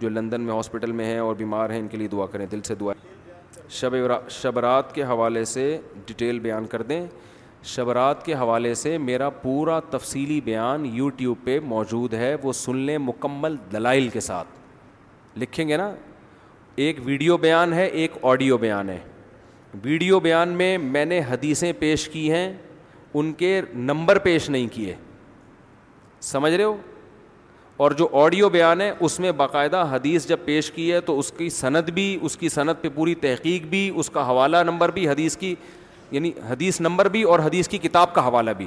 جو لندن میں ہاسپٹل میں ہیں اور بیمار ہیں ان کے لیے دعا کریں دل سے دعا شب شبرات کے حوالے سے ڈیٹیل بیان کر دیں شبرات کے حوالے سے میرا پورا تفصیلی بیان یوٹیوب پہ موجود ہے وہ سن لیں مکمل دلائل کے ساتھ لکھیں گے نا ایک ویڈیو بیان ہے ایک آڈیو بیان ہے ویڈیو بیان میں میں نے حدیثیں پیش کی ہیں ان کے نمبر پیش نہیں کیے سمجھ رہے ہو اور جو آڈیو بیان ہے اس میں باقاعدہ حدیث جب پیش کی ہے تو اس کی صنعت بھی اس کی صنعت پہ پوری تحقیق بھی اس کا حوالہ نمبر بھی حدیث کی یعنی حدیث نمبر بھی اور حدیث کی کتاب کا حوالہ بھی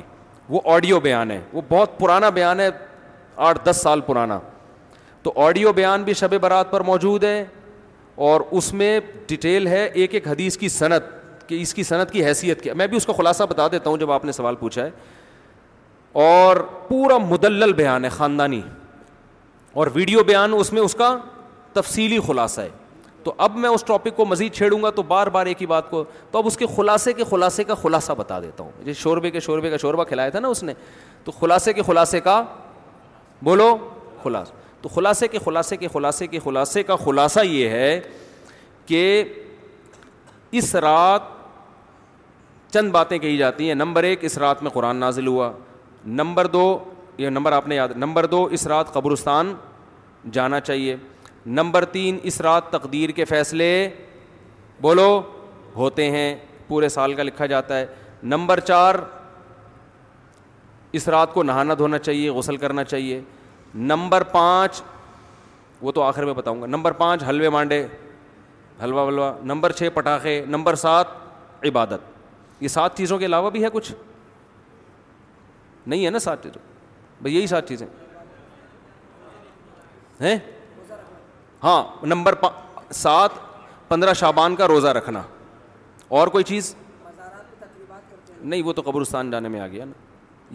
وہ آڈیو بیان ہے وہ بہت پرانا بیان ہے آٹھ دس سال پرانا تو آڈیو بیان بھی شب برات پر موجود ہے اور اس میں ڈیٹیل ہے ایک ایک حدیث کی صنعت کہ اس کی صنعت کی حیثیت کیا میں بھی اس کا خلاصہ بتا دیتا ہوں جب آپ نے سوال پوچھا ہے اور پورا مدلل بیان ہے خاندانی اور ویڈیو بیان اس میں اس کا تفصیلی خلاصہ ہے تو اب میں اس ٹاپک کو مزید چھیڑوں گا تو بار بار ایک ہی بات کو تو اب اس کے خلاصے کے خلاصے کا خلاصہ بتا دیتا ہوں جس شوربے کے شوربے کا شوربہ کھلایا تھا نا اس نے تو خلاصے کے خلاصے کا بولو خلاصہ تو خلاصے کے خلاصے کے خلاصے کے خلاصے کا خلاصہ یہ ہے کہ اس رات چند باتیں کہی جاتی ہیں نمبر ایک اس رات میں قرآن نازل ہوا نمبر دو یہ نمبر آپ نے یاد نمبر دو اس رات قبرستان جانا چاہیے نمبر تین اس رات تقدیر کے فیصلے بولو ہوتے ہیں پورے سال کا لکھا جاتا ہے نمبر چار اس رات کو نہانا دھونا چاہیے غسل کرنا چاہیے نمبر پانچ وہ تو آخر میں بتاؤں گا نمبر پانچ حلوے مانڈے حلوا ولوا نمبر چھ پٹاخے نمبر سات عبادت یہ سات چیزوں کے علاوہ بھی ہے کچھ نہیں ہے نا سات چیزوں یہی سات چیزیں ہیں ہاں نمبر سات پندرہ شابان کا روزہ رکھنا اور کوئی چیز نہیں وہ تو قبرستان جانے میں آ گیا نا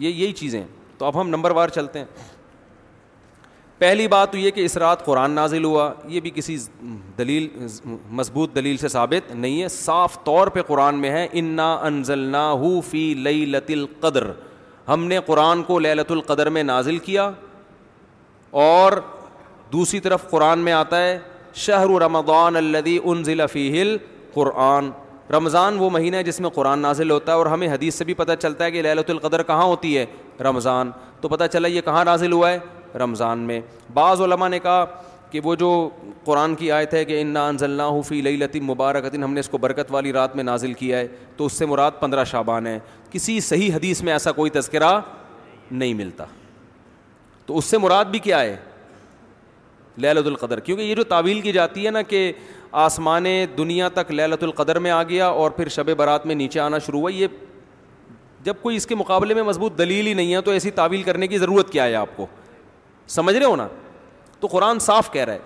یہی چیزیں تو اب ہم نمبر وار چلتے ہیں پہلی بات تو یہ کہ اس رات قرآن نازل ہوا یہ بھی کسی دلیل مضبوط دلیل سے ثابت نہیں ہے صاف طور پہ قرآن میں ہے اننا انزلنا فی لئی القدر ہم نے قرآن کو للت القدر میں نازل کیا اور دوسری طرف قرآن میں آتا ہے شہر رمضان الدی ان ضلع فیل قرآن رمضان وہ مہینہ ہے جس میں قرآن نازل ہوتا ہے اور ہمیں حدیث سے بھی پتہ چلتا ہے کہ للۃ القدر کہاں ہوتی ہے رمضان تو پتہ چلا یہ کہاں نازل ہوا ہے رمضان میں بعض علماء نے کہا کہ وہ جو قرآن کی آیت ہے کہ ان نا اللہ فی لئی لطیم مبارک ہم نے اس کو برکت والی رات میں نازل کیا ہے تو اس سے مراد پندرہ شابان ہے کسی صحیح حدیث میں ایسا کوئی تذکرہ نہیں ملتا تو اس سے مراد بھی کیا ہے لہلت القدر کیونکہ یہ جو تعویل کی جاتی ہے نا کہ آسمان دنیا تک لہلت القدر میں آ گیا اور پھر شب برات میں نیچے آنا شروع ہوا یہ جب کوئی اس کے مقابلے میں مضبوط دلیل ہی نہیں ہے تو ایسی تعویل کرنے کی ضرورت کیا ہے آپ کو سمجھ رہے ہو نا تو قرآن صاف کہہ رہا ہے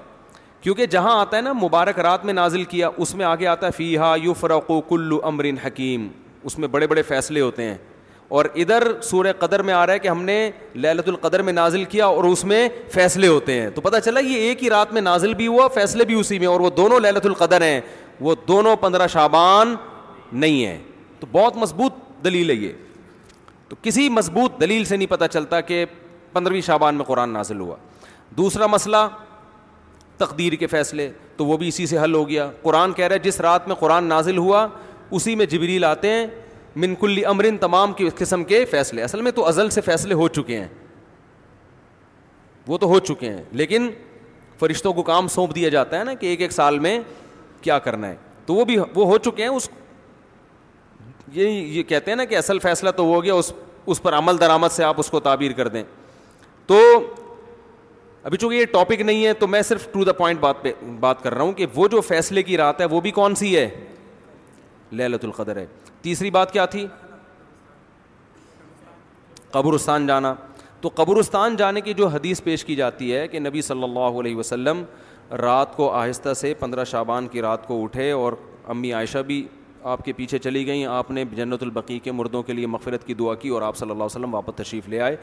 کیونکہ جہاں آتا ہے نا مبارک رات میں نازل کیا اس میں آگے آتا ہے فی ہا یو و کلو امرن حکیم اس میں بڑے بڑے فیصلے ہوتے ہیں اور ادھر سور قدر میں آ رہا ہے کہ ہم نے للت القدر میں نازل کیا اور اس میں فیصلے ہوتے ہیں تو پتہ چلا یہ ایک ہی رات میں نازل بھی ہوا فیصلے بھی اسی میں اور وہ دونوں للت القدر ہیں وہ دونوں پندرہ شابان نہیں ہیں تو بہت مضبوط دلیل ہے یہ تو کسی مضبوط دلیل سے نہیں پتہ چلتا کہ پندرہویں شابان میں قرآن نازل ہوا دوسرا مسئلہ تقدیر کے فیصلے تو وہ بھی اسی سے حل ہو گیا قرآن کہہ رہا ہے جس رات میں قرآن نازل ہوا اسی میں جبریل آتے ہیں منکلی امر ان تمام کی قسم کے فیصلے اصل میں تو ازل سے فیصلے ہو چکے ہیں وہ تو ہو چکے ہیں لیکن فرشتوں کو کام سونپ دیا جاتا ہے نا کہ ایک ایک سال میں کیا کرنا ہے تو وہ بھی وہ ہو چکے ہیں اس یہ یہ کہتے ہیں نا کہ اصل فیصلہ تو وہ ہو گیا اس اس پر عمل درآمد سے آپ اس کو تعبیر کر دیں تو ابھی چونکہ یہ ٹاپک نہیں ہے تو میں صرف ٹو دا پوائنٹ بات پہ بات کر رہا ہوں کہ وہ جو فیصلے کی رات ہے وہ بھی کون سی ہے لہلت القدر ہے تیسری بات کیا تھی قبرستان جانا تو قبرستان جانے کی جو حدیث پیش کی جاتی ہے کہ نبی صلی اللہ علیہ وسلم رات کو آہستہ سے پندرہ شابان کی رات کو اٹھے اور امی عائشہ بھی آپ کے پیچھے چلی گئیں آپ نے جنت البقیع کے مردوں کے لیے مغفرت کی دعا کی اور آپ صلی اللہ علیہ وسلم واپس تشریف لے آئے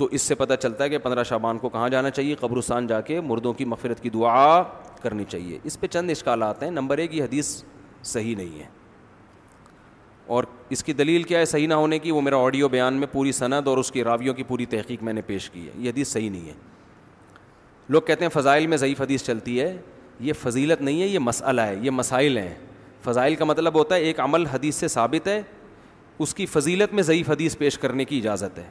تو اس سے پتہ چلتا ہے کہ پندرہ شعبان کو کہاں جانا چاہیے قبرستان جا کے مردوں کی مغفرت کی دعا کرنی چاہیے اس پہ چند اشکالات ہیں نمبر ایک یہ حدیث صحیح نہیں ہے اور اس کی دلیل کیا ہے صحیح نہ ہونے کی وہ میرا آڈیو بیان میں پوری صنعت اور اس کی راویوں کی پوری تحقیق میں نے پیش کی ہے یہ حدیث صحیح نہیں ہے لوگ کہتے ہیں فضائل میں ضعیف حدیث چلتی ہے یہ فضیلت نہیں ہے یہ مسئلہ ہے یہ مسائل ہیں فضائل کا مطلب ہوتا ہے ایک عمل حدیث سے ثابت ہے اس کی فضیلت میں ضعیف حدیث پیش کرنے کی اجازت ہے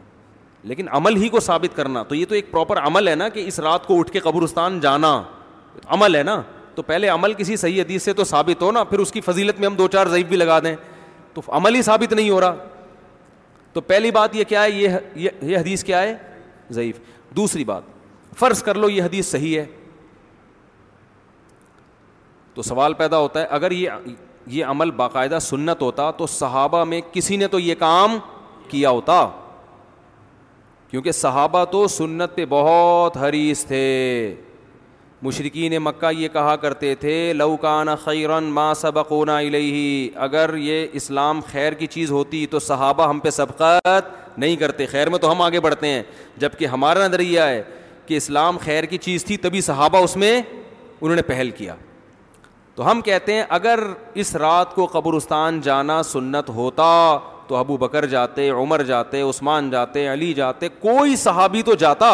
لیکن عمل ہی کو ثابت کرنا تو یہ تو ایک پراپر عمل ہے نا کہ اس رات کو اٹھ کے قبرستان جانا عمل ہے نا تو پہلے عمل کسی صحیح حدیث سے تو ثابت ہو نا پھر اس کی فضیلت میں ہم دو چار ضعیف بھی لگا دیں تو عمل ہی ثابت نہیں ہو رہا تو پہلی بات یہ کیا ہے یہ حدیث کیا ہے ضعیف دوسری بات فرض کر لو یہ حدیث صحیح ہے تو سوال پیدا ہوتا ہے اگر یہ یہ عمل باقاعدہ سنت ہوتا تو صحابہ میں کسی نے تو یہ کام کیا ہوتا کیونکہ صحابہ تو سنت پہ بہت حریث تھے مشرقین مکہ یہ کہا کرتے تھے لوکان خیرن ما سبقونا الیہ اگر یہ اسلام خیر کی چیز ہوتی تو صحابہ ہم پہ سبقت نہیں کرتے خیر میں تو ہم آگے بڑھتے ہیں جب کہ ہمارا نظریہ ہے کہ اسلام خیر کی چیز تھی تبھی صحابہ اس میں انہوں نے پہل کیا تو ہم کہتے ہیں اگر اس رات کو قبرستان جانا سنت ہوتا تو ابو بکر جاتے عمر جاتے عثمان جاتے علی جاتے کوئی صحابی تو جاتا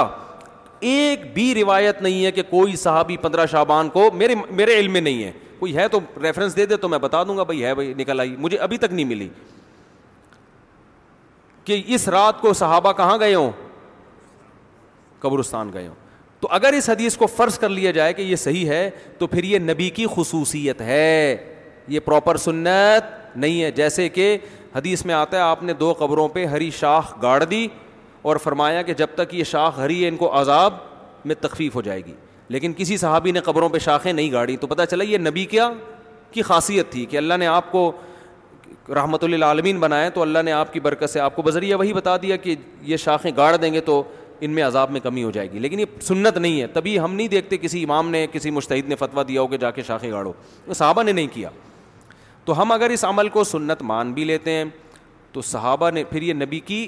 ایک بھی روایت نہیں ہے کہ کوئی صحابی پندرہ شعبان کو میرے میرے علم میں نہیں ہے کوئی ہے تو ریفرنس دے دے تو میں بتا دوں گا بھائی بھائی ہے نکل آئی مجھے ابھی تک نہیں ملی کہ اس رات کو صحابہ کہاں گئے ہوں قبرستان گئے ہوں تو اگر اس حدیث کو فرض کر لیا جائے کہ یہ صحیح ہے تو پھر یہ نبی کی خصوصیت ہے یہ پراپر سنت نہیں ہے جیسے کہ حدیث میں آتا ہے آپ نے دو قبروں پہ ہری شاخ گاڑ دی اور فرمایا کہ جب تک یہ شاخ ہری ہے ان کو عذاب میں تخفیف ہو جائے گی لیکن کسی صحابی نے قبروں پہ شاخیں نہیں گاڑی تو پتہ چلا یہ نبی کیا کی خاصیت تھی کہ اللہ نے آپ کو رحمۃ اللہ عالمین بنائیں تو اللہ نے آپ کی برکت سے آپ کو بذریعہ وہی بتا دیا کہ یہ شاخیں گاڑ دیں گے تو ان میں عذاب میں کمی ہو جائے گی لیکن یہ سنت نہیں ہے تبھی ہم نہیں دیکھتے کسی امام نے کسی مشتحد نے فتویٰ دیا ہو کہ جا کے شاخیں گاڑو صحابہ نے نہیں کیا تو ہم اگر اس عمل کو سنت مان بھی لیتے ہیں تو صحابہ نے پھر یہ نبی کی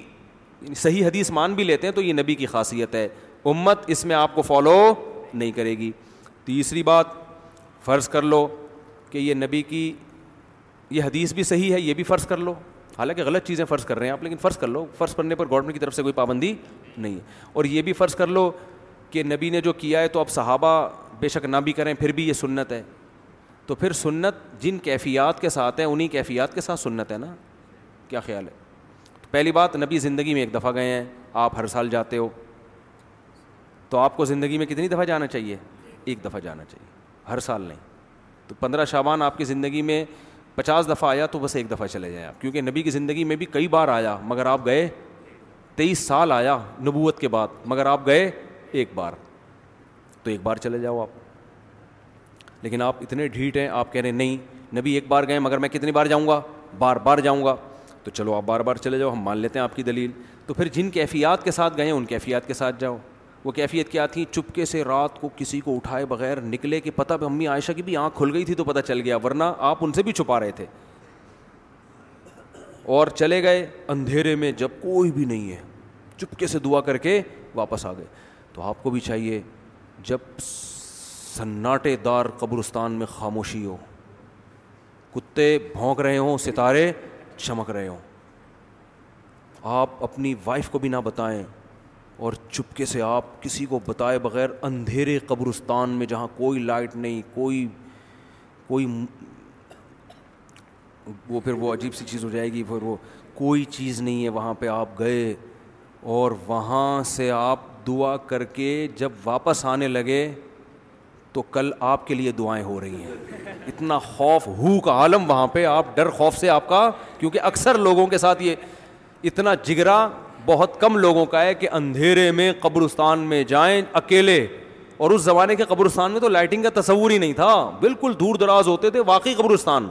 صحیح حدیث مان بھی لیتے ہیں تو یہ نبی کی خاصیت ہے امت اس میں آپ کو فالو نہیں کرے گی تیسری بات فرض کر لو کہ یہ نبی کی یہ حدیث بھی صحیح ہے یہ بھی فرض کر لو حالانکہ غلط چیزیں فرض کر رہے ہیں آپ لیکن فرض کر لو فرض کرنے پر گورنمنٹ کی طرف سے کوئی پابندی نہیں ہے اور یہ بھی فرض کر لو کہ نبی نے جو کیا ہے تو اب صحابہ بے شک نہ بھی کریں پھر بھی یہ سنت ہے تو پھر سنت جن کیفیات کے ساتھ ہیں انہیں کیفیات کے ساتھ سنت ہے نا کیا خیال ہے پہلی بات نبی زندگی میں ایک دفعہ گئے ہیں آپ ہر سال جاتے ہو تو آپ کو زندگی میں کتنی دفعہ جانا چاہیے ایک دفعہ جانا چاہیے ہر سال نہیں تو پندرہ شابان آپ کی زندگی میں پچاس دفعہ آیا تو بس ایک دفعہ چلے جائیں آپ کیونکہ نبی کی زندگی میں بھی کئی بار آیا مگر آپ گئے تیئیس سال آیا نبوت کے بعد مگر آپ گئے ایک بار تو ایک بار چلے جاؤ آپ لیکن آپ اتنے ڈھیٹ ہیں آپ کہہ رہے ہیں نہیں نبی ایک بار گئے مگر میں کتنی بار جاؤں گا بار بار جاؤں گا تو چلو آپ بار بار چلے جاؤ ہم مان لیتے ہیں آپ کی دلیل تو پھر جن کیفیات کے ساتھ گئے ہیں ان کیفیات کے ساتھ جاؤ وہ کیفیت کیا تھی چپکے سے رات کو کسی کو اٹھائے بغیر نکلے کہ پتہ امی عائشہ کی بھی آنکھ کھل گئی تھی تو پتہ چل گیا ورنہ آپ ان سے بھی چھپا رہے تھے اور چلے گئے اندھیرے میں جب کوئی بھی نہیں ہے چپکے سے دعا کر کے واپس آ گئے تو آپ کو بھی چاہیے جب سناٹے دار قبرستان میں خاموشی ہو کتے بھونک رہے ہوں ستارے چمک رہے ہوں آپ اپنی وائف کو بھی نہ بتائیں اور چپکے سے آپ کسی کو بتائے بغیر اندھیرے قبرستان میں جہاں کوئی لائٹ نہیں کوئی کوئی وہ پھر وہ عجیب سی چیز ہو جائے گی پھر وہ کوئی چیز نہیں ہے وہاں پہ آپ گئے اور وہاں سے آپ دعا کر کے جب واپس آنے لگے تو کل آپ کے لیے دعائیں ہو رہی ہیں اتنا خوف ہو کا عالم وہاں پہ آپ ڈر خوف سے آپ کا کیونکہ اکثر لوگوں کے ساتھ یہ اتنا جگرا بہت کم لوگوں کا ہے کہ اندھیرے میں قبرستان میں جائیں اکیلے اور اس زمانے کے قبرستان میں تو لائٹنگ کا تصور ہی نہیں تھا بالکل دور دراز ہوتے تھے واقعی قبرستان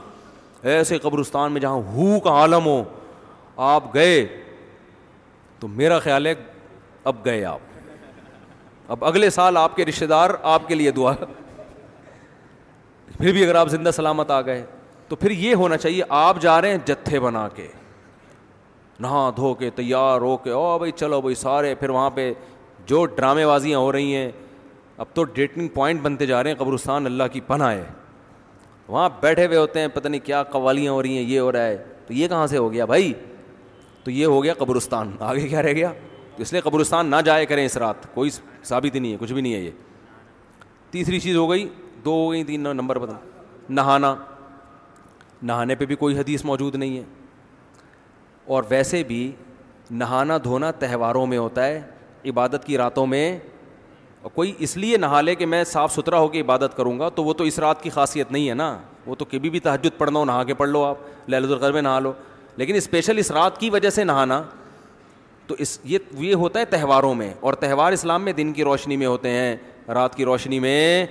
ایسے قبرستان میں جہاں ہو کا عالم ہو آپ گئے تو میرا خیال ہے اب گئے آپ اب اگلے سال آپ کے رشتے دار آپ کے لیے دعا پھر بھی اگر آپ زندہ سلامت آ گئے تو پھر یہ ہونا چاہیے آپ جا رہے ہیں جتھے بنا کے نہا دھو کے تیار ہو کے او بھائی چلو بھائی سارے پھر وہاں پہ جو ڈرامے بازیاں ہو رہی ہیں اب تو ڈیٹنگ پوائنٹ بنتے جا رہے ہیں قبرستان اللہ کی پناہ ہے وہاں بیٹھے ہوئے ہوتے ہیں پتہ نہیں کیا قوالیاں ہو رہی ہیں یہ ہو رہا ہے تو یہ کہاں سے ہو گیا بھائی تو یہ ہو گیا قبرستان آگے کیا رہ گیا اس لیے قبرستان نہ جایا کریں اس رات کوئی ثابت ہی نہیں ہے کچھ بھی نہیں ہے یہ تیسری چیز ہو گئی دو ہو گئی تین نمبر بتا نہانا نہانے پہ بھی کوئی حدیث موجود نہیں ہے اور ویسے بھی نہانا دھونا تہواروں میں ہوتا ہے عبادت کی راتوں میں اور کوئی اس لیے نہا لے کہ میں صاف ستھرا ہو کے عبادت کروں گا تو وہ تو اس رات کی خاصیت نہیں ہے نا وہ تو کبھی بھی تحجد پڑھنا ہو نہا کے پڑھ لو آپ لہل درغر میں نہا لو لیکن اسپیشل اس رات کی وجہ سے نہانا تو اس یہ یہ ہوتا ہے تہواروں میں اور تہوار اسلام میں دن کی روشنی میں ہوتے ہیں رات کی روشنی میں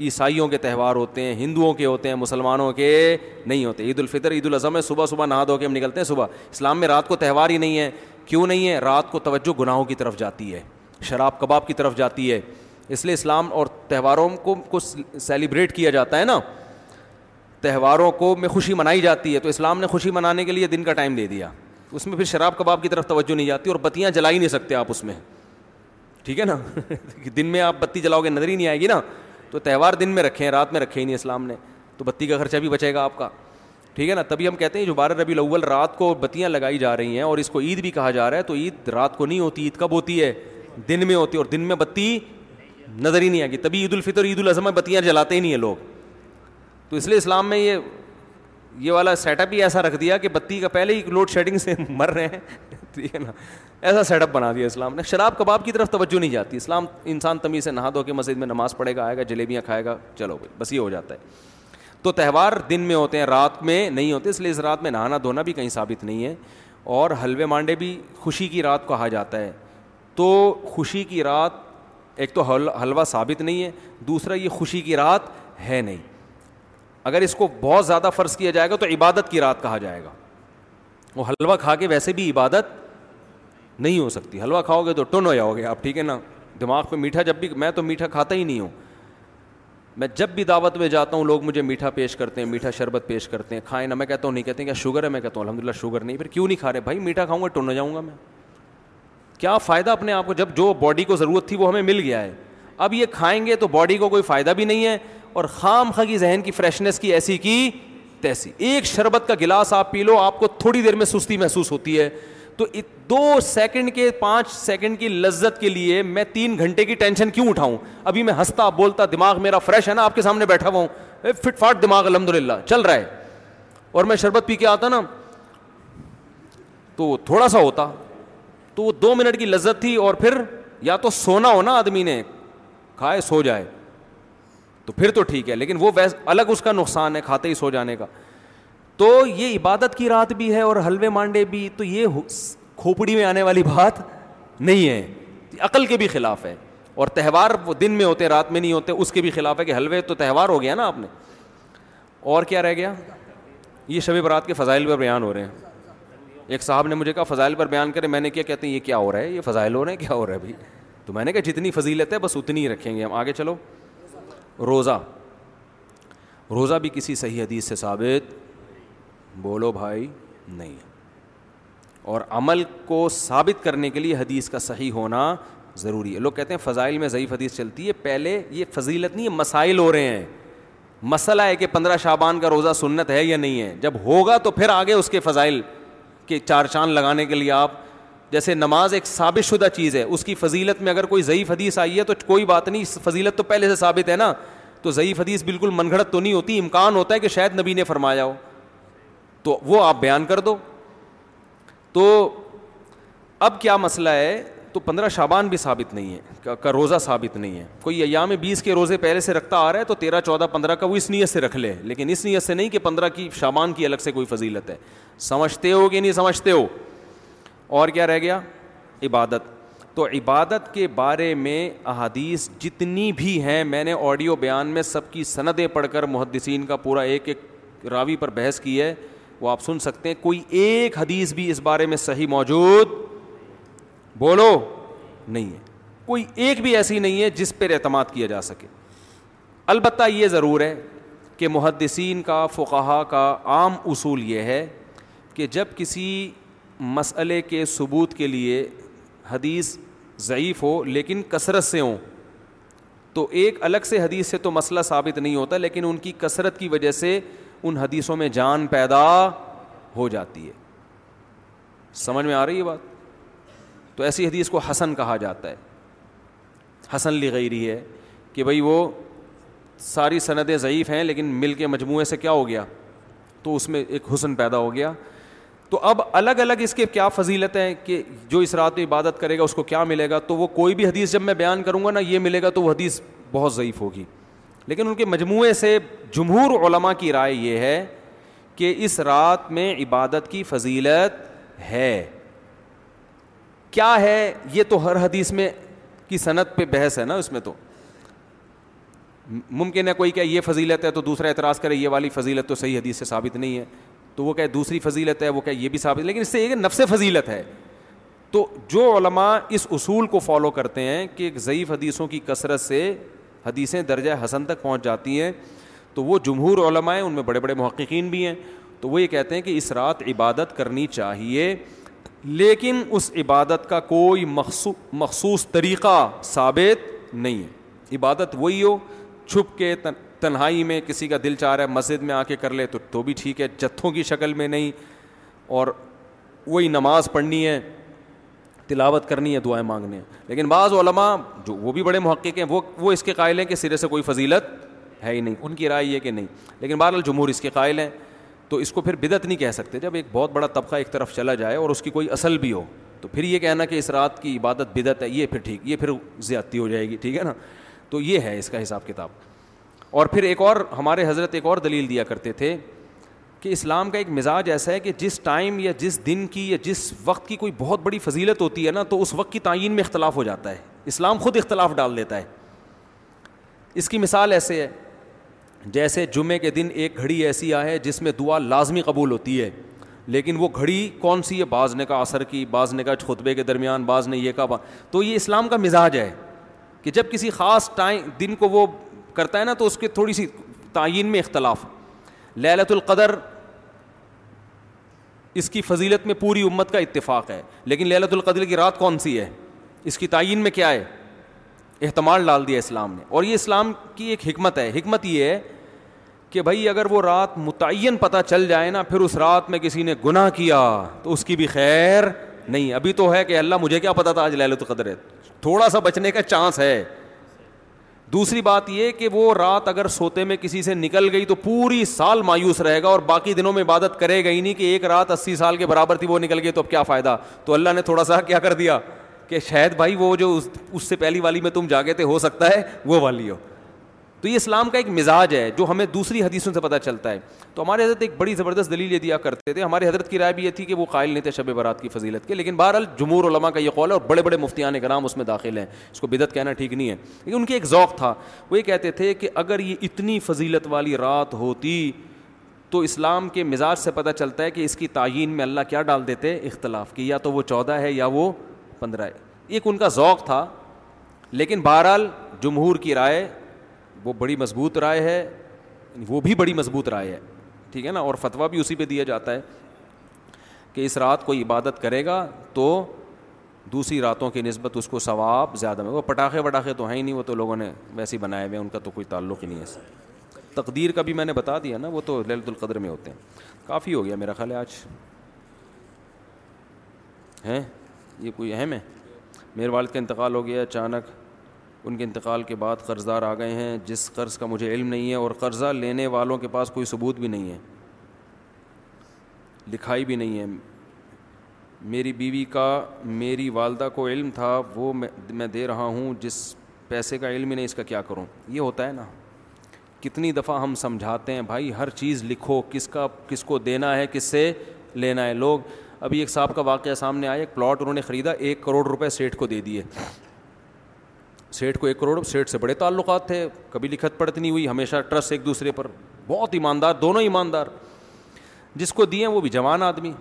عیسائیوں کے تہوار ہوتے ہیں ہندوؤں کے ہوتے ہیں مسلمانوں کے نہیں ہوتے عید الفطر عید الاضحیٰ میں صبح صبح نہا دھو کے ہم نکلتے ہیں صبح اسلام میں رات کو تہوار ہی نہیں ہے کیوں نہیں ہے رات کو توجہ گناہوں کی طرف جاتی ہے شراب کباب کی طرف جاتی ہے اس لیے اسلام اور تہواروں کو کچھ سیلیبریٹ کیا جاتا ہے نا تہواروں کو میں خوشی منائی جاتی ہے تو اسلام نے خوشی منانے کے لیے دن کا ٹائم دے دیا اس میں پھر شراب کباب کی طرف توجہ نہیں جاتی اور بتیاں جلا ہی نہیں سکتے آپ اس میں ٹھیک ہے نا دن میں آپ بتی جلاؤ گے نظر ہی نہیں آئے گی نا تو تہوار دن میں رکھے ہیں رات میں رکھے ہی نہیں اسلام نے تو بتی کا خرچہ بھی بچے گا آپ کا ٹھیک ہے نا تبھی ہم کہتے ہیں جو بارہ ربی الاول رات کو بتیاں لگائی جا رہی ہیں اور اس کو عید بھی کہا جا رہا ہے تو عید رات کو نہیں ہوتی عید کب ہوتی ہے دن میں ہوتی ہے اور دن میں بتی نظر ہی نہیں آئے گی تبھی عید الفطر عید الاضحیٰ میں بتیاں جلاتے ہی نہیں ہیں لوگ تو اس لیے اسلام میں یہ یہ والا سیٹ اپ ہی ایسا رکھ دیا کہ بتی کا پہلے ہی لوڈ شیڈنگ سے مر رہے ہیں ٹھیک ہے نا ایسا سیٹ اپ بنا دیا اسلام نے شراب کباب کی طرف توجہ نہیں جاتی اسلام انسان تمیز سے نہا دھو کے مسجد میں نماز پڑھے گا آئے گا جلیبیاں کھائے گا چلو بھائی بس یہ ہو جاتا ہے تو تہوار دن میں ہوتے ہیں رات میں نہیں ہوتے اس لیے اس رات میں نہانا دھونا بھی کہیں ثابت نہیں ہے اور حلوے مانڈے بھی خوشی کی رات کہا جاتا ہے تو خوشی کی رات ایک تو حلوہ ثابت نہیں ہے دوسرا یہ خوشی کی رات ہے نہیں اگر اس کو بہت زیادہ فرض کیا جائے گا تو عبادت کی رات کہا جائے گا وہ حلوہ کھا کے ویسے بھی عبادت نہیں ہو سکتی حلوہ کھاؤ گے تو ٹن ہو جاؤ گے آپ ٹھیک ہے نا دماغ پہ میٹھا جب بھی میں تو میٹھا کھاتا ہی نہیں ہوں میں جب بھی دعوت میں جاتا ہوں لوگ مجھے میٹھا پیش کرتے ہیں میٹھا شربت پیش کرتے ہیں کھائیں نہ میں کہتا ہوں نہیں کہتے ہیں کیا شوگر ہے میں کہتا ہوں الحمد للہ شوگر نہیں پھر کیوں نہیں کھا رہے بھائی میٹھا کھاؤں گا ٹن ہو جاؤں گا میں کیا فائدہ اپنے آپ کو جب جو باڈی کو ضرورت تھی وہ ہمیں مل گیا ہے اب یہ کھائیں گے تو باڈی کو کوئی فائدہ بھی نہیں ہے اور خام خگی کی ذہن کی فریشنیس کی ایسی کی تیسی ایک شربت کا گلاس آپ پی لو آپ کو تھوڑی دیر میں سستی محسوس ہوتی ہے تو دو سیکنڈ کے پانچ سیکنڈ کی لذت کے لیے میں تین گھنٹے کی ٹینشن کیوں اٹھاؤں ابھی میں ہنستا بولتا دماغ میرا فریش ہے نا آپ کے سامنے بیٹھا ہوا ہوں فٹ فاٹ دماغ الحمد للہ چل رہا ہے اور میں شربت پی کے آتا نا تو تھوڑا سا ہوتا تو وہ دو منٹ کی لذت تھی اور پھر یا تو سونا ہو نا آدمی نے کھائے سو جائے تو پھر تو ٹھیک ہے لیکن وہ ویس الگ اس کا نقصان ہے کھاتے ہی سو جانے کا تو یہ عبادت کی رات بھی ہے اور حلوے مانڈے بھی تو یہ کھوپڑی میں آنے والی بات نہیں ہے عقل کے بھی خلاف ہے اور تہوار وہ دن میں ہوتے رات میں نہیں ہوتے اس کے بھی خلاف ہے کہ حلوے تو تہوار ہو گیا نا آپ نے اور کیا رہ گیا یہ شب برات کے فضائل پر بیان ہو رہے ہیں ایک صاحب نے مجھے کہا فضائل پر بیان کرے میں نے کیا کہتے ہیں یہ کیا ہو رہا ہے یہ فضائل ہو رہے ہیں کیا ہو رہا ہے بھائی تو میں نے کہا جتنی فضیلت ہے بس اتنی ہی رکھیں گے ہم آگے چلو روزہ روزہ بھی کسی صحیح حدیث سے ثابت بولو بھائی نہیں اور عمل کو ثابت کرنے کے لیے حدیث کا صحیح ہونا ضروری ہے لوگ کہتے ہیں فضائل میں ضعیف حدیث چلتی ہے پہلے یہ فضیلت نہیں مسائل ہو رہے ہیں مسئلہ ہے کہ پندرہ شعبان کا روزہ سنت ہے یا نہیں ہے جب ہوگا تو پھر آگے اس کے فضائل کے چار چاند لگانے کے لیے آپ جیسے نماز ایک ثابت شدہ چیز ہے اس کی فضیلت میں اگر کوئی ضعیف حدیث آئی ہے تو کوئی بات نہیں فضیلت تو پہلے سے ثابت ہے نا تو ضعیف حدیث بالکل من گھڑت تو نہیں ہوتی امکان ہوتا ہے کہ شاید نبی نے فرمایا ہو تو وہ آپ بیان کر دو تو اب کیا مسئلہ ہے تو پندرہ شابان بھی ثابت نہیں ہے کا روزہ ثابت نہیں ہے کوئی ایام بیس کے روزے پہلے سے رکھتا آ رہا ہے تو تیرہ چودہ پندرہ کا وہ اس نیت سے رکھ لے لیکن اس نیت سے نہیں کہ پندرہ کی شابان کی الگ سے کوئی فضیلت ہے سمجھتے ہو کہ نہیں سمجھتے ہو اور کیا رہ گیا عبادت تو عبادت کے بارے میں احادیث جتنی بھی ہیں میں نے آڈیو بیان میں سب کی سندیں پڑھ کر محدثین کا پورا ایک ایک راوی پر بحث کی ہے وہ آپ سن سکتے ہیں کوئی ایک حدیث بھی اس بارے میں صحیح موجود بولو نہیں ہے کوئی ایک بھی ایسی نہیں ہے جس پر اعتماد کیا جا سکے البتہ یہ ضرور ہے کہ محدثین کا فقہا کا عام اصول یہ ہے کہ جب کسی مسئلے کے ثبوت کے لیے حدیث ضعیف ہو لیکن کثرت سے ہوں تو ایک الگ سے حدیث سے تو مسئلہ ثابت نہیں ہوتا لیکن ان کی کثرت کی وجہ سے ان حدیثوں میں جان پیدا ہو جاتی ہے سمجھ میں آ رہی ہے بات تو ایسی حدیث کو حسن کہا جاتا ہے حسن لی گئی رہی ہے کہ بھائی وہ ساری سندیں ضعیف ہیں لیکن مل کے مجموعے سے کیا ہو گیا تو اس میں ایک حسن پیدا ہو گیا تو اب الگ الگ اس کے کیا فضیلت ہیں کہ جو اس رات میں عبادت کرے گا اس کو کیا ملے گا تو وہ کوئی بھی حدیث جب میں بیان کروں گا نا یہ ملے گا تو وہ حدیث بہت ضعیف ہوگی لیکن ان کے مجموعے سے جمہور علماء کی رائے یہ ہے کہ اس رات میں عبادت کی فضیلت ہے کیا ہے یہ تو ہر حدیث میں کی صنعت پہ بحث ہے نا اس میں تو ممکن ہے کوئی کہ یہ فضیلت ہے تو دوسرا اعتراض کرے یہ والی فضیلت تو صحیح حدیث سے ثابت نہیں ہے تو وہ کہے دوسری فضیلت ہے وہ کہے یہ بھی ثابت لیکن اس سے ایک نفس فضیلت ہے تو جو علماء اس اصول کو فالو کرتے ہیں کہ ضعیف حدیثوں کی کثرت سے حدیثیں درجۂ حسن تک پہنچ جاتی ہیں تو وہ جمہور علماء ہیں ان میں بڑے بڑے محققین بھی ہیں تو وہ یہ کہتے ہیں کہ اس رات عبادت کرنی چاہیے لیکن اس عبادت کا کوئی مخصوص طریقہ ثابت نہیں ہے عبادت وہی ہو چھپ کے تنہائی میں کسی کا دل چاہ رہا ہے مسجد میں آ کے کر لے تو تو بھی ٹھیک ہے جتھوں کی شکل میں نہیں اور وہی نماز پڑھنی ہے تلاوت کرنی ہے دعائیں مانگنی ہیں لیکن بعض علماء جو وہ بھی بڑے محقق ہیں وہ وہ اس کے قائل ہیں کہ سرے سے کوئی فضیلت ہے ہی نہیں ان کی رائے یہ کہ نہیں لیکن بہر جمہور اس کے قائل ہیں تو اس کو پھر بدعت نہیں کہہ سکتے جب ایک بہت بڑا طبقہ ایک طرف چلا جائے اور اس کی کوئی اصل بھی ہو تو پھر یہ کہنا کہ اس رات کی عبادت بدعت ہے یہ پھر ٹھیک یہ پھر زیادتی ہو جائے گی ٹھیک ہے نا تو یہ ہے اس کا حساب کتاب اور پھر ایک اور ہمارے حضرت ایک اور دلیل دیا کرتے تھے کہ اسلام کا ایک مزاج ایسا ہے کہ جس ٹائم یا جس دن کی یا جس وقت کی کوئی بہت بڑی فضیلت ہوتی ہے نا تو اس وقت کی تعین میں اختلاف ہو جاتا ہے اسلام خود اختلاف ڈال دیتا ہے اس کی مثال ایسے ہے جیسے جمعے کے دن ایک گھڑی ایسی آئے جس میں دعا لازمی قبول ہوتی ہے لیکن وہ گھڑی کون سی ہے بعض نے کہا اثر کی بعض نے کہا خطبے کے درمیان بعض نے یہ با... تو یہ اسلام کا مزاج ہے کہ جب کسی خاص ٹائم دن کو وہ کرتا ہے نا تو اس کے تھوڑی سی تعین میں اختلاف للت القدر اس کی فضیلت میں پوری امت کا اتفاق ہے لیکن للت القدر کی رات کون سی ہے اس کی تعین میں کیا ہے احتمال ڈال دیا اسلام نے اور یہ اسلام کی ایک حکمت ہے حکمت یہ ہے کہ بھائی اگر وہ رات متعین پتہ چل جائے نا پھر اس رات میں کسی نے گناہ کیا تو اس کی بھی خیر نہیں ابھی تو ہے کہ اللہ مجھے کیا پتا تھا آج لالت القدر ہے تھوڑا سا بچنے کا چانس ہے دوسری بات یہ کہ وہ رات اگر سوتے میں کسی سے نکل گئی تو پوری سال مایوس رہے گا اور باقی دنوں میں عبادت کرے گا ہی نہیں کہ ایک رات اسی سال کے برابر تھی وہ نکل گئی تو اب کیا فائدہ تو اللہ نے تھوڑا سا کیا کر دیا کہ شاید بھائی وہ جو اس سے پہلی والی میں تم جاگے تھے ہو سکتا ہے وہ والی ہو تو یہ اسلام کا ایک مزاج ہے جو ہمیں دوسری حدیثوں سے پتہ چلتا ہے تو ہمارے حضرت ایک بڑی زبردست دلیل یہ دیا کرتے تھے ہمارے حضرت کی رائے بھی یہ تھی کہ وہ قائل نہیں تھے شب برات کی فضیلت کے لیکن بہرحال جمہور علماء کا یہ قول ہے اور بڑے بڑے مفتیان کرام اس میں داخل ہیں اس کو بدعت کہنا ٹھیک نہیں ہے لیکن ان کی ایک ذوق تھا وہ یہ کہتے تھے کہ اگر یہ اتنی فضیلت والی رات ہوتی تو اسلام کے مزاج سے پتہ چلتا ہے کہ اس کی تعین میں اللہ کیا ڈال دیتے اختلاف کی یا تو وہ چودہ ہے یا وہ پندرہ ہے ایک ان کا ذوق تھا لیکن بہرحال جمہور کی رائے وہ بڑی مضبوط رائے ہے وہ بھی بڑی مضبوط رائے ہے ٹھیک ہے نا اور فتویٰ بھی اسی پہ دیا جاتا ہے کہ اس رات کو عبادت کرے گا تو دوسری راتوں کی نسبت اس کو ثواب زیادہ ملے وہ پٹاخے وٹاخے تو ہیں ہی نہیں وہ تو لوگوں نے ویسے ہی بنائے ہوئے ہیں ان کا تو کوئی تعلق ہی نہیں ہے سر تقدیر کا بھی میں نے بتا دیا نا وہ تو للت القدر میں ہوتے ہیں کافی ہو گیا میرا خیال ہے آج ہیں یہ کوئی اہم ہے میرے والد کا انتقال ہو گیا اچانک ان کے انتقال کے بعد قرضدار آ گئے ہیں جس قرض کا مجھے علم نہیں ہے اور قرضہ لینے والوں کے پاس کوئی ثبوت بھی نہیں ہے لکھائی بھی نہیں ہے میری بیوی کا میری والدہ کو علم تھا وہ میں دے رہا ہوں جس پیسے کا علم ہی نہیں اس کا کیا کروں یہ ہوتا ہے نا کتنی دفعہ ہم سمجھاتے ہیں بھائی ہر چیز لکھو کس کا کس کو دینا ہے کس سے لینا ہے لوگ ابھی ایک صاحب کا واقعہ سامنے آیا ایک پلاٹ انہوں نے خریدا ایک کروڑ روپے سیٹھ کو دے دیے سیٹھ کو ایک کروڑ سیٹھ سے بڑے تعلقات تھے کبھی لکھت پڑت نہیں ہوئی ہمیشہ ٹرسٹ ایک دوسرے پر بہت ایماندار دونوں ایماندار جس کو دیے وہ بھی جوان آدمی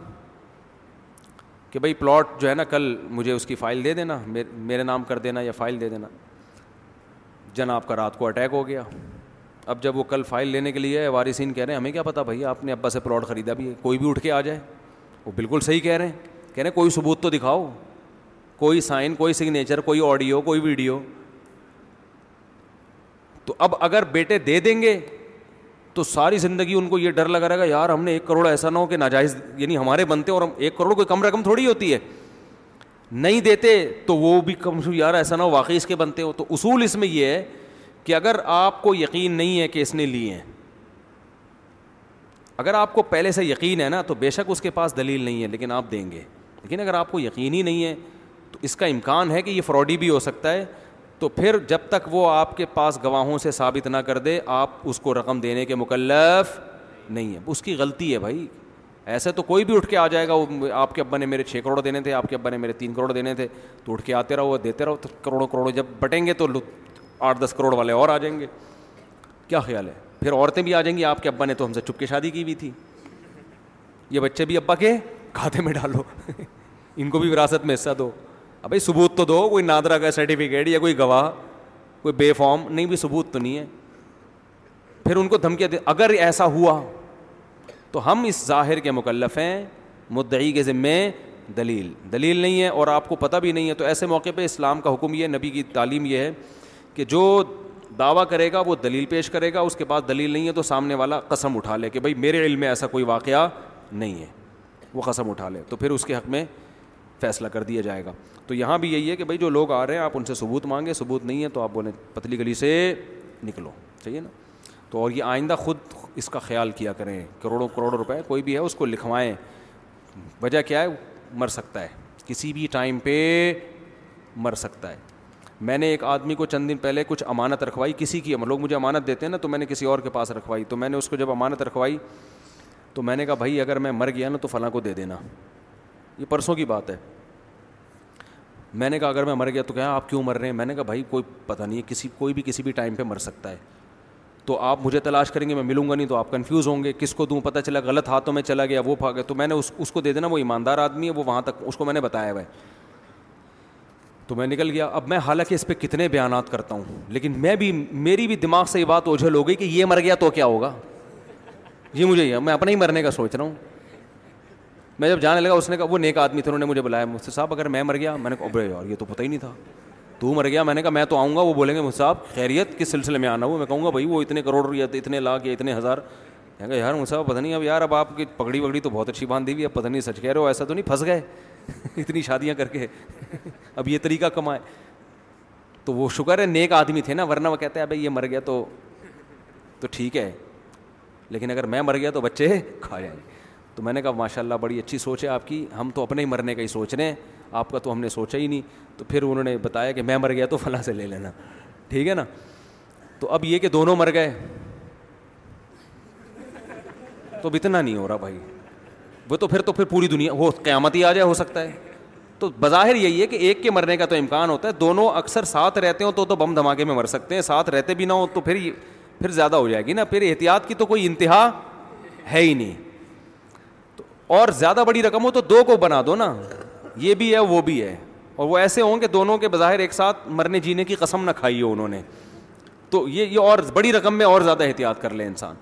کہ بھائی پلاٹ جو ہے نا کل مجھے اس کی فائل دے دینا میرے نام کر دینا یا فائل دے دینا جناب آپ کا رات کو اٹیک ہو گیا اب جب وہ کل فائل لینے کے لیے وارثین کہہ رہے ہیں ہمیں کیا پتا بھائی آپ نے ابا سے پلاٹ خریدا بھی ہے کوئی بھی اٹھ کے آ جائے وہ بالکل صحیح کہہ رہے ہیں کہہ رہے ہیں کوئی ثبوت تو دکھاؤ کوئی سائن کوئی سگنیچر کوئی آڈیو کوئی ویڈیو تو اب اگر بیٹے دے دیں گے تو ساری زندگی ان کو یہ ڈر لگا رہے گا یار ہم نے ایک کروڑ ایسا نہ ہو کہ ناجائز یعنی ہمارے بنتے اور ہم ایک کروڑ کوئی کم رقم تھوڑی ہوتی ہے نہیں دیتے تو وہ بھی کم یار ایسا نہ ہو واقعی اس کے بنتے ہو تو اصول اس میں یہ ہے کہ اگر آپ کو یقین نہیں ہے کہ اس نے لیے ہیں اگر آپ کو پہلے سے یقین ہے نا تو بے شک اس کے پاس دلیل نہیں ہے لیکن آپ دیں گے لیکن اگر آپ کو یقین ہی نہیں ہے تو اس کا امکان ہے کہ یہ فراڈی بھی ہو سکتا ہے تو پھر جب تک وہ آپ کے پاس گواہوں سے ثابت نہ کر دے آپ اس کو رقم دینے کے مکلف نہیں ہے اس کی غلطی ہے بھائی ایسے تو کوئی بھی اٹھ کے آ جائے گا وہ آپ کے ابا نے میرے چھ کروڑ دینے تھے آپ کے ابا نے میرے تین کروڑ دینے تھے تو اٹھ کے آتے رہو دیتے رہو تو کروڑوں کروڑوں جب بٹیں گے تو آٹھ دس کروڑ والے اور آ جائیں گے کیا خیال ہے پھر عورتیں بھی آ جائیں گی آپ کے ابا نے تو ہم سے چپ کے شادی کی ہوئی تھی یہ بچے بھی ابا کے کھاتے میں ڈالو ان کو بھی وراثت میں حصہ دو بھائی ثبوت تو دو کوئی نادرا کا سرٹیفکیٹ یا کوئی گواہ کوئی بے فارم نہیں بھی ثبوت تو نہیں ہے پھر ان کو دھمکیاں اگر ایسا ہوا تو ہم اس ظاہر کے مکلف ہیں مدعی کے ذمے دلیل دلیل نہیں ہے اور آپ کو پتہ بھی نہیں ہے تو ایسے موقع پہ اسلام کا حکم یہ نبی کی تعلیم یہ ہے کہ جو دعویٰ کرے گا وہ دلیل پیش کرے گا اس کے پاس دلیل نہیں ہے تو سامنے والا قسم اٹھا لے کہ بھائی میرے علم میں ایسا کوئی واقعہ نہیں ہے وہ قسم اٹھا لے تو پھر اس کے حق میں فیصلہ کر دیا جائے گا تو یہاں بھی یہی ہے کہ بھائی جو لوگ آ رہے ہیں آپ ان سے ثبوت مانگے ثبوت نہیں ہے تو آپ بولیں پتلی گلی سے نکلو صحیح ہے نا تو اور یہ آئندہ خود اس کا خیال کیا کریں کروڑوں کروڑوں روپئے کوئی بھی ہے اس کو لکھوائیں وجہ کیا ہے مر سکتا ہے کسی بھی ٹائم پہ مر سکتا ہے میں نے ایک آدمی کو چند دن پہلے کچھ امانت رکھوائی کسی کی لوگ مجھے امانت دیتے ہیں نا تو میں نے کسی اور کے پاس رکھوائی تو میں نے اس کو جب امانت رکھوائی تو میں نے کہا بھائی اگر میں مر گیا نا تو فلاں کو دے دینا یہ پرسوں کی بات ہے میں نے کہا اگر میں مر گیا تو کہا آپ کیوں مر رہے ہیں میں نے کہا بھائی کوئی پتہ نہیں ہے کسی کوئی بھی کسی بھی ٹائم پہ مر سکتا ہے تو آپ مجھے تلاش کریں گے میں ملوں گا نہیں تو آپ کنفیوز ہوں گے کس کو دوں پتہ چلا غلط ہاتھوں میں چلا گیا وہ پھا گیا تو میں نے اس اس کو دے دینا وہ ایماندار آدمی ہے وہ وہاں تک اس کو میں نے بتایا ہوا ہے تو میں نکل گیا اب میں حالانکہ اس پہ کتنے بیانات کرتا ہوں لیکن میں بھی میری بھی دماغ سے یہ بات اوجھل ہو گئی کہ یہ مر گیا تو کیا ہوگا یہ مجھے یہ میں اپنا ہی مرنے کا سوچ رہا ہوں میں جب جانے لگا اس نے کہا وہ نیک آدمی تھے انہوں نے مجھے بلایا مجھ سے صاحب اگر میں مر گیا میں نے کہا ابرے یار یہ تو پتہ ہی نہیں تھا تو مر گیا میں نے کہا میں تو آؤں گا وہ بولیں گے مجھ صاحب خیریت کس سلسلے میں آنا ہو میں کہوں گا بھائی وہ اتنے کروڑ یا اتنے لاکھ یا اتنے ہزار میں کہا یار صاحب پتہ نہیں اب یار اب آپ کی پگڑی وگڑی تو بہت اچھی باندھی ہوئی ہے پتہ نہیں سچ کہہ رہے ہو ایسا تو نہیں پھنس گئے اتنی شادیاں کر کے اب یہ طریقہ کمائے تو وہ شکر ہے نیک آدمی تھے نا ورنہ وہ کہتے ہیں بھائی یہ مر گیا تو تو ٹھیک ہے لیکن اگر میں مر گیا تو بچے کھا جائیں گے تو میں نے کہا ماشاء اللہ بڑی اچھی سوچ ہے آپ کی ہم تو اپنے ہی مرنے کا ہی سوچ رہے ہیں آپ کا تو ہم نے سوچا ہی نہیں تو پھر انہوں نے بتایا کہ میں مر گیا تو فلاں سے لے لینا ٹھیک ہے نا تو اب یہ کہ دونوں مر گئے تو اتنا نہیں ہو رہا بھائی وہ تو پھر تو پھر پوری دنیا وہ قیامت ہی آ جائے ہو سکتا ہے تو بظاہر یہی ہے کہ ایک کے مرنے کا تو امکان ہوتا ہے دونوں اکثر ساتھ رہتے ہوں تو تو بم دھماکے میں مر سکتے ہیں ساتھ رہتے بھی نہ ہوں تو پھر پھر زیادہ ہو جائے گی نا پھر احتیاط کی تو کوئی انتہا ہے ہی نہیں اور زیادہ بڑی رقم ہو تو دو کو بنا دو نا یہ بھی ہے وہ بھی ہے اور وہ ایسے ہوں کہ دونوں کے بظاہر ایک ساتھ مرنے جینے کی قسم نہ کھائی ہو انہوں نے تو یہ یہ اور بڑی رقم میں اور زیادہ احتیاط کر لے انسان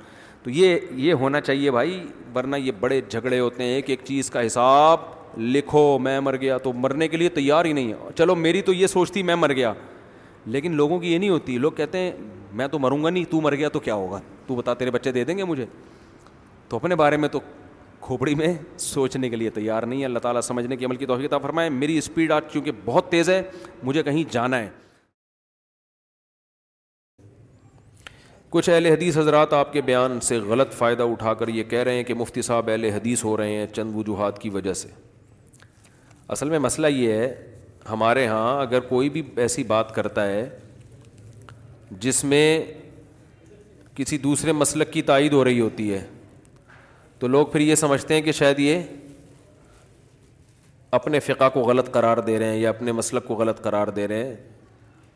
تو یہ یہ ہونا چاہیے بھائی ورنہ یہ بڑے جھگڑے ہوتے ہیں ایک ایک چیز کا حساب لکھو میں مر گیا تو مرنے کے لیے تیار ہی نہیں ہے چلو میری تو یہ سوچتی میں مر گیا لیکن لوگوں کی یہ نہیں ہوتی لوگ کہتے ہیں میں تو مروں گا نہیں تو مر گیا تو کیا ہوگا تو بتا تیرے بچے دے دیں گے مجھے تو اپنے بارے میں تو کھوپڑی میں سوچنے کے لیے تیار نہیں ہے اللہ تعالیٰ سمجھنے کی توفیق عطا فرمائے میری اسپیڈ آج چونکہ بہت تیز ہے مجھے کہیں جانا ہے کچھ اہل حدیث حضرات آپ کے بیان سے غلط فائدہ اٹھا کر یہ کہہ رہے ہیں کہ مفتی صاحب اہل حدیث ہو رہے ہیں چند وجوہات کی وجہ سے اصل میں مسئلہ یہ ہے ہمارے یہاں اگر کوئی بھی ایسی بات کرتا ہے جس میں کسی دوسرے مسلک کی تائید ہو رہی ہوتی ہے تو لوگ پھر یہ سمجھتے ہیں کہ شاید یہ اپنے فقہ کو غلط قرار دے رہے ہیں یا اپنے مسلک کو غلط قرار دے رہے ہیں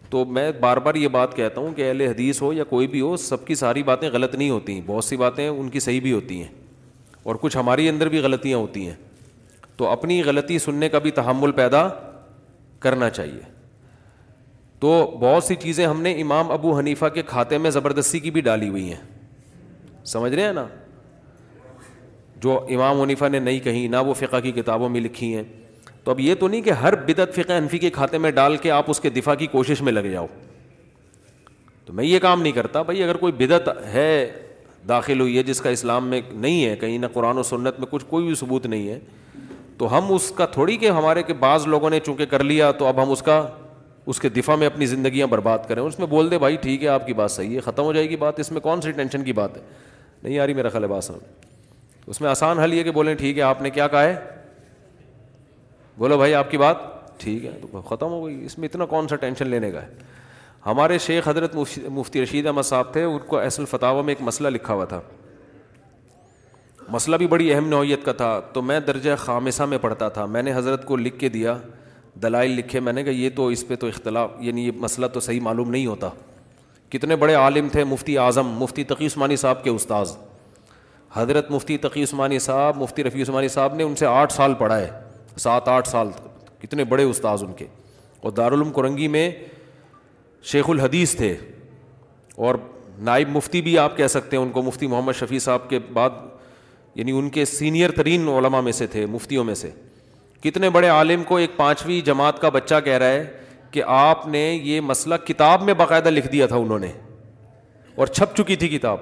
تو میں بار بار یہ بات کہتا ہوں کہ اہل حدیث ہو یا کوئی بھی ہو سب کی ساری باتیں غلط نہیں ہوتی ہیں بہت سی باتیں ان کی صحیح بھی ہوتی ہیں اور کچھ ہماری اندر بھی غلطیاں ہوتی ہیں تو اپنی غلطی سننے کا بھی تحمل پیدا کرنا چاہیے تو بہت سی چیزیں ہم نے امام ابو حنیفہ کے کھاتے میں زبردستی کی بھی ڈالی ہوئی ہیں سمجھ رہے ہیں نا جو امام عنیفہ نے نہیں کہیں نہ وہ فقہ کی کتابوں میں لکھی ہیں تو اب یہ تو نہیں کہ ہر بدت فقہ انفی کے کھاتے میں ڈال کے آپ اس کے دفاع کی کوشش میں لگ جاؤ تو میں یہ کام نہیں کرتا بھائی اگر کوئی بدعت ہے داخل ہوئی ہے جس کا اسلام میں نہیں ہے کہیں نہ قرآن و سنت میں کچھ کوئی بھی ثبوت نہیں ہے تو ہم اس کا تھوڑی کہ ہمارے کے بعض لوگوں نے چونکہ کر لیا تو اب ہم اس کا اس کے دفاع میں اپنی زندگیاں برباد کریں اس میں بول دے بھائی ٹھیک ہے آپ کی بات صحیح ہے ختم ہو جائے گی بات اس میں کون سی ٹینشن کی بات ہے نہیں آ رہی میرا خالب آپ اس میں آسان حل یہ کہ بولیں ٹھیک ہے آپ نے کیا کہا ہے بولو بھائی آپ کی بات ٹھیک ہے تو ختم ہو گئی اس میں اتنا کون سا ٹینشن لینے کا ہے ہمارے شیخ حضرت مفتی رشید احمد صاحب تھے ان کو ایسل فتح میں ایک مسئلہ لکھا ہوا تھا مسئلہ بھی بڑی اہم نوعیت کا تھا تو میں درجہ خامصہ میں پڑھتا تھا میں نے حضرت کو لکھ کے دیا دلائل لکھے میں نے کہا یہ تو اس پہ تو اختلاف یعنی یہ مسئلہ تو صحیح معلوم نہیں ہوتا کتنے بڑے عالم تھے مفتی اعظم مفتی تقی عثمانی صاحب کے استاذ حضرت مفتی تقی عثمانی صاحب مفتی رفیع عثمانی صاحب نے ان سے آٹھ سال پڑھائے سات آٹھ سال کتنے بڑے استاذ ان کے اور دارالعلوم کرنگی میں شیخ الحدیث تھے اور نائب مفتی بھی آپ کہہ سکتے ہیں ان کو مفتی محمد شفیع صاحب کے بعد یعنی ان کے سینئر ترین علماء میں سے تھے مفتیوں میں سے کتنے بڑے عالم کو ایک پانچویں جماعت کا بچہ کہہ رہا ہے کہ آپ نے یہ مسئلہ کتاب میں باقاعدہ لکھ دیا تھا انہوں نے اور چھپ چکی تھی کتاب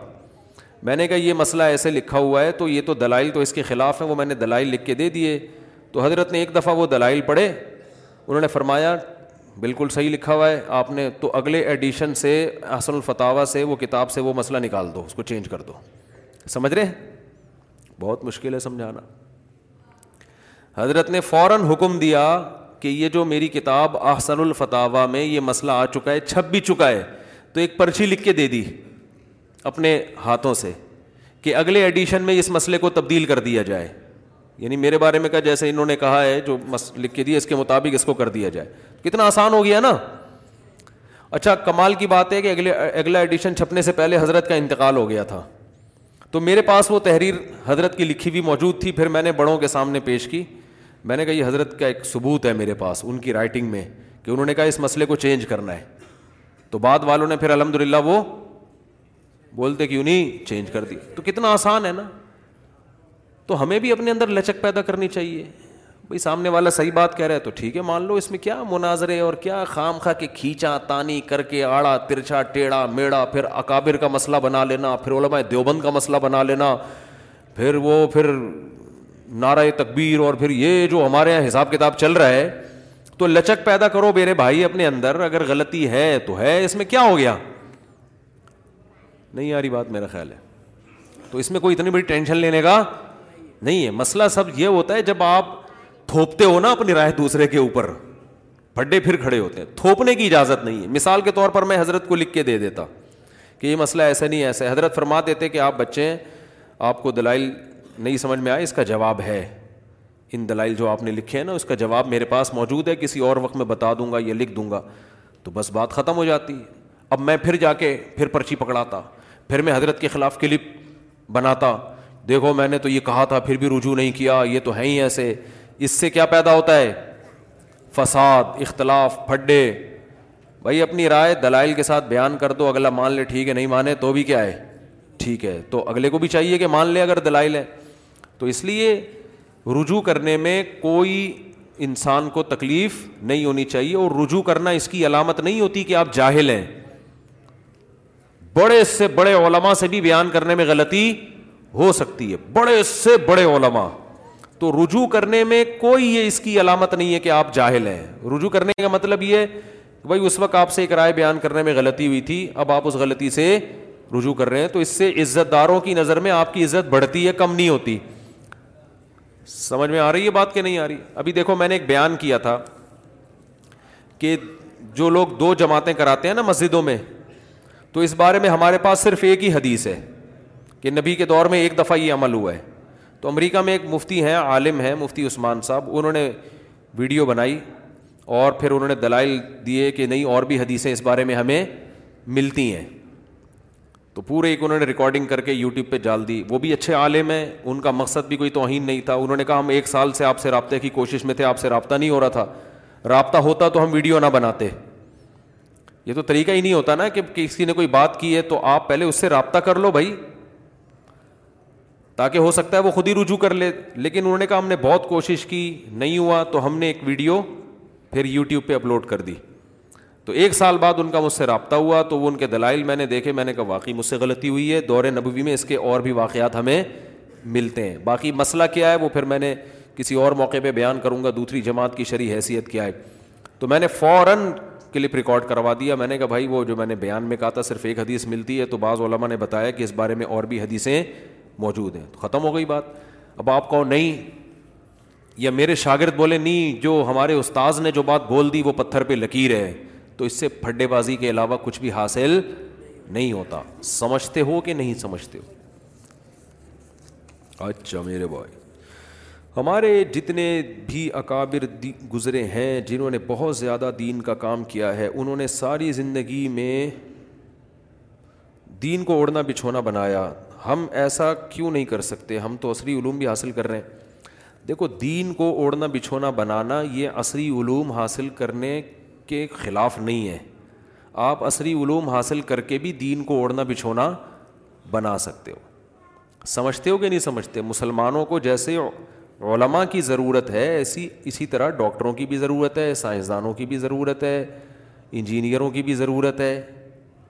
میں نے کہا یہ مسئلہ ایسے لکھا ہوا ہے تو یہ تو دلائل تو اس کے خلاف ہے وہ میں نے دلائل لکھ کے دے دیے تو حضرت نے ایک دفعہ وہ دلائل پڑھے انہوں نے فرمایا بالکل صحیح لکھا ہوا ہے آپ نے تو اگلے ایڈیشن سے حسن الفتاوہ سے وہ کتاب سے وہ مسئلہ نکال دو اس کو چینج کر دو سمجھ رہے بہت مشکل ہے سمجھانا حضرت نے فوراً حکم دیا کہ یہ جو میری کتاب احسن الفتاوہ میں یہ مسئلہ آ چکا ہے چھپ بھی چکا ہے تو ایک پرچی لکھ کے دے دی اپنے ہاتھوں سے کہ اگلے ایڈیشن میں اس مسئلے کو تبدیل کر دیا جائے یعنی میرے بارے میں کہا جیسے انہوں نے کہا ہے جو مس لکھ کے دیے اس کے مطابق اس کو کر دیا جائے کتنا آسان ہو گیا نا اچھا کمال کی بات ہے کہ اگلے اگلا ایڈیشن چھپنے سے پہلے حضرت کا انتقال ہو گیا تھا تو میرے پاس وہ تحریر حضرت کی لکھی ہوئی موجود تھی پھر میں نے بڑوں کے سامنے پیش کی میں نے کہا یہ حضرت کا ایک ثبوت ہے میرے پاس ان کی رائٹنگ میں کہ انہوں نے کہا اس مسئلے کو چینج کرنا ہے تو بعد والوں نے پھر الحمد للہ وہ بولتے کیوں نہیں چینج کر دی تو کتنا آسان ہے نا تو ہمیں بھی اپنے اندر لچک پیدا کرنی چاہیے بھائی سامنے والا صحیح بات کہہ رہا ہے تو ٹھیک ہے مان لو اس میں کیا مناظرے اور کیا خام خا کے کھینچا تانی کر کے آڑا ترچا ٹیڑھا میڑا پھر اکابر کا مسئلہ بنا لینا پھر علماء دیوبند کا مسئلہ بنا لینا پھر وہ پھر نعرہ تکبیر اور پھر یہ جو ہمارے یہاں حساب کتاب چل رہا ہے تو لچک پیدا کرو میرے بھائی اپنے اندر اگر غلطی ہے تو ہے اس میں کیا ہو گیا نہیں آ رہی بات میرا خیال ہے تو اس میں کوئی اتنی بڑی ٹینشن لینے کا نہیں ہے مسئلہ سب یہ ہوتا ہے جب آپ تھوپتے ہو نا اپنی رائے دوسرے کے اوپر پڈے پھر کھڑے ہوتے ہیں تھوپنے کی اجازت نہیں ہے مثال کے طور پر میں حضرت کو لکھ کے دے دیتا کہ یہ مسئلہ ایسا نہیں ایسا حضرت فرما دیتے کہ آپ بچے ہیں آپ کو دلائل نہیں سمجھ میں آئے اس کا جواب ہے ان دلائل جو آپ نے لکھے ہیں نا اس کا جواب میرے پاس موجود ہے کسی اور وقت میں بتا دوں گا یا لکھ دوں گا تو بس بات ختم ہو جاتی اب میں پھر جا کے پھر پرچی پکڑاتا پھر میں حضرت کے خلاف کلپ بناتا دیکھو میں نے تو یہ کہا تھا پھر بھی رجوع نہیں کیا یہ تو ہے ہی ایسے اس سے کیا پیدا ہوتا ہے فساد اختلاف پھڈے بھائی اپنی رائے دلائل کے ساتھ بیان کر دو اگلا مان لے ٹھیک ہے نہیں مانے تو بھی کیا ہے ٹھیک ہے تو اگلے کو بھی چاہیے کہ مان لے اگر دلائل ہے تو اس لیے رجوع کرنے میں کوئی انسان کو تکلیف نہیں ہونی چاہیے اور رجوع کرنا اس کی علامت نہیں ہوتی کہ آپ جاہل ہیں بڑے سے بڑے علما سے بھی بیان کرنے میں غلطی ہو سکتی ہے بڑے سے بڑے علما تو رجوع کرنے میں کوئی یہ اس کی علامت نہیں ہے کہ آپ جاہل ہیں رجوع کرنے کا مطلب یہ بھائی اس وقت آپ سے ایک رائے بیان کرنے میں غلطی ہوئی تھی اب آپ اس غلطی سے رجوع کر رہے ہیں تو اس سے عزت داروں کی نظر میں آپ کی عزت بڑھتی ہے کم نہیں ہوتی سمجھ میں آ رہی ہے بات کہ نہیں آ رہی ابھی دیکھو میں نے ایک بیان کیا تھا کہ جو لوگ دو جماعتیں کراتے ہیں نا مسجدوں میں تو اس بارے میں ہمارے پاس صرف ایک ہی حدیث ہے کہ نبی کے دور میں ایک دفعہ یہ عمل ہوا ہے تو امریکہ میں ایک مفتی ہیں عالم ہیں مفتی عثمان صاحب انہوں نے ویڈیو بنائی اور پھر انہوں نے دلائل دیے کہ نہیں اور بھی حدیثیں اس بارے میں ہمیں ملتی ہیں تو پورے ایک انہوں نے ریکارڈنگ کر کے یوٹیوب پہ ڈال دی وہ بھی اچھے عالم ہیں ان کا مقصد بھی کوئی توہین نہیں تھا انہوں نے کہا ہم ایک سال سے آپ سے رابطے کی کوشش میں تھے آپ سے رابطہ نہیں ہو رہا تھا رابطہ ہوتا تو ہم ویڈیو نہ بناتے یہ تو طریقہ ہی نہیں ہوتا نا کہ کسی نے کوئی بات کی ہے تو آپ پہلے اس سے رابطہ کر لو بھائی تاکہ ہو سکتا ہے وہ خود ہی رجوع کر لے لیکن انہوں نے کہا ہم نے بہت کوشش کی نہیں ہوا تو ہم نے ایک ویڈیو پھر یوٹیوب پہ اپلوڈ کر دی تو ایک سال بعد ان کا مجھ سے رابطہ ہوا تو وہ ان کے دلائل میں نے دیکھے میں نے کہا واقعی مجھ سے غلطی ہوئی ہے دور نبوی میں اس کے اور بھی واقعات ہمیں ملتے ہیں باقی مسئلہ کیا ہے وہ پھر میں نے کسی اور موقع پہ بیان کروں گا دوسری جماعت کی شرح حیثیت کیا ہے تو میں نے فوراً کلپ ریکارڈ کروا دیا میں نے کہا بھائی وہ جو میں نے بیان میں کہا تھا صرف ایک حدیث ملتی ہے تو بعض علماء نے بتایا کہ اس بارے میں اور بھی حدیثیں موجود ہیں تو ختم ہو گئی بات اب آپ کہو نہیں یا میرے شاگرد بولے نہیں جو ہمارے استاذ نے جو بات بول دی وہ پتھر پہ لکیر ہے تو اس سے پھڈے بازی کے علاوہ کچھ بھی حاصل نہیں ہوتا سمجھتے ہو کہ نہیں سمجھتے ہو اچھا میرے بھائی ہمارے جتنے بھی اکابر گزرے ہیں جنہوں نے بہت زیادہ دین کا کام کیا ہے انہوں نے ساری زندگی میں دین کو اوڑھنا بچھونا بنایا ہم ایسا کیوں نہیں کر سکتے ہم تو عصری علوم بھی حاصل کر رہے ہیں دیکھو دین کو اوڑھنا بچھونا بنانا یہ عصری علوم حاصل کرنے کے خلاف نہیں ہے آپ عصری علوم حاصل کر کے بھی دین کو اوڑھنا بچھونا بنا سکتے ہو سمجھتے ہو کہ نہیں سمجھتے مسلمانوں کو جیسے علماء کی ضرورت ہے ایسی اسی طرح ڈاکٹروں کی بھی ضرورت ہے سائنسدانوں کی بھی ضرورت ہے انجینئروں کی بھی ضرورت ہے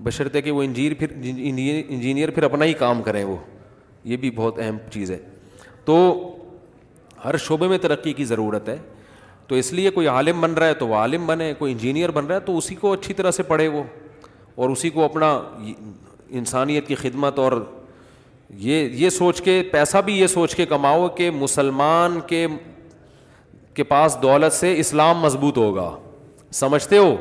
بشرط کہ وہ انجینئر پھر انجینئر پھر اپنا ہی کام کریں وہ یہ بھی بہت اہم چیز ہے تو ہر شعبے میں ترقی کی ضرورت ہے تو اس لیے کوئی عالم بن رہا ہے تو وہ عالم بنے کوئی انجینئر بن رہا ہے تو اسی کو اچھی طرح سے پڑھے وہ اور اسی کو اپنا انسانیت کی خدمت اور یہ یہ سوچ کے پیسہ بھی یہ سوچ کے کماؤ کہ مسلمان کے کے پاس دولت سے اسلام مضبوط ہوگا سمجھتے ہو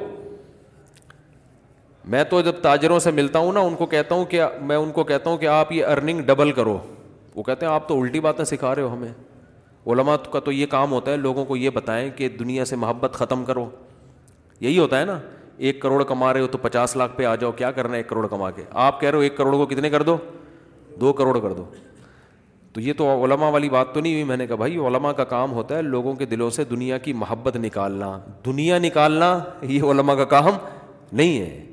میں تو جب تاجروں سے ملتا ہوں نا ان کو کہتا ہوں کہ میں ان کو کہتا ہوں کہ آپ یہ ارننگ ڈبل کرو وہ کہتے ہیں آپ تو الٹی باتیں سکھا رہے ہو ہمیں علماء کا تو یہ کام ہوتا ہے لوگوں کو یہ بتائیں کہ دنیا سے محبت ختم کرو یہی ہوتا ہے نا ایک کروڑ کما رہے ہو تو پچاس لاکھ پہ آ جاؤ کیا کرنا ہے ایک کروڑ کما کے آپ کہہ رہے ہو ایک کروڑ کو کتنے کر دو دو کروڑ کر دو تو یہ تو علماء والی بات تو نہیں ہوئی میں نے کہا بھائی علماء کا کام ہوتا ہے لوگوں کے دلوں سے دنیا کی محبت نکالنا دنیا نکالنا یہ علماء کا کام نہیں ہے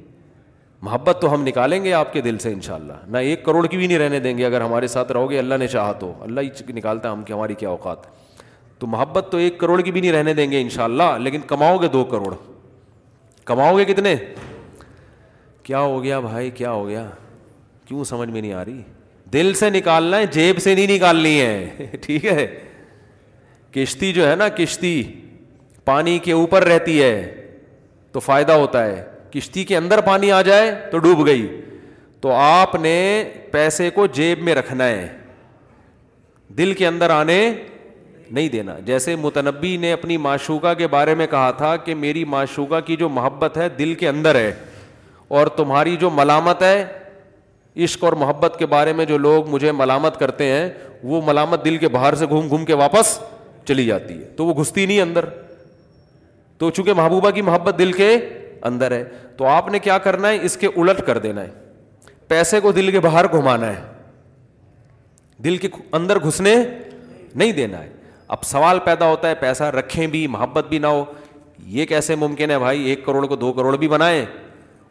محبت تو ہم نکالیں گے آپ کے دل سے انشاءاللہ نہ ایک کروڑ کی بھی نہیں رہنے دیں گے اگر ہمارے ساتھ رہو گے اللہ نے چاہا تو اللہ ہی نکالتا ہے ہم کہ ہماری کیا اوقات تو محبت تو ایک کروڑ کی بھی نہیں رہنے دیں گے انشاءاللہ لیکن کماؤ گے دو کروڑ کماؤ گے کتنے کیا ہو گیا بھائی کیا ہو گیا کیوں سمجھ میں نہیں آ رہی دل سے نکالنا ہے جیب سے نہیں نکالنی ہے ٹھیک ہے کشتی جو ہے نا کشتی پانی کے اوپر رہتی ہے تو فائدہ ہوتا ہے کشتی کے اندر پانی آ جائے تو ڈوب گئی تو آپ نے پیسے کو جیب میں رکھنا ہے دل کے اندر آنے نہیں دینا جیسے متنبی نے اپنی معشوقہ کے بارے میں کہا تھا کہ میری معشوقہ کی جو محبت ہے دل کے اندر ہے اور تمہاری جو ملامت ہے عشق اور محبت کے بارے میں جو لوگ مجھے ملامت کرتے ہیں وہ ملامت دل کے باہر سے گھوم گھوم کے واپس چلی جاتی ہے تو وہ گھستی نہیں اندر تو چونکہ محبوبہ کی محبت دل کے اندر ہے تو آپ نے کیا کرنا ہے اس کے الٹ کر دینا ہے پیسے کو دل کے باہر گھمانا ہے دل کے اندر گھسنے نہیں دینا ہے اب سوال پیدا ہوتا ہے پیسہ رکھیں بھی محبت بھی نہ ہو یہ کیسے ممکن ہے بھائی ایک کروڑ کو دو کروڑ بھی بنائیں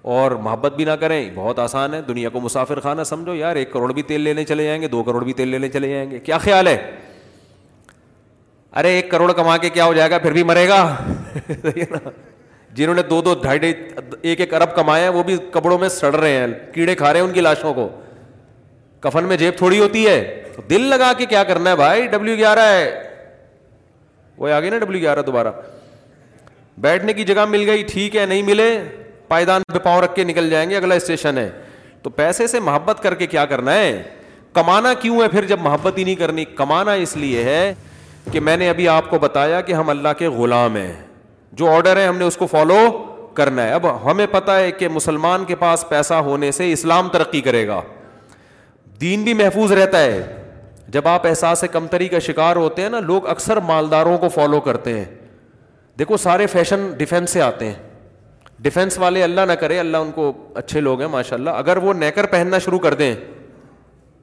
اور محبت بھی نہ کریں بہت آسان ہے دنیا کو مسافر خانہ سمجھو یار ایک کروڑ بھی تیل لینے چلے جائیں گے دو کروڑ بھی تیل لینے چلے جائیں گے کیا خیال ہے ارے ایک کروڑ کما کے کیا ہو جائے گا پھر بھی مرے گا جنہوں نے دو دو ڈھائی ڈھائی ایک ایک ارب کمائے ہیں وہ بھی کپڑوں میں سڑ رہے ہیں کیڑے کھا رہے ہیں ان کی لاشوں کو کفن میں جیب تھوڑی ہوتی ہے دل لگا کے کیا کرنا ہے بھائی ڈبلو گیارہ ہے وہ آ نا ڈبلو گیارہ دوبارہ بیٹھنے کی جگہ مل گئی ٹھیک ہے نہیں ملے پہ پاؤں رکھ کے نکل جائیں گے اگلا اسٹیشن ہے تو پیسے سے محبت کر کے کیا کرنا ہے کمانا کیوں ہے پھر جب محبت ہی نہیں کرنی کمانا اس لیے ہے کہ میں نے ابھی آپ کو بتایا کہ ہم اللہ کے غلام ہیں جو آڈر ہے ہم نے اس کو فالو کرنا ہے اب ہمیں پتا ہے کہ مسلمان کے پاس پیسہ ہونے سے اسلام ترقی کرے گا دین بھی محفوظ رہتا ہے جب آپ احساس کمتری کا شکار ہوتے ہیں نا لوگ اکثر مالداروں کو فالو کرتے ہیں دیکھو سارے فیشن ڈیفینس سے آتے ہیں ڈیفینس والے اللہ نہ کرے اللہ ان کو اچھے لوگ ہیں ماشاء اللہ اگر وہ نیکر پہننا شروع کر دیں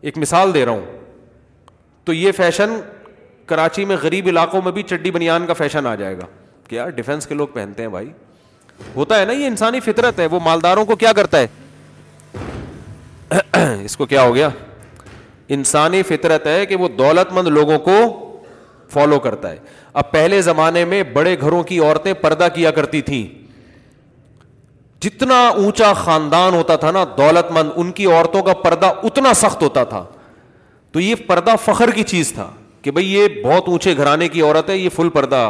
ایک مثال دے رہا ہوں تو یہ فیشن کراچی میں غریب علاقوں میں بھی چڈی بنیان کا فیشن آ جائے گا کیا ڈیفینس کے لوگ پہنتے ہیں بھائی ہوتا ہے نا یہ انسانی فطرت ہے وہ مالداروں کو کیا کرتا ہے اس کو کیا ہو گیا انسانی فطرت ہے کہ وہ دولت مند لوگوں کو فالو کرتا ہے اب پہلے زمانے میں بڑے گھروں کی عورتیں پردہ کیا کرتی تھیں جتنا اونچا خاندان ہوتا تھا نا دولت مند ان کی عورتوں کا پردہ اتنا سخت ہوتا تھا تو یہ پردہ فخر کی چیز تھا کہ بھائی یہ بہت اونچے گھرانے کی عورت ہے یہ فل پردہ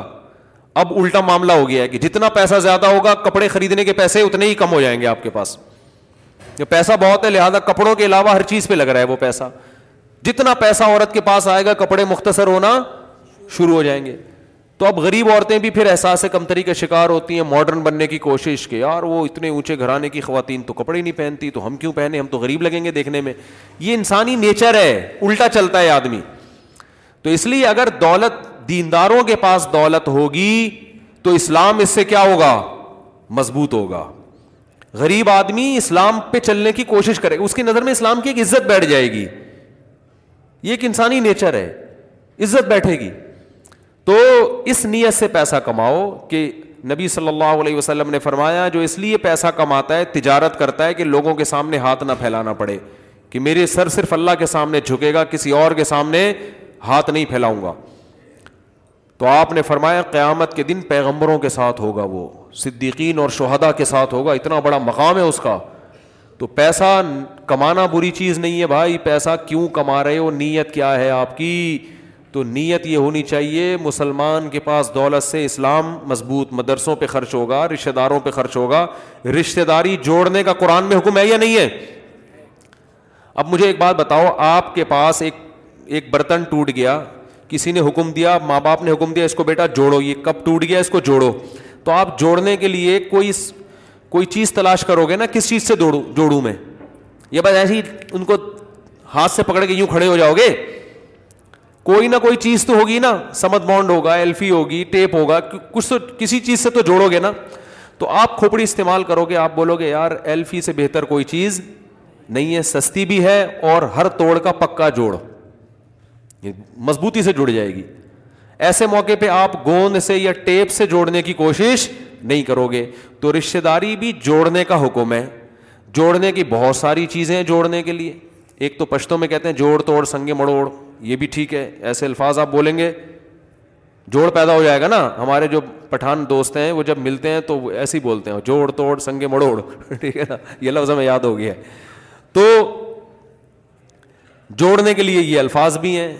اب الٹا معاملہ ہو گیا ہے کہ جتنا پیسہ زیادہ ہوگا کپڑے خریدنے کے پیسے اتنے ہی کم ہو جائیں گے آپ کے پاس پیسہ بہت ہے لہذا کپڑوں کے علاوہ ہر چیز پہ لگ رہا ہے وہ پیسہ جتنا پیسہ عورت کے پاس آئے گا کپڑے مختصر ہونا شروع ہو جائیں گے تو اب غریب عورتیں بھی پھر احساس کمتری کا شکار ہوتی ہیں ماڈرن بننے کی کوشش کے یار وہ اتنے اونچے گھرانے کی خواتین تو کپڑے نہیں پہنتی تو ہم کیوں پہنے ہم تو غریب لگیں گے دیکھنے میں یہ انسانی نیچر ہے الٹا چلتا ہے آدمی تو اس لیے اگر دولت دینداروں کے پاس دولت ہوگی تو اسلام اس سے کیا ہوگا مضبوط ہوگا غریب آدمی اسلام پہ چلنے کی کوشش کرے اس کی نظر میں اسلام کی ایک عزت بیٹھ جائے گی یہ ایک انسانی نیچر ہے عزت بیٹھے گی تو اس نیت سے پیسہ کماؤ کہ نبی صلی اللہ علیہ وسلم نے فرمایا جو اس لیے پیسہ کماتا ہے تجارت کرتا ہے کہ لوگوں کے سامنے ہاتھ نہ پھیلانا پڑے کہ میرے سر صرف اللہ کے سامنے جھکے گا کسی اور کے سامنے ہاتھ نہیں پھیلاؤں گا تو آپ نے فرمایا قیامت کے دن پیغمبروں کے ساتھ ہوگا وہ صدیقین اور شہدا کے ساتھ ہوگا اتنا بڑا مقام ہے اس کا تو پیسہ کمانا بری چیز نہیں ہے بھائی پیسہ کیوں کما رہے ہو نیت کیا ہے آپ کی تو نیت یہ ہونی چاہیے مسلمان کے پاس دولت سے اسلام مضبوط مدرسوں پہ خرچ ہوگا رشتہ داروں پہ خرچ ہوگا رشتہ داری جوڑنے کا قرآن میں حکم ہے یا نہیں ہے اب مجھے ایک بات بتاؤ آپ کے پاس ایک ایک برتن ٹوٹ گیا کسی نے حکم دیا ماں باپ نے حکم دیا اس کو بیٹا جوڑو یہ کب ٹوٹ گیا اس کو جوڑو تو آپ جوڑنے کے لیے کوئی کوئی چیز تلاش کرو گے نا کس چیز سے جوڑوں میں یہ بس ایسی ان کو ہاتھ سے پکڑ کے یوں کھڑے ہو جاؤ گے کوئی نہ کوئی چیز تو ہوگی نا سمت بانڈ ہوگا ایلفی ہوگی ٹیپ ہوگا کچھ تو کسی چیز سے تو جوڑو گے نا تو آپ کھوپڑی استعمال کرو گے آپ بولو گے یار ایلفی سے بہتر کوئی چیز نہیں ہے سستی بھی ہے اور ہر توڑ کا پکا جوڑ مضبوطی سے جڑ جائے گی ایسے موقع پہ آپ گوند سے یا ٹیپ سے جوڑنے کی کوشش نہیں کرو گے تو رشتے داری بھی جوڑنے کا حکم ہے جوڑنے کی بہت ساری چیزیں ہیں جوڑنے کے لیے ایک تو پشتوں میں کہتے ہیں جوڑ توڑ سنگے مڑوڑ یہ بھی ٹھیک ہے ایسے الفاظ آپ بولیں گے جوڑ پیدا ہو جائے گا نا ہمارے جو پٹھان دوست ہیں وہ جب ملتے ہیں تو ایسے ہی بولتے ہیں جوڑ توڑ سنگے مڑوڑ ٹھیک ہے نا یہ لفظ ہمیں یاد ہو گیا ہے تو جوڑنے کے لیے یہ الفاظ بھی ہیں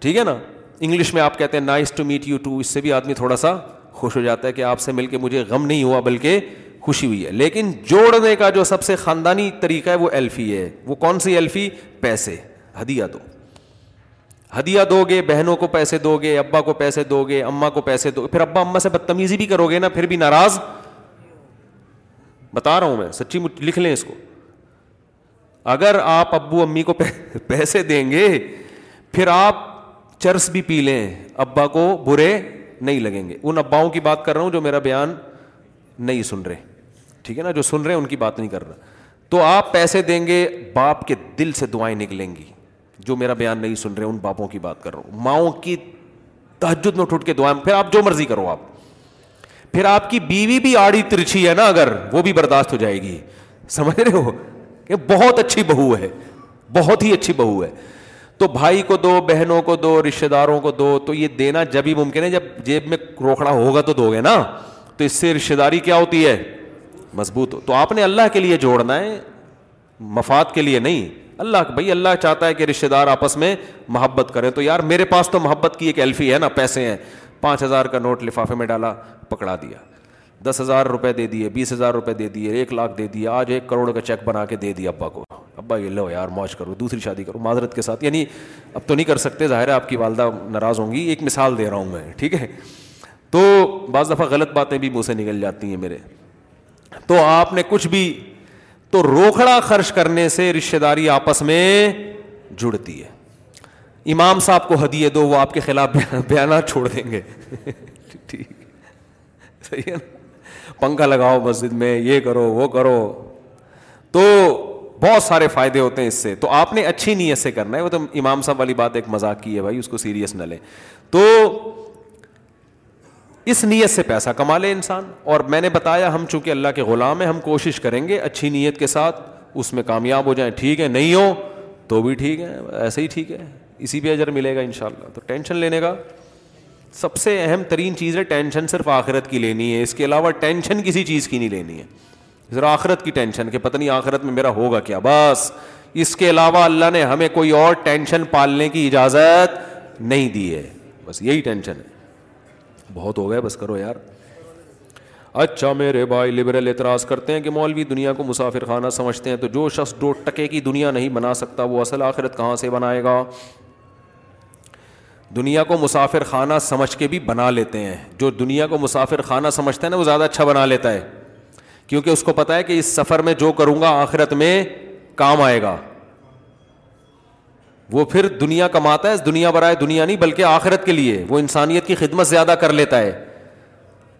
ٹھیک ہے نا انگلش میں آپ کہتے ہیں nice to meet you too اس سے بھی آدمی تھوڑا سا خوش ہو جاتا ہے کہ آپ سے مل کے مجھے غم نہیں ہوا بلکہ خوشی ہوئی ہے لیکن جوڑنے کا جو سب سے خاندانی طریقہ ہے وہ ایلفی ہے وہ کون سی ایلفی پیسے ہدیہ دو ہدیہ دو گے بہنوں کو پیسے دو گے ابا کو پیسے دو گے اما کو پیسے دو پھر ابا اما سے بدتمیزی بھی کرو گے نا پھر بھی ناراض بتا رہا ہوں میں سچی لکھ لیں اس کو اگر آپ ابو امی کو پیسے دیں گے پھر آپ چرس بھی پی لیں ابا کو برے نہیں لگیں گے ان اباؤں کی بات کر رہا ہوں جو میرا بیان نہیں سن رہے ٹھیک ہے نا جو سن رہے ہیں ان کی بات نہیں کر رہا تو آپ پیسے دیں گے باپ کے دل سے دعائیں نکلیں گی جو میرا بیان نہیں سن رہے ان باپوں کی بات کر رہا ہوں ماؤں کی تحجد میں ٹوٹ کے دعائیں پھر آپ جو مرضی کرو آپ پھر آپ کی بیوی بھی آڑی ترچھی ہے نا اگر وہ بھی برداشت ہو جائے گی سمجھ رہے ہو کہ بہت اچھی بہو ہے بہت ہی اچھی بہو ہے تو بھائی کو دو بہنوں کو دو رشتے داروں کو دو تو یہ دینا جب ہی ممکن ہے جب جیب میں روکھڑا ہوگا تو دو گے نا تو اس سے رشتے داری کیا ہوتی ہے مضبوط ہو تو آپ نے اللہ کے لیے جوڑنا ہے مفاد کے لیے نہیں اللہ بھائی اللہ چاہتا ہے کہ رشتے دار آپس میں محبت کریں تو یار میرے پاس تو محبت کی ایک ایلفی ہے نا پیسے ہیں پانچ ہزار کا نوٹ لفافے میں ڈالا پکڑا دیا دس ہزار روپے دے دیے بیس ہزار روپے دے دیے ایک لاکھ دے دیے آج ایک کروڑ کا چیک بنا کے دے دیا ابا کو ابا یہ لو یار موج کرو دوسری شادی کرو معذرت کے ساتھ یعنی اب تو نہیں کر سکتے ظاہر ہے آپ کی والدہ ناراض ہوں گی ایک مثال دے رہا ہوں میں ٹھیک ہے تو بعض دفعہ غلط باتیں بھی منہ سے نکل جاتی ہیں میرے تو آپ نے کچھ بھی تو روکڑا خرچ کرنے سے رشتے داری آپس میں جڑتی ہے امام صاحب کو ہدیے دو وہ آپ کے خلاف بیانات چھوڑ دیں گے ٹھیک ہے نا پنکھا لگاؤ مسجد میں یہ کرو وہ کرو تو بہت سارے فائدے ہوتے ہیں اس سے تو آپ نے اچھی نیت سے کرنا ہے وہ تو امام صاحب والی بات ایک مذاق کی ہے بھائی اس کو سیریس نہ لیں تو اس نیت سے پیسہ کما لے انسان اور میں نے بتایا ہم چونکہ اللہ کے غلام ہیں ہم کوشش کریں گے اچھی نیت کے ساتھ اس میں کامیاب ہو جائیں ٹھیک ہے نہیں ہو تو بھی ٹھیک ہے ایسے ہی ٹھیک ہے اسی بھی اجر ملے گا ان شاء اللہ تو ٹینشن لینے کا سب سے اہم ترین چیز ہے ٹینشن صرف آخرت کی لینی ہے اس کے علاوہ ٹینشن کسی چیز کی نہیں لینی ہے ذرا آخرت کی ٹینشن کہ پتہ نہیں آخرت میں میرا ہوگا کیا بس اس کے علاوہ اللہ نے ہمیں کوئی اور ٹینشن پالنے کی اجازت نہیں دی ہے بس یہی ٹینشن ہے بہت ہو گئے بس کرو یار اچھا میرے بھائی لبرل اعتراض کرتے ہیں کہ مولوی دنیا کو مسافر خانہ سمجھتے ہیں تو جو شخص دو ٹکے کی دنیا نہیں بنا سکتا وہ اصل آخرت کہاں سے بنائے گا دنیا کو مسافر خانہ سمجھ کے بھی بنا لیتے ہیں جو دنیا کو مسافر خانہ سمجھتا ہے نا وہ زیادہ اچھا بنا لیتا ہے کیونکہ اس کو پتا ہے کہ اس سفر میں جو کروں گا آخرت میں کام آئے گا وہ پھر دنیا کماتا ہے دنیا برائے دنیا نہیں بلکہ آخرت کے لیے وہ انسانیت کی خدمت زیادہ کر لیتا ہے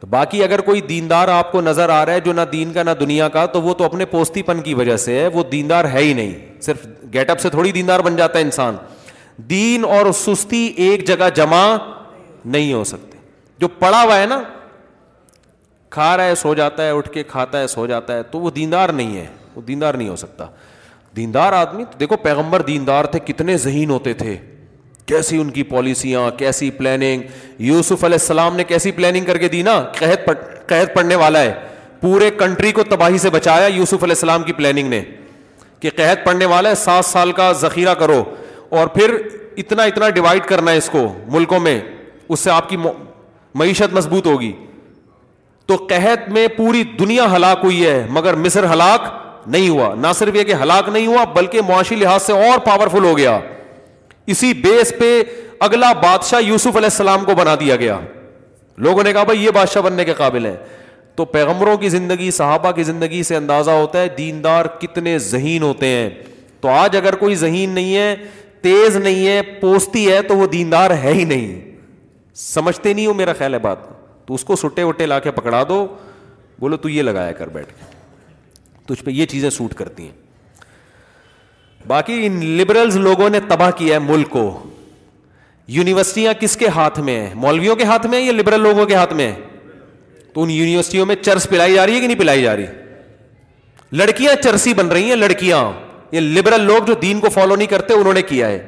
تو باقی اگر کوئی دیندار آپ کو نظر آ رہا ہے جو نہ دین کا نہ دنیا کا تو وہ تو اپنے پوستی پن کی وجہ سے ہے وہ دیندار ہے ہی نہیں صرف گیٹ اپ سے تھوڑی دیندار بن جاتا ہے انسان دین اور سستی ایک جگہ جمع نہیں ہو سکتے جو پڑا ہوا ہے نا کھا رہا ہے سو جاتا ہے اٹھ کے کھاتا ہے سو جاتا ہے تو وہ دیندار نہیں ہے وہ دیندار نہیں ہو سکتا دیندار آدمی دیکھو پیغمبر دیندار تھے کتنے ذہین ہوتے تھے کیسی ان کی پالیسیاں کیسی پلاننگ پلاننگ یوسف علیہ السلام نے کیسی کر کے دی نا قید قید والا ہے پورے کنٹری کو تباہی سے بچایا یوسف علیہ السلام کی پلاننگ نے کہ قید پڑھنے والا ہے سات سال کا ذخیرہ کرو اور پھر اتنا اتنا ڈیوائڈ کرنا ہے اس کو ملکوں میں اس سے آپ کی معیشت مضبوط ہوگی تو قحط میں پوری دنیا ہلاک ہوئی ہے مگر مصر ہلاک نہیں ہوا نہ صرف یہ کہ ہلاک نہیں ہوا بلکہ معاشی لحاظ سے اور پاورفل ہو گیا اسی بیس پہ اگلا بادشاہ یوسف علیہ السلام کو بنا دیا گیا لوگوں نے کہا بھائی یہ بادشاہ بننے کے قابل ہے تو پیغمبروں کی زندگی صحابہ کی زندگی سے اندازہ ہوتا ہے دیندار کتنے ذہین ہوتے ہیں تو آج اگر کوئی ذہین نہیں ہے تیز نہیں ہے پوستی ہے تو وہ دیندار ہے ہی نہیں سمجھتے نہیں ہو میرا خیال ہے بات تو اس کو سٹے وٹے لا کے پکڑا دو بولو تو یہ لگایا کر بیٹھ کے تجھ پہ یہ چیزیں سوٹ کرتی ہیں باقی ان لبرلز لوگوں نے تباہ کیا ہے ملک کو یونیورسٹیاں کس کے ہاتھ میں ہیں مولویوں کے ہاتھ میں ہیں یا لبرل لوگوں کے ہاتھ میں ہیں تو ان یونیورسٹیوں میں چرس پلائی جا رہی ہے کہ نہیں پلائی جا رہی لڑکیاں چرسی بن رہی ہیں لڑکیاں یہ لبرل لوگ جو دین کو فالو نہیں کرتے انہوں نے کیا ہے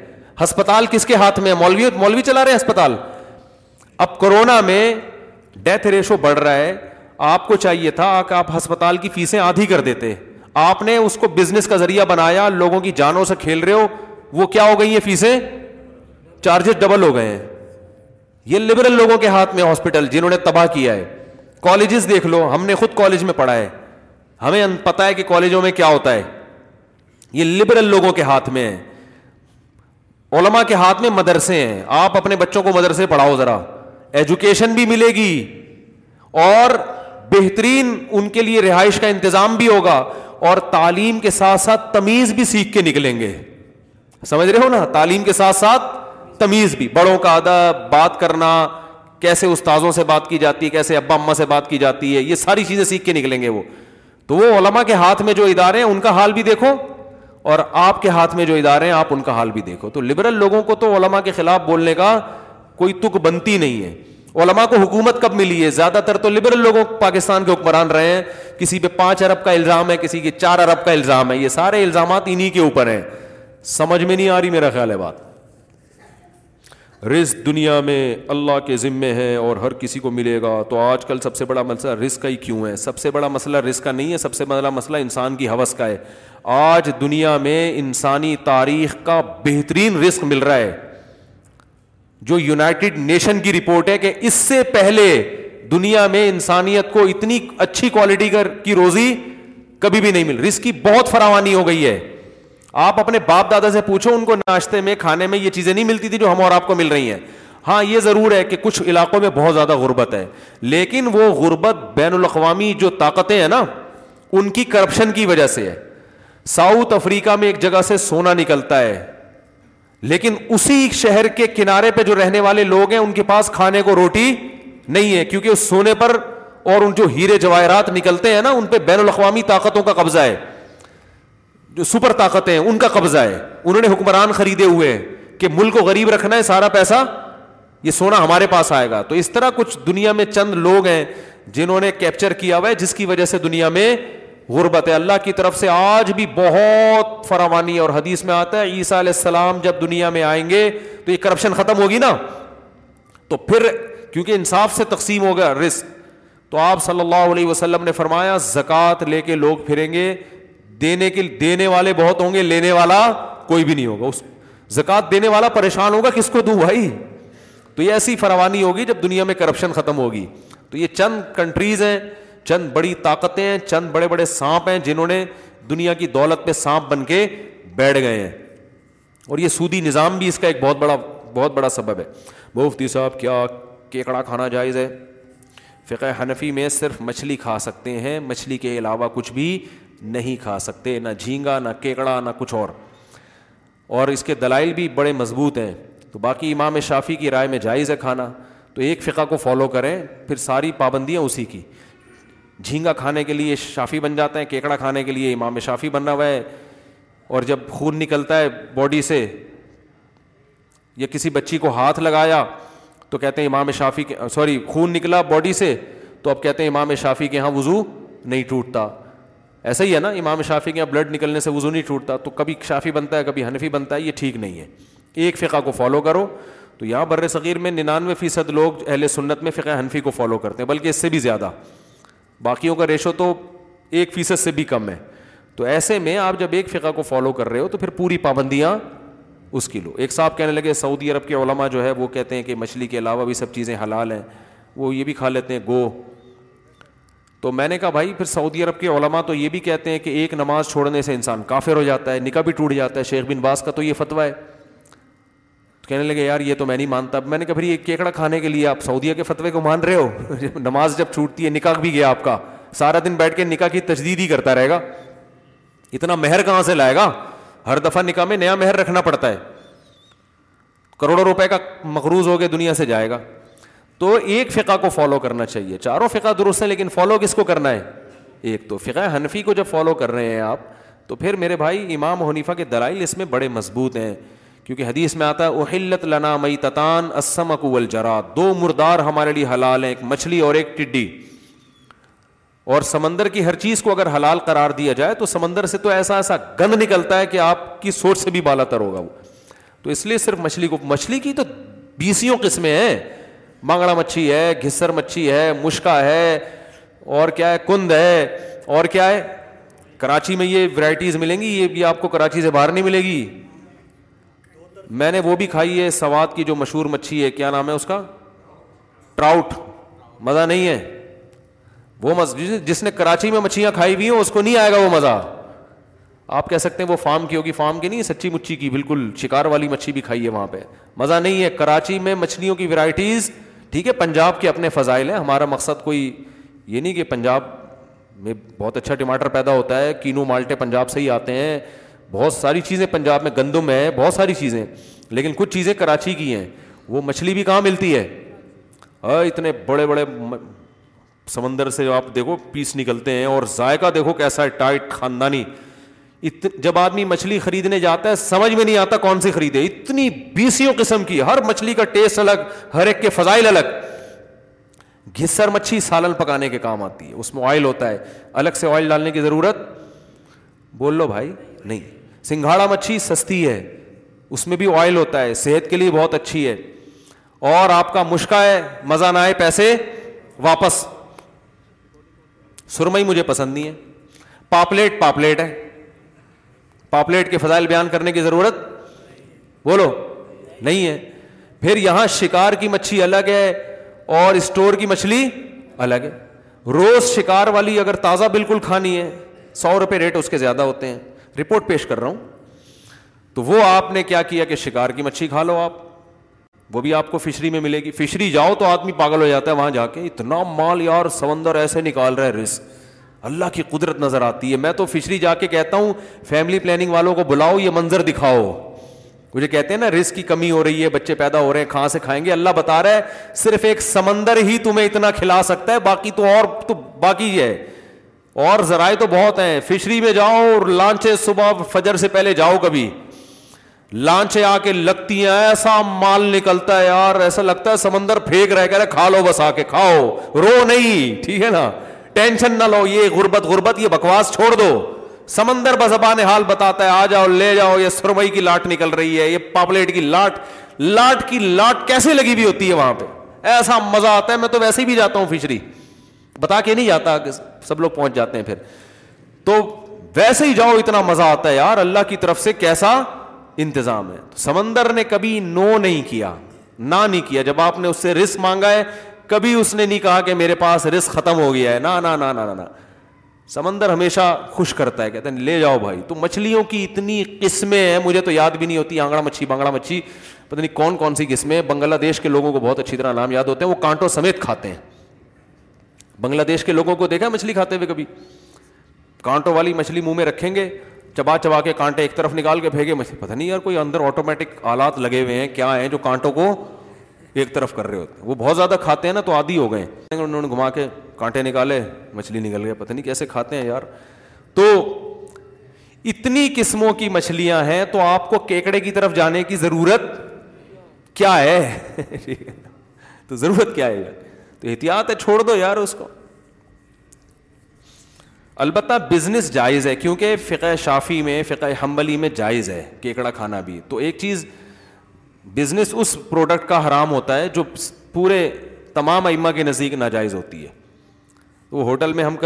ہسپتال کس کے ہاتھ میں مولوی مولوی چلا رہے ہیں ہسپتال اب کورونا میں ڈیتھ ریشو بڑھ رہا ہے آپ کو چاہیے تھا کہ آپ ہسپتال کی فیسیں آدھی کر دیتے آپ نے اس کو بزنس کا ذریعہ بنایا لوگوں کی جانوں سے کھیل رہے ہو وہ کیا ہو گئی ہیں فیسیں چارجز ڈبل ہو گئے ہیں یہ لبرل لوگوں کے ہاتھ میں ہاسپٹل جنہوں نے تباہ کیا ہے کالجز دیکھ لو ہم نے خود کالج میں پڑھا ہے ہمیں پتا ہے کہ کالجوں میں کیا ہوتا ہے یہ لبرل لوگوں کے ہاتھ میں ہے علما کے ہاتھ میں مدرسے ہیں آپ اپنے بچوں کو مدرسے پڑھاؤ ذرا ایجوکیشن بھی ملے گی اور بہترین ان کے لیے رہائش کا انتظام بھی ہوگا اور تعلیم کے ساتھ ساتھ تمیز بھی سیکھ کے نکلیں گے سمجھ رہے ہو نا تعلیم کے ساتھ ساتھ تمیز بھی بڑوں کا ادب بات کرنا کیسے استاذوں سے بات کی جاتی ہے کیسے ابا اما سے بات کی جاتی ہے یہ ساری چیزیں سیکھ کے نکلیں گے وہ تو وہ علما کے ہاتھ میں جو ادارے ہیں ان کا حال بھی دیکھو اور آپ کے ہاتھ میں جو ادارے ہیں آپ ان کا حال بھی دیکھو تو لبرل لوگوں کو تو علما کے خلاف بولنے کا کوئی تک بنتی نہیں ہے علما کو حکومت کب ملی ہے زیادہ تر تو لبرل لوگوں پاکستان کے حکمران رہے ہیں کسی پہ پانچ ارب کا الزام ہے کسی کے چار ارب کا الزام ہے یہ سارے الزامات انہیں کے اوپر ہیں سمجھ میں نہیں آ رہی میرا خیال ہے بات رزق دنیا میں اللہ کے ذمے ہے اور ہر کسی کو ملے گا تو آج کل سب سے بڑا مسئلہ رزق کا ہی کیوں ہے سب سے بڑا مسئلہ رزق کا نہیں ہے سب سے بڑا مسئلہ انسان کی حوث کا ہے آج دنیا میں انسانی تاریخ کا بہترین رزق مل رہا ہے جو یونائٹڈ نیشن کی رپورٹ ہے کہ اس سے پہلے دنیا میں انسانیت کو اتنی اچھی کوالٹی کی روزی کبھی بھی نہیں مل رسک کی بہت فراوانی ہو گئی ہے آپ اپنے باپ دادا سے پوچھو ان کو ناشتے میں کھانے میں یہ چیزیں نہیں ملتی تھی جو ہم اور آپ کو مل رہی ہیں ہاں یہ ضرور ہے کہ کچھ علاقوں میں بہت زیادہ غربت ہے لیکن وہ غربت بین الاقوامی جو طاقتیں ہیں نا ان کی کرپشن کی وجہ سے ہے ساؤتھ افریقہ میں ایک جگہ سے سونا نکلتا ہے لیکن اسی شہر کے کنارے پہ جو رہنے والے لوگ ہیں ان کے پاس کھانے کو روٹی نہیں ہے کیونکہ اس سونے پر اور ان جو ہیرے جواہرات نکلتے ہیں نا ان پہ بین الاقوامی طاقتوں کا قبضہ ہے جو سپر طاقتیں ہیں ان کا قبضہ ہے انہوں نے حکمران خریدے ہوئے ہیں کہ ملک کو غریب رکھنا ہے سارا پیسہ یہ سونا ہمارے پاس آئے گا تو اس طرح کچھ دنیا میں چند لوگ ہیں جنہوں نے کیپچر کیا ہوا ہے جس کی وجہ سے دنیا میں غربت ہے اللہ کی طرف سے آج بھی بہت فراوانی اور حدیث میں آتا ہے عیسیٰ علیہ السلام جب دنیا میں آئیں گے تو یہ کرپشن ختم ہوگی نا تو پھر کیونکہ انصاف سے تقسیم ہوگا رزق رسک تو آپ صلی اللہ علیہ وسلم نے فرمایا زکوٰۃ لے کے لوگ پھریں گے دینے کے دینے والے بہت ہوں گے لینے والا کوئی بھی نہیں ہوگا اس زکوٰۃ دینے والا پریشان ہوگا کس کو دوں بھائی تو یہ ایسی فراوانی ہوگی جب دنیا میں کرپشن ختم ہوگی تو یہ چند کنٹریز ہیں چند بڑی طاقتیں ہیں چند بڑے بڑے سانپ ہیں جنہوں نے دنیا کی دولت پہ سانپ بن کے بیٹھ گئے ہیں اور یہ سودی نظام بھی اس کا ایک بہت بڑا بہت بڑا سبب ہے مفتی صاحب کیا کیکڑا کھانا جائز ہے فقہ حنفی میں صرف مچھلی کھا سکتے ہیں مچھلی کے علاوہ کچھ بھی نہیں کھا سکتے نہ جھینگا نہ کیکڑا نہ کچھ اور اور اس کے دلائل بھی بڑے مضبوط ہیں تو باقی امام شافی کی رائے میں جائز ہے کھانا تو ایک فقہ کو فالو کریں پھر ساری پابندیاں اسی کی جھینگا کھانے کے لیے شافی بن جاتے ہیں کیکڑا کھانے کے لیے امام شافی بنا ہوا ہے اور جب خون نکلتا ہے باڈی سے یا کسی بچی کو ہاتھ لگایا تو کہتے ہیں امام شافی کے سوری خون نکلا باڈی سے تو اب کہتے ہیں امام شافی کے یہاں وضو نہیں ٹوٹتا ایسا ہی ہے نا امام شافی کے یہاں بلڈ نکلنے سے وضو نہیں ٹوٹتا تو کبھی شافی بنتا ہے کبھی حنفی بنتا ہے یہ ٹھیک نہیں ہے ایک فقہ کو فالو کرو تو یہاں بر صغیر میں ننانوے فیصد لوگ اہل سنت میں فقہ حنفی کو فالو کرتے ہیں بلکہ اس سے بھی زیادہ باقیوں کا ریشو تو ایک فیصد سے بھی کم ہے تو ایسے میں آپ جب ایک فقہ کو فالو کر رہے ہو تو پھر پوری پابندیاں اس کی لو ایک صاحب کہنے لگے سعودی عرب کے علماء جو ہے وہ کہتے ہیں کہ مچھلی کے علاوہ بھی سب چیزیں حلال ہیں وہ یہ بھی کھا لیتے ہیں گو تو میں نے کہا بھائی پھر سعودی عرب کے علماء تو یہ بھی کہتے ہیں کہ ایک نماز چھوڑنے سے انسان کافر ہو جاتا ہے نکاح بھی ٹوٹ جاتا ہے شیخ بن باز کا تو یہ فتویٰ ہے کہنے لگے یار یہ تو میں نہیں مانتا میں نے کہا بھائی کیکڑا کھانے کے لیے آپ سعودیہ کے فتوے کو مان رہے ہو نماز جب چھوٹتی ہے نکاح بھی گیا آپ کا سارا دن بیٹھ کے نکاح کی تجدید ہی کرتا رہے گا اتنا مہر کہاں سے لائے گا ہر دفعہ نکاح میں نیا مہر رکھنا پڑتا ہے کروڑوں روپے کا مقروض ہو کے دنیا سے جائے گا تو ایک فقہ کو فالو کرنا چاہیے چاروں فقہ درست ہے لیکن فالو کس کو کرنا ہے ایک تو فقہ حنفی کو جب فالو کر رہے ہیں آپ تو پھر میرے بھائی امام حنیفہ کے دلائل اس میں بڑے مضبوط ہیں کیونکہ حدیث میں آتا ہے اوہلت لنا مئی تتان اسم اکول جرا دو مردار ہمارے لیے حلال ہیں ایک مچھلی اور ایک ٹڈی اور سمندر کی ہر چیز کو اگر حلال قرار دیا جائے تو سمندر سے تو ایسا ایسا گند نکلتا ہے کہ آپ کی سوچ سے بھی بالا تر ہوگا وہ تو اس لیے صرف مچھلی کو مچھلی کی تو بیسوں قسمیں ہیں مانگڑا مچھی ہے گھسر مچھی ہے مشکا ہے اور کیا ہے کند ہے اور کیا ہے کراچی میں یہ ورائٹیز ملیں گی یہ بھی آپ کو کراچی سے باہر نہیں ملے گی میں نے وہ بھی کھائی ہے سواد کی جو مشہور مچھی ہے کیا نام ہے اس کا ٹراؤٹ مزہ نہیں ہے وہ جس نے کراچی میں مچھلیاں کھائی ہوئی ہیں اس کو نہیں آئے گا وہ مزہ آپ کہہ سکتے ہیں وہ فارم کی ہوگی فارم کی نہیں سچی مچھی کی بالکل شکار والی مچھی بھی کھائی ہے وہاں پہ مزہ نہیں ہے کراچی میں مچھلیوں کی ورائٹیز ٹھیک ہے پنجاب کے اپنے فضائل ہیں ہمارا مقصد کوئی یہ نہیں کہ پنجاب میں بہت اچھا ٹماٹر پیدا ہوتا ہے کینو مالٹے پنجاب سے ہی آتے ہیں بہت ساری چیزیں پنجاب میں گندم ہے بہت ساری چیزیں لیکن کچھ چیزیں کراچی کی ہیں وہ مچھلی بھی کہاں ملتی ہے اتنے بڑے بڑے سمندر سے آپ دیکھو پیس نکلتے ہیں اور ذائقہ دیکھو کیسا ہے ٹائٹ خاندانی جب آدمی مچھلی خریدنے جاتا ہے سمجھ میں نہیں آتا کون سی خریدے اتنی بیسیوں قسم کی ہر مچھلی کا ٹیسٹ الگ ہر ایک کے فضائل الگ گھسر مچھلی سالن پکانے کے کام آتی ہے اس میں آئل ہوتا ہے الگ سے آئل ڈالنے کی ضرورت بول لو بھائی نہیں سنگھاڑا مچھلی سستی ہے اس میں بھی آئل ہوتا ہے صحت کے لیے بہت اچھی ہے اور آپ کا مشکا ہے مزہ نہ آئے پیسے واپس سرمئی مجھے پسند نہیں ہے پاپلیٹ پاپلیٹ ہے پاپلیٹ کے فضائل بیان کرنے کی ضرورت بولو نہیں ہے پھر یہاں شکار کی مچھلی الگ ہے اور اسٹور کی مچھلی الگ ہے روز شکار والی اگر تازہ بالکل کھانی ہے سو روپے ریٹ اس کے زیادہ ہوتے ہیں رپورٹ پیش کر رہا ہوں تو وہ آپ نے کیا کیا کہ شکار کی مچھلی کھا لو آپ وہ بھی آپ کو فشری میں ملے گی فشری جاؤ تو آدمی پاگل ہو جاتا ہے وہاں جا کے اتنا مال یار سمندر ایسے نکال رہا ہے رسک اللہ کی قدرت نظر آتی ہے میں تو فشری جا کے کہتا ہوں فیملی پلاننگ والوں کو بلاؤ یہ منظر دکھاؤ مجھے کہتے ہیں نا رسک کی کمی ہو رہی ہے بچے پیدا ہو رہے ہیں کہاں سے کھائیں گے اللہ بتا رہا ہے صرف ایک سمندر ہی تمہیں اتنا کھلا سکتا ہے باقی تو اور تو باقی ہے اور ذرائع تو بہت ہیں فشری میں جاؤ اور لانچے صبح فجر سے پہلے جاؤ کبھی لانچے آ کے لگتی ہیں ایسا مال نکلتا ہے یار ایسا لگتا ہے سمندر پھینک رہے رہے کھا لو بس آ کے کھاؤ رو نہیں ٹھیک ہے نا ٹینشن نہ لو یہ غربت غربت یہ بکواس چھوڑ دو سمندر بس ابان حال بتاتا ہے آ جاؤ لے جاؤ یہ سرمئی کی لاٹ نکل رہی ہے یہ پاپلیٹ کی لاٹ لاٹ کی لاٹ کیسے لگی ہوئی ہوتی ہے وہاں پہ ایسا مزہ آتا ہے میں تو ویسے بھی جاتا ہوں فشری بتا کے نہیں جاتا سب لوگ پہنچ جاتے ہیں پھر تو ویسے ہی جاؤ اتنا مزہ آتا ہے یار اللہ کی طرف سے کیسا انتظام ہے سمندر نے کبھی نو نہیں کیا نہ نہیں کیا جب آپ نے اس سے رسک مانگا ہے کبھی اس نے نہیں کہا کہ میرے پاس رسک ختم ہو گیا ہے نہ نہ نہ نہ نہ سمندر ہمیشہ خوش کرتا ہے کہتے ہیں لے جاؤ بھائی تو مچھلیوں کی اتنی قسمیں ہیں مجھے تو یاد بھی نہیں ہوتی آنگڑا مچھلی بانگڑا مچھلی پتہ نہیں کون کون سی قسمیں بنگلہ دیش کے لوگوں کو بہت اچھی طرح نام یاد ہوتے ہیں وہ کانٹوں سمیت کھاتے ہیں بنگلہ دیش کے لوگوں کو دیکھا مچھلی کھاتے ہوئے کبھی کانٹوں والی مچھلی منہ میں رکھیں گے چبا چبا کے کانٹے ایک طرف نکال کے پھینکے مچھلی پتہ نہیں یار کوئی اندر آٹومیٹک آلات لگے ہوئے ہیں کیا ہیں جو کانٹوں کو ایک طرف کر رہے ہوتے ہیں وہ بہت زیادہ کھاتے ہیں نا تو آدھی ہو گئے انہوں نے گھما کے کانٹے نکالے مچھلی نکل گئے پتہ نہیں کیسے کھاتے ہیں یار تو اتنی قسموں کی مچھلیاں ہیں تو آپ کو کیکڑے کی طرف جانے کی ضرورت کیا ہے تو ضرورت کیا ہے یار تو احتیاط ہے چھوڑ دو یار اس کو البتہ بزنس جائز ہے کیونکہ فقہ شافی میں فقہ حمبلی میں جائز ہے کیکڑا کھانا بھی تو ایک چیز بزنس اس پروڈکٹ کا حرام ہوتا ہے جو پورے تمام ائمہ کے نزدیک ناجائز ہوتی ہے تو ہوٹل میں ہم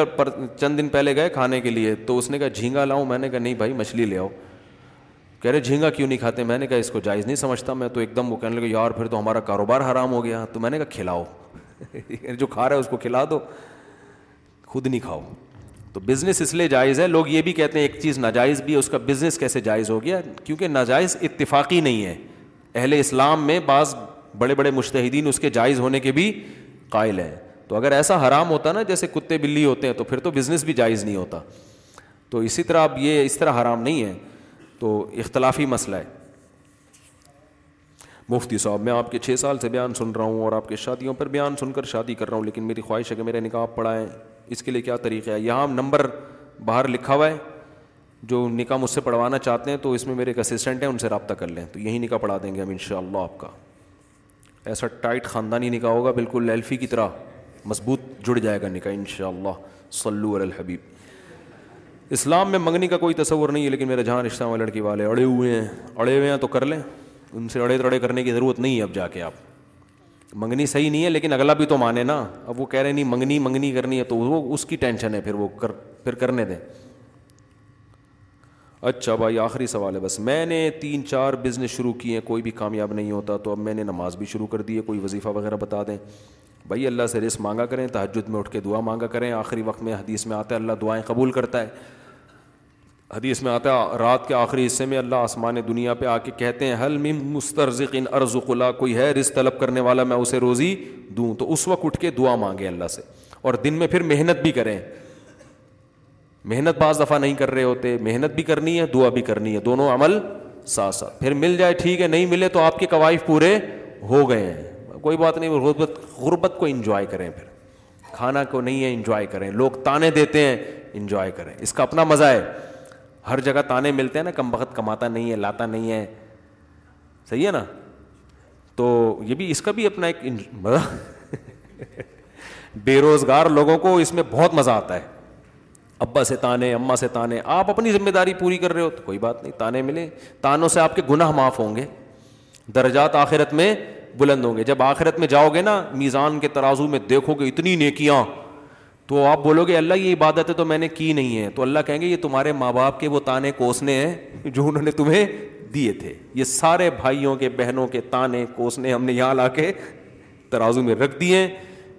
چند دن پہلے گئے کھانے کے لیے تو اس نے کہا جھینگا لاؤں میں نے کہا نہیں بھائی مچھلی لے آؤ کہہ رہے جھینگا کیوں نہیں کھاتے میں نے کہا اس کو جائز نہیں سمجھتا میں تو ایک دم وہ کہنے لگا یار پھر تو ہمارا کاروبار حرام ہو گیا تو میں نے کہا کھلاؤ یعنی جو کھا رہا ہے اس کو کھلا دو خود نہیں کھاؤ تو بزنس اس لیے جائز ہے لوگ یہ بھی کہتے ہیں ایک چیز ناجائز بھی ہے اس کا بزنس کیسے جائز ہو گیا کیونکہ ناجائز اتفاقی نہیں ہے اہل اسلام میں بعض بڑے بڑے مشتحدین اس کے جائز ہونے کے بھی قائل ہیں تو اگر ایسا حرام ہوتا نا جیسے کتے بلی ہوتے ہیں تو پھر تو بزنس بھی جائز نہیں ہوتا تو اسی طرح اب یہ اس طرح حرام نہیں ہے تو اختلافی مسئلہ ہے مفتی صاحب میں آپ کے چھ سال سے بیان سن رہا ہوں اور آپ کے شادیوں پر بیان سن کر شادی کر رہا ہوں لیکن میری خواہش ہے کہ میرے نکاح پڑھائیں اس کے لیے کیا طریقہ ہے یہاں نمبر باہر لکھا ہوا ہے جو نکاح مجھ سے پڑھوانا چاہتے ہیں تو اس میں میرے ایک اسسٹنٹ ہیں ان سے رابطہ کر لیں تو یہی نکاح پڑھا دیں گے ہم انشاءاللہ شاء آپ کا ایسا ٹائٹ خاندانی نکاح ہوگا بالکل لیلفی کی طرح مضبوط جڑ جائے گا نکاح ان شاء اللہ سلو الحبیب اسلام میں منگنی کا کوئی تصور نہیں ہے لیکن میرے جہاں رشتہ ہوئے لڑکی والے اڑے ہوئے ہیں اڑے ہوئے ہیں تو کر لیں ان سے اڑے تڑے کرنے کی ضرورت نہیں ہے اب جا کے آپ منگنی صحیح نہیں ہے لیکن اگلا بھی تو مانے نا اب وہ کہہ رہے نہیں منگنی منگنی کرنی ہے تو وہ اس کی ٹینشن ہے پھر وہ کر پھر کرنے دیں اچھا بھائی آخری سوال ہے بس میں نے تین چار بزنس شروع کیے ہیں کوئی بھی کامیاب نہیں ہوتا تو اب میں نے نماز بھی شروع کر دی ہے کوئی وظیفہ وغیرہ بتا دیں بھائی اللہ سے رس مانگا کریں تحجد میں اٹھ کے دعا مانگا کریں آخری وقت میں حدیث میں آتا ہے اللہ دعائیں قبول کرتا ہے حدیث میں آتا ہے رات کے آخری حصے میں اللہ آسمان دنیا پہ آ کے کہتے ہیں حل مم مسترزین ارز کُلہ کوئی ہے رز طلب کرنے والا میں اسے روزی دوں تو اس وقت اٹھ کے دعا مانگیں اللہ سے اور دن میں پھر محنت بھی کریں محنت بعض دفعہ نہیں کر رہے ہوتے محنت بھی کرنی ہے دعا بھی کرنی ہے دونوں عمل ساتھ ساتھ پھر مل جائے ٹھیک ہے نہیں ملے تو آپ کے قوائف پورے ہو گئے ہیں کوئی بات نہیں غربت غربت کو انجوائے کریں پھر کھانا کو نہیں ہے انجوائے کریں لوگ تانے دیتے ہیں انجوائے کریں اس کا اپنا مزہ ہے ہر جگہ تانے ملتے ہیں نا کم بخت کماتا نہیں ہے لاتا نہیں ہے صحیح ہے نا تو یہ بھی اس کا بھی اپنا ایک بے روزگار لوگوں کو اس میں بہت مزہ آتا ہے ابا سے تانے اماں سے تانے آپ اپنی ذمہ داری پوری کر رہے ہو تو کوئی بات نہیں تانے ملے تانوں سے آپ کے گناہ معاف ہوں گے درجات آخرت میں بلند ہوں گے جب آخرت میں جاؤ گے نا میزان کے ترازو میں دیکھو گے اتنی نیکیاں تو آپ بولو گے اللہ یہ عبادت ہے تو میں نے کی نہیں ہے تو اللہ کہیں گے یہ تمہارے ماں باپ کے وہ تانے کوسنے ہیں جو انہوں نے تمہیں دیے تھے یہ سارے بھائیوں کے بہنوں کے تانے کوسنے ہم نے یہاں لا کے ترازو میں رکھ دیے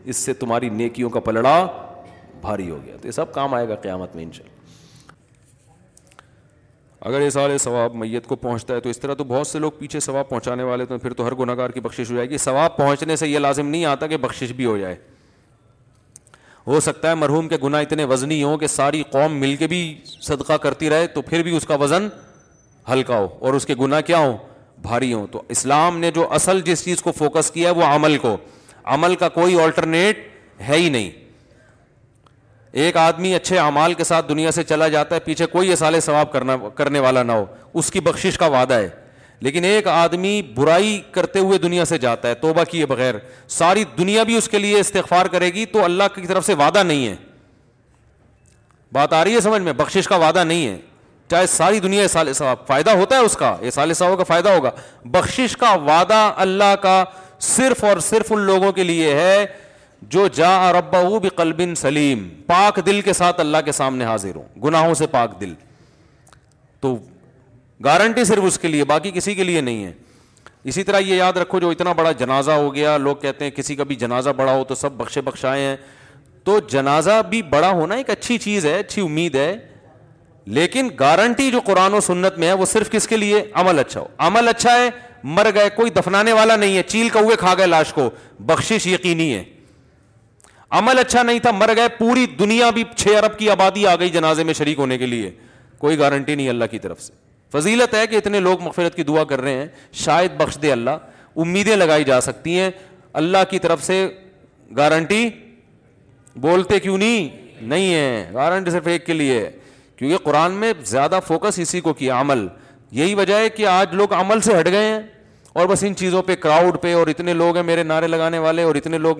اس سے تمہاری نیکیوں کا پلڑا بھاری ہو گیا تو یہ سب کام آئے گا قیامت میں انشاءاللہ اگر یہ سارے ثواب میت کو پہنچتا ہے تو اس طرح تو بہت سے لوگ پیچھے ثواب پہنچانے والے تو پھر تو ہر گناہ گار کی بخشش ہو جائے گی ثواب پہنچنے سے یہ لازم نہیں آتا کہ بخشش بھی ہو جائے ہو سکتا ہے مرحوم کے گناہ اتنے وزنی ہوں کہ ساری قوم مل کے بھی صدقہ کرتی رہے تو پھر بھی اس کا وزن ہلکا ہو اور اس کے گناہ کیا ہوں بھاری ہوں تو اسلام نے جو اصل جس چیز کو فوکس کیا ہے وہ عمل کو عمل کا کوئی آلٹرنیٹ ہے ہی نہیں ایک آدمی اچھے اعمال کے ساتھ دنیا سے چلا جاتا ہے پیچھے کوئی اصال ثواب کرنا کرنے والا نہ ہو اس کی بخشش کا وعدہ ہے لیکن ایک آدمی برائی کرتے ہوئے دنیا سے جاتا ہے توبہ کیے بغیر ساری دنیا بھی اس کے لیے استغفار کرے گی تو اللہ کی طرف سے وعدہ نہیں ہے بات آ رہی ہے سمجھ میں بخشش کا وعدہ نہیں ہے چاہے ساری دنیا سال صاحب فائدہ ہوتا ہے اس کا یہ سال صاحب کا فائدہ ہوگا بخشش کا وعدہ اللہ کا صرف اور صرف ان لوگوں کے لیے ہے جو جا ربا بکل سلیم پاک دل کے ساتھ اللہ کے سامنے حاضر ہوں گناہوں سے پاک دل تو گارنٹی صرف اس کے لیے باقی کسی کے لیے نہیں ہے اسی طرح یہ یاد رکھو جو اتنا بڑا جنازہ ہو گیا لوگ کہتے ہیں کسی کا بھی جنازہ بڑا ہو تو سب بخشے بخشائے ہیں تو جنازہ بھی بڑا ہونا ایک اچھی چیز ہے اچھی امید ہے لیکن گارنٹی جو قرآن و سنت میں ہے وہ صرف کس کے لیے عمل اچھا ہو عمل اچھا ہے مر گئے کوئی دفنانے والا نہیں ہے چیل کا ہوئے کھا گئے لاش کو بخشش یقینی ہے عمل اچھا نہیں تھا مر گئے پوری دنیا بھی چھ ارب کی آبادی آ گئی جنازے میں شریک ہونے کے لیے کوئی گارنٹی نہیں اللہ کی طرف سے فضیلت ہے کہ اتنے لوگ مغفرت کی دعا کر رہے ہیں شاید بخش دے اللہ امیدیں لگائی جا سکتی ہیں اللہ کی طرف سے گارنٹی بولتے کیوں نہیں نہیں ہے گارنٹی صرف ایک کے لیے کیونکہ قرآن میں زیادہ فوکس اسی کو کیا عمل یہی وجہ ہے کہ آج لوگ عمل سے ہٹ گئے ہیں اور بس ان چیزوں پہ کراؤڈ پہ اور اتنے لوگ ہیں میرے نعرے لگانے والے اور اتنے لوگ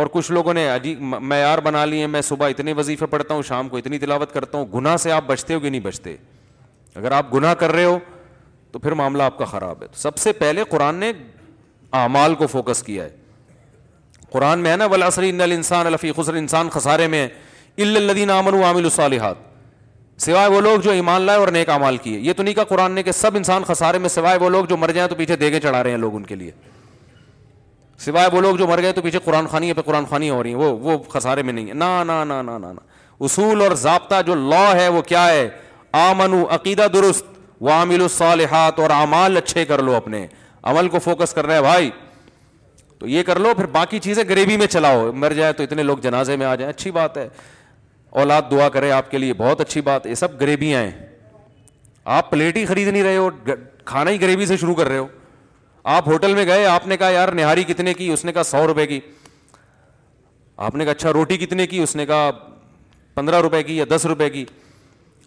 اور کچھ لوگوں نے عجیب معیار بنا لیے میں صبح اتنے وظیفے پڑھتا ہوں شام کو اتنی تلاوت کرتا ہوں گناہ سے آپ بچتے ہو کہ نہیں بچتے اگر آپ گناہ کر رہے ہو تو پھر معاملہ آپ کا خراب ہے سب سے پہلے قرآن نے اعمال کو فوکس کیا ہے قرآن میں ہے نا ان السان الفی خسر انسان خسارے میں الدین امن عامل الصالحات سوائے وہ لوگ جو ایمان لائے اور نیک امال کیے یہ تو نہیں کہا قرآن نے کہ سب انسان خسارے میں سوائے وہ لوگ جو مر جائیں تو پیچھے دیگے چڑھا رہے ہیں لوگ ان کے لیے سوائے وہ لوگ جو مر گئے تو پیچھے قرآن خانی پہ قرآن خانی ہو رہی ہیں وہ وہ خسارے میں نہیں ہے نا نا نہ نہ اصول اور ضابطہ جو لا ہے وہ کیا ہے آمنو عقیدہ درست وہ الصالحات اور اعمال اچھے کر لو اپنے عمل کو فوکس کر رہے ہیں بھائی تو یہ کر لو پھر باقی چیزیں گریوی میں چلاؤ مر جائے تو اتنے لوگ جنازے میں آ جائیں اچھی بات ہے اولاد دعا کرے آپ کے لیے بہت اچھی بات یہ سب غریبیاں ہیں آپ پلیٹ ہی خرید نہیں رہے ہو کھانا ہی گریوی سے شروع کر رہے ہو آپ ہوٹل میں گئے آپ نے کہا یار نہاری کتنے کی اس نے کہا سو روپے کی آپ نے کہا اچھا روٹی کتنے کی اس نے کہا پندرہ روپے کی یا دس روپے کی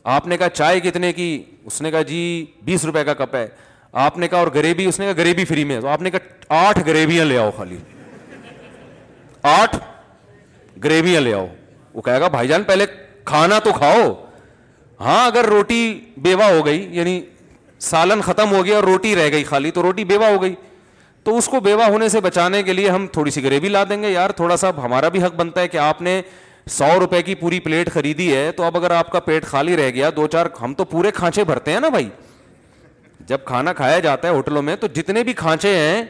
آپ نے کہا چائے کتنے کی اس نے کہا جی بیس روپے کا کپ ہے آپ نے کہا اور گریبی اس نے کہا گریبی فری میں آپ نے کہا آٹھ گریبیاں لے آؤ خالی آٹھ گریویاں لے آؤ وہ کہے گا بھائی جان پہلے کھانا تو کھاؤ ہاں اگر روٹی بیوہ ہو گئی یعنی سالن ختم ہو گیا اور روٹی رہ گئی خالی تو روٹی بیوہ ہو گئی تو اس کو بیوہ ہونے سے بچانے کے لیے ہم تھوڑی سی گریوی لا دیں گے یار تھوڑا سا ہمارا بھی حق بنتا ہے کہ آپ نے سو روپئے کی پوری پلیٹ خریدی ہے تو اب اگر آپ کا پیٹ خالی رہ گیا دو چار ہم تو پورے کھانچے بھرتے ہیں نا بھائی جب کھانا کھایا جاتا ہے ہوٹلوں میں تو جتنے بھی کھانچے ہیں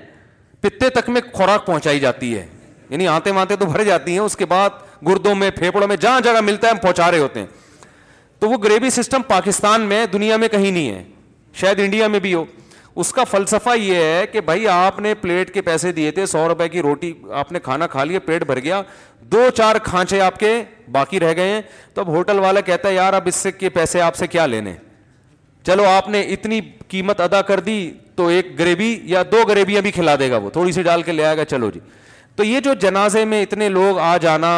پتے تک میں خوراک پہنچائی جاتی ہے یعنی آتے ماتے تو بھر جاتی ہیں اس کے بعد گردوں میں پھیپڑوں میں جہاں جگہ ملتا ہے ہم پہنچا رہے ہوتے ہیں تو وہ گریوی سسٹم پاکستان میں دنیا میں کہیں نہیں ہے شاید انڈیا میں بھی ہو اس کا فلسفہ یہ ہے کہ بھائی آپ نے پلیٹ کے پیسے دیے تھے سو روپئے کی روٹی آپ نے کھانا کھا لیا پیٹ بھر گیا دو چار کھانچے آپ کے باقی رہ گئے ہیں تو اب ہوٹل والا کہتا ہے یار اب اس سے کے پیسے آپ سے کیا لینے چلو آپ نے اتنی قیمت ادا کر دی تو ایک گریبی یا دو گریبیاں بھی کھلا دے گا وہ تھوڑی سی ڈال کے لے آئے گا چلو جی تو یہ جو جنازے میں اتنے لوگ آ جانا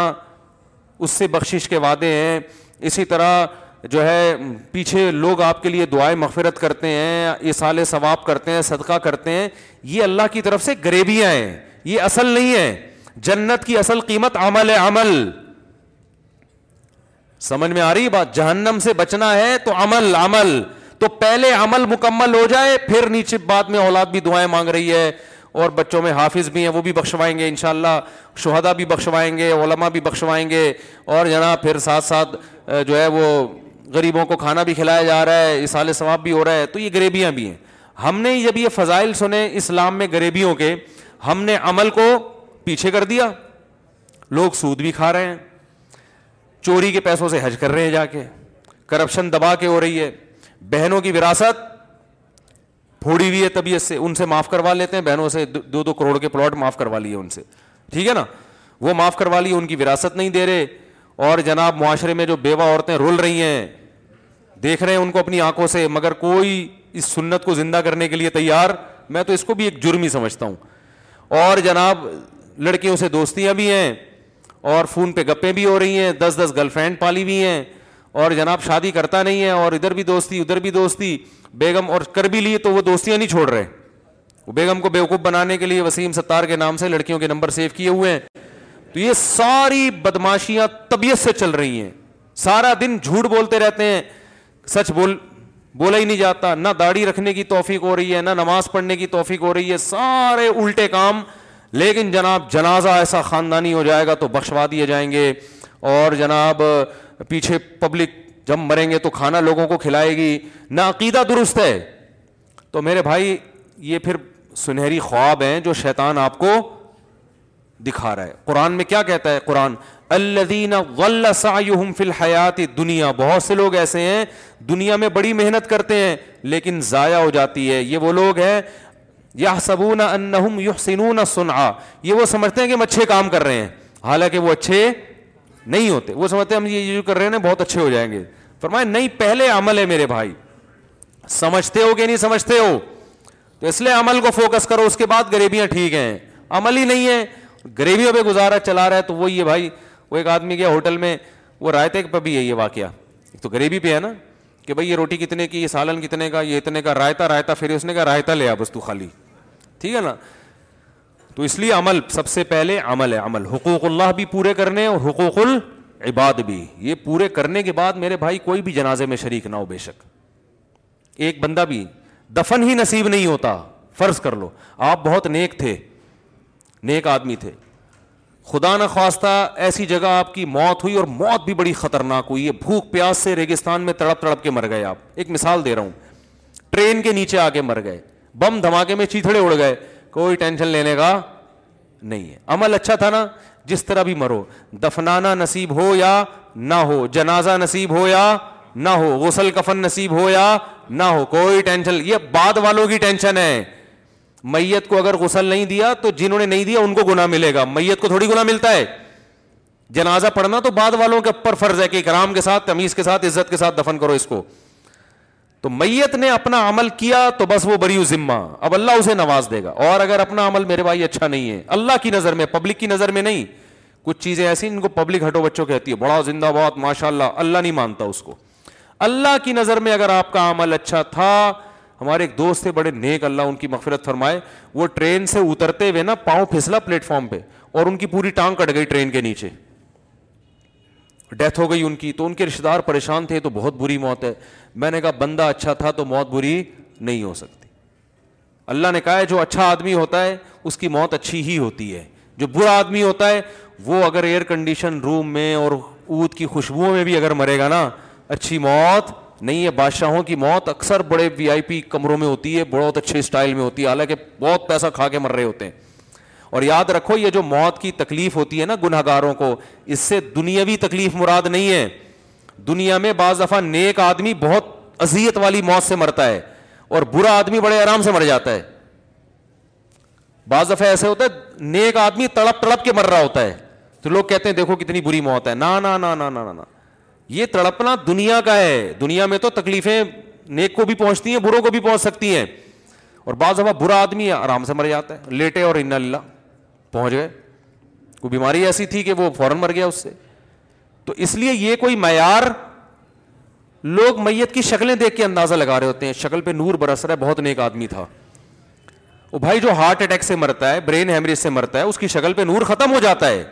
اس سے بخشش کے وعدے ہیں اسی طرح جو ہے پیچھے لوگ آپ کے لیے دعائیں مغفرت کرتے ہیں اصال ثواب کرتے ہیں صدقہ کرتے ہیں یہ اللہ کی طرف سے غریبیاں ہیں یہ اصل نہیں ہے جنت کی اصل قیمت عمل ہے عمل سمجھ میں آ رہی بات جہنم سے بچنا ہے تو عمل عمل تو پہلے عمل مکمل ہو جائے پھر نیچے بعد میں اولاد بھی دعائیں مانگ رہی ہے اور بچوں میں حافظ بھی ہیں وہ بھی بخشوائیں گے انشاءاللہ شاء شہدا بھی بخشوائیں گے علماء بھی بخشوائیں گے اور جناب پھر ساتھ ساتھ جو ہے وہ غریبوں کو کھانا بھی کھلایا جا رہا ہے اصال ثواب بھی ہو رہا ہے تو یہ غریبیاں بھی ہیں ہم نے جب یہ فضائل سنے اسلام میں غریبیوں کے ہم نے عمل کو پیچھے کر دیا لوگ سود بھی کھا رہے ہیں چوری کے پیسوں سے حج کر رہے ہیں جا کے کرپشن دبا کے ہو رہی ہے بہنوں کی وراثت پھوڑی ہوئی ہے طبیعت سے ان سے معاف کروا لیتے ہیں بہنوں سے دو دو کروڑ کے پلاٹ معاف کروا لیے ان سے ٹھیک ہے نا وہ معاف کروا لیے ان کی وراثت نہیں دے رہے اور جناب معاشرے میں جو بیوہ عورتیں رول رہی ہیں دیکھ رہے ہیں ان کو اپنی آنکھوں سے مگر کوئی اس سنت کو زندہ کرنے کے لیے تیار میں تو اس کو بھی ایک جرم ہی سمجھتا ہوں اور جناب لڑکیوں سے دوستیاں بھی ہیں اور فون پہ گپیں بھی ہو رہی ہیں دس دس گرل فرینڈ پالی بھی ہیں اور جناب شادی کرتا نہیں ہے اور ادھر بھی دوستی ادھر بھی دوستی بیگم اور کر بھی لیے تو وہ دوستیاں نہیں چھوڑ رہے وہ بیگم کو بیوقوف بنانے کے لیے وسیم ستار کے نام سے لڑکیوں کے نمبر سیو کیے ہوئے ہیں تو یہ ساری بدماشیاں طبیعت سے چل رہی ہیں سارا دن جھوٹ بولتے رہتے ہیں سچ بول بولا ہی نہیں جاتا نہ داڑھی رکھنے کی توفیق ہو رہی ہے نہ نماز پڑھنے کی توفیق ہو رہی ہے سارے الٹے کام لیکن جناب جنازہ ایسا خاندانی ہو جائے گا تو بخشوا دیے جائیں گے اور جناب پیچھے پبلک جب مریں گے تو کھانا لوگوں کو کھلائے گی نہ عقیدہ درست ہے تو میرے بھائی یہ پھر سنہری خواب ہیں جو شیطان آپ کو دکھا رہا ہے قرآن میں کیا کہتا ہے قرآن الدین اللہ فی دنیا بہت سے لوگ ایسے ہیں دنیا میں بڑی محنت کرتے ہیں لیکن ضائع ہو جاتی ہے یہ وہ لوگ ہیں یا سنا یہ وہ سمجھتے ہیں کہ ہم اچھے کام کر رہے ہیں حالانکہ وہ اچھے نہیں ہوتے وہ سمجھتے ہیں ہم یہ جو کر رہے ہیں بہت اچھے ہو جائیں گے فرمائے نہیں پہلے عمل ہے میرے بھائی سمجھتے ہو کہ نہیں سمجھتے ہو تو اس لیے عمل کو فوکس کرو اس کے بعد غریبیاں ٹھیک ہیں عمل ہی نہیں ہے گریویوں پہ گزارا چلا رہا ہے تو وہی ہے بھائی وہ ایک آدمی گیا ہوٹل میں وہ رائتے پہ بھی ہے یہ واقعہ تو غریبی پہ ہے نا کہ بھائی یہ روٹی کتنے کی یہ سالن کتنے کا یہ اتنے کا رائتا رائتا پھر اس نے کہا رائتا لیا بس تو خالی ٹھیک ہے نا تو اس لیے عمل سب سے پہلے عمل ہے عمل حقوق اللہ بھی پورے کرنے اور حقوق العباد بھی یہ پورے کرنے کے بعد میرے بھائی کوئی بھی جنازے میں شریک نہ ہو بے شک ایک بندہ بھی دفن ہی نصیب نہیں ہوتا فرض کر لو آپ بہت نیک تھے نیک آدمی تھے خدا ایسی جگہ آپ کی موت ہوئی اور موت بھی بڑی خطرناک ہوئی ہے بھوک پیاس سے ریگستان میں تڑپ تڑپ کے مر گئے آپ ایک مثال دے رہا ہوں ٹرین کے نیچے آ کے مر گئے بم دھماکے میں چیتڑے اڑ گئے کوئی ٹینشن لینے کا نہیں ہے عمل اچھا تھا نا جس طرح بھی مرو دفنانا نصیب ہو یا نہ ہو جنازہ نصیب ہو یا نہ ہو غسل کفن نصیب ہو یا نہ ہو کوئی ٹینشن یہ بعد والوں کی ٹینشن ہے میت کو اگر غسل نہیں دیا تو جنہوں نے نہیں دیا ان کو گنا ملے گا میت کو تھوڑی گنا ملتا ہے جنازہ پڑھنا تو بعد والوں کے اوپر فرض ہے کہ اکرام کے ساتھ تمیز کے ساتھ عزت کے ساتھ دفن کرو اس کو تو میت نے اپنا عمل کیا تو بس وہ بری ذمہ اب اللہ اسے نواز دے گا اور اگر اپنا عمل میرے بھائی اچھا نہیں ہے اللہ کی نظر میں پبلک کی نظر میں نہیں کچھ چیزیں ایسی ان کو پبلک ہٹو بچوں کہتی ہے بڑا زندہ بہت ماشاء اللہ اللہ نہیں مانتا اس کو اللہ کی نظر میں اگر آپ کا عمل اچھا تھا ہمارے ایک دوست تھے بڑے نیک اللہ ان کی مغفرت فرمائے وہ ٹرین سے اترتے ہوئے نا پاؤں پھسلا پلیٹ فارم پہ اور ان کی پوری ٹانگ کٹ گئی ٹرین کے نیچے ڈیتھ ہو گئی ان کی تو ان کے رشتے دار پریشان تھے تو بہت بری موت ہے میں نے کہا بندہ اچھا تھا تو موت بری نہیں ہو سکتی اللہ نے کہا ہے جو اچھا آدمی ہوتا ہے اس کی موت اچھی ہی ہوتی ہے جو برا آدمی ہوتا ہے وہ اگر ایئر کنڈیشن روم میں اور اوت کی خوشبوؤں میں بھی اگر مرے گا نا اچھی موت نہیں ہے بادشاہوں کی موت اکثر بڑے وی آئی پی کمروں میں ہوتی ہے بہت اچھے اسٹائل میں ہوتی ہے حالانکہ بہت پیسہ کھا کے مر رہے ہوتے ہیں اور یاد رکھو یہ جو موت کی تکلیف ہوتی ہے نا گناہ گاروں کو اس سے دنیاوی تکلیف مراد نہیں ہے دنیا میں بعض دفعہ نیک آدمی بہت اذیت والی موت سے مرتا ہے اور برا آدمی بڑے آرام سے مر جاتا ہے بعض دفعہ ایسے ہوتا ہے نیک آدمی تڑپ تڑپ کے مر رہا ہوتا ہے تو لوگ کہتے ہیں دیکھو کتنی بری موت ہے نہ نہ نہ یہ تڑپنا دنیا کا ہے دنیا میں تو تکلیفیں نیک کو بھی پہنچتی ہیں بروں کو بھی پہنچ سکتی ہیں اور بعض دفعہ برا آدمی آرام سے مر جاتا ہے لیٹے اور ان اللہ پہنچ گئے کوئی بیماری ایسی تھی کہ وہ فوراً مر گیا اس سے تو اس لیے یہ کوئی معیار لوگ میت کی شکلیں دیکھ کے اندازہ لگا رہے ہوتے ہیں شکل پہ نور برس رہا ہے بہت نیک آدمی تھا وہ بھائی جو ہارٹ اٹیک سے مرتا ہے برین ہیمریج سے مرتا ہے اس کی شکل پہ نور ختم ہو جاتا ہے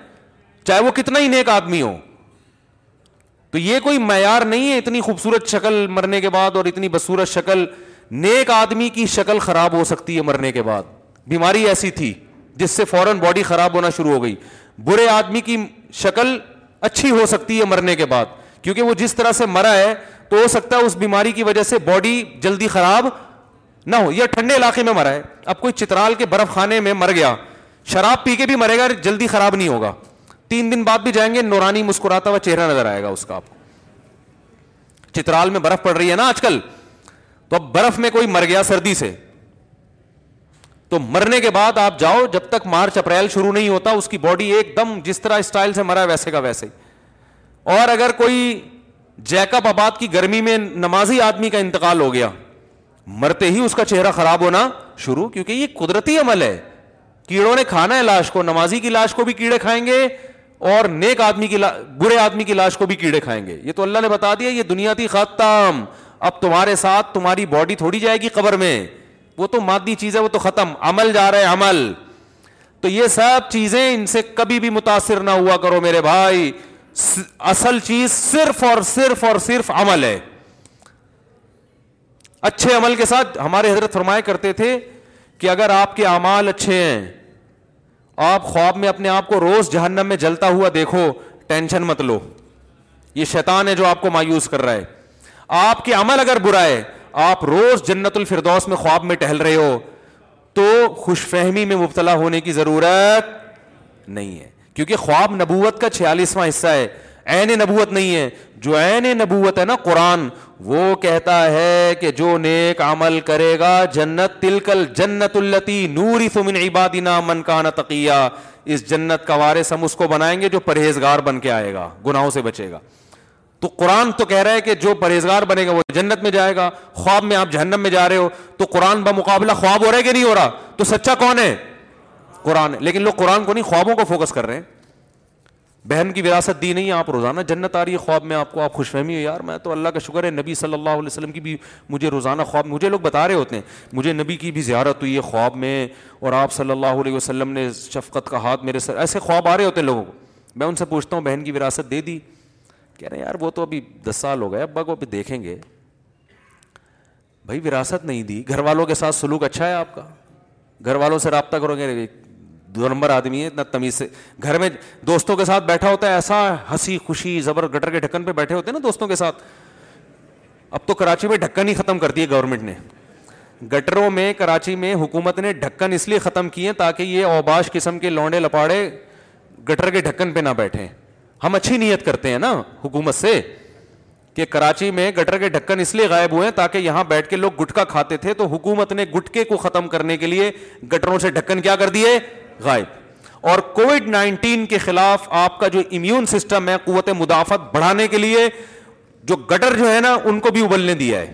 چاہے وہ کتنا ہی نیک آدمی ہو تو یہ کوئی معیار نہیں ہے اتنی خوبصورت شکل مرنے کے بعد اور اتنی بصورت شکل نیک آدمی کی شکل خراب ہو سکتی ہے مرنے کے بعد بیماری ایسی تھی جس سے فوراً باڈی خراب ہونا شروع ہو گئی برے آدمی کی شکل اچھی ہو سکتی ہے مرنے کے بعد کیونکہ وہ جس طرح سے مرا ہے تو ہو سکتا ہے اس بیماری کی وجہ سے باڈی جلدی خراب نہ ہو یا ٹھنڈے علاقے میں مرا ہے اب کوئی چترال کے برف خانے میں مر گیا شراب پی کے بھی مرے گا جلدی خراب نہیں ہوگا تین دن بعد بھی جائیں گے نورانی مسکراتا ہوا چہرہ نظر آئے گا اس کا آپ کو چترال میں برف پڑ رہی ہے نا آج کل تو اب برف میں کوئی مر گیا سردی سے تو مرنے کے بعد آپ جاؤ جب تک مارچ اپریل شروع نہیں ہوتا اس کی باڈی ایک دم جس طرح اسٹائل سے مرا ہے ویسے کا ویسے اور اگر کوئی جیک اپ کی گرمی میں نمازی آدمی کا انتقال ہو گیا مرتے ہی اس کا چہرہ خراب ہونا شروع کیونکہ یہ قدرتی عمل ہے کیڑوں نے کھانا ہے لاش کو نمازی کی لاش کو بھی کیڑے کھائیں گے اور نیک آدمی کی برے آدمی کی لاش کو بھی کیڑے کھائیں گے یہ تو اللہ نے بتا دیا یہ دنیا تھی ختم اب تمہارے ساتھ تمہاری باڈی تھوڑی جائے گی قبر میں وہ تو مادی چیز ہے وہ تو ختم عمل جا رہا ہے عمل تو یہ سب چیزیں ان سے کبھی بھی متاثر نہ ہوا کرو میرے بھائی اصل چیز صرف اور صرف اور صرف عمل ہے اچھے عمل کے ساتھ ہمارے حضرت فرمایا کرتے تھے کہ اگر آپ کے اعمال اچھے ہیں آپ خواب میں اپنے آپ کو روز جہنم میں جلتا ہوا دیکھو ٹینشن مت لو یہ شیطان ہے جو آپ کو مایوس کر رہا ہے آپ کے عمل اگر برا ہے آپ روز جنت الفردوس میں خواب میں ٹہل رہے ہو تو خوش فہمی میں مبتلا ہونے کی ضرورت نہیں ہے کیونکہ خواب نبوت کا چھیالیسواں حصہ ہے این نبوت نہیں ہے جو این نبوت ہے نا قرآن وہ کہتا ہے کہ جو نیک عمل کرے گا جنت تلکل جنت التی نوری فمن عبادنا من کان تقیہ اس جنت کا وارث ہم اس کو بنائیں گے جو پرہیزگار بن کے آئے گا گناہوں سے بچے گا تو قرآن تو کہہ رہا ہے کہ جو پرہیزگار بنے گا وہ جنت میں جائے گا خواب میں آپ جہنم میں جا رہے ہو تو قرآن بمقابلہ خواب ہو رہا ہے کہ نہیں ہو رہا تو سچا کون ہے قرآن لیکن لوگ قرآن کو نہیں خوابوں کو فوکس کر رہے ہیں بہن کی وراثت دی نہیں آپ روزانہ جنت آ رہی ہے خواب میں آپ کو آپ خوش فہمی ہو یار میں تو اللہ کا شکر ہے نبی صلی اللہ علیہ وسلم کی بھی مجھے روزانہ خواب مجھے لوگ بتا رہے ہوتے ہیں مجھے نبی کی بھی زیارت ہوئی ہے خواب میں اور آپ صلی اللہ علیہ وسلم نے شفقت کا ہاتھ میرے سر ایسے خواب آ رہے ہوتے ہیں لوگوں کو میں ان سے پوچھتا ہوں بہن کی وراثت دے دی کہہ رہے ہیں یار وہ تو ابھی دس سال ہو گئے ابا کو ابھی دیکھیں گے بھائی وراثت نہیں دی گھر والوں کے ساتھ سلوک اچھا ہے آپ کا گھر والوں سے رابطہ کرو گے دو نمبر آدمی ہے اتنا تمیز سے گھر میں دوستوں کے ساتھ بیٹھا ہوتا ہے ایسا ہنسی خوشی زبر گٹر کے ڈھکن پہ بیٹھے ہوتے ہیں نا دوستوں کے ساتھ اب تو کراچی میں ڈھکن ہی ختم کر دیے گورنمنٹ نے گٹروں میں کراچی میں حکومت نے ڈھکن اس لیے ختم کیے تاکہ یہ اوباش قسم کے لونڈے لپاڑے گٹر کے ڈھکن پہ نہ بیٹھے ہم اچھی نیت کرتے ہیں نا حکومت سے کہ کراچی میں گٹر کے ڈھکن اس لیے غائب ہوئے تاکہ یہاں بیٹھ کے لوگ گٹکا کھاتے تھے تو حکومت نے گٹکے کو ختم کرنے کے لیے گٹروں سے ڈھکن کیا کر دیے غائب اور کووڈ نائنٹین کے خلاف آپ کا جو امیون سسٹم ہے قوت مدافعت بڑھانے کے لیے جو گٹر جو ہے نا ان کو بھی ابلنے دیا ہے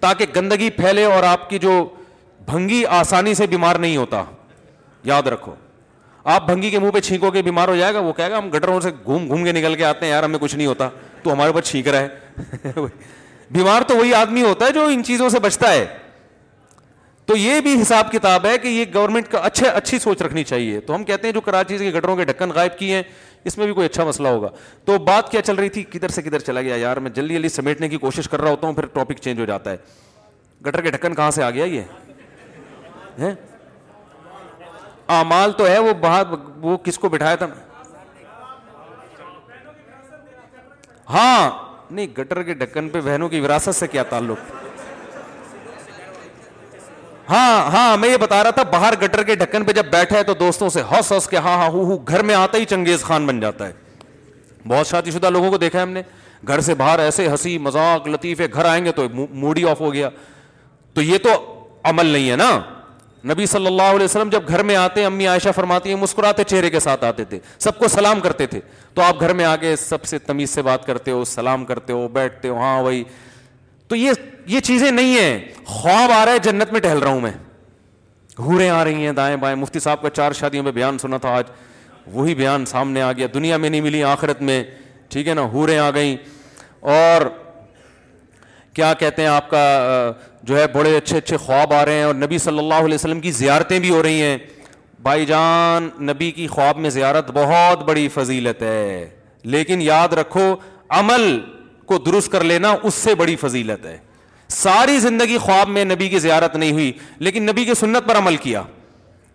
تاکہ گندگی پھیلے اور آپ کی جو بھنگی آسانی سے بیمار نہیں ہوتا یاد رکھو آپ بھنگی کے منہ پہ چھینکو گے بیمار ہو جائے گا وہ کہے گا ہم گٹروں سے گھوم گھوم کے نکل کے آتے ہیں یار ہمیں کچھ نہیں ہوتا تو ہمارے اوپر چھینک رہا ہے بیمار تو وہی آدمی ہوتا ہے جو ان چیزوں سے بچتا ہے تو یہ بھی حساب کتاب ہے کہ یہ گورنمنٹ کا اچھے اچھی سوچ رکھنی چاہیے تو ہم کہتے ہیں جو کراچی کے گٹروں کے ڈھکن غائب کیے ہیں اس میں بھی کوئی اچھا مسئلہ ہوگا تو بات کیا چل رہی تھی کدھر سے کدھر چلا گیا یار میں جلدی جلدی سمیٹنے کی کوشش کر رہا ہوتا ہوں پھر ٹاپک چینج ہو جاتا ہے گٹر کے ڈھکن کہاں سے آ گیا یہ امال تو ہے وہ باہر وہ کس کو بٹھایا تھا ہاں نہیں گٹر کے ڈھکن پہ بہنوں کی وراثت سے کیا تعلق ہاں ہاں میں یہ بتا رہا تھا باہر گٹر کے ڈھکن پہ جب بیٹھا ہے تو دوستوں سے کے ہاں ہاں ہو ہو گھر میں آتا ہی چنگیز خان بن جاتا ہے بہت شادی شدہ لوگوں کو دیکھا ہے ہم نے گھر سے باہر ایسے ہنسی مذاق لطیفے گھر آئیں گے تو موڈی آف ہو گیا تو یہ تو عمل نہیں ہے نا نبی صلی اللہ علیہ وسلم جب گھر میں آتے امی عائشہ فرماتی ہیں مسکراتے چہرے کے ساتھ آتے تھے سب کو سلام کرتے تھے تو آپ گھر میں آ کے سب سے تمیز سے بات کرتے ہو سلام کرتے ہو بیٹھتے ہو ہاں تو یہ یہ چیزیں نہیں ہیں خواب آ رہا ہے جنت میں ٹہل رہا ہوں میں ہورے آ رہی ہیں دائیں بائیں مفتی صاحب کا چار شادیوں میں بیان سنا تھا آج وہی بیان سامنے آ گیا دنیا میں نہیں ملی آخرت میں ٹھیک ہے نا ہورے آ گئیں اور کیا کہتے ہیں آپ کا جو ہے بڑے اچھے اچھے خواب آ رہے ہیں اور نبی صلی اللہ علیہ وسلم کی زیارتیں بھی ہو رہی ہیں بھائی جان نبی کی خواب میں زیارت بہت بڑی فضیلت ہے لیکن یاد رکھو عمل کو درست کر لینا اس سے بڑی فضیلت ہے ساری زندگی خواب میں نبی نبی کی کی زیارت نہیں ہوئی لیکن سنت پر عمل کیا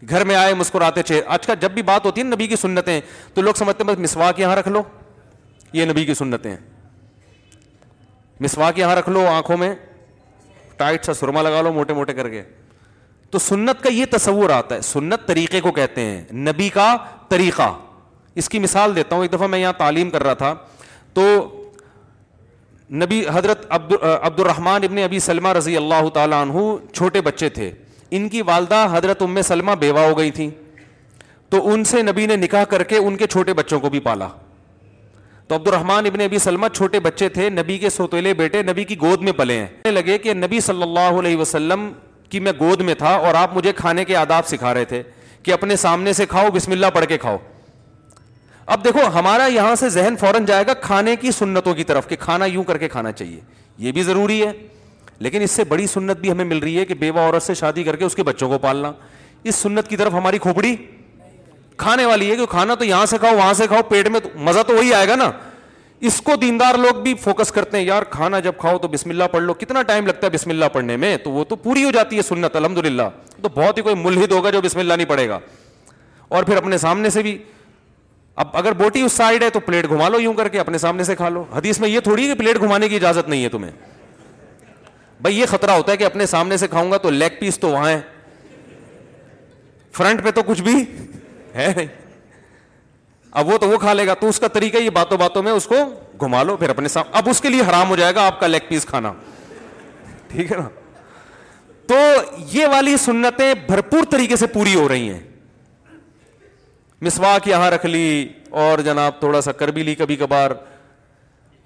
گھر میں آئے مسکراتے آج کل جب بھی بات ہوتی ہے نبی کی سنتیں تو لوگ سمجھتے ہیں بس یہاں رکھ لو یہ نبی کی مسوا کے یہاں رکھ لو آنکھوں میں ٹائٹ سا سرما لگا لو موٹے موٹے کر کے تو سنت کا یہ تصور آتا ہے سنت طریقے کو کہتے ہیں نبی کا طریقہ اس کی مثال دیتا ہوں ایک دفعہ میں یہاں تعلیم کر رہا تھا تو نبی حضرت عبد عبد الرحمٰن ابن ابی سلما رضی اللہ تعالیٰ عنہ چھوٹے بچے تھے ان کی والدہ حضرت ام سلما بیوہ ہو گئی تھیں تو ان سے نبی نے نکاح کر کے ان کے چھوٹے بچوں کو بھی پالا تو عبد الرحمٰن ابن ابی سلما چھوٹے بچے تھے نبی کے سوتیلے بیٹے نبی کی گود میں پلے ہیں لگے کہ نبی صلی اللہ علیہ وسلم کی میں گود میں تھا اور آپ مجھے کھانے کے آداب سکھا رہے تھے کہ اپنے سامنے سے کھاؤ بسم اللہ پڑھ کے کھاؤ اب دیکھو ہمارا یہاں سے ذہن فوراً جائے گا کھانے کی سنتوں کی طرف کہ کھانا یوں کر کے کھانا چاہیے یہ بھی ضروری ہے لیکن اس سے بڑی سنت بھی ہمیں مل رہی ہے کہ بیوہ عورت سے شادی کر کے اس کے بچوں کو پالنا اس سنت کی طرف ہماری کھوپڑی کھانے والی ہے کہ کھانا تو یہاں سے کھاؤ وہاں سے کھاؤ پیٹ میں مزہ تو وہی آئے گا نا اس کو دیندار لوگ بھی فوکس کرتے ہیں یار کھانا جب کھاؤ تو بسم اللہ پڑھ لو کتنا ٹائم لگتا ہے بسم اللہ پڑھنے میں تو وہ تو پوری ہو جاتی ہے سنت الحمد للہ تو بہت ہی کوئی ملحد ہوگا جو بسم اللہ نہیں پڑے گا اور پھر اپنے سامنے سے بھی اب اگر بوٹی اس سائڈ ہے تو پلیٹ گھما لو یوں کر کے اپنے سامنے سے کھا لو حدیث میں یہ تھوڑی ہے کہ پلیٹ گھمانے کی اجازت نہیں ہے تمہیں بھائی یہ خطرہ ہوتا ہے کہ اپنے سامنے سے کھاؤں گا تو لیگ پیس تو وہاں ہے فرنٹ پہ تو کچھ بھی ہے نہیں اب وہ تو وہ کھا لے گا تو اس کا طریقہ یہ باتوں باتوں میں اس کو گھما لو پھر اپنے اب اس کے لیے حرام ہو جائے گا آپ کا لیگ پیس کھانا ٹھیک ہے نا تو یہ والی سنتیں بھرپور طریقے سے پوری ہو رہی ہیں مسواک یہاں رکھ لی اور جناب تھوڑا سا کر بھی لی کبھی کبھار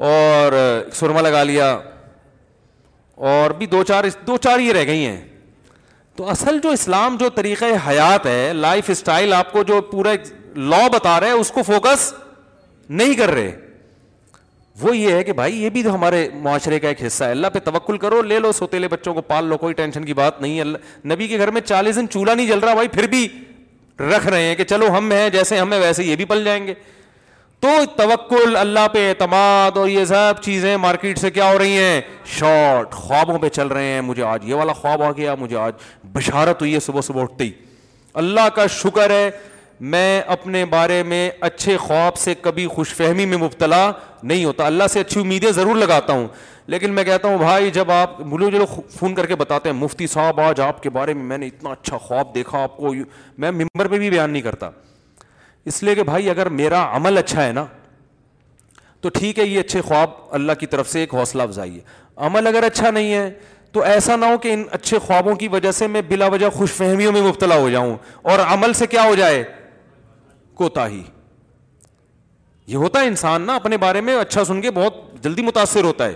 اور سرما لگا لیا اور بھی دو چار دو چار یہ رہ گئی ہیں تو اصل جو اسلام جو طریقہ حیات ہے لائف اسٹائل آپ کو جو پورا لا بتا رہے اس کو فوکس نہیں کر رہے وہ یہ ہے کہ بھائی یہ بھی ہمارے معاشرے کا ایک حصہ ہے اللہ پہ توکل کرو لے لو سوتےلے بچوں کو پال لو کوئی ٹینشن کی بات نہیں اللہ نبی کے گھر میں چالیس دن چولہا نہیں جل رہا بھائی پھر بھی رکھ رہے ہیں کہ چلو ہم ہیں جیسے ویسے یہ بھی پل جائیں گے تو توکل اللہ پہ اعتماد اور یہ سب چیزیں مارکیٹ سے کیا ہو رہی ہیں شارٹ خوابوں پہ چل رہے ہیں مجھے آج یہ والا خواب آ گیا مجھے آج بشارت ہوئی ہے صبح صبح اٹھتی اللہ کا شکر ہے میں اپنے بارے میں اچھے خواب سے کبھی خوش فہمی میں مبتلا نہیں ہوتا اللہ سے اچھی امیدیں ضرور لگاتا ہوں لیکن میں کہتا ہوں بھائی جب آپ بولو جلو فون کر کے بتاتے ہیں مفتی صاحب آج آپ کے بارے میں میں نے اتنا اچھا خواب دیکھا آپ کو میں ممبر پہ بھی بیان نہیں کرتا اس لیے کہ بھائی اگر میرا عمل اچھا ہے نا تو ٹھیک ہے یہ اچھے خواب اللہ کی طرف سے ایک حوصلہ افزائی ہے عمل اگر اچھا نہیں ہے تو ایسا نہ ہو کہ ان اچھے خوابوں کی وجہ سے میں بلا وجہ خوش فہمیوں میں مبتلا ہو جاؤں اور عمل سے کیا ہو جائے کوتا ہی یہ ہوتا ہے انسان نا اپنے بارے میں اچھا سن کے بہت جلدی متاثر ہوتا ہے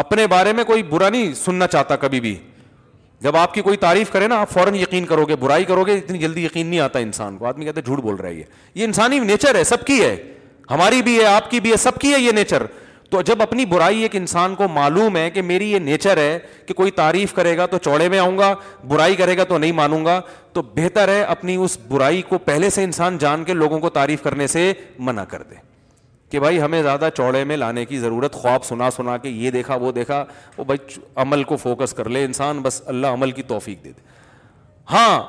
اپنے بارے میں کوئی برا نہیں سننا چاہتا کبھی بھی جب آپ کی کوئی تعریف کرے نا آپ فوراً یقین کرو گے برائی کرو گے اتنی جلدی یقین نہیں آتا انسان کو آدمی کہتے جھوٹ بول رہا ہے یہ انسانی نیچر ہے سب کی ہے ہماری بھی ہے آپ کی بھی ہے سب کی ہے یہ نیچر تو جب اپنی برائی ایک انسان کو معلوم ہے کہ میری یہ نیچر ہے کہ کوئی تعریف کرے گا تو چوڑے میں آؤں گا برائی کرے گا تو نہیں مانوں گا تو بہتر ہے اپنی اس برائی کو پہلے سے انسان جان کے لوگوں کو تعریف کرنے سے منع کر دے کہ بھائی ہمیں زیادہ چوڑے میں لانے کی ضرورت خواب سنا سنا کے یہ دیکھا وہ دیکھا وہ بھائی عمل کو فوکس کر لے انسان بس اللہ عمل کی توفیق دے دے ہاں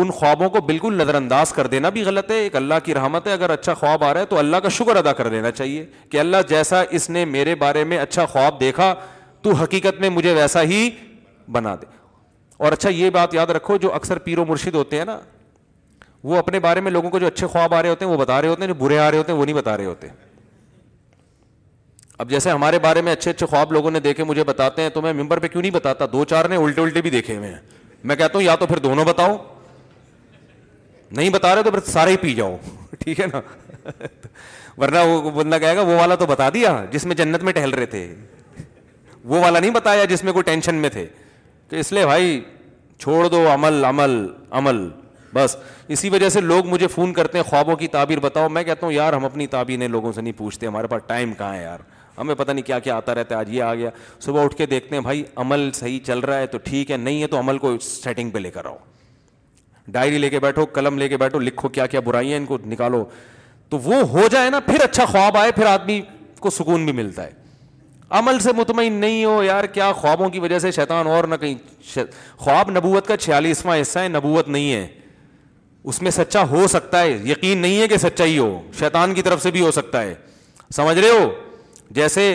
ان خوابوں کو بالکل نظر انداز کر دینا بھی غلط ہے ایک اللہ کی رحمت ہے اگر اچھا خواب آ رہا ہے تو اللہ کا شکر ادا کر دینا چاہیے کہ اللہ جیسا اس نے میرے بارے میں اچھا خواب دیکھا تو حقیقت میں مجھے ویسا ہی بنا دے اور اچھا یہ بات یاد رکھو جو اکثر پیر و مرشد ہوتے ہیں نا وہ اپنے بارے میں لوگوں کو جو اچھے خواب آ رہے ہوتے ہیں وہ بتا رہے ہوتے ہیں جو برے آ رہے ہوتے ہیں وہ نہیں بتا رہے ہوتے ہیں اب جیسے ہمارے بارے میں اچھے اچھے خواب لوگوں نے دیکھے مجھے بتاتے ہیں تو میں ممبر پہ کیوں نہیں بتاتا دو چار نے الٹے الٹے بھی دیکھے ہوئے ہیں میں کہتا ہوں یا تو پھر دونوں بتاؤ نہیں بتا رہے تو پھر سارے ہی پی جاؤ ٹھیک ہے نا ورنہ وہ بندہ کہے گا وہ والا تو بتا دیا جس میں جنت میں ٹہل رہے تھے وہ والا نہیں بتایا جس میں کوئی ٹینشن میں تھے تو اس لیے بھائی چھوڑ دو عمل عمل عمل بس اسی وجہ سے لوگ مجھے فون کرتے ہیں خوابوں کی تعبیر بتاؤ میں کہتا ہوں یار ہم اپنی تعبیریں لوگوں سے نہیں پوچھتے ہمارے پاس ٹائم کہاں ہے یار ہمیں پتہ نہیں کیا کیا آتا رہتا ہے آج یہ آ گیا صبح اٹھ کے دیکھتے ہیں بھائی عمل صحیح چل رہا ہے تو ٹھیک ہے نہیں ہے تو عمل کو سیٹنگ پہ لے کر آؤ ڈائری لے کے بیٹھو قلم لے کے بیٹھو لکھو کیا کیا برائیاں ان کو نکالو تو وہ ہو جائے نا پھر اچھا خواب آئے پھر آدمی کو سکون بھی ملتا ہے عمل سے مطمئن نہیں ہو یار کیا خوابوں کی وجہ سے شیطان اور نہ کہیں خواب نبوت کا چھیالیسواں حصہ ہے نبوت نہیں ہے اس میں سچا ہو سکتا ہے یقین نہیں ہے کہ سچا ہی ہو شیطان کی طرف سے بھی ہو سکتا ہے سمجھ رہے ہو جیسے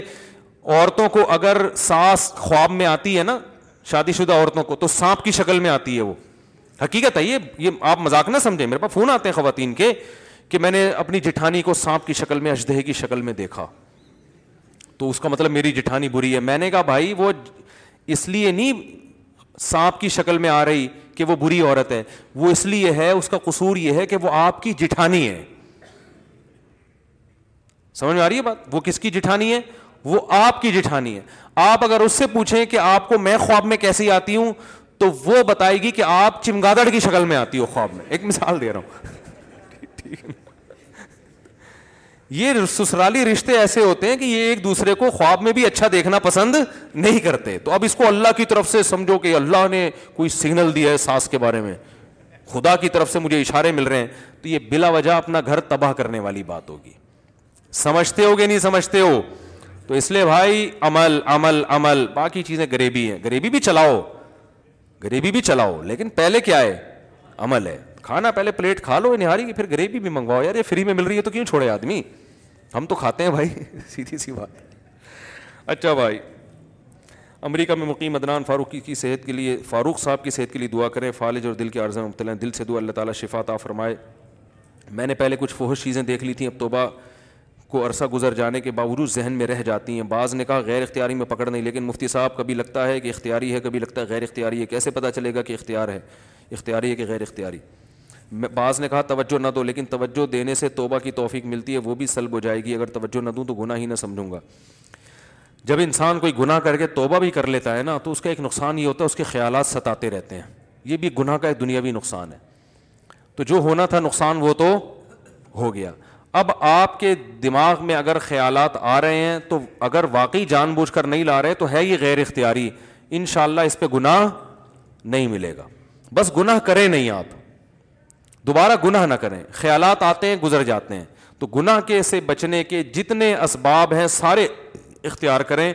عورتوں کو اگر سانس خواب میں آتی ہے نا شادی شدہ عورتوں کو تو سانپ کی شکل میں آتی ہے وہ حقیقت ہے یہ یہ آپ مذاق نہ سمجھیں میرے پاس فون آتے ہیں خواتین کے کہ میں نے اپنی جٹھانی کو سانپ کی شکل میں اشدہ کی شکل میں دیکھا تو اس کا مطلب میری جٹھانی بری ہے میں نے کہا بھائی وہ اس لیے نہیں سانپ کی شکل میں آ رہی کہ وہ بری عورت ہے وہ اس لیے ہے اس کا قصور یہ ہے کہ وہ آپ کی جٹھانی ہے سمجھ میں آ رہی ہے بات وہ کس کی جٹھانی ہے وہ آپ کی جٹھانی ہے آپ اگر اس سے پوچھیں کہ آپ کو میں خواب میں کیسی آتی ہوں تو وہ بتائے گی کہ آپ چمگادڑ کی شکل میں آتی ہو خواب میں ایک مثال دے رہا ہوں یہ سسرالی رشتے ایسے ہوتے ہیں کہ یہ ایک دوسرے کو خواب میں بھی اچھا دیکھنا پسند نہیں کرتے تو اب اس کو اللہ کی طرف سے سمجھو کہ اللہ نے کوئی سگنل دیا ہے سانس کے بارے میں خدا کی طرف سے مجھے اشارے مل رہے ہیں تو یہ بلا وجہ اپنا گھر تباہ کرنے والی بات ہوگی سمجھتے ہو گے نہیں سمجھتے ہو تو اس لیے بھائی عمل عمل عمل باقی چیزیں غریبی ہیں غریبی بھی چلاؤ غریبی بھی چلاؤ لیکن پہلے کیا ہے عمل ہے کھانا پہلے پلیٹ کھا لو نہاری کی پھر غریبی بھی منگواؤ یار یہ فری میں مل رہی ہے تو کیوں چھوڑے آدمی ہم تو کھاتے ہیں بھائی سیدھی سی بات اچھا بھائی امریکہ میں مقیم ادنان فاروق کی صحت کے لیے فاروق صاحب کی صحت کے لیے دعا کریں فالج اور دل کے عرض مبتلا دل سے دعا اللہ تعالیٰ شفا تا فرمائے میں نے پہلے کچھ فوہش چیزیں دیکھ لی تھیں اب توبہ کو عرصہ گزر جانے کے باوجود ذہن میں رہ جاتی ہیں بعض نے کہا غیر اختیاری میں پکڑ نہیں لیکن مفتی صاحب کبھی لگتا ہے کہ اختیاری ہے کبھی لگتا ہے غیر اختیاری ہے کیسے پتہ چلے گا کہ اختیار ہے اختیاری ہے کہ غیر اختیاری بعض نے کہا توجہ نہ دو لیکن توجہ دینے سے توبہ کی توفیق ملتی ہے وہ بھی سلب ہو جائے گی اگر توجہ نہ دوں تو گناہ ہی نہ سمجھوں گا جب انسان کوئی گناہ کر کے توبہ بھی کر لیتا ہے نا تو اس کا ایک نقصان یہ ہوتا ہے اس کے خیالات ستاتے رہتے ہیں یہ بھی گناہ کا ایک دنیاوی نقصان ہے تو جو ہونا تھا نقصان وہ تو ہو گیا اب آپ کے دماغ میں اگر خیالات آ رہے ہیں تو اگر واقعی جان بوجھ کر نہیں لا رہے تو ہے یہ غیر اختیاری ان شاء اللہ اس پہ گناہ نہیں ملے گا بس گناہ کریں نہیں آپ دوبارہ گناہ نہ کریں خیالات آتے ہیں گزر جاتے ہیں تو گناہ کے سے بچنے کے جتنے اسباب ہیں سارے اختیار کریں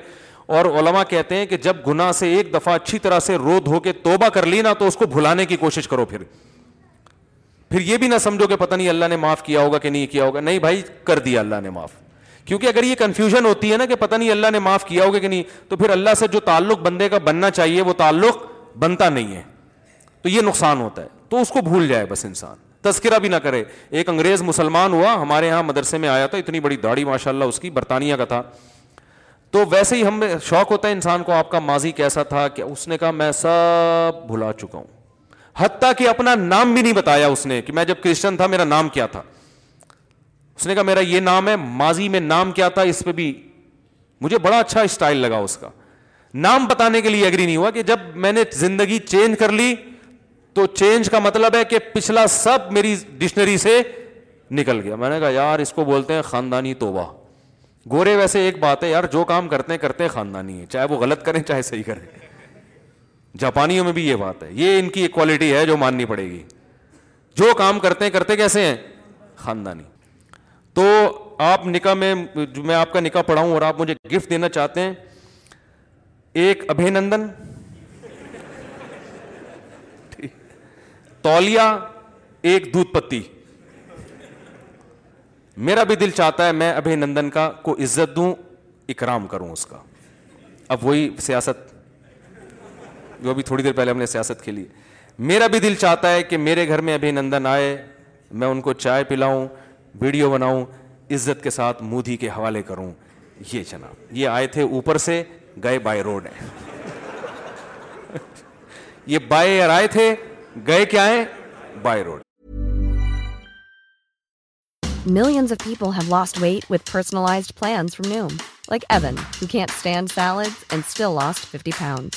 اور علماء کہتے ہیں کہ جب گناہ سے ایک دفعہ اچھی طرح سے رو دھو کے توبہ کر لی نا تو اس کو بھلانے کی کوشش کرو پھر پھر یہ بھی نہ سمجھو کہ پتہ نہیں اللہ نے معاف کیا ہوگا کہ نہیں کیا ہوگا نہیں بھائی کر دیا اللہ نے معاف کیونکہ اگر یہ کنفیوژن ہوتی ہے نا کہ پتہ نہیں اللہ نے معاف کیا ہوگا کہ نہیں تو پھر اللہ سے جو تعلق بندے کا بننا چاہیے وہ تعلق بنتا نہیں ہے تو یہ نقصان ہوتا ہے تو اس کو بھول جائے بس انسان تذکرہ بھی نہ کرے ایک انگریز مسلمان ہوا ہمارے یہاں مدرسے میں آیا تھا اتنی بڑی داڑھی ماشاء اللہ اس کی برطانیہ کا تھا تو ویسے ہی ہم شوق ہوتا ہے انسان کو آپ کا ماضی کیسا تھا کہ اس نے کہا میں سب بھلا چکا ہوں حتیٰ کہ اپنا نام بھی نہیں بتایا اس نے کہ میں جب کرسچن تھا میرا نام کیا تھا اس نے کہا میرا یہ نام ہے ماضی میں نام کیا تھا اس پہ بھی مجھے بڑا اچھا اسٹائل لگا اس کا نام بتانے کے لیے ایگری نہیں ہوا کہ جب میں نے زندگی چینج کر لی تو چینج کا مطلب ہے کہ پچھلا سب میری ڈکشنری سے نکل گیا میں نے کہا یار اس کو بولتے ہیں خاندانی توبہ گورے ویسے ایک بات ہے یار جو کام کرتے ہیں کرتے ہیں خاندانی ہے چاہے وہ غلط کریں چاہے صحیح کریں جاپانیوں میں بھی یہ بات ہے یہ ان کی کوالٹی ہے جو ماننی پڑے گی جو کام کرتے ہیں کرتے کیسے ہیں خاندانی تو آپ نکاح میں جو میں آپ کا نکاح پڑھاؤں اور آپ مجھے گفٹ دینا چاہتے ہیں ایک ابھی نندن تولیا ایک دودھ پتی میرا بھی دل چاہتا ہے میں ابھی نندن کا کو عزت دوں اکرام کروں اس کا اب وہی سیاست جو ابھی تھوڑی دیر پہلے ہم نے سیاست کھیلی میرا بھی دل چاہتا ہے کہ میرے گھر میں ابھی نندن آئے میں ان کو چائے پلاؤں ویڈیو بناؤں عزت کے ساتھ مودھی کے حوالے کروں یہ جناب یہ آئے تھے اوپر سے گئے بائی روڈ ہیں یہ بائے آئے تھے گئے کیا ہیں by road millions of people have lost weight with personalized plans from Noom like even you can't stand salad and still lost fifty pound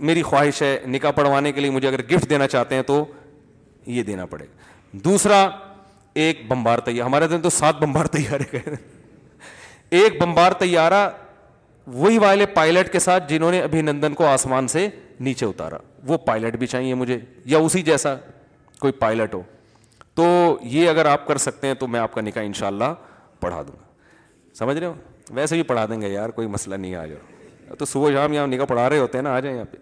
میری خواہش ہے نکاح پڑھوانے کے لیے مجھے اگر گفٹ دینا چاہتے ہیں تو یہ دینا پڑے گا دوسرا ایک بمبار تیار ہمارے دن تو سات بمبار تیارے ایک بمبار تیارہ وہی والے پائلٹ کے ساتھ جنہوں نے ابھی نندن کو آسمان سے نیچے اتارا وہ پائلٹ بھی چاہیے مجھے یا اسی جیسا کوئی پائلٹ ہو تو یہ اگر آپ کر سکتے ہیں تو میں آپ کا نکاح ان شاء اللہ پڑھا دوں گا سمجھ رہے ہو ویسے بھی پڑھا دیں گے یار کوئی مسئلہ نہیں آ جاؤ تو صبح شام یہاں نکاح پڑھا رہے ہوتے ہیں نا آ جائیں یہاں پہ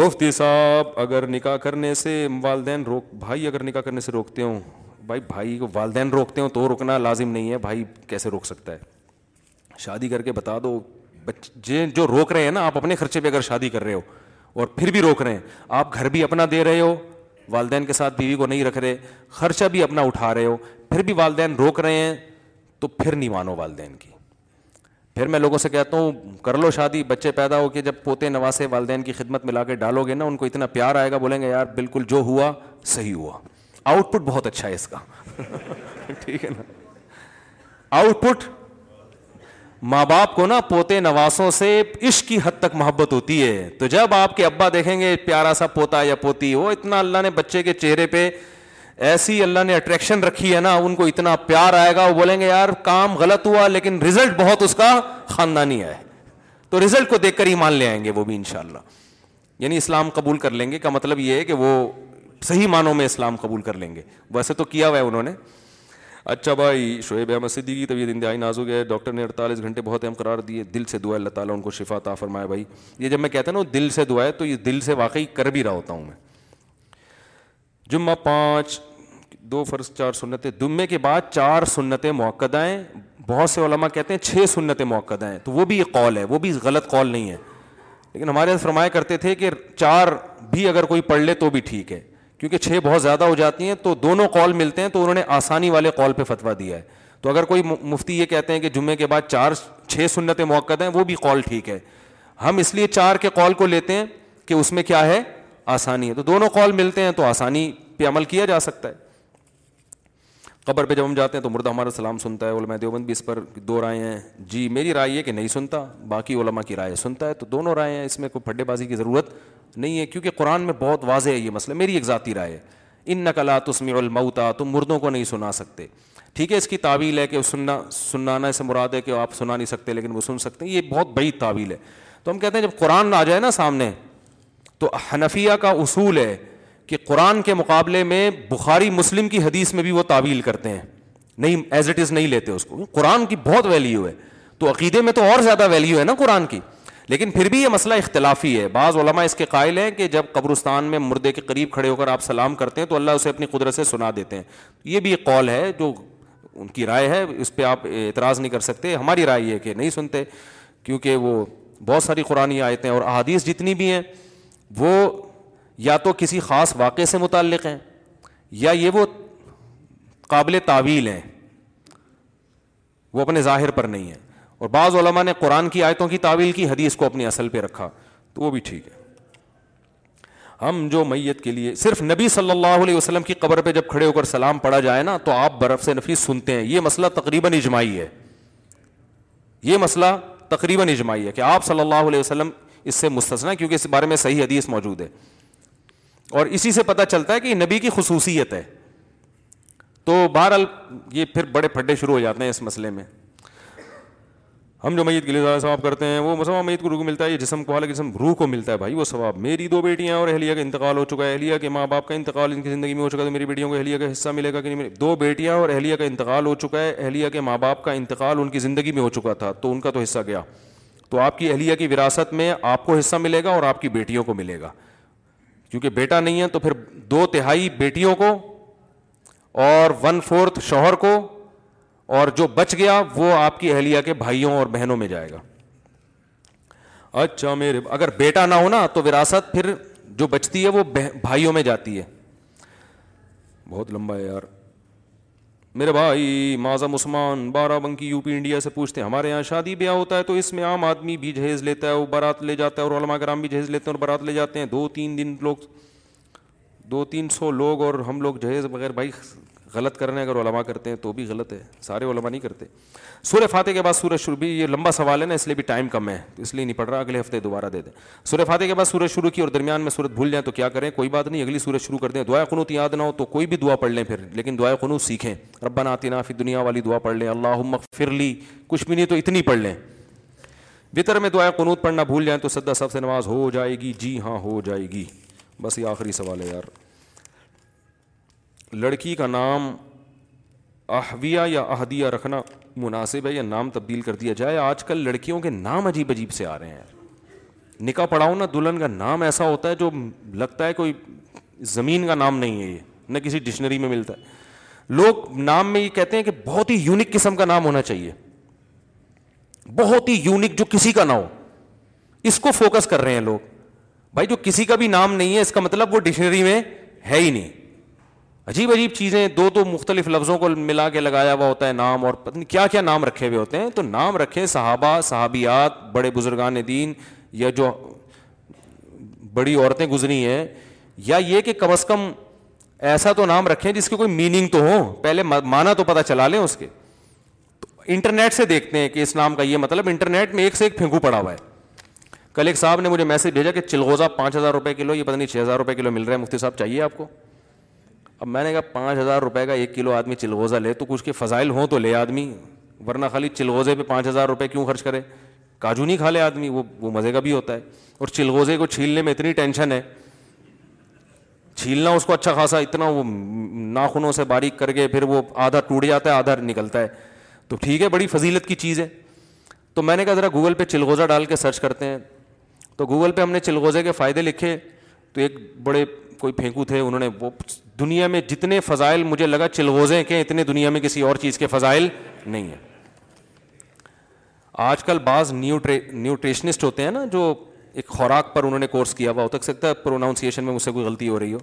مفتی صاحب اگر نکاح کرنے سے والدین روک بھائی اگر نکاح کرنے سے روکتے ہوں بھائی بھائی کو والدین روکتے ہوں تو روکنا لازم نہیں ہے بھائی کیسے روک سکتا ہے شادی کر کے بتا دو بچے جو روک رہے ہیں نا آپ اپنے خرچے پہ اگر شادی کر رہے ہو اور پھر بھی روک رہے ہیں آپ گھر بھی اپنا دے رہے ہو والدین کے ساتھ بیوی کو نہیں رکھ رہے خرچہ بھی اپنا اٹھا رہے ہو پھر بھی والدین روک رہے ہیں تو پھر نہیں مانو والدین کی پھر میں لوگوں سے کہتا ہوں کر لو شادی بچے پیدا ہو کے جب پوتے نواسے والدین کی خدمت میں لا کے ڈالو گے نا ان کو اتنا پیار آئے گا بولیں گے یار بالکل جو ہوا صحیح ہوا آؤٹ پٹ بہت اچھا ہے اس کا ٹھیک ہے نا آؤٹ پٹ ماں باپ کو نا پوتے نواسوں سے عشق کی حد تک محبت ہوتی ہے تو جب آپ کے ابا دیکھیں گے پیارا سا پوتا یا پوتی وہ اتنا اللہ نے بچے کے چہرے پہ ایسی اللہ نے اٹریکشن رکھی ہے نا ان کو اتنا پیار آئے گا وہ بولیں گے یار کام غلط ہوا لیکن رزلٹ بہت اس کا خاندانی ہے تو رزلٹ کو دیکھ کر ہی مان لے آئیں گے وہ بھی انشاءاللہ یعنی اسلام قبول کر لیں گے کا مطلب یہ ہے کہ وہ صحیح معنوں میں اسلام قبول کر لیں گے ویسے تو کیا ہوا ہے انہوں نے اچھا بھائی شعیب احمد صدیقی کی طبیعت انتہائی ناز ہو گیا ڈاکٹر نے اڑتالیس گھنٹے بہت اہم قرار دیے دل سے دعا اللہ تعالیٰ ان کو شفا تا فرمائے بھائی یہ جب میں کہتا ہوں نا دل سے دعا ہے تو یہ دل سے واقعی کر بھی رہا ہوتا ہوں میں جمعہ پانچ دو فرض چار سنتیں جمعے کے بعد چار سنتیں موقع آئیں بہت سے علماء کہتے ہیں چھ سنتیں موقع آئیں تو وہ بھی ایک قول ہے وہ بھی غلط قول نہیں ہے لیکن ہمارے یہاں فرمایا کرتے تھے کہ چار بھی اگر کوئی پڑھ لے تو بھی ٹھیک ہے کیونکہ چھ بہت زیادہ ہو جاتی ہیں تو دونوں کال ملتے ہیں تو انہوں نے آسانی والے کال پہ فتوا دیا ہے تو اگر کوئی مفتی یہ کہتے ہیں کہ جمعے کے بعد چار چھ سنتیں موقع ہیں وہ بھی کال ٹھیک ہے ہم اس لیے چار کے کال کو لیتے ہیں کہ اس میں کیا ہے آسانی ہے تو دونوں کال ملتے ہیں تو آسانی پہ عمل کیا جا سکتا ہے قبر پہ جب ہم جاتے ہیں تو مردہ ہمارا سلام سنتا ہے علماء دیوبند بھی اس پر دو رائے ہیں جی میری رائے یہ کہ نہیں سنتا باقی علماء کی رائے سنتا ہے تو دونوں رائے ہیں اس میں کوئی پھڈے بازی کی ضرورت نہیں ہے کیونکہ قرآن میں بہت واضح ہے یہ مسئلہ میری ایک ذاتی رائے ہے ان نقلا تسمی المعتا تم مردوں کو نہیں سنا سکتے ٹھیک ہے اس کی تعویل ہے کہ سننا سنانا اسے مراد ہے کہ آپ سنا نہیں سکتے لیکن وہ سن سکتے ہیں یہ بہت بڑی تعویل ہے تو ہم کہتے ہیں جب قرآن آ جائے نا سامنے تو حنفیہ کا اصول ہے کہ قرآن کے مقابلے میں بخاری مسلم کی حدیث میں بھی وہ تعویل کرتے ہیں نہیں ایز اٹ از نہیں لیتے اس کو قرآن کی بہت ویلیو ہے تو عقیدے میں تو اور زیادہ ویلیو ہے نا قرآن کی لیکن پھر بھی یہ مسئلہ اختلافی ہے بعض علماء اس کے قائل ہیں کہ جب قبرستان میں مردے کے قریب کھڑے ہو کر آپ سلام کرتے ہیں تو اللہ اسے اپنی قدرت سے سنا دیتے ہیں یہ بھی ایک قول ہے جو ان کی رائے ہے اس پہ آپ اعتراض نہیں کر سکتے ہماری رائے یہ ہے کہ نہیں سنتے کیونکہ وہ بہت ساری قرآن آیتیں اور احادیث جتنی بھی ہیں وہ یا تو کسی خاص واقعے سے متعلق ہیں یا یہ وہ قابل تعویل ہیں وہ اپنے ظاہر پر نہیں ہیں اور بعض علماء نے قرآن کی آیتوں کی تعویل کی حدیث کو اپنی اصل پہ رکھا تو وہ بھی ٹھیک ہے ہم جو میت کے لیے صرف نبی صلی اللہ علیہ وسلم کی قبر پہ جب کھڑے ہو کر سلام پڑا جائے نا تو آپ برف سے نفیس سنتے ہیں یہ مسئلہ تقریباً اجماعی ہے یہ مسئلہ تقریباً اجماعی ہے کہ آپ صلی اللہ علیہ وسلم اس سے مستثنا کیونکہ اس بارے میں صحیح حدیث موجود ہے اور اسی سے پتہ چلتا ہے کہ نبی کی خصوصیت ہے تو بہرحال یہ پھر بڑے پھڈے شروع ہو جاتے ہیں اس مسئلے میں ہم جو میت محیط گلزہ ثواب کرتے ہیں وہ مسلم میت روح کو ملتا ہے یہ جسم کو حالانکہ جسم روح کو ملتا ہے بھائی وہ ثواب میری دو بیٹیاں اور اہلیہ کا انتقال ہو چکا ہے اہلیہ کے ماں باپ کا انتقال ان کی زندگی میں ہو چکا تو میری بیٹیوں کو اہلیہ کا حصہ ملے گا کہ نہیں دو بیٹیاں اور اہلیہ کا انتقال ہو چکا ہے اہلیہ کے ماں باپ کا انتقال ان کی زندگی میں ہو چکا تھا تو ان کا تو حصہ گیا تو آپ کی اہلیہ کی وراثت میں آپ کو حصہ ملے گا اور آپ کی بیٹیوں کو ملے گا کیونکہ بیٹا نہیں ہے تو پھر دو تہائی بیٹیوں کو اور ون فورتھ شوہر کو اور جو بچ گیا وہ آپ کی اہلیہ کے بھائیوں اور بہنوں میں جائے گا اچھا میرے اگر بیٹا نہ ہونا تو وراثت پھر جو بچتی ہے وہ بھائیوں میں جاتی ہے بہت لمبا ہے یار میرے بھائی Muazzam Usman Barabanki U P India سے پوچھتے ہیں ہمارے یہاں شادی بیاہ ہوتا ہے تو اس میں عام آدمی بھی جہیز لیتا ہے وہ بارات لے جاتا ہے اور علماء کرام بھی جہیز لیتے ہیں اور بارات لے جاتے ہیں دو تین دن لوگ دو تین سو لوگ اور ہم لوگ جہیز بغیر بھائی غلط کرنے اگر علماء کرتے ہیں تو بھی غلط ہے سارے علماء نہیں کرتے سورہ فاتح کے بعد سورہ شروع بھی یہ لمبا سوال ہے نا اس لیے بھی ٹائم کم ہے تو اس لیے نہیں پڑھ رہا اگلے ہفتے دوبارہ دے دیں سورہ فاتح کے بعد سورج شروع کی اور درمیان میں سورت بھول جائیں تو کیا کریں کوئی بات نہیں اگلی سورج شروع کر دیں دعا قنوت یاد نہ ہو تو کوئی بھی دعا پڑھ لیں پھر لیکن دعا قنوط سیکھیں ربنا ناتینہ پھر دنیا والی دعا پڑھ لیں اللہ فرلی کچھ بھی نہیں تو اتنی پڑھ لیں بطر میں دعا قنوت پڑھنا بھول جائیں تو سدا سب سے نواز ہو جائے گی جی ہاں ہو جائے گی بس یہ آخری سوال ہے یار لڑکی کا نام احویہ یا اہدیہ رکھنا مناسب ہے یا نام تبدیل کر دیا جائے آج کل لڑکیوں کے نام عجیب عجیب سے آ رہے ہیں نکاح پڑھاؤ نہ دلہن کا نام ایسا ہوتا ہے جو لگتا ہے کوئی زمین کا نام نہیں ہے یہ نہ کسی ڈکشنری میں ملتا ہے لوگ نام میں یہ کہتے ہیں کہ بہت ہی یونک قسم کا نام ہونا چاہیے بہت ہی یونک جو کسی کا نہ ہو اس کو فوکس کر رہے ہیں لوگ بھائی جو کسی کا بھی نام نہیں ہے اس کا مطلب وہ ڈکشنری میں ہے ہی نہیں عجیب عجیب چیزیں دو دو مختلف لفظوں کو ملا کے لگایا ہوا ہوتا ہے نام اور کیا کیا نام رکھے ہوئے ہوتے ہیں تو نام رکھے صحابہ صحابیات بڑے بزرگان دین یا جو بڑی عورتیں گزری ہیں یا یہ کہ کم از کم ایسا تو نام رکھیں جس کی کوئی میننگ تو ہو پہلے مانا تو پتہ چلا لیں اس کے تو انٹرنیٹ سے دیکھتے ہیں کہ اس نام کا یہ مطلب انٹرنیٹ میں ایک سے ایک پھینکو پڑا ہوا ہے کل ایک صاحب نے مجھے میسج بھیجا کہ چلغوزہ پانچ ہزار روپے کلو یہ پتہ نہیں چھ ہزار روپے کلو مل رہا ہے مفتی صاحب چاہیے آپ کو اب میں نے کہا پانچ ہزار روپے کا ایک کلو آدمی چلغوزہ لے تو کچھ کے فضائل ہوں تو لے آدمی ورنہ خالی چلغوزے پہ پانچ ہزار روپے کیوں خرچ کرے کاجو نہیں کھا لے آدمی وہ وہ مزے کا بھی ہوتا ہے اور چلغوزے کو چھیلنے میں اتنی ٹینشن ہے چھیلنا اس کو اچھا خاصا اتنا وہ ناخنوں سے باریک کر کے پھر وہ آدھا ٹوٹ جاتا ہے آدھا نکلتا ہے تو ٹھیک ہے بڑی فضیلت کی چیز ہے تو میں نے کہا ذرا گوگل پہ چلغوزہ ڈال کے سرچ کرتے ہیں تو گوگل پہ ہم نے چلغوزے کے فائدے لکھے تو ایک بڑے کوئی پھینکو تھے انہوں نے وہ دنیا میں جتنے فضائل مجھے لگا چلغوزے کے اتنے دنیا میں کسی اور چیز کے فضائل نہیں ہیں آج کل بعض نیوٹری نیوٹریشنسٹ ہوتے ہیں نا جو ایک خوراک پر انہوں نے کورس کیا ہوا ہو تک سکتا ہے پروناؤنسیشن میں اس سے کوئی غلطی ہو رہی ہو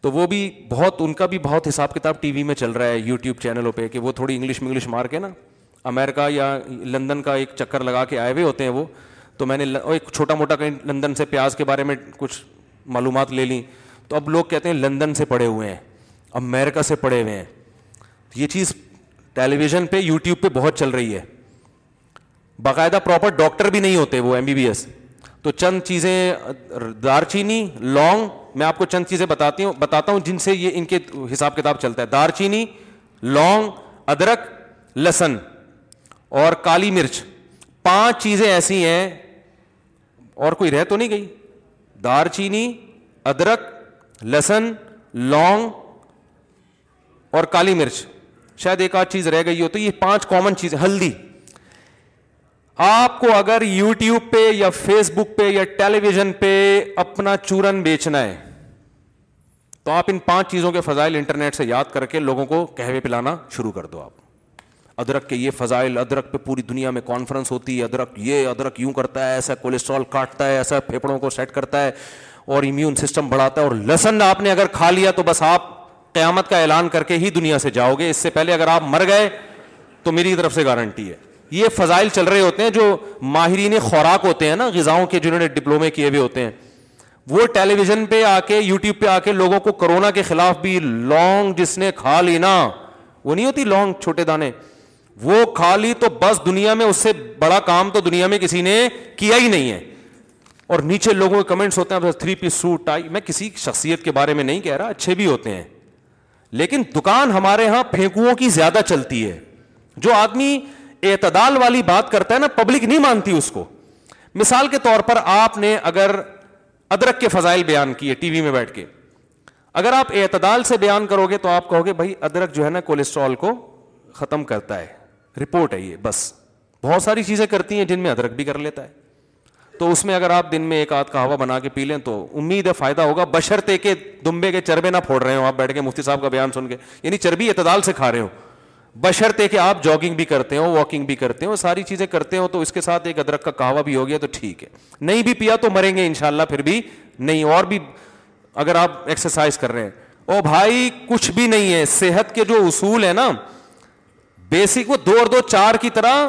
تو وہ بھی بہت ان کا بھی بہت حساب کتاب ٹی وی میں چل رہا ہے یوٹیوب چینلوں پہ کہ وہ تھوڑی انگلش منگلش مار کے نا امیرکا یا لندن کا ایک چکر لگا کے آئے ہوئے ہوتے ہیں وہ تو میں نے ایک چھوٹا موٹا کہیں لندن سے پیاز کے بارے میں کچھ معلومات لے لیں تو اب لوگ کہتے ہیں لندن سے پڑھے ہوئے ہیں امیرکا سے پڑھے ہوئے ہیں یہ چیز ٹیلی ویژن پہ یوٹیوب پہ بہت چل رہی ہے باقاعدہ پراپر ڈاکٹر بھی نہیں ہوتے وہ ایم بی بی ایس تو چند چیزیں دار چینی لونگ میں آپ کو چند چیزیں بتاتی ہوں بتاتا ہوں جن سے یہ ان کے حساب کتاب چلتا ہے دار چینی لونگ ادرک لہسن اور کالی مرچ پانچ چیزیں ایسی ہیں اور کوئی رہ تو نہیں گئی دار چینی ادرک لہسن لونگ اور کالی مرچ شاید ایک آدھ چیز رہ گئی ہو تو یہ پانچ کامن چیز ہلدی آپ کو اگر یو ٹیوب پہ یا فیس بک پہ یا ٹیلی ویژن پہ اپنا چورن بیچنا ہے تو آپ ان پانچ چیزوں کے فضائل انٹرنیٹ سے یاد کر کے لوگوں کو کہوے پلانا شروع کر دو آپ ادرک کے یہ فضائل ادرک پہ پوری دنیا میں کانفرنس ہوتی ہے ادرک یہ ادرک یوں کرتا ہے ایسا کولیسٹرول کاٹتا ہے ایسا پھیپڑوں کو سیٹ کرتا ہے اور امیون سسٹم بڑھاتا ہے اور لہسن آپ نے اگر کھا لیا تو بس آپ قیامت کا اعلان کر کے ہی دنیا سے جاؤ گے اس سے پہلے اگر آپ مر گئے تو میری طرف سے گارنٹی ہے یہ فضائل چل رہے ہوتے ہیں جو ماہرین خوراک ہوتے ہیں نا غذاؤں کے جنہوں نے ڈپلومے کیے ہوئے ہوتے ہیں وہ ٹیلی ویژن پہ آ کے یوٹیوب پہ آ کے لوگوں کو کرونا کے خلاف بھی لانگ جس نے کھا لینا وہ نہیں ہوتی لانگ چھوٹے دانے وہ کھا لی تو بس دنیا میں اس سے بڑا کام تو دنیا میں کسی نے کیا ہی نہیں ہے اور نیچے لوگوں کے کمنٹس ہوتے ہیں تھری پیس سوٹ ٹائی میں کسی شخصیت کے بارے میں نہیں کہہ رہا اچھے بھی ہوتے ہیں لیکن دکان ہمارے یہاں پھینکوؤں کی زیادہ چلتی ہے جو آدمی اعتدال والی بات کرتا ہے نا پبلک نہیں مانتی اس کو مثال کے طور پر آپ نے اگر ادرک کے فضائل بیان کیے ٹی وی میں بیٹھ کے اگر آپ اعتدال سے بیان کرو گے تو آپ کہو گے بھائی ادرک جو ہے نا کولیسٹرول کو ختم کرتا ہے رپورٹ ہے یہ بس بہت ساری چیزیں کرتی ہیں جن میں ادرک بھی کر لیتا ہے تو اس میں اگر آپ دن میں ایک آدھ کا ہوا بنا کے پی لیں تو امید ہے فائدہ ہوگا بشر تے کے دمبے کے چربے نہ پھوڑ رہے ہو آپ بیٹھ کے مفتی صاحب کا بیان سن کے یعنی چربی اعتدال سے کھا رہے ہو بشر تے کہ آپ جاگنگ بھی کرتے ہو واکنگ بھی کرتے ہو ساری چیزیں کرتے ہو تو اس کے ساتھ ایک ادرک کا کہوا بھی ہو گیا تو ٹھیک ہے نہیں بھی پیا تو مریں گے ان شاء اللہ پھر بھی نہیں اور بھی اگر آپ ایکسرسائز کر رہے ہیں او بھائی کچھ بھی نہیں ہے صحت کے جو اصول ہیں نا بیسک وہ دو اور دو چار کی طرح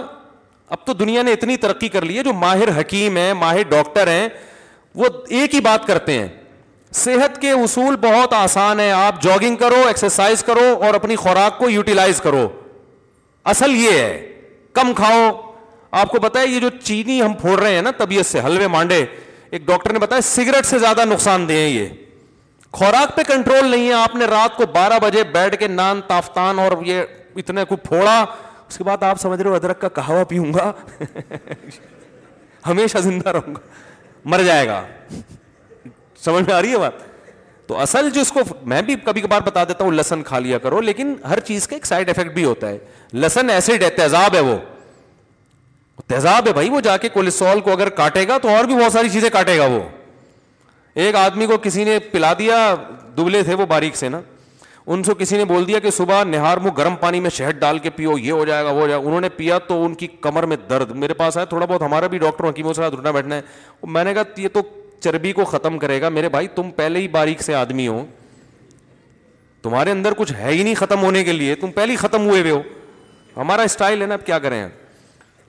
اب تو دنیا نے اتنی ترقی کر لی ہے جو ماہر حکیم ہیں ماہر ڈاکٹر ہیں وہ ایک ہی بات کرتے ہیں صحت کے اصول بہت آسان ہیں آپ جاگنگ کرو ایکسرسائز کرو اور اپنی خوراک کو یوٹیلائز کرو اصل یہ ہے کم کھاؤ آپ کو ہے یہ جو چینی ہم پھوڑ رہے ہیں نا طبیعت سے حلوے مانڈے ایک ڈاکٹر نے بتایا سگریٹ سے زیادہ نقصان ہیں یہ خوراک پہ کنٹرول نہیں ہے آپ نے رات کو بارہ بجے بیٹھ کے نان تافتان اور یہ اتنا کو پھوڑا اس کے بعد آپ سمجھ رہے ہو ادرک کا کہاوا پیوں گا ہمیشہ زندہ رہوں گا گا مر جائے سمجھ میں آ رہی ہے بات تو اصل کو میں بھی کبھی کبھار بتا دیتا ہوں لسن کھا لیا کرو لیکن ہر چیز کا ایک سائڈ افیکٹ بھی ہوتا ہے لسن ایسڈ ہے تیزاب ہے وہ تیزاب ہے بھائی وہ جا کے کولیسٹرول کو اگر کاٹے گا تو اور بھی بہت ساری چیزیں کاٹے گا وہ ایک آدمی کو کسی نے پلا دیا دبلے تھے وہ باریک سے نا ان سے کسی نے بول دیا کہ صبح نہار منہ گرم پانی میں شہد ڈال کے پیو یہ ہو جائے گا وہ ہو جائے گا انہوں نے پیا تو ان کی کمر میں درد میرے پاس آیا تھوڑا بہت ہمارا بھی ڈاکٹر حکیموں سے بیٹھنا ہے میں نے کہا یہ تو چربی کو ختم کرے گا میرے بھائی تم پہلے ہی باریک سے آدمی ہو تمہارے اندر کچھ ہے ہی نہیں ختم ہونے کے لیے تم پہلے ہی ختم ہوئے ہوئے ہو ہمارا اسٹائل ہے نا اب کیا کریں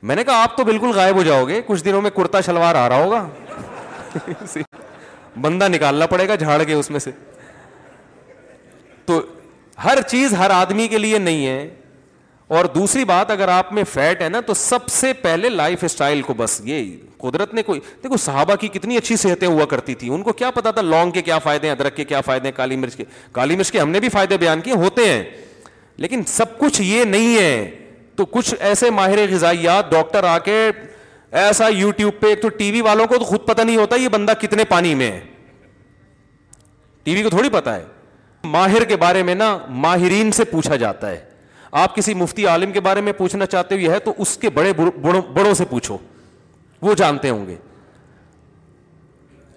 میں نے کہا آپ تو بالکل غائب ہو جاؤ گے کچھ دنوں میں کرتا شلوار آ رہا ہوگا بندہ نکالنا پڑے گا جھاڑ کے اس میں سے تو ہر چیز ہر آدمی کے لیے نہیں ہے اور دوسری بات اگر آپ میں فیٹ ہے نا تو سب سے پہلے لائف اسٹائل کو بس یہ قدرت نے کوئی دیکھو صحابہ کی کتنی اچھی صحتیں ہوا کرتی تھیں ان کو کیا پتا تھا لونگ کے کیا فائدے ہیں ادرک کے کیا فائدے ہیں کالی مرچ کے کالی مرچ کے ہم نے بھی فائدے بیان کیے ہوتے ہیں لیکن سب کچھ یہ نہیں ہے تو کچھ ایسے ماہر غذائیات ڈاکٹر آ کے ایسا یو ٹیوب پہ تو ٹی وی والوں کو تو خود پتہ نہیں ہوتا یہ بندہ کتنے پانی میں ہے ٹی وی کو تھوڑی پتا ہے ماہر کے بارے میں نا ماہرین سے پوچھا جاتا ہے آپ کسی مفتی عالم کے بارے میں پوچھنا چاہتے ہوئے تو اس کے بڑے بڑوں سے پوچھو وہ جانتے ہوں گے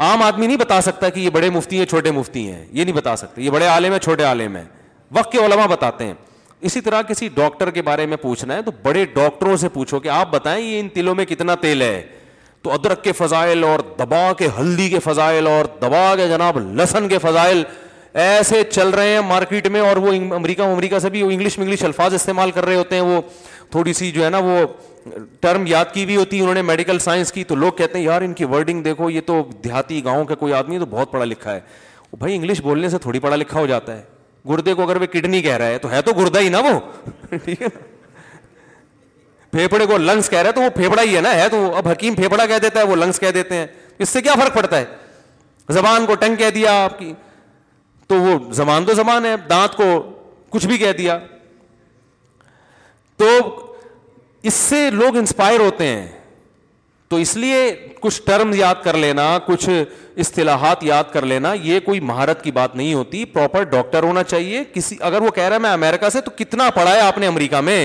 عام آدمی نہیں بتا سکتا کہ یہ بڑے مفتی ہیں چھوٹے مفتی ہیں یہ نہیں بتا سکتے یہ بڑے عالم ہیں چھوٹے عالم ہیں وقت کے علماء بتاتے ہیں اسی طرح کسی ڈاکٹر کے بارے میں پوچھنا ہے تو بڑے ڈاکٹروں سے پوچھو کہ آپ بتائیں یہ ان تلوں میں کتنا تیل ہے تو ادرک کے فضائل اور دبا کے ہلدی کے فضائل اور دبا کے جناب لہسن کے فضائل ایسے چل رہے ہیں مارکیٹ میں اور وہ امریکہ امریکہ سے بھی انگلش انگلش الفاظ استعمال کر رہے ہوتے ہیں وہ تھوڑی سی جو ہے نا وہ ٹرم یاد کی بھی ہوتی ہے انہوں نے میڈیکل سائنس کی تو لوگ کہتے ہیں یار ان کی ورڈنگ دیکھو یہ تو دیہاتی گاؤں کا کوئی آدمی تو بہت پڑھا لکھا ہے بھائی انگلش بولنے سے تھوڑی پڑھا لکھا ہو جاتا ہے گردے کو اگر وہ کڈنی کہہ رہا ہے تو ہے تو گردہ ہی نا وہ پھیپڑے کو لنگس کہہ رہا ہے تو وہ پھیپڑا ہی ہے نا ہے تو اب حکیم پھیپڑا کہہ دیتا ہے وہ لنگس کہہ دیتے ہیں اس سے کیا فرق پڑتا ہے زبان کو ٹنگ کہہ دیا آپ کی تو وہ زمان تو زمان ہے دانت کو کچھ بھی کہہ دیا تو اس سے لوگ انسپائر ہوتے ہیں تو اس لیے کچھ ٹرم یاد کر لینا کچھ اصطلاحات یاد کر لینا یہ کوئی مہارت کی بات نہیں ہوتی پراپر ڈاکٹر ہونا چاہیے کسی اگر وہ کہہ رہا ہے میں امیرکا سے تو کتنا پڑھا ہے آپ نے امریکہ میں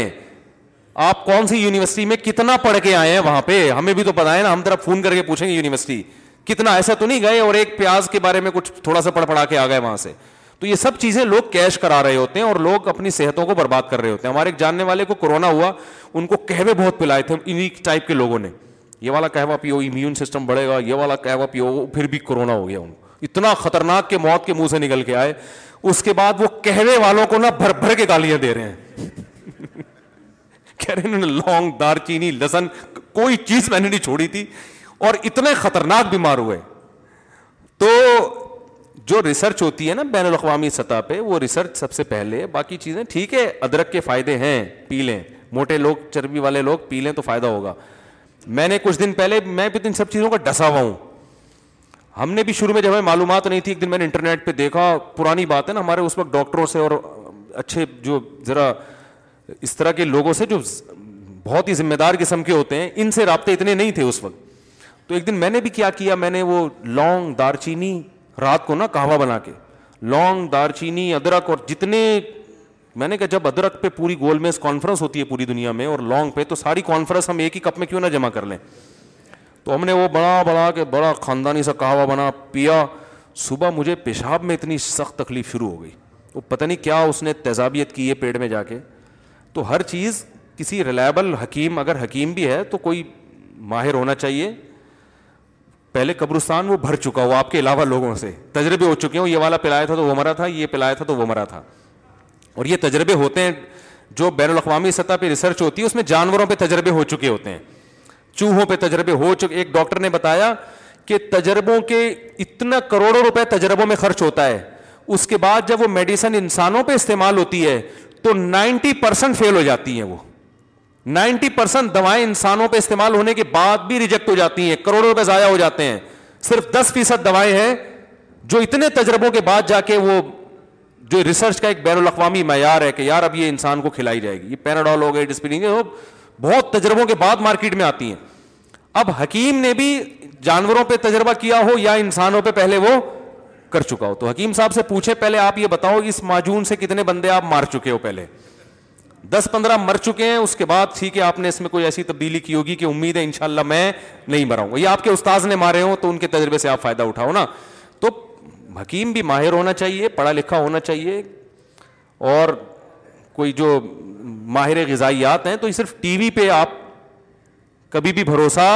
آپ کون سی یونیورسٹی میں کتنا پڑھ کے آئے ہیں وہاں پہ ہمیں بھی تو پتا ہے نا ہم طرف فون کر کے پوچھیں گے یونیورسٹی کتنا ایسا تو نہیں گئے اور ایک پیاز کے بارے میں کچھ تھوڑا سا پڑ پڑا کے آ گئے وہاں سے تو یہ سب چیزیں لوگ کیش کرا رہے ہوتے ہیں اور لوگ اپنی صحتوں کو برباد کر رہے ہوتے ہیں ہمارے ایک جاننے والے کو کورونا ہوا ان کو کہوے بہت پلائے تھے انہیں ٹائپ کے لوگوں نے یہ والا کہوا پیو امیون سسٹم بڑھے گا یہ والا کہوا پیو پھر بھی کورونا ہو گیا ان کو اتنا خطرناک کے موت کے منہ سے نکل کے آئے اس کے بعد وہ کہوے والوں کو نہ بھر بھر کے گالیاں دے رہے ہیں کہہ رہے ہیں لونگ دار چینی لہسن کوئی چیز میں نے نہیں چھوڑی تھی اور اتنے خطرناک بیمار ہوئے تو جو ریسرچ ہوتی ہے نا بین الاقوامی سطح پہ وہ ریسرچ سب سے پہلے باقی چیزیں ٹھیک ہے ادرک کے فائدے ہیں پی لیں موٹے لوگ چربی والے لوگ پی لیں تو فائدہ ہوگا میں نے کچھ دن پہلے میں بھی ان سب چیزوں کا ڈسا ہوا ہوں ہم نے بھی شروع میں جب ہمیں معلومات نہیں تھی ایک دن میں نے انٹرنیٹ پہ دیکھا پرانی بات ہے نا ہمارے اس وقت ڈاکٹروں سے اور اچھے جو ذرا اس طرح کے لوگوں سے جو بہت ہی ذمہ دار قسم کے ہوتے ہیں ان سے رابطے اتنے نہیں تھے اس وقت تو ایک دن میں نے بھی کیا کیا میں نے وہ لانگ دار چینی رات کو نا کہوا بنا کے لانگ دار چینی ادرک اور جتنے میں نے کہا جب ادرک پہ پوری گول میں کانفرنس ہوتی ہے پوری دنیا میں اور لونگ پہ تو ساری کانفرنس ہم ایک ہی کپ میں کیوں نہ جمع کر لیں تو ہم نے وہ بڑا بڑا کہ بڑا خاندانی سا کہوا بنا پیا صبح مجھے پیشاب میں اتنی سخت تکلیف شروع ہو گئی وہ پتہ نہیں کیا اس نے تیزابیت کی ہے پیٹ میں جا کے تو ہر چیز کسی ریلائبل حکیم اگر حکیم بھی ہے تو کوئی ماہر ہونا چاہیے پہلے قبرستان وہ بھر چکا ہو آپ کے علاوہ لوگوں سے تجربے ہو چکے ہوں یہ والا پلایا تھا تو وہ مرا تھا یہ پلایا تھا تو وہ مرا تھا اور یہ تجربے ہوتے ہیں جو بین الاقوامی سطح پہ ریسرچ ہوتی ہے اس میں جانوروں پہ تجربے ہو چکے ہوتے ہیں چوہوں پہ تجربے ہو چکے ایک ڈاکٹر نے بتایا کہ تجربوں کے اتنا کروڑوں روپے تجربوں میں خرچ ہوتا ہے اس کے بعد جب وہ میڈیسن انسانوں پہ استعمال ہوتی ہے تو نائنٹی پرسینٹ فیل ہو جاتی ہیں وہ نائنٹی پرسینٹ دوائیں انسانوں پہ استعمال ہونے کے بعد بھی ریجیکٹ ہو جاتی ہیں کروڑوں روپے ضائع ہو جاتے ہیں صرف دس فیصد دوائیں ہیں جو اتنے تجربوں کے بعد جا کے وہ جو ریسرچ کا ایک بین الاقوامی معیار ہے کہ یار اب یہ انسان کو کھلائی جائے گی یہ ہو ڈسپلین وہ بہت تجربوں کے بعد مارکیٹ میں آتی ہیں اب حکیم نے بھی جانوروں پہ تجربہ کیا ہو یا انسانوں پہ پہلے وہ کر چکا ہو تو حکیم صاحب سے پوچھے پہلے آپ یہ بتاؤ اس معجون سے کتنے بندے آپ مار چکے ہو پہلے دس پندرہ مر چکے ہیں اس کے بعد ٹھیک کہ آپ نے اس میں کوئی ایسی تبدیلی کی ہوگی کہ امید ہے ان شاء اللہ میں نہیں مراؤں گا یہ آپ کے استاذ نے مارے ہوں تو ان کے تجربے سے آپ فائدہ اٹھاؤ نا تو حکیم بھی ماہر ہونا چاہیے پڑھا لکھا ہونا چاہیے اور کوئی جو ماہر غذائیات ہیں تو یہ صرف ٹی وی پہ آپ کبھی بھی بھروسہ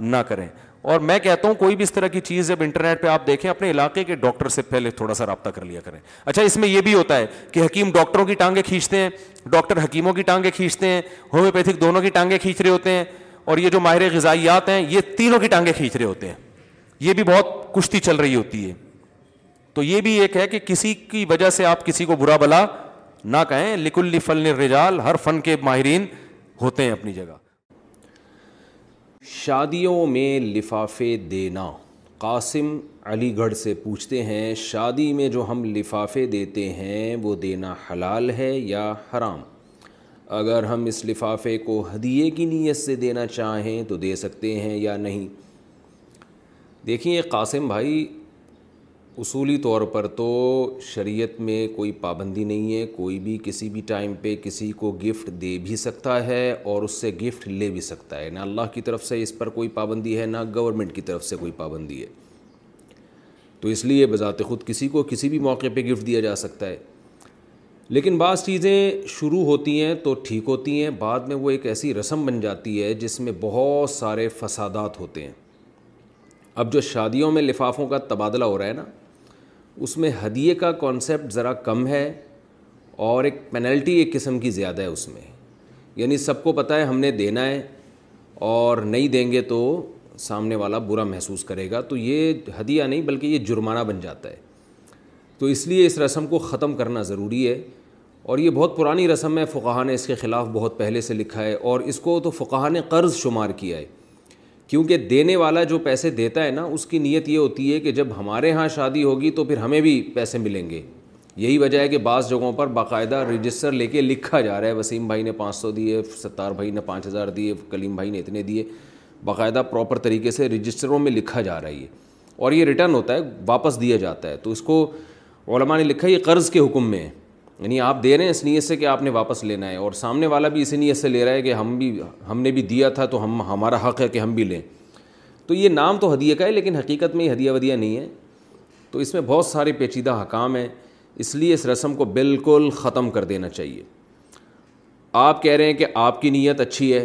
نہ کریں اور میں کہتا ہوں کوئی بھی اس طرح کی چیز جب انٹرنیٹ پہ آپ دیکھیں اپنے علاقے کے ڈاکٹر سے پہلے تھوڑا سا رابطہ کر لیا کریں اچھا اس میں یہ بھی ہوتا ہے کہ حکیم ڈاکٹروں کی ٹانگیں کھینچتے ہیں ڈاکٹر حکیموں کی ٹانگیں کھینچتے ہیں ہومیوپیتھک دونوں کی ٹانگیں کھینچ رہے ہوتے ہیں اور یہ جو ماہر غذائیات ہیں یہ تینوں کی ٹانگیں کھینچ رہے ہوتے ہیں یہ بھی بہت کشتی چل رہی ہوتی ہے تو یہ بھی ایک ہے کہ کسی کی وجہ سے آپ کسی کو برا بلا نہ کہیں لکل لفل رجال ہر فن کے ماہرین ہوتے ہیں اپنی جگہ شادیوں میں لفافے دینا قاسم علی گڑھ سے پوچھتے ہیں شادی میں جو ہم لفافے دیتے ہیں وہ دینا حلال ہے یا حرام اگر ہم اس لفافے کو ہدیے کی نیت سے دینا چاہیں تو دے سکتے ہیں یا نہیں دیکھیں قاسم بھائی اصولی طور پر تو شریعت میں کوئی پابندی نہیں ہے کوئی بھی کسی بھی ٹائم پہ کسی کو گفٹ دے بھی سکتا ہے اور اس سے گفٹ لے بھی سکتا ہے نہ اللہ کی طرف سے اس پر کوئی پابندی ہے نہ گورنمنٹ کی طرف سے کوئی پابندی ہے تو اس لیے بذات خود کسی کو کسی بھی موقع پہ گفٹ دیا جا سکتا ہے لیکن بعض چیزیں شروع ہوتی ہیں تو ٹھیک ہوتی ہیں بعد میں وہ ایک ایسی رسم بن جاتی ہے جس میں بہت سارے فسادات ہوتے ہیں اب جو شادیوں میں لفافوں کا تبادلہ ہو رہا ہے نا اس میں ہدیے کا کانسیپٹ ذرا کم ہے اور ایک پینلٹی ایک قسم کی زیادہ ہے اس میں یعنی سب کو پتہ ہے ہم نے دینا ہے اور نہیں دیں گے تو سامنے والا برا محسوس کرے گا تو یہ ہدیہ نہیں بلکہ یہ جرمانہ بن جاتا ہے تو اس لیے اس رسم کو ختم کرنا ضروری ہے اور یہ بہت پرانی رسم ہے فقہ نے اس کے خلاف بہت پہلے سے لکھا ہے اور اس کو تو فقہ نے قرض شمار کیا ہے کیونکہ دینے والا جو پیسے دیتا ہے نا اس کی نیت یہ ہوتی ہے کہ جب ہمارے ہاں شادی ہوگی تو پھر ہمیں بھی پیسے ملیں گے یہی وجہ ہے کہ بعض جگہوں پر باقاعدہ رجسٹر لے کے لکھا جا رہا ہے وسیم بھائی نے پانچ سو دیے ستار بھائی نے پانچ ہزار دیے کلیم بھائی نے اتنے دیے باقاعدہ پراپر طریقے سے رجسٹروں میں لکھا جا رہا ہے یہ اور یہ ریٹرن ہوتا ہے واپس دیا جاتا ہے تو اس کو علماء نے لکھا یہ قرض کے حکم میں ہے یعنی آپ دے رہے ہیں اس نیت سے کہ آپ نے واپس لینا ہے اور سامنے والا بھی اسی نیت سے لے رہا ہے کہ ہم بھی ہم نے بھی دیا تھا تو ہم ہمارا حق ہے کہ ہم بھی لیں تو یہ نام تو ہدیہ کا ہے لیکن حقیقت میں یہ ہدیہ ودیہ نہیں ہے تو اس میں بہت سارے پیچیدہ حکام ہیں اس لیے اس رسم کو بالکل ختم کر دینا چاہیے آپ کہہ رہے ہیں کہ آپ کی نیت اچھی ہے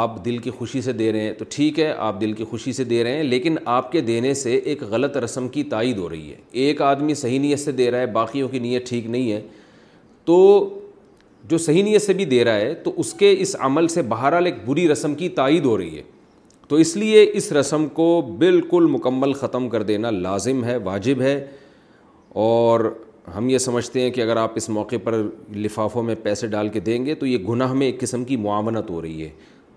آپ دل کی خوشی سے دے رہے ہیں تو ٹھیک ہے آپ دل کی خوشی سے دے رہے ہیں لیکن آپ کے دینے سے ایک غلط رسم کی تائید ہو رہی ہے ایک آدمی صحیح نیت سے دے رہا ہے باقیوں کی نیت ٹھیک نہیں ہے تو جو صحیح نیت سے بھی دے رہا ہے تو اس کے اس عمل سے بہرحال ایک بری رسم کی تائید ہو رہی ہے تو اس لیے اس رسم کو بالکل مکمل ختم کر دینا لازم ہے واجب ہے اور ہم یہ سمجھتے ہیں کہ اگر آپ اس موقع پر لفافوں میں پیسے ڈال کے دیں گے تو یہ گناہ میں ایک قسم کی معاونت ہو رہی ہے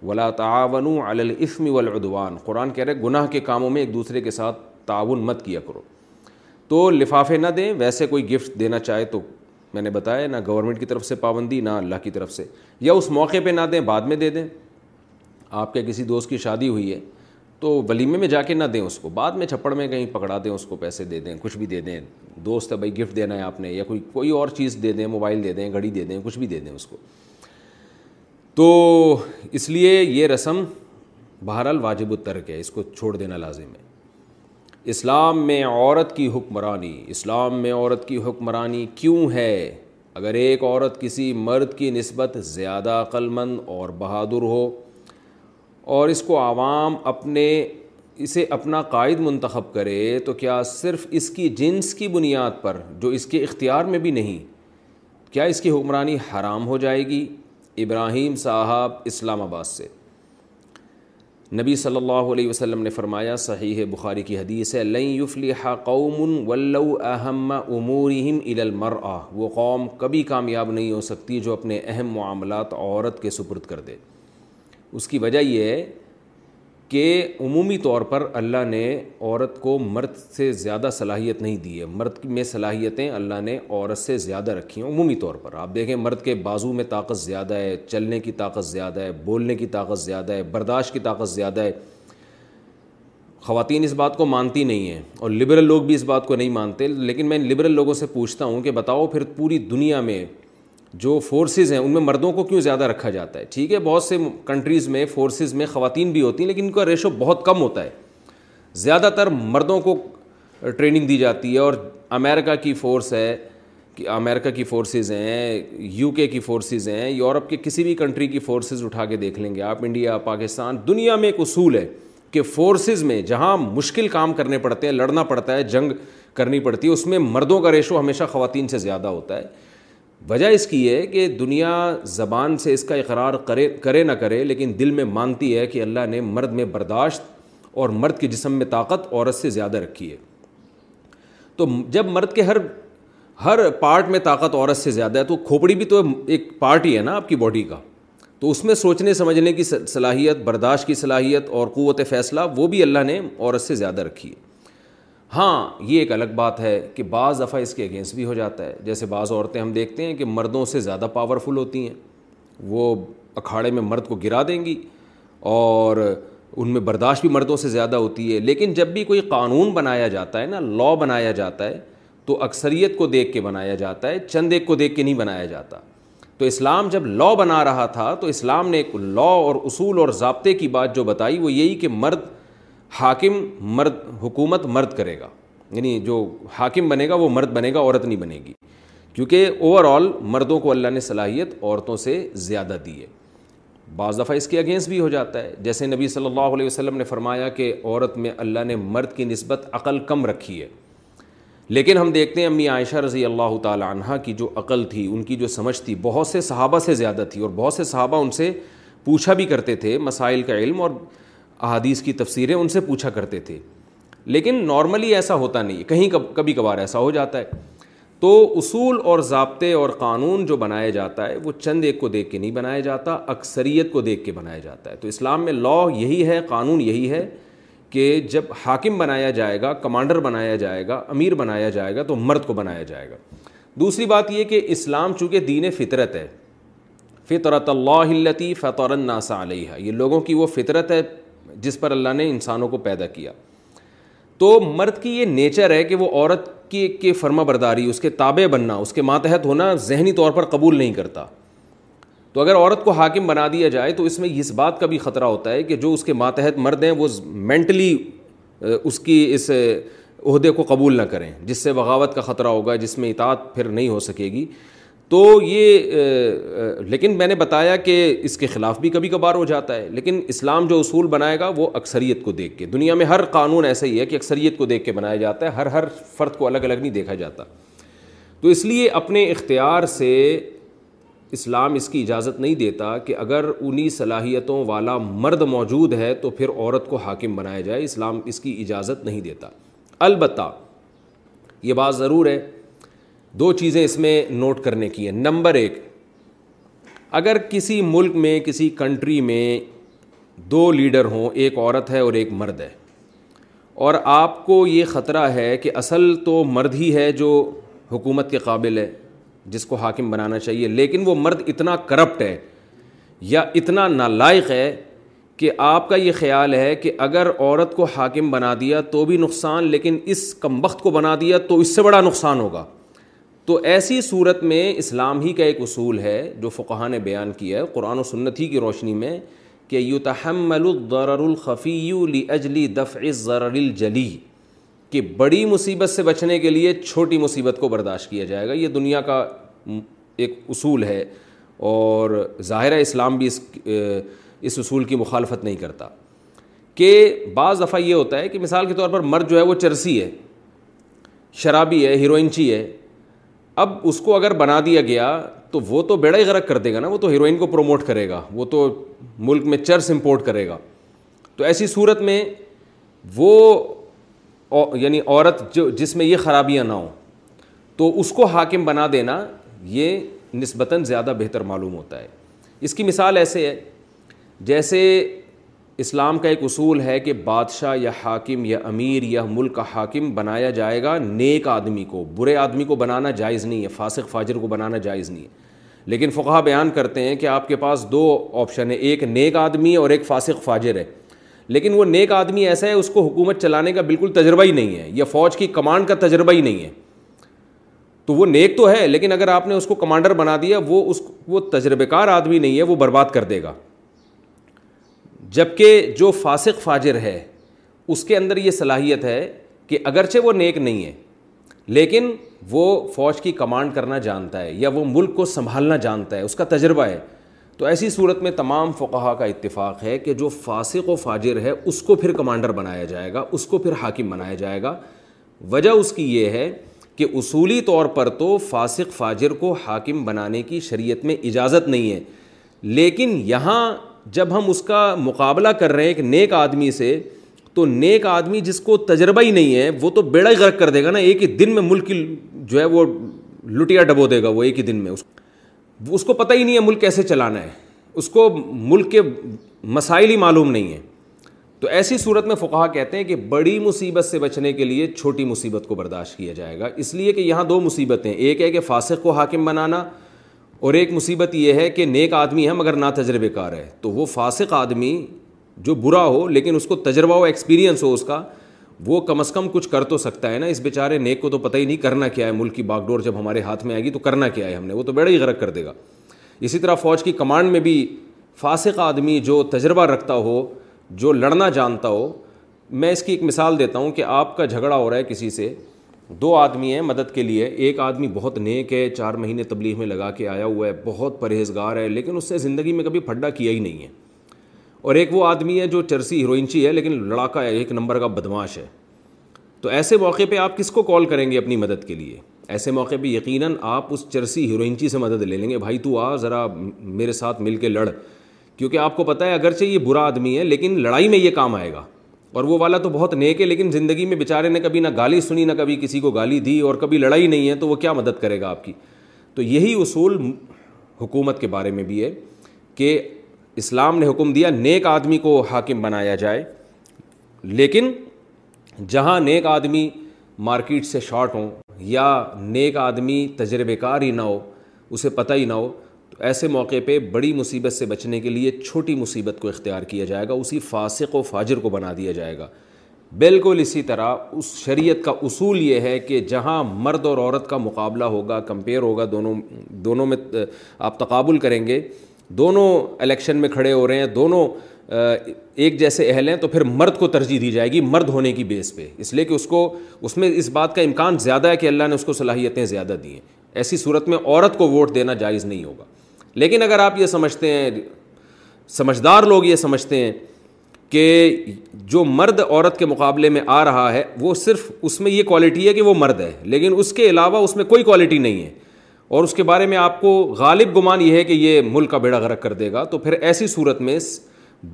ولا تعاون علف والعدوان قرآن کہہ رہے ہیں گناہ کے کاموں میں ایک دوسرے کے ساتھ تعاون مت کیا کرو تو لفافے نہ دیں ویسے کوئی گفٹ دینا چاہے تو میں نے بتایا نہ گورنمنٹ کی طرف سے پابندی نہ اللہ کی طرف سے یا اس موقع پہ نہ دیں بعد میں دے دیں آپ کے کسی دوست کی شادی ہوئی ہے تو ولیمے میں جا کے نہ دیں اس کو بعد میں چھپڑ میں کہیں پکڑا دیں اس کو پیسے دے دیں کچھ بھی دے دیں دوست ہے بھائی گفٹ دینا ہے آپ نے یا کوئی کوئی اور چیز دے دیں موبائل دے دیں گھڑی دے دیں کچھ بھی دے دیں اس کو تو اس لیے یہ رسم بہرحال واجب الترک ہے اس کو چھوڑ دینا لازم ہے اسلام میں عورت کی حکمرانی اسلام میں عورت کی حکمرانی کیوں ہے اگر ایک عورت کسی مرد کی نسبت زیادہ عقل مند اور بہادر ہو اور اس کو عوام اپنے اسے اپنا قائد منتخب کرے تو کیا صرف اس کی جنس کی بنیاد پر جو اس کے اختیار میں بھی نہیں کیا اس کی حکمرانی حرام ہو جائے گی ابراہیم صاحب اسلام آباد سے نبی صلی اللہ علیہ وسلم نے فرمایا صحیح بخاری کی حدیث ہے وہ قوم کبھی کامیاب نہیں ہو سکتی جو اپنے اہم معاملات عورت کے سپرد کر دے اس کی وجہ یہ ہے کہ عمومی طور پر اللہ نے عورت کو مرد سے زیادہ صلاحیت نہیں دی ہے مرد میں صلاحیتیں اللہ نے عورت سے زیادہ رکھی ہیں عمومی طور پر آپ دیکھیں مرد کے بازو میں طاقت زیادہ ہے چلنے کی طاقت زیادہ ہے بولنے کی طاقت زیادہ ہے برداشت کی طاقت زیادہ ہے خواتین اس بات کو مانتی نہیں ہیں اور لبرل لوگ بھی اس بات کو نہیں مانتے لیکن میں لبرل لوگوں سے پوچھتا ہوں کہ بتاؤ پھر پوری دنیا میں جو فورسز ہیں ان میں مردوں کو کیوں زیادہ رکھا جاتا ہے ٹھیک ہے بہت سے کنٹریز میں فورسز میں خواتین بھی ہوتی ہیں لیکن ان کا ریشو بہت کم ہوتا ہے زیادہ تر مردوں کو ٹریننگ دی جاتی ہے اور امریکہ کی فورس ہے کہ امریکہ کی فورسز ہیں یو کے کی فورسز ہیں یورپ کے کسی بھی کنٹری کی فورسز اٹھا کے دیکھ لیں گے آپ انڈیا پاکستان دنیا میں ایک اصول ہے کہ فورسز میں جہاں مشکل کام کرنے پڑتے ہیں لڑنا پڑتا ہے جنگ کرنی پڑتی ہے اس میں مردوں کا ریشو ہمیشہ خواتین سے زیادہ ہوتا ہے وجہ اس کی ہے کہ دنیا زبان سے اس کا اقرار کرے کرے نہ کرے لیکن دل میں مانتی ہے کہ اللہ نے مرد میں برداشت اور مرد کے جسم میں طاقت عورت سے زیادہ رکھی ہے تو جب مرد کے ہر ہر پارٹ میں طاقت عورت سے زیادہ ہے تو کھوپڑی بھی تو ایک پارٹ ہی ہے نا آپ کی باڈی کا تو اس میں سوچنے سمجھنے کی صلاحیت برداشت کی صلاحیت اور قوت فیصلہ وہ بھی اللہ نے عورت سے زیادہ رکھی ہے ہاں یہ ایک الگ بات ہے کہ بعض دفعہ اس کے اگینسٹ بھی ہو جاتا ہے جیسے بعض عورتیں ہم دیکھتے ہیں کہ مردوں سے زیادہ پاورفل ہوتی ہیں وہ اکھاڑے میں مرد کو گرا دیں گی اور ان میں برداشت بھی مردوں سے زیادہ ہوتی ہے لیکن جب بھی کوئی قانون بنایا جاتا ہے نا لا بنایا جاتا ہے تو اکثریت کو دیکھ کے بنایا جاتا ہے چند ایک کو دیکھ کے نہیں بنایا جاتا تو اسلام جب لا بنا رہا تھا تو اسلام نے ایک لاء اور اصول اور ضابطے کی بات جو بتائی وہ یہی کہ مرد حاکم مرد حکومت مرد کرے گا یعنی جو حاکم بنے گا وہ مرد بنے گا عورت نہیں بنے گی کیونکہ اوور آل مردوں کو اللہ نے صلاحیت عورتوں سے زیادہ دی ہے بعض دفعہ اس کے اگینسٹ بھی ہو جاتا ہے جیسے نبی صلی اللہ علیہ وسلم نے فرمایا کہ عورت میں اللہ نے مرد کی نسبت عقل کم رکھی ہے لیکن ہم دیکھتے ہیں امی عائشہ رضی اللہ تعالی عنہ کی جو عقل تھی ان کی جو سمجھ تھی بہت سے صحابہ سے زیادہ تھی اور بہت سے صحابہ ان سے پوچھا بھی کرتے تھے مسائل کا علم اور احادیث کی تفسیریں ان سے پوچھا کرتے تھے لیکن نارملی ایسا ہوتا نہیں کہیں کبھی کبھار ایسا ہو جاتا ہے تو اصول اور ضابطے اور قانون جو بنایا جاتا ہے وہ چند ایک کو دیکھ کے نہیں بنایا جاتا اکثریت کو دیکھ کے بنایا جاتا ہے تو اسلام میں لا یہی ہے قانون یہی ہے کہ جب حاکم بنایا جائے گا کمانڈر بنایا جائے گا امیر بنایا جائے گا تو مرد کو بنایا جائے گا دوسری بات یہ کہ اسلام چونکہ دین فطرت ہے فطرت اللہ فطور الناس علیہ یہ لوگوں کی وہ فطرت ہے جس پر اللہ نے انسانوں کو پیدا کیا تو مرد کی یہ نیچر ہے کہ وہ عورت کی کے فرما برداری اس کے تابع بننا اس کے ماتحت ہونا ذہنی طور پر قبول نہیں کرتا تو اگر عورت کو حاکم بنا دیا جائے تو اس میں اس بات کا بھی خطرہ ہوتا ہے کہ جو اس کے ماتحت مرد ہیں وہ مینٹلی اس کی اس عہدے کو قبول نہ کریں جس سے بغاوت کا خطرہ ہوگا جس میں اطاعت پھر نہیں ہو سکے گی تو یہ لیکن میں نے بتایا کہ اس کے خلاف بھی کبھی کبھار ہو جاتا ہے لیکن اسلام جو اصول بنائے گا وہ اکثریت کو دیکھ کے دنیا میں ہر قانون ایسا ہی ہے کہ اکثریت کو دیکھ کے بنایا جاتا ہے ہر ہر فرد کو الگ الگ نہیں دیکھا جاتا تو اس لیے اپنے اختیار سے اسلام اس کی اجازت نہیں دیتا کہ اگر انہی صلاحیتوں والا مرد موجود ہے تو پھر عورت کو حاکم بنایا جائے اسلام اس کی اجازت نہیں دیتا البتہ یہ بات ضرور ہے دو چیزیں اس میں نوٹ کرنے کی ہیں نمبر ایک اگر کسی ملک میں کسی کنٹری میں دو لیڈر ہوں ایک عورت ہے اور ایک مرد ہے اور آپ کو یہ خطرہ ہے کہ اصل تو مرد ہی ہے جو حکومت کے قابل ہے جس کو حاکم بنانا چاہیے لیکن وہ مرد اتنا کرپٹ ہے یا اتنا نالائق ہے کہ آپ کا یہ خیال ہے کہ اگر عورت کو حاکم بنا دیا تو بھی نقصان لیکن اس کم وقت کو بنا دیا تو اس سے بڑا نقصان ہوگا تو ایسی صورت میں اسلام ہی کا ایک اصول ہے جو فقہ نے بیان کیا ہے قرآن و سنت ہی کی روشنی میں کہ الضرر الخفی اجلی دفع الضرر الجلی کہ بڑی مصیبت سے بچنے کے لیے چھوٹی مصیبت کو برداشت کیا جائے گا یہ دنیا کا ایک اصول ہے اور ظاہرہ اسلام بھی اس اس اصول کی مخالفت نہیں کرتا کہ بعض دفعہ یہ ہوتا ہے کہ مثال کے طور پر مرد جو ہے وہ چرسی ہے شرابی ہے ہیروئنچی ہے اب اس کو اگر بنا دیا گیا تو وہ تو بیڑا ہی غرق کر دے گا نا وہ تو ہیروئن کو پروموٹ کرے گا وہ تو ملک میں چرس امپورٹ کرے گا تو ایسی صورت میں وہ یعنی عورت جو جس میں یہ خرابیاں نہ ہوں تو اس کو حاکم بنا دینا یہ نسبتاً زیادہ بہتر معلوم ہوتا ہے اس کی مثال ایسے ہے جیسے اسلام کا ایک اصول ہے کہ بادشاہ یا حاکم یا امیر یا ملک کا حاکم بنایا جائے گا نیک آدمی کو برے آدمی کو بنانا جائز نہیں ہے فاسق فاجر کو بنانا جائز نہیں ہے لیکن فقہ بیان کرتے ہیں کہ آپ کے پاس دو آپشن ہیں ایک نیک آدمی اور ایک فاسق فاجر ہے لیکن وہ نیک آدمی ایسا ہے اس کو حکومت چلانے کا بالکل تجربہ ہی نہیں ہے یا فوج کی کمانڈ کا تجربہ ہی نہیں ہے تو وہ نیک تو ہے لیکن اگر آپ نے اس کو کمانڈر بنا دیا وہ اس وہ تجربے کار آدمی نہیں ہے وہ برباد کر دے گا جبکہ جو فاسق فاجر ہے اس کے اندر یہ صلاحیت ہے کہ اگرچہ وہ نیک نہیں ہے لیکن وہ فوج کی کمانڈ کرنا جانتا ہے یا وہ ملک کو سنبھالنا جانتا ہے اس کا تجربہ ہے تو ایسی صورت میں تمام فقہا کا اتفاق ہے کہ جو فاسق و فاجر ہے اس کو پھر کمانڈر بنایا جائے گا اس کو پھر حاکم بنایا جائے گا وجہ اس کی یہ ہے کہ اصولی طور پر تو فاسق فاجر کو حاکم بنانے کی شریعت میں اجازت نہیں ہے لیکن یہاں جب ہم اس کا مقابلہ کر رہے ہیں ایک نیک آدمی سے تو نیک آدمی جس کو تجربہ ہی نہیں ہے وہ تو بیڑا ہی غرق کر دے گا نا ایک ہی دن میں ملک کی جو ہے وہ لٹیا ڈبو دے گا وہ ایک ہی دن میں اس کو پتہ ہی نہیں ہے ملک کیسے چلانا ہے اس کو ملک کے مسائل ہی معلوم نہیں ہے تو ایسی صورت میں فقہ کہتے ہیں کہ بڑی مصیبت سے بچنے کے لیے چھوٹی مصیبت کو برداشت کیا جائے گا اس لیے کہ یہاں دو مصیبتیں ایک ہے کہ فاسق کو حاکم بنانا اور ایک مصیبت یہ ہے کہ نیک آدمی ہے مگر تجربے کار ہے تو وہ فاسق آدمی جو برا ہو لیکن اس کو تجربہ ہو ایکسپیرینس ہو اس کا وہ کم از کم کچھ کر تو سکتا ہے نا اس بیچارے نیک کو تو پتہ ہی نہیں کرنا کیا ہے ملک کی باغ ڈور جب ہمارے ہاتھ میں آئے گی تو کرنا کیا ہے ہم نے وہ تو بیڑا ہی غرق کر دے گا اسی طرح فوج کی کمانڈ میں بھی فاسق آدمی جو تجربہ رکھتا ہو جو لڑنا جانتا ہو میں اس کی ایک مثال دیتا ہوں کہ آپ کا جھگڑا ہو رہا ہے کسی سے دو آدمی ہیں مدد کے لیے ایک آدمی بہت نیک ہے چار مہینے تبلیغ میں لگا کے آیا ہوا ہے بہت پرہیزگار ہے لیکن اس سے زندگی میں کبھی پھڈا کیا ہی نہیں ہے اور ایک وہ آدمی ہے جو چرسی ہیروئنچی ہے لیکن لڑاکا ہے ایک نمبر کا بدماش ہے تو ایسے موقع پہ آپ کس کو کال کریں گے اپنی مدد کے لیے ایسے موقع پہ یقیناً آپ اس چرسی ہیروئنچی سے مدد لے لیں گے بھائی تو آ ذرا میرے ساتھ مل کے لڑ کیونکہ آپ کو پتہ ہے اگرچہ یہ برا آدمی ہے لیکن لڑائی میں یہ کام آئے گا اور وہ والا تو بہت نیک ہے لیکن زندگی میں بیچارے نے کبھی نہ گالی سنی نہ کبھی کسی کو گالی دی اور کبھی لڑائی نہیں ہے تو وہ کیا مدد کرے گا آپ کی تو یہی اصول حکومت کے بارے میں بھی ہے کہ اسلام نے حکم دیا نیک آدمی کو حاکم بنایا جائے لیکن جہاں نیک آدمی مارکیٹ سے شارٹ ہوں یا نیک آدمی تجربے کار ہی نہ ہو اسے پتہ ہی نہ ہو تو ایسے موقع پہ بڑی مصیبت سے بچنے کے لیے چھوٹی مصیبت کو اختیار کیا جائے گا اسی فاسق و فاجر کو بنا دیا جائے گا بالکل اسی طرح اس شریعت کا اصول یہ ہے کہ جہاں مرد اور عورت کا مقابلہ ہوگا کمپیئر ہوگا دونوں دونوں میں آپ تقابل کریں گے دونوں الیکشن میں کھڑے ہو رہے ہیں دونوں ایک جیسے اہل ہیں تو پھر مرد کو ترجیح دی جائے گی مرد ہونے کی بیس پہ اس لیے کہ اس کو اس میں اس بات کا امکان زیادہ ہے کہ اللہ نے اس کو صلاحیتیں زیادہ دی ہیں ایسی صورت میں عورت کو ووٹ دینا جائز نہیں ہوگا لیکن اگر آپ یہ سمجھتے ہیں سمجھدار لوگ یہ سمجھتے ہیں کہ جو مرد عورت کے مقابلے میں آ رہا ہے وہ صرف اس میں یہ کوالٹی ہے کہ وہ مرد ہے لیکن اس کے علاوہ اس میں کوئی کوالٹی نہیں ہے اور اس کے بارے میں آپ کو غالب گمان یہ ہے کہ یہ ملک کا بیڑا غرق کر دے گا تو پھر ایسی صورت میں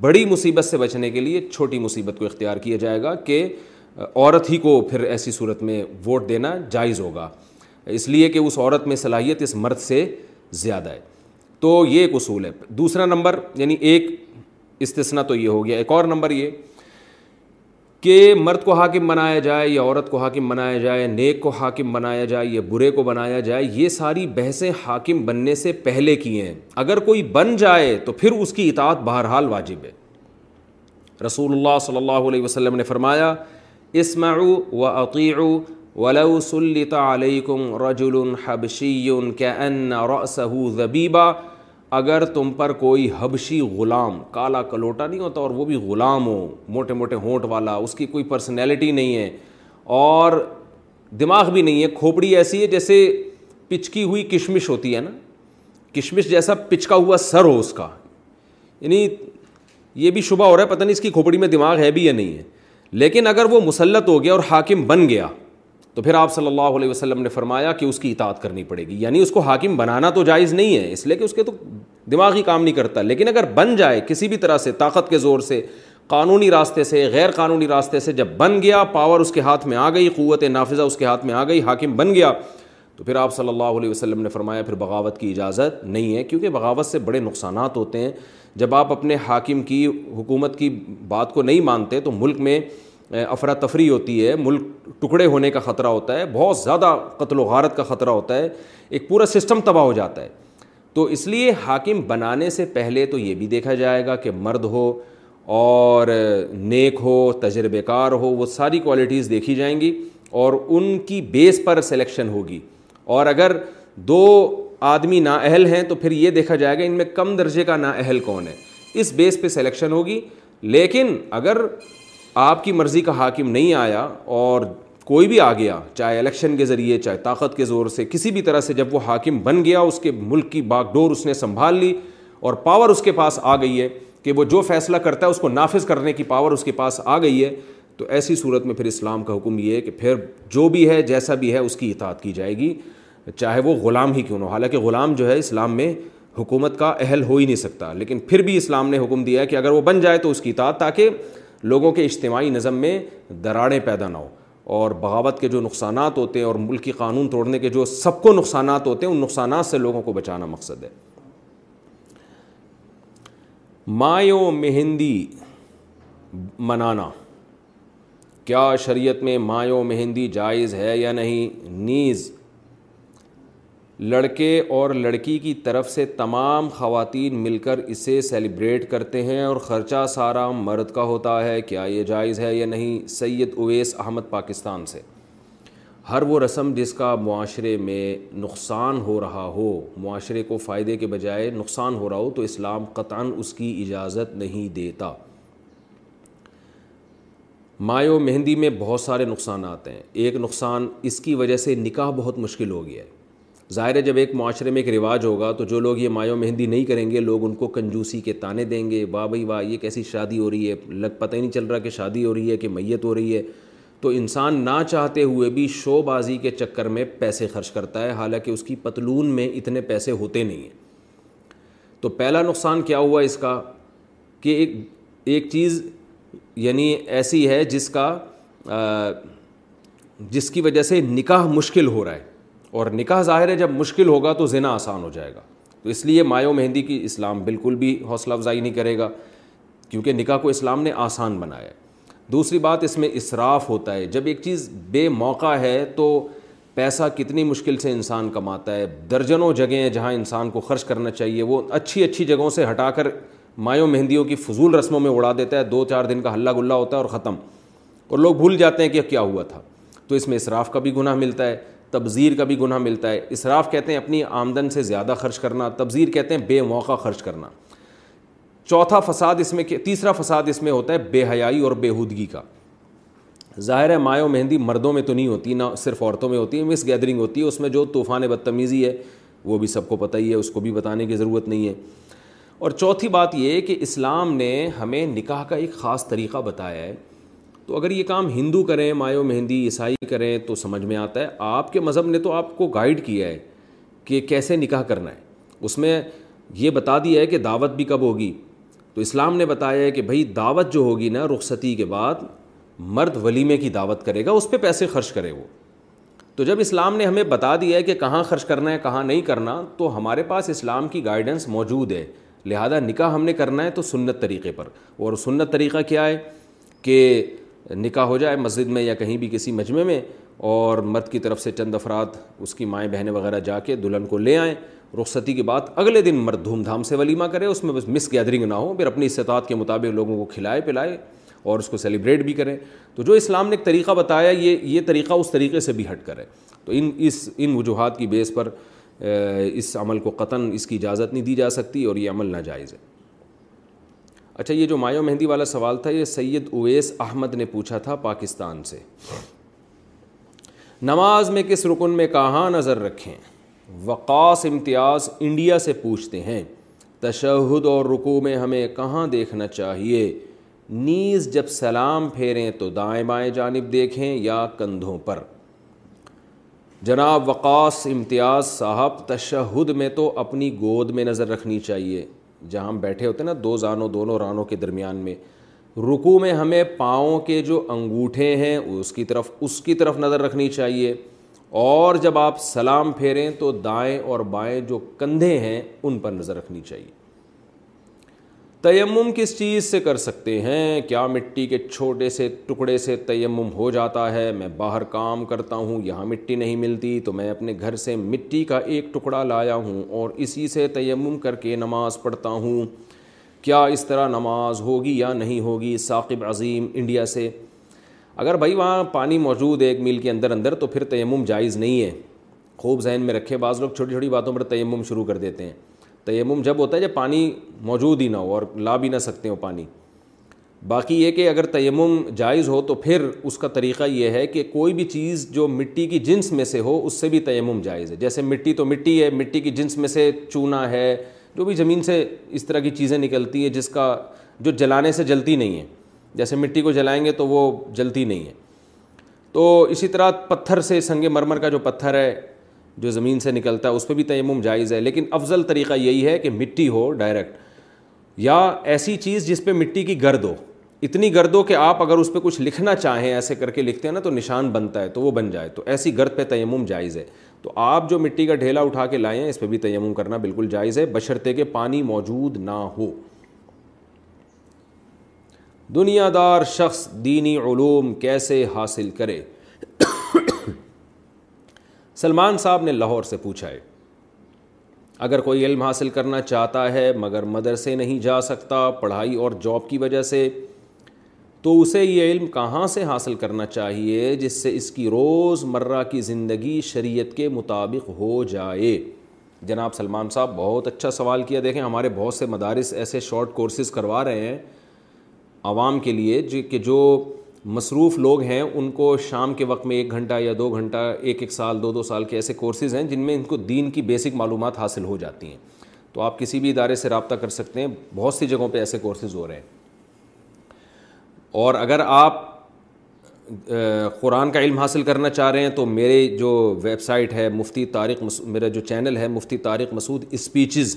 بڑی مصیبت سے بچنے کے لیے چھوٹی مصیبت کو اختیار کیا جائے گا کہ عورت ہی کو پھر ایسی صورت میں ووٹ دینا جائز ہوگا اس لیے کہ اس عورت میں صلاحیت اس مرد سے زیادہ ہے تو یہ ایک اصول ہے دوسرا نمبر یعنی ایک استثنا تو یہ ہو گیا ایک اور نمبر یہ کہ مرد کو حاکم بنایا جائے یا عورت کو حاکم بنایا جائے نیک کو حاکم بنایا جائے یا برے کو بنایا جائے یہ ساری بحثیں حاکم بننے سے پہلے کی ہیں اگر کوئی بن جائے تو پھر اس کی اطاعت بہرحال واجب ہے رسول اللہ صلی اللہ علیہ وسلم نے فرمایا اسماع و حبشی كأن رأسه رجولبا اگر تم پر کوئی حبشی غلام کالا کلوٹا نہیں ہوتا اور وہ بھی غلام ہو موٹے موٹے ہونٹ والا اس کی کوئی پرسنالٹی نہیں ہے اور دماغ بھی نہیں ہے کھوپڑی ایسی ہے جیسے پچکی ہوئی کشمش ہوتی ہے نا کشمش جیسا پچکا ہوا سر ہو اس کا یعنی یہ بھی شبہ ہو رہا ہے پتہ نہیں اس کی کھوپڑی میں دماغ ہے بھی یا نہیں ہے لیکن اگر وہ مسلط ہو گیا اور حاکم بن گیا تو پھر آپ صلی اللہ علیہ وسلم نے فرمایا کہ اس کی اطاعت کرنی پڑے گی یعنی اس کو حاکم بنانا تو جائز نہیں ہے اس لیے کہ اس کے تو دماغی کام نہیں کرتا لیکن اگر بن جائے کسی بھی طرح سے طاقت کے زور سے قانونی راستے سے غیر قانونی راستے سے جب بن گیا پاور اس کے ہاتھ میں آ گئی قوت نافذہ اس کے ہاتھ میں آ گئی حاکم بن گیا تو پھر آپ صلی اللہ علیہ وسلم نے فرمایا پھر بغاوت کی اجازت نہیں ہے کیونکہ بغاوت سے بڑے نقصانات ہوتے ہیں جب آپ اپنے حاکم کی حکومت کی بات کو نہیں مانتے تو ملک میں افراتفری ہوتی ہے ملک ٹکڑے ہونے کا خطرہ ہوتا ہے بہت زیادہ قتل و غارت کا خطرہ ہوتا ہے ایک پورا سسٹم تباہ ہو جاتا ہے تو اس لیے حاکم بنانے سے پہلے تو یہ بھی دیکھا جائے گا کہ مرد ہو اور نیک ہو تجربے کار ہو وہ ساری کوالٹیز دیکھی جائیں گی اور ان کی بیس پر سلیکشن ہوگی اور اگر دو آدمی نااہل ہیں تو پھر یہ دیکھا جائے گا ان میں کم درجے کا نااہل کون ہے اس بیس پہ سلیکشن ہوگی لیکن اگر آپ کی مرضی کا حاکم نہیں آیا اور کوئی بھی آ گیا چاہے الیکشن کے ذریعے چاہے طاقت کے زور سے کسی بھی طرح سے جب وہ حاکم بن گیا اس کے ملک کی باغ ڈور اس نے سنبھال لی اور پاور اس کے پاس آ گئی ہے کہ وہ جو فیصلہ کرتا ہے اس کو نافذ کرنے کی پاور اس کے پاس آ گئی ہے تو ایسی صورت میں پھر اسلام کا حکم یہ ہے کہ پھر جو بھی ہے جیسا بھی ہے اس کی اطاعت کی جائے گی چاہے وہ غلام ہی کیوں نہ ہو حالانکہ غلام جو ہے اسلام میں حکومت کا اہل ہو ہی نہیں سکتا لیکن پھر بھی اسلام نے حکم دیا ہے کہ اگر وہ بن جائے تو اس کی اطاعت تاکہ لوگوں کے اجتماعی نظم میں دراڑیں پیدا نہ ہو اور بغاوت کے جو نقصانات ہوتے ہیں اور ملکی قانون توڑنے کے جو سب کو نقصانات ہوتے ہیں ان نقصانات سے لوگوں کو بچانا مقصد ہے مایو مہندی منانا کیا شریعت میں مایو مہندی جائز ہے یا نہیں نیز لڑکے اور لڑکی کی طرف سے تمام خواتین مل کر اسے سیلیبریٹ کرتے ہیں اور خرچہ سارا مرد کا ہوتا ہے کیا یہ جائز ہے یا نہیں سید اویس احمد پاکستان سے ہر وہ رسم جس کا معاشرے میں نقصان ہو رہا ہو معاشرے کو فائدے کے بجائے نقصان ہو رہا ہو تو اسلام قطعا اس کی اجازت نہیں دیتا مایو مہندی میں بہت سارے نقصانات ہیں ایک نقصان اس کی وجہ سے نکاح بہت مشکل ہو گیا ہے ظاہر ہے جب ایک معاشرے میں ایک رواج ہوگا تو جو لوگ یہ مایو مہندی نہیں کریں گے لوگ ان کو کنجوسی کے تانے دیں گے واہ بھائی واہ یہ کیسی شادی ہو رہی ہے لگ پتہ ہی نہیں چل رہا کہ شادی ہو رہی ہے کہ میت ہو رہی ہے تو انسان نہ چاہتے ہوئے بھی شو بازی کے چکر میں پیسے خرچ کرتا ہے حالانکہ اس کی پتلون میں اتنے پیسے ہوتے نہیں ہیں تو پہلا نقصان کیا ہوا اس کا کہ ایک چیز یعنی ایسی ہے جس کا جس کی وجہ سے نکاح مشکل ہو رہا ہے اور نکاح ظاہر ہے جب مشکل ہوگا تو زنا آسان ہو جائے گا تو اس لیے مایو مہندی کی اسلام بالکل بھی حوصلہ افزائی نہیں کرے گا کیونکہ نکاح کو اسلام نے آسان بنایا ہے دوسری بات اس میں اسراف ہوتا ہے جب ایک چیز بے موقع ہے تو پیسہ کتنی مشکل سے انسان کماتا ہے درجنوں جگہیں جہاں انسان کو خرچ کرنا چاہیے وہ اچھی اچھی جگہوں سے ہٹا کر مایو مہندیوں کی فضول رسموں میں اڑا دیتا ہے دو چار دن کا ہلہ گلا ہوتا ہے اور ختم اور لوگ بھول جاتے ہیں کہ کیا ہوا تھا تو اس میں اصراف کا بھی گناہ ملتا ہے تبذیر کا بھی گناہ ملتا ہے اصراف کہتے ہیں اپنی آمدن سے زیادہ خرچ کرنا تبذیر کہتے ہیں بے موقع خرچ کرنا چوتھا فساد اس میں تیسرا فساد اس میں ہوتا ہے بے حیائی اور بےحودگی کا ظاہر ہے مایو مہندی مردوں میں تو نہیں ہوتی نہ صرف عورتوں میں ہوتی ہے مس گیدرنگ ہوتی ہے اس میں جو طوفان بدتمیزی ہے وہ بھی سب کو پتہ ہی ہے اس کو بھی بتانے کی ضرورت نہیں ہے اور چوتھی بات یہ کہ اسلام نے ہمیں نکاح کا ایک خاص طریقہ بتایا ہے تو اگر یہ کام ہندو کریں مایو مہندی عیسائی کریں تو سمجھ میں آتا ہے آپ کے مذہب نے تو آپ کو گائیڈ کیا ہے کہ کیسے نکاح کرنا ہے اس میں یہ بتا دیا ہے کہ دعوت بھی کب ہوگی تو اسلام نے بتایا ہے کہ بھائی دعوت جو ہوگی نا رخصتی کے بعد مرد ولیمے کی دعوت کرے گا اس پہ پیسے خرچ کرے وہ تو جب اسلام نے ہمیں بتا دیا ہے کہ کہاں خرچ کرنا ہے کہاں نہیں کرنا تو ہمارے پاس اسلام کی گائیڈنس موجود ہے لہذا نکاح ہم نے کرنا ہے تو سنت طریقے پر اور سنت طریقہ کیا ہے کہ نکاح ہو جائے مسجد میں یا کہیں بھی کسی مجمع میں اور مرد کی طرف سے چند افراد اس کی مائیں بہنیں وغیرہ جا کے دلہن کو لے آئیں رخصتی کے بعد اگلے دن مرد دھوم دھام سے ولیمہ کرے اس میں بس مس گیدرنگ نہ ہو پھر اپنی استطاعت کے مطابق لوگوں کو کھلائے پلائے اور اس کو سیلیبریٹ بھی کریں تو جو اسلام نے ایک طریقہ بتایا یہ یہ طریقہ اس طریقے سے بھی ہٹ کرے تو ان اس ان وجوہات کی بیس پر اس عمل کو قطن اس کی اجازت نہیں دی جا سکتی اور یہ عمل ناجائز ہے اچھا یہ جو مایو مہندی والا سوال تھا یہ سید اویس احمد نے پوچھا تھا پاکستان سے نماز میں کس رکن میں کہاں نظر رکھیں وقاص امتیاز انڈیا سے پوچھتے ہیں تشہد اور رکو میں ہمیں کہاں دیکھنا چاہیے نیز جب سلام پھیریں تو دائیں بائیں جانب دیکھیں یا کندھوں پر جناب وقاص امتیاز صاحب تشہد میں تو اپنی گود میں نظر رکھنی چاہیے جہاں ہم بیٹھے ہوتے ہیں نا دو زانوں دونوں رانوں کے درمیان میں رکو میں ہمیں پاؤں کے جو انگوٹھے ہیں اس کی طرف اس کی طرف نظر رکھنی چاہیے اور جب آپ سلام پھیریں تو دائیں اور بائیں جو کندھے ہیں ان پر نظر رکھنی چاہیے تیمم کس چیز سے کر سکتے ہیں کیا مٹی کے چھوٹے سے ٹکڑے سے تیمم ہو جاتا ہے میں باہر کام کرتا ہوں یہاں مٹی نہیں ملتی تو میں اپنے گھر سے مٹی کا ایک ٹکڑا لایا ہوں اور اسی سے تیمم کر کے نماز پڑھتا ہوں کیا اس طرح نماز ہوگی یا نہیں ہوگی ثاقب عظیم انڈیا سے اگر بھائی وہاں پانی موجود ہے ایک میل کے اندر اندر تو پھر تیمم جائز نہیں ہے خوب ذہن میں رکھے بعض لوگ چھوٹی چھوٹی باتوں پر تیمم شروع کر دیتے ہیں تیمم جب ہوتا ہے جب پانی موجود ہی نہ ہو اور لا بھی نہ سکتے ہو پانی باقی یہ کہ اگر تیمم جائز ہو تو پھر اس کا طریقہ یہ ہے کہ کوئی بھی چیز جو مٹی کی جنس میں سے ہو اس سے بھی تیمم جائز ہے جیسے مٹی تو مٹی ہے مٹی کی جنس میں سے چونا ہے جو بھی زمین سے اس طرح کی چیزیں نکلتی ہیں جس کا جو جلانے سے جلتی نہیں ہے جیسے مٹی کو جلائیں گے تو وہ جلتی نہیں ہے تو اسی طرح پتھر سے سنگ مرمر کا جو پتھر ہے جو زمین سے نکلتا ہے اس پہ بھی تیمم جائز ہے لیکن افضل طریقہ یہی ہے کہ مٹی ہو ڈائریکٹ یا ایسی چیز جس پہ مٹی کی گرد ہو اتنی گرد ہو کہ آپ اگر اس پہ کچھ لکھنا چاہیں ایسے کر کے لکھتے ہیں نا تو نشان بنتا ہے تو وہ بن جائے تو ایسی گرد پہ تیمم جائز ہے تو آپ جو مٹی کا ڈھیلا اٹھا کے لائے ہیں اس پہ بھی تیمم کرنا بالکل جائز ہے بشرطے کے پانی موجود نہ ہو دنیا دار شخص دینی علوم کیسے حاصل کرے سلمان صاحب نے لاہور سے پوچھا ہے اگر کوئی علم حاصل کرنا چاہتا ہے مگر مدرسے نہیں جا سکتا پڑھائی اور جاب کی وجہ سے تو اسے یہ علم کہاں سے حاصل کرنا چاہیے جس سے اس کی روز مرہ کی زندگی شریعت کے مطابق ہو جائے جناب سلمان صاحب بہت اچھا سوال کیا دیکھیں ہمارے بہت سے مدارس ایسے شارٹ کورسز کروا رہے ہیں عوام کے لیے کہ جو مصروف لوگ ہیں ان کو شام کے وقت میں ایک گھنٹہ یا دو گھنٹہ ایک ایک سال دو دو سال کے ایسے کورسز ہیں جن میں ان کو دین کی بیسک معلومات حاصل ہو جاتی ہیں تو آپ کسی بھی ادارے سے رابطہ کر سکتے ہیں بہت سی جگہوں پہ ایسے کورسز ہو رہے ہیں اور اگر آپ قرآن کا علم حاصل کرنا چاہ رہے ہیں تو میرے جو ویب سائٹ ہے مفتی تارق میرا جو چینل ہے مفتی طارق مسعود اسپیچز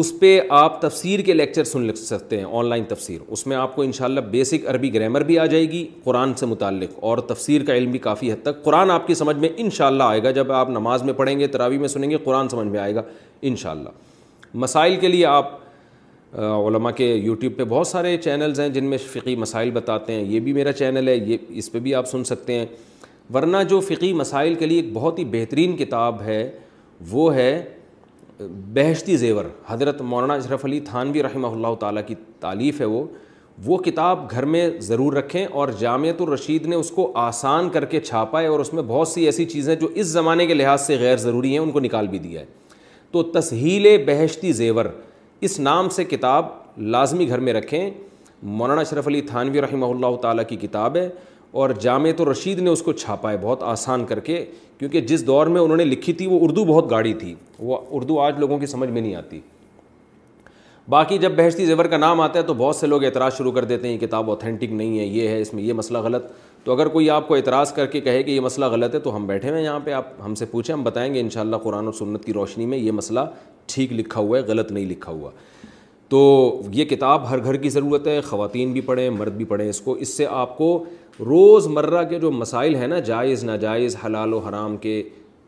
اس پہ آپ تفسیر کے لیکچر سن لکھ سکتے ہیں آن لائن تفسیر اس میں آپ کو انشاءاللہ بیسک عربی گرامر بھی آ جائے گی قرآن سے متعلق اور تفسیر کا علم بھی کافی حد تک قرآن آپ کی سمجھ میں انشاءاللہ آئے گا جب آپ نماز میں پڑھیں گے تراوی میں سنیں گے قرآن سمجھ میں آئے گا انشاءاللہ مسائل کے لیے آپ علماء کے یوٹیوب پہ بہت سارے چینلز ہیں جن میں فقی مسائل بتاتے ہیں یہ بھی میرا چینل ہے یہ اس پہ بھی آپ سن سکتے ہیں ورنہ جو فقی مسائل کے لیے ایک بہت ہی بہترین کتاب ہے وہ ہے بحشتی زیور حضرت مولانا اشرف علی تھانوی رحمہ اللہ تعالیٰ کی تعلیف ہے وہ وہ کتاب گھر میں ضرور رکھیں اور جامعت الرشید نے اس کو آسان کر کے چھاپا ہے اور اس میں بہت سی ایسی چیزیں جو اس زمانے کے لحاظ سے غیر ضروری ہیں ان کو نکال بھی دیا ہے تو تسہیل بحشتی زیور اس نام سے کتاب لازمی گھر میں رکھیں مولانا اشرف علی تھانوی رحمہ اللہ تعالیٰ کی کتاب ہے اور جامعت الرشید نے اس کو چھاپا ہے بہت آسان کر کے کیونکہ جس دور میں انہوں نے لکھی تھی وہ اردو بہت گاڑی تھی وہ اردو آج لوگوں کی سمجھ میں نہیں آتی باقی جب بحشتی زیور کا نام آتا ہے تو بہت سے لوگ اعتراض شروع کر دیتے ہیں یہ کتاب اوتھینٹک نہیں ہے یہ ہے اس میں یہ مسئلہ غلط تو اگر کوئی آپ کو اعتراض کر کے کہے کہ یہ مسئلہ غلط ہے تو ہم بیٹھے ہوئے ہیں یہاں پہ آپ ہم سے پوچھیں ہم بتائیں گے انشاءاللہ قرآن و سنت کی روشنی میں یہ مسئلہ ٹھیک لکھا ہوا ہے غلط نہیں لکھا ہوا تو یہ کتاب ہر گھر کی ضرورت ہے خواتین بھی پڑھیں مرد بھی پڑھیں اس کو اس سے آپ کو روز مرہ کے جو مسائل ہیں نا جائز ناجائز حلال و حرام کے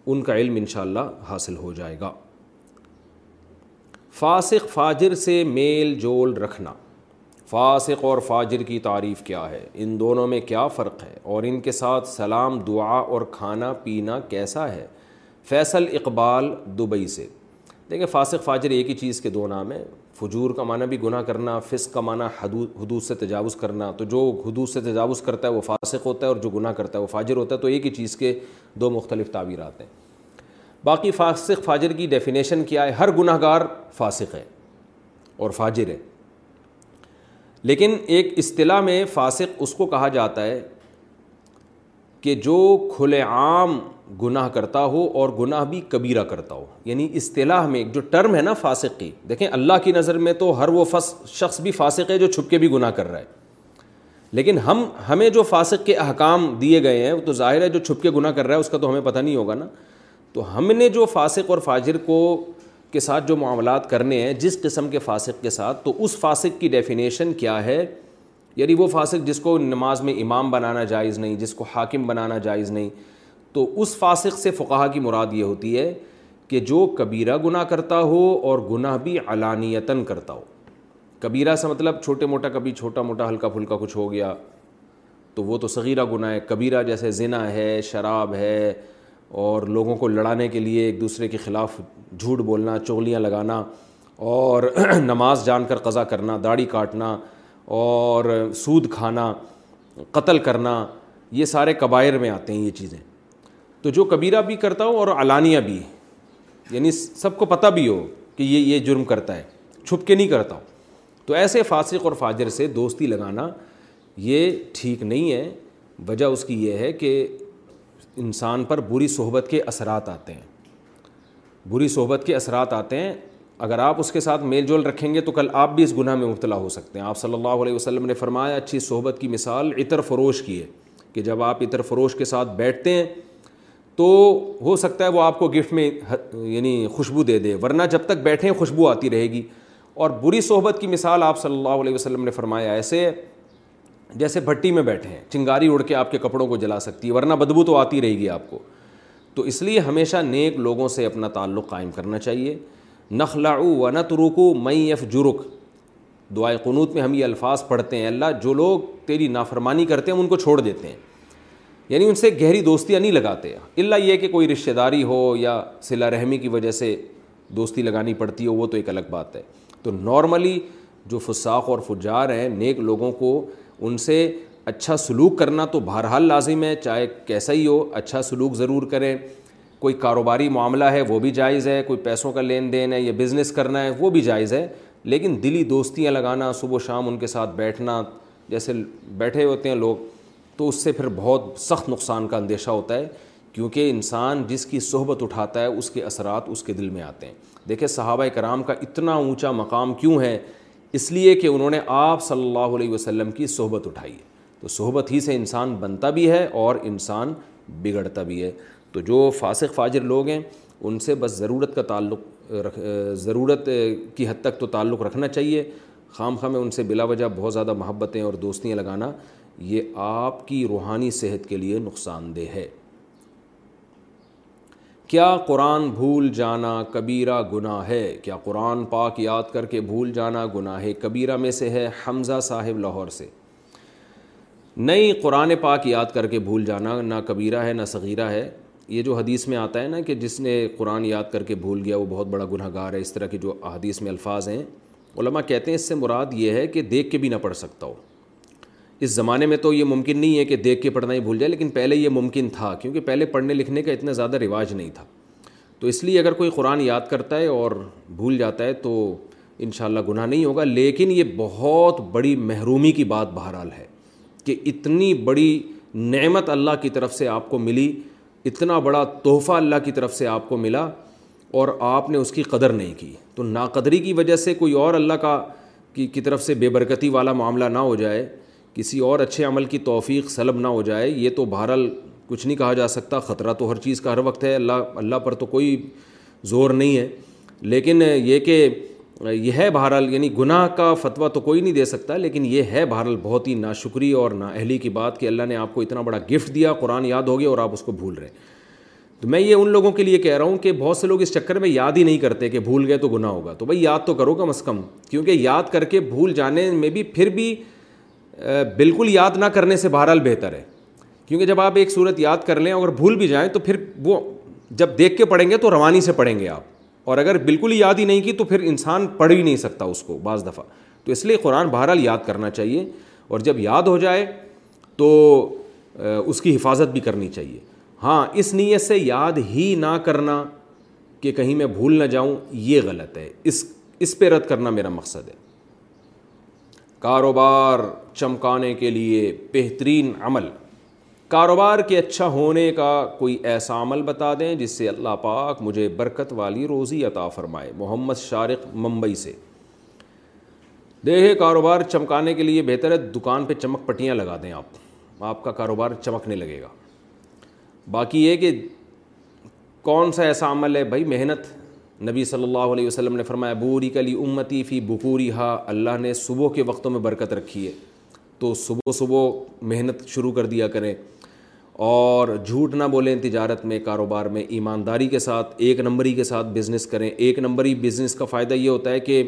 ان کا علم انشاءاللہ حاصل ہو جائے گا فاسق فاجر سے میل جول رکھنا فاسق اور فاجر کی تعریف کیا ہے ان دونوں میں کیا فرق ہے اور ان کے ساتھ سلام دعا اور کھانا پینا کیسا ہے فیصل اقبال دبئی سے دیکھیں فاسق فاجر ایک ہی چیز کے دو نام ہیں فجور کا معنی بھی گناہ کرنا فسق کا معنی حدود حدود سے تجاوز کرنا تو جو حدود سے تجاوز کرتا ہے وہ فاسق ہوتا ہے اور جو گناہ کرتا ہے وہ فاجر ہوتا ہے تو ایک ہی چیز کے دو مختلف تعبیرات ہیں باقی فاسق فاجر کی ڈیفینیشن کیا ہے ہر گناہ گار فاسق ہے اور فاجر ہے لیکن ایک اصطلاح میں فاسق اس کو کہا جاتا ہے کہ جو کھلے عام گناہ کرتا ہو اور گناہ بھی کبیرہ کرتا ہو یعنی اصطلاح میں ایک جو ٹرم ہے نا فاسق کی دیکھیں اللہ کی نظر میں تو ہر وہ فس شخص بھی فاسق ہے جو چھپ کے بھی گناہ کر رہا ہے لیکن ہم ہمیں جو فاسق کے احکام دیے گئے ہیں وہ تو ظاہر ہے جو چھپ کے گناہ کر رہا ہے اس کا تو ہمیں پتہ نہیں ہوگا نا تو ہم نے جو فاسق اور فاجر کو کے ساتھ جو معاملات کرنے ہیں جس قسم کے فاسق کے ساتھ تو اس فاسق کی ڈیفینیشن کیا ہے یعنی وہ فاسق جس کو نماز میں امام بنانا جائز نہیں جس کو حاکم بنانا جائز نہیں تو اس فاسق سے فقاہ کی مراد یہ ہوتی ہے کہ جو کبیرہ گناہ کرتا ہو اور گناہ بھی علانیتاً کرتا ہو کبیرہ سے مطلب چھوٹے موٹا کبھی چھوٹا موٹا ہلکا پھلکا کچھ ہو گیا تو وہ تو صغیرہ گناہ ہے کبیرہ جیسے زنا ہے شراب ہے اور لوگوں کو لڑانے کے لیے ایک دوسرے کے خلاف جھوٹ بولنا چغلیاں لگانا اور نماز جان کر قضا کرنا داڑھی کاٹنا اور سود کھانا قتل کرنا یہ سارے قبائر میں آتے ہیں یہ چیزیں تو جو کبیرہ بھی کرتا ہو اور علانیہ بھی یعنی سب کو پتہ بھی ہو کہ یہ یہ جرم کرتا ہے چھپ کے نہیں کرتا ہو تو ایسے فاسق اور فاجر سے دوستی لگانا یہ ٹھیک نہیں ہے وجہ اس کی یہ ہے کہ انسان پر بری صحبت کے اثرات آتے ہیں بری صحبت کے اثرات آتے ہیں اگر آپ اس کے ساتھ میل جول رکھیں گے تو کل آپ بھی اس گناہ میں مبتلا ہو سکتے ہیں آپ صلی اللہ علیہ وسلم نے فرمایا اچھی صحبت کی مثال عطر فروش کی ہے کہ جب آپ عطر فروش کے ساتھ بیٹھتے ہیں تو ہو سکتا ہے وہ آپ کو گفٹ میں یعنی خوشبو دے دے ورنہ جب تک بیٹھیں خوشبو آتی رہے گی اور بری صحبت کی مثال آپ صلی اللہ علیہ وسلم نے فرمایا ایسے جیسے بھٹی میں بیٹھے ہیں چنگاری اڑ کے آپ کے کپڑوں کو جلا سکتی ہے ورنہ بدبو تو آتی رہے گی آپ کو تو اس لیے ہمیشہ نیک لوگوں سے اپنا تعلق قائم کرنا چاہیے نخلا او و نت رکو مئی یف جرک دعائے قنوت میں ہم یہ الفاظ پڑھتے ہیں اللہ جو لوگ تیری نافرمانی کرتے ہیں ان کو چھوڑ دیتے ہیں یعنی ان سے گہری دوستیاں نہیں لگاتے اللہ یہ کہ کوئی رشتہ داری ہو یا صلا رحمی کی وجہ سے دوستی لگانی پڑتی ہو وہ تو ایک الگ بات ہے تو نارملی جو فساق اور فجار ہیں نیک لوگوں کو ان سے اچھا سلوک کرنا تو بہرحال لازم ہے چاہے کیسا ہی ہو اچھا سلوک ضرور کریں کوئی کاروباری معاملہ ہے وہ بھی جائز ہے کوئی پیسوں کا لین دین ہے یا بزنس کرنا ہے وہ بھی جائز ہے لیکن دلی دوستیاں لگانا صبح و شام ان کے ساتھ بیٹھنا جیسے بیٹھے ہوتے ہیں لوگ تو اس سے پھر بہت سخت نقصان کا اندیشہ ہوتا ہے کیونکہ انسان جس کی صحبت اٹھاتا ہے اس کے اثرات اس کے دل میں آتے ہیں دیکھیں صحابہ کرام کا اتنا اونچا مقام کیوں ہے اس لیے کہ انہوں نے آپ صلی اللہ علیہ وسلم کی صحبت اٹھائی ہے تو صحبت ہی سے انسان بنتا بھی ہے اور انسان بگڑتا بھی ہے تو جو فاسق فاجر لوگ ہیں ان سے بس ضرورت کا تعلق رکھ ضرورت کی حد تک تو تعلق رکھنا چاہیے خام خواہ میں ان سے بلا وجہ بہت زیادہ محبتیں اور دوستیاں لگانا یہ آپ کی روحانی صحت کے لیے نقصان دہ ہے کیا قرآن بھول جانا کبیرہ گناہ ہے کیا قرآن پاک یاد کر کے بھول جانا گناہ ہے کبیرہ میں سے ہے حمزہ صاحب لاہور سے نئی قرآن پاک یاد کر کے بھول جانا نہ کبیرہ ہے نہ صغیرہ ہے یہ جو حدیث میں آتا ہے نا کہ جس نے قرآن یاد کر کے بھول گیا وہ بہت بڑا گناہ گار ہے اس طرح کے جو حدیث میں الفاظ ہیں علماء کہتے ہیں اس سے مراد یہ ہے کہ دیکھ کے بھی نہ پڑھ سکتا ہو اس زمانے میں تو یہ ممکن نہیں ہے کہ دیکھ کے پڑھنا ہی بھول جائے لیکن پہلے یہ ممکن تھا کیونکہ پہلے پڑھنے لکھنے کا اتنا زیادہ رواج نہیں تھا تو اس لیے اگر کوئی قرآن یاد کرتا ہے اور بھول جاتا ہے تو ان شاء اللہ گناہ نہیں ہوگا لیکن یہ بہت بڑی محرومی کی بات بہرحال ہے کہ اتنی بڑی نعمت اللہ کی طرف سے آپ کو ملی اتنا بڑا تحفہ اللہ کی طرف سے آپ کو ملا اور آپ نے اس کی قدر نہیں کی تو ناقدری کی وجہ سے کوئی اور اللہ کا کی طرف سے بے برکتی والا معاملہ نہ ہو جائے کسی اور اچھے عمل کی توفیق سلب نہ ہو جائے یہ تو بہرحال کچھ نہیں کہا جا سکتا خطرہ تو ہر چیز کا ہر وقت ہے اللہ اللہ پر تو کوئی زور نہیں ہے لیکن یہ کہ یہ ہے بہرحال یعنی گناہ کا فتویٰ تو کوئی نہیں دے سکتا لیکن یہ ہے بہرحال بہت ہی ناشکری اور نا اہلی کی بات کہ اللہ نے آپ کو اتنا بڑا گفٹ دیا قرآن یاد ہو گیا اور آپ اس کو بھول رہے تو میں یہ ان لوگوں کے لیے کہہ رہا ہوں کہ بہت سے لوگ اس چکر میں یاد ہی نہیں کرتے کہ بھول گئے تو گناہ ہوگا تو بھائی یاد تو کرو کم از کم کیونکہ یاد کر کے بھول جانے میں بھی پھر بھی بالکل یاد نہ کرنے سے بہرحال بہتر ہے کیونکہ جب آپ ایک صورت یاد کر لیں اگر بھول بھی جائیں تو پھر وہ جب دیکھ کے پڑھیں گے تو روانی سے پڑھیں گے آپ اور اگر بالکل ہی یاد ہی نہیں کی تو پھر انسان پڑھ ہی نہیں سکتا اس کو بعض دفعہ تو اس لیے قرآن بہرحال یاد کرنا چاہیے اور جب یاد ہو جائے تو اس کی حفاظت بھی کرنی چاہیے ہاں اس نیت سے یاد ہی نہ کرنا کہ کہیں میں بھول نہ جاؤں یہ غلط ہے اس اس پہ رد کرنا میرا مقصد ہے کاروبار چمکانے کے لیے بہترین عمل کاروبار کے اچھا ہونے کا کوئی ایسا عمل بتا دیں جس سے اللہ پاک مجھے برکت والی روزی عطا فرمائے محمد شارق ممبئی سے دیکھے کاروبار چمکانے کے لیے بہتر ہے دکان پہ چمک پٹیاں لگا دیں آپ آپ کا کاروبار چمکنے لگے گا باقی یہ کہ کون سا ایسا عمل ہے بھائی محنت نبی صلی اللہ علیہ وسلم نے فرمایا بوری کلی امتی فی بکوری ہا اللہ نے صبح کے وقتوں میں برکت رکھی ہے تو صبح صبح محنت شروع کر دیا کریں اور جھوٹ نہ بولیں تجارت میں کاروبار میں ایمانداری کے ساتھ ایک نمبری کے ساتھ بزنس کریں ایک نمبری بزنس کا فائدہ یہ ہوتا ہے کہ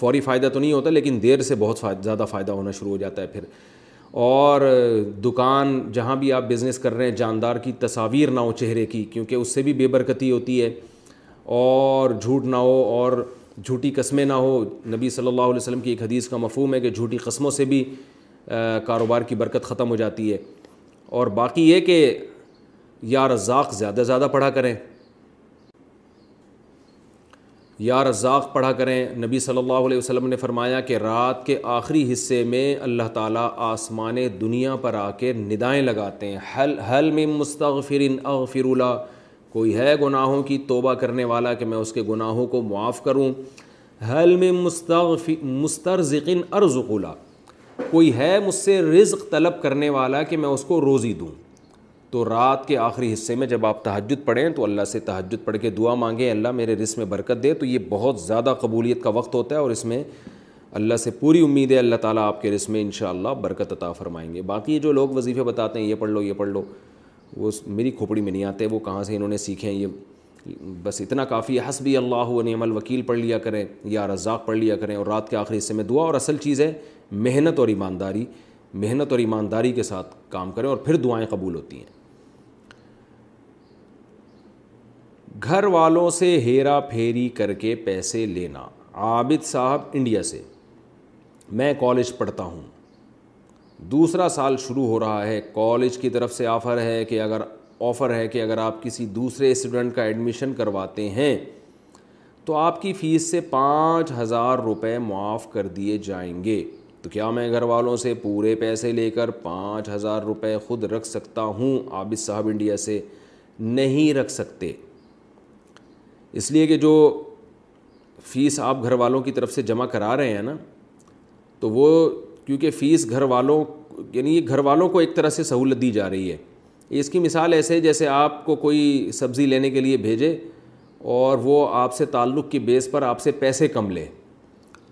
فوری فائدہ تو نہیں ہوتا لیکن دیر سے بہت زیادہ فائدہ ہونا شروع ہو جاتا ہے پھر اور دکان جہاں بھی آپ بزنس کر رہے ہیں جاندار کی تصاویر نہ ہو چہرے کی کیونکہ اس سے بھی بے برکتی ہوتی ہے اور جھوٹ نہ ہو اور جھوٹی قسمیں نہ ہو نبی صلی اللہ علیہ وسلم کی ایک حدیث کا مفہوم ہے کہ جھوٹی قسموں سے بھی کاروبار کی برکت ختم ہو جاتی ہے اور باقی یہ کہ یا رزاق زیادہ سے زیادہ پڑھا کریں یا رزاق پڑھا کریں نبی صلی اللہ علیہ وسلم نے فرمایا کہ رات کے آخری حصے میں اللہ تعالیٰ آسمان دنیا پر آ کے ندائیں لگاتے ہیں حل حل میں مستغفرن اغفر اللہ کوئی ہے گناہوں کی توبہ کرنے والا کہ میں اس کے گناہوں کو معاف کروں حل میں مستغفی مسترزقن ارز کوئی ہے مجھ سے رزق طلب کرنے والا کہ میں اس کو روزی دوں تو رات کے آخری حصے میں جب آپ تہجد پڑھیں تو اللہ سے تحجد پڑھ کے دعا مانگیں اللہ میرے رزق میں برکت دے تو یہ بہت زیادہ قبولیت کا وقت ہوتا ہے اور اس میں اللہ سے پوری امید ہے اللہ تعالیٰ آپ کے رزق میں انشاءاللہ برکت عطا فرمائیں گے باقی جو لوگ وظیفے بتاتے ہیں یہ پڑھ لو یہ پڑھ لو وہ میری کھوپڑی میں نہیں آتے وہ کہاں سے انہوں نے سیکھے ہیں یہ بس اتنا کافی ہے حسبی اللہ و نعم الوکیل پڑھ لیا کریں یا رزاق پڑھ لیا کریں اور رات کے آخری حصے میں دعا اور اصل چیز ہے محنت اور ایمانداری محنت اور ایمانداری کے ساتھ کام کریں اور پھر دعائیں قبول ہوتی ہیں گھر والوں سے ہیرا پھیری کر کے پیسے لینا عابد صاحب انڈیا سے میں کالج پڑھتا ہوں دوسرا سال شروع ہو رہا ہے کالج کی طرف سے آفر ہے کہ اگر آفر ہے کہ اگر آپ کسی دوسرے اسٹوڈنٹ کا ایڈمیشن کرواتے ہیں تو آپ کی فیس سے پانچ ہزار روپے معاف کر دیے جائیں گے تو کیا میں گھر والوں سے پورے پیسے لے کر پانچ ہزار روپے خود رکھ سکتا ہوں آپ اس صاحب انڈیا سے نہیں رکھ سکتے اس لیے کہ جو فیس آپ گھر والوں کی طرف سے جمع کرا رہے ہیں نا تو وہ کیونکہ فیس گھر والوں یعنی یہ گھر والوں کو ایک طرح سے سہولت دی جا رہی ہے اس کی مثال ایسے جیسے آپ کو کوئی سبزی لینے کے لیے بھیجے اور وہ آپ سے تعلق کی بیس پر آپ سے پیسے کم لے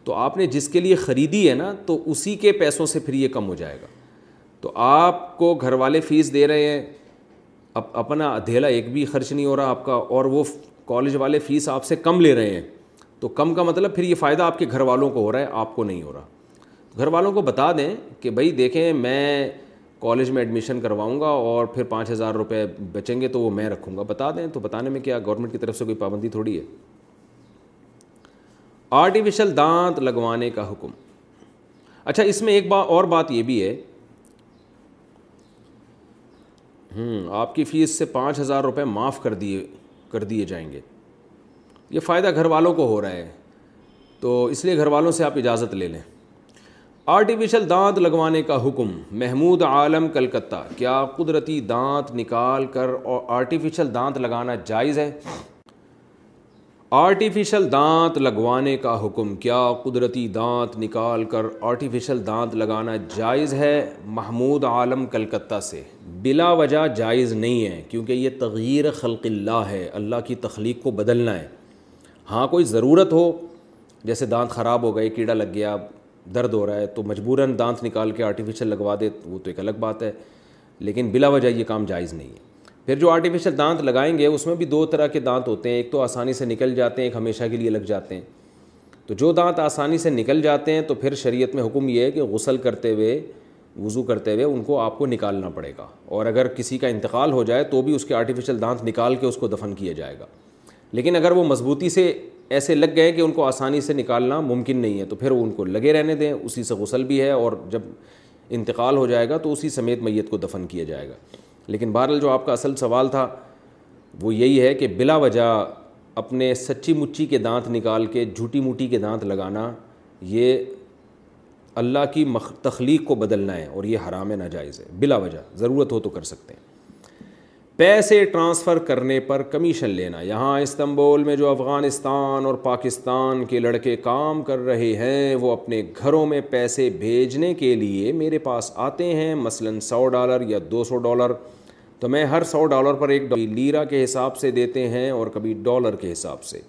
تو آپ نے جس کے لیے خریدی ہے نا تو اسی کے پیسوں سے پھر یہ کم ہو جائے گا تو آپ کو گھر والے فیس دے رہے ہیں اب اپنا دھیلا ایک بھی خرچ نہیں ہو رہا آپ کا اور وہ کالج والے فیس آپ سے کم لے رہے ہیں تو کم کا مطلب پھر یہ فائدہ آپ کے گھر والوں کو ہو رہا ہے آپ کو نہیں ہو رہا گھر والوں کو بتا دیں کہ بھائی دیکھیں میں کالج میں ایڈمیشن کرواؤں گا اور پھر پانچ ہزار روپے بچیں گے تو وہ میں رکھوں گا بتا دیں تو بتانے میں کیا گورنمنٹ کی طرف سے کوئی پابندی تھوڑی ہے آرٹیفیشل دانت لگوانے کا حکم اچھا اس میں ایک بات اور بات یہ بھی ہے ہوں آپ کی فیس سے پانچ ہزار روپے معاف کر دیے کر دیے جائیں گے یہ فائدہ گھر والوں کو ہو رہا ہے تو اس لیے گھر والوں سے آپ اجازت لے لیں آرٹیفیشل دانت لگوانے کا حکم محمود عالم کلکتہ کیا قدرتی دانت نکال کر اور آرٹیفیشل دانت لگانا جائز ہے آرٹیفیشل دانت لگوانے کا حکم کیا قدرتی دانت نکال کر آرٹیفیشل دانت لگانا جائز ہے محمود عالم کلکتہ سے بلا وجہ جائز نہیں ہے کیونکہ یہ تغیر خلق اللہ ہے اللہ کی تخلیق کو بدلنا ہے ہاں کوئی ضرورت ہو جیسے دانت خراب ہو گئے کیڑا لگ گیا درد ہو رہا ہے تو مجبوراً دانت نکال کے آرٹیفیشیل لگوا دے وہ تو ایک الگ بات ہے لیکن بلا وجہ یہ کام جائز نہیں ہے پھر جو آرٹیفیشیل دانت لگائیں گے اس میں بھی دو طرح کے دانت ہوتے ہیں ایک تو آسانی سے نکل جاتے ہیں ایک ہمیشہ کے لیے لگ جاتے ہیں تو جو دانت آسانی سے نکل جاتے ہیں تو پھر شریعت میں حکم یہ ہے کہ غسل کرتے ہوئے وضو کرتے ہوئے ان کو آپ کو نکالنا پڑے گا اور اگر کسی کا انتقال ہو جائے تو بھی اس کے آرٹیفیشیل دانت نکال کے اس کو دفن کیا جائے گا لیکن اگر وہ مضبوطی سے ایسے لگ گئے کہ ان کو آسانی سے نکالنا ممکن نہیں ہے تو پھر ان کو لگے رہنے دیں اسی سے غسل بھی ہے اور جب انتقال ہو جائے گا تو اسی سمیت میت کو دفن کیا جائے گا لیکن بہرحال جو آپ کا اصل سوال تھا وہ یہی ہے کہ بلا وجہ اپنے سچی مچی کے دانت نکال کے جھوٹی موٹی کے دانت لگانا یہ اللہ کی تخلیق کو بدلنا ہے اور یہ حرام ناجائز ہے بلا وجہ ضرورت ہو تو کر سکتے ہیں پیسے ٹرانسفر کرنے پر کمیشن لینا یہاں استنبول میں جو افغانستان اور پاکستان کے لڑکے کام کر رہے ہیں وہ اپنے گھروں میں پیسے بھیجنے کے لیے میرے پاس آتے ہیں مثلا سو ڈالر یا دو سو ڈالر تو میں ہر سو ڈالر پر ایک لیرا کے حساب سے دیتے ہیں اور کبھی ڈالر کے حساب سے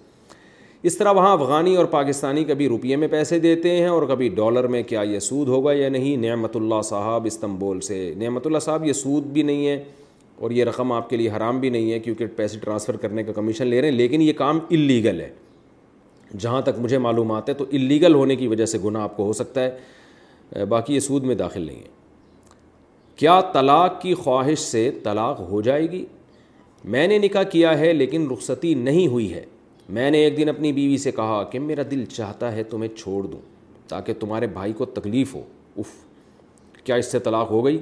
اس طرح وہاں افغانی اور پاکستانی کبھی روپیے میں پیسے دیتے ہیں اور کبھی ڈالر میں کیا یہ سود ہوگا یا نہیں نعمت اللہ صاحب استنبول سے نعمت اللہ صاحب یہ سود بھی نہیں ہے اور یہ رقم آپ کے لیے حرام بھی نہیں ہے کیونکہ پیسے ٹرانسفر کرنے کا کمیشن لے رہے ہیں لیکن یہ کام اللیگل ہے جہاں تک مجھے معلومات ہے تو اللیگل ہونے کی وجہ سے گناہ آپ کو ہو سکتا ہے باقی یہ سود میں داخل نہیں ہے کیا طلاق کی خواہش سے طلاق ہو جائے گی میں نے نکاح کیا ہے لیکن رخصتی نہیں ہوئی ہے میں نے ایک دن اپنی بیوی سے کہا کہ میرا دل چاہتا ہے تمہیں چھوڑ دوں تاکہ تمہارے بھائی کو تکلیف ہو اف کیا اس سے طلاق ہو گئی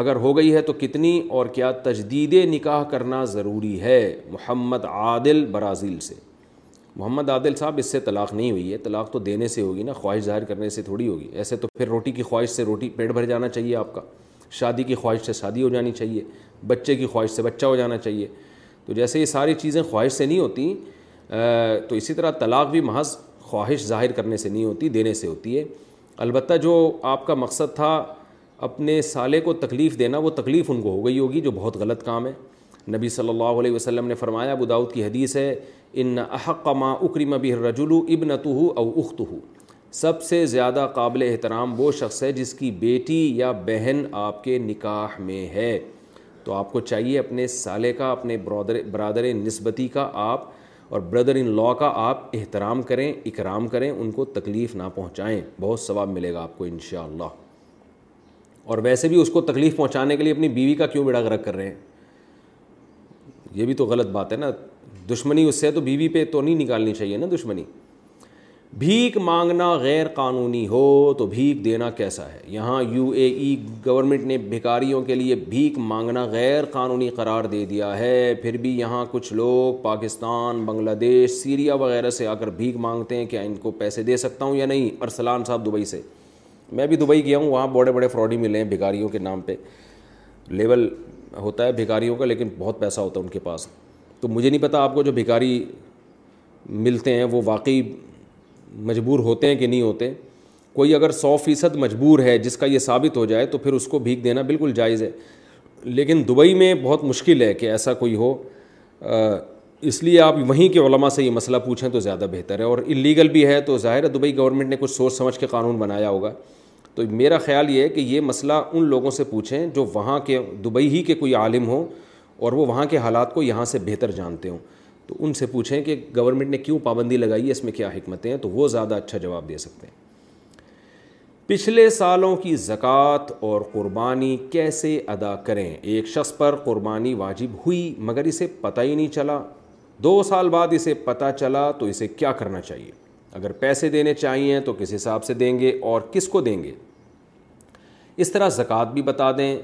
اگر ہو گئی ہے تو کتنی اور کیا تجدید نکاح کرنا ضروری ہے محمد عادل برازیل سے محمد عادل صاحب اس سے طلاق نہیں ہوئی ہے طلاق تو دینے سے ہوگی نا خواہش ظاہر کرنے سے تھوڑی ہوگی ایسے تو پھر روٹی کی خواہش سے روٹی پیٹ بھر جانا چاہیے آپ کا شادی کی خواہش سے شادی ہو جانی چاہیے بچے کی خواہش سے بچہ ہو جانا چاہیے تو جیسے یہ ساری چیزیں خواہش سے نہیں ہوتی تو اسی طرح طلاق بھی محض خواہش ظاہر کرنے سے نہیں ہوتی دینے سے ہوتی ہے البتہ جو آپ کا مقصد تھا اپنے سالے کو تکلیف دینا وہ تکلیف ان کو ہو گئی ہوگی جو بہت غلط کام ہے نبی صلی اللہ علیہ وسلم نے فرمایا داود کی حدیث ہے ان احق ما اکریم اب رجولو ابن تو ہو ہو سب سے زیادہ قابل احترام وہ شخص ہے جس کی بیٹی یا بہن آپ کے نکاح میں ہے تو آپ کو چاہیے اپنے سالے کا اپنے برادر برادر نسبتی کا آپ اور بردر ان لاء کا آپ احترام کریں اکرام کریں ان کو تکلیف نہ پہنچائیں بہت ثواب ملے گا آپ کو انشاءاللہ اللہ اور ویسے بھی اس کو تکلیف پہنچانے کے لیے اپنی بیوی کا کیوں بڑا غرق کر رہے ہیں یہ بھی تو غلط بات ہے نا دشمنی اس سے تو بیوی پہ تو نہیں نکالنی چاہیے نا دشمنی بھیک مانگنا غیر قانونی ہو تو بھیک دینا کیسا ہے یہاں یو اے ای گورنمنٹ نے بھیکاریوں کے لیے بھیک مانگنا غیر قانونی قرار دے دیا ہے پھر بھی یہاں کچھ لوگ پاکستان بنگلہ دیش سیریا وغیرہ سے آ کر بھیک مانگتے ہیں کیا ان کو پیسے دے سکتا ہوں یا نہیں ارسلان صاحب دبئی سے میں بھی دبئی گیا ہوں وہاں بڑے بڑے فراڈی ملے ہیں بھکاریوں کے نام پہ لیول ہوتا ہے بھکاریوں کا لیکن بہت پیسہ ہوتا ہے ان کے پاس تو مجھے نہیں پتا آپ کو جو بھکاری ملتے ہیں وہ واقعی مجبور ہوتے ہیں کہ نہیں ہوتے کوئی اگر سو فیصد مجبور ہے جس کا یہ ثابت ہو جائے تو پھر اس کو بھیک دینا بالکل جائز ہے لیکن دبئی میں بہت مشکل ہے کہ ایسا کوئی ہو اس لیے آپ وہیں کے علماء سے یہ مسئلہ پوچھیں تو زیادہ بہتر ہے اور اللیگل بھی ہے تو ظاہر ہے دبئی گورنمنٹ نے کچھ سوچ سمجھ کے قانون بنایا ہوگا تو میرا خیال یہ ہے کہ یہ مسئلہ ان لوگوں سے پوچھیں جو وہاں کے دبئی ہی کے کوئی عالم ہوں اور وہ وہاں کے حالات کو یہاں سے بہتر جانتے ہوں تو ان سے پوچھیں کہ گورنمنٹ نے کیوں پابندی لگائی ہے اس میں کیا حکمتیں ہیں تو وہ زیادہ اچھا جواب دے سکتے ہیں پچھلے سالوں کی زکوٰۃ اور قربانی کیسے ادا کریں ایک شخص پر قربانی واجب ہوئی مگر اسے پتہ ہی نہیں چلا دو سال بعد اسے پتہ چلا تو اسے کیا کرنا چاہیے اگر پیسے دینے چاہیے تو کس حساب سے دیں گے اور کس کو دیں گے اس طرح زکوٰۃ بھی بتا دیں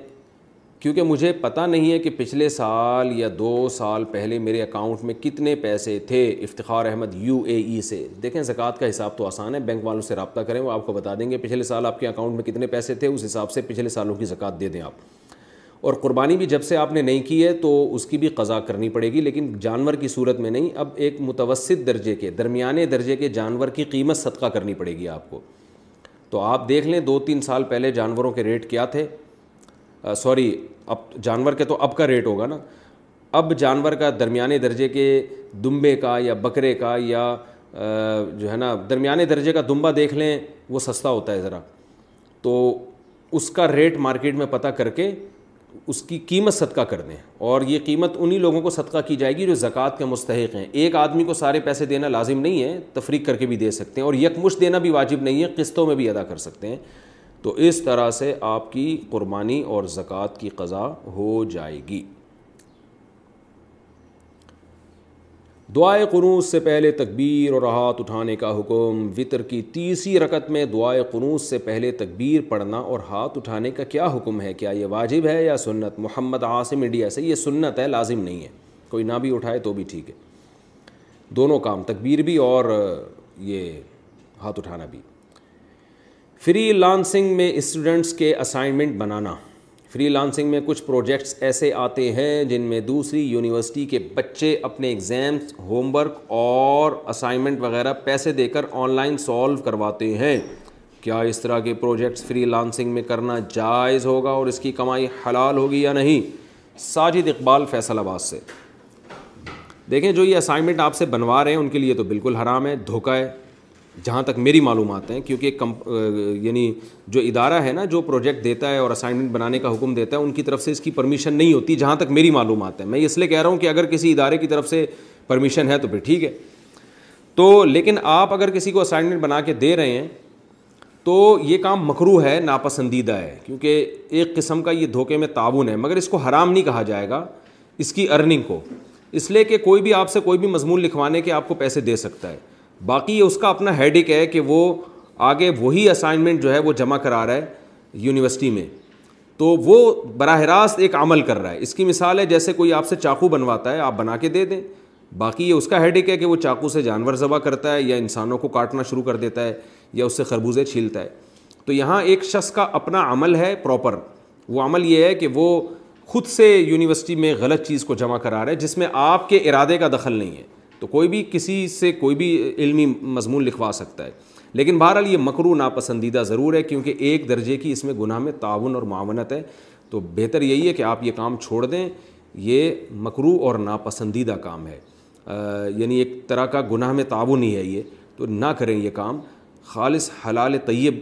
کیونکہ مجھے پتہ نہیں ہے کہ پچھلے سال یا دو سال پہلے میرے اکاؤنٹ میں کتنے پیسے تھے Iftikhar Ahmed U A E سے دیکھیں زکوٰۃ کا حساب تو آسان ہے بینک والوں سے رابطہ کریں وہ آپ کو بتا دیں گے پچھلے سال آپ کے اکاؤنٹ میں کتنے پیسے تھے اس حساب سے پچھلے سالوں کی زکوٰۃ دے دیں آپ اور قربانی بھی جب سے آپ نے نہیں کی ہے تو اس کی بھی قضا کرنی پڑے گی لیکن جانور کی صورت میں نہیں اب ایک متوسط درجے کے درمیانے درجے کے جانور کی قیمت صدقہ کرنی پڑے گی آپ کو تو آپ دیکھ لیں دو تین سال پہلے جانوروں کے ریٹ کیا تھے سوری اب جانور کے تو اب کا ریٹ ہوگا نا اب جانور کا درمیانے درجے کے دمبے کا یا بکرے کا یا جو ہے نا درمیانے درجے کا دمبا دیکھ لیں وہ سستا ہوتا ہے ذرا تو اس کا ریٹ مارکیٹ میں پتہ کر کے اس کی قیمت صدقہ کر دیں اور یہ قیمت انہی لوگوں کو صدقہ کی جائے گی جو زکوٰۃ کے مستحق ہیں ایک آدمی کو سارے پیسے دینا لازم نہیں ہے تفریق کر کے بھی دے سکتے ہیں اور یکمش دینا بھی واجب نہیں ہے قسطوں میں بھی ادا کر سکتے ہیں تو اس طرح سے آپ کی قربانی اور زکوٰۃ کی قضا ہو جائے گی دعائے قنوس سے پہلے تکبیر اور ہاتھ اٹھانے کا حکم وطر کی تیسری رکت میں دعائے قنوس سے پہلے تکبیر پڑھنا اور ہاتھ اٹھانے کا کیا حکم ہے کیا یہ واجب ہے یا سنت محمد عاصم انڈیا سے یہ سنت ہے لازم نہیں ہے کوئی نہ بھی اٹھائے تو بھی ٹھیک ہے دونوں کام تکبیر بھی اور یہ ہاتھ اٹھانا بھی فری لانسنگ میں اسٹوڈنٹس کے اسائنمنٹ بنانا فری لانسنگ میں کچھ پروجیکٹس ایسے آتے ہیں جن میں دوسری یونیورسٹی کے بچے اپنے ایگزامس ہوم ورک اور اسائنمنٹ وغیرہ پیسے دے کر آن لائن سالو کرواتے ہیں کیا اس طرح کے پروجیکٹس فری لانسنگ میں کرنا جائز ہوگا اور اس کی کمائی حلال ہوگی یا نہیں ساجد اقبال فیصل آباد سے دیکھیں جو یہ اسائنمنٹ آپ سے بنوا رہے ہیں ان کے لیے تو بالکل حرام ہے دھوکہ ہے جہاں تک میری معلومات ہیں کیونکہ یعنی جو ادارہ ہے نا جو پروجیکٹ دیتا ہے اور اسائنمنٹ بنانے کا حکم دیتا ہے ان کی طرف سے اس کی پرمیشن نہیں ہوتی جہاں تک میری معلومات ہیں میں اس لیے کہہ رہا ہوں کہ اگر کسی ادارے کی طرف سے پرمیشن ہے تو پھر ٹھیک ہے تو لیکن آپ اگر کسی کو اسائنمنٹ بنا کے دے رہے ہیں تو یہ کام مکرو ہے ناپسندیدہ ہے کیونکہ ایک قسم کا یہ دھوکے میں تعاون ہے مگر اس کو حرام نہیں کہا جائے گا اس کی ارننگ کو اس لیے کہ کوئی بھی آپ سے کوئی بھی مضمون لکھوانے کے آپ کو پیسے دے سکتا ہے باقی یہ اس کا اپنا ہیڈک ہے کہ وہ آگے وہی اسائنمنٹ جو ہے وہ جمع کرا رہا ہے یونیورسٹی میں تو وہ براہ راست ایک عمل کر رہا ہے اس کی مثال ہے جیسے کوئی آپ سے چاقو بنواتا ہے آپ بنا کے دے دیں باقی یہ اس کا ہیڈک ہے کہ وہ چاقو سے جانور ذبح کرتا ہے یا انسانوں کو کاٹنا شروع کر دیتا ہے یا اس سے خربوزے چھیلتا ہے تو یہاں ایک شخص کا اپنا عمل ہے پراپر وہ عمل یہ ہے کہ وہ خود سے یونیورسٹی میں غلط چیز کو جمع کرا رہا ہے جس میں آپ کے ارادے کا دخل نہیں ہے تو کوئی بھی کسی سے کوئی بھی علمی مضمون لکھوا سکتا ہے لیکن بہرحال یہ مکرو ناپسندیدہ ضرور ہے کیونکہ ایک درجے کی اس میں گناہ میں تعاون اور معاونت ہے تو بہتر یہی ہے کہ آپ یہ کام چھوڑ دیں یہ مکرو اور ناپسندیدہ کام ہے یعنی ایک طرح کا گناہ میں تعاون ہی ہے یہ تو نہ کریں یہ کام خالص حلال طیب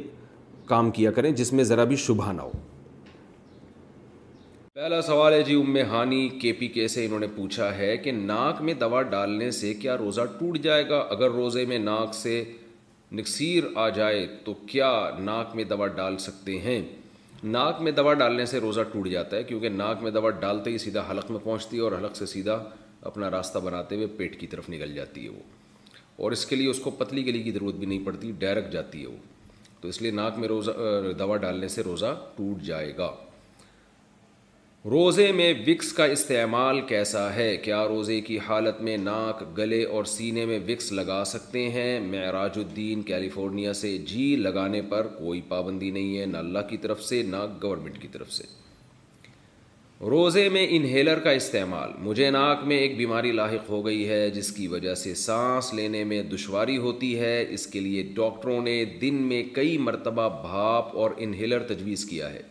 کام کیا کریں جس میں ذرا بھی شبہ نہ ہو پہلا سوال ہے جی ہانی کے پی کے سے انہوں نے پوچھا ہے کہ ناک میں دوا ڈالنے سے کیا روزہ ٹوٹ جائے گا اگر روزے میں ناک سے نکسیر آ جائے تو کیا ناک میں دوا ڈال سکتے ہیں ناک میں دوا ڈالنے سے روزہ ٹوٹ جاتا ہے کیونکہ ناک میں دوا ڈالتے ہی سیدھا حلق میں پہنچتی ہے اور حلق سے سیدھا اپنا راستہ بناتے ہوئے پیٹ کی طرف نکل جاتی ہے وہ اور اس کے لیے اس کو پتلی گلی کی ضرورت بھی نہیں پڑتی ڈائریکٹ جاتی ہے وہ تو اس لیے ناک میں روزہ دوا ڈالنے سے روزہ ٹوٹ جائے گا روزے میں وکس کا استعمال کیسا ہے کیا روزے کی حالت میں ناک گلے اور سینے میں وکس لگا سکتے ہیں معراج الدین کیلیفورنیا سے جی لگانے پر کوئی پابندی نہیں ہے نہ اللہ کی طرف سے نہ گورنمنٹ کی طرف سے روزے میں انہیلر کا استعمال مجھے ناک میں ایک بیماری لاحق ہو گئی ہے جس کی وجہ سے سانس لینے میں دشواری ہوتی ہے اس کے لیے ڈاکٹروں نے دن میں کئی مرتبہ بھاپ اور انہیلر تجویز کیا ہے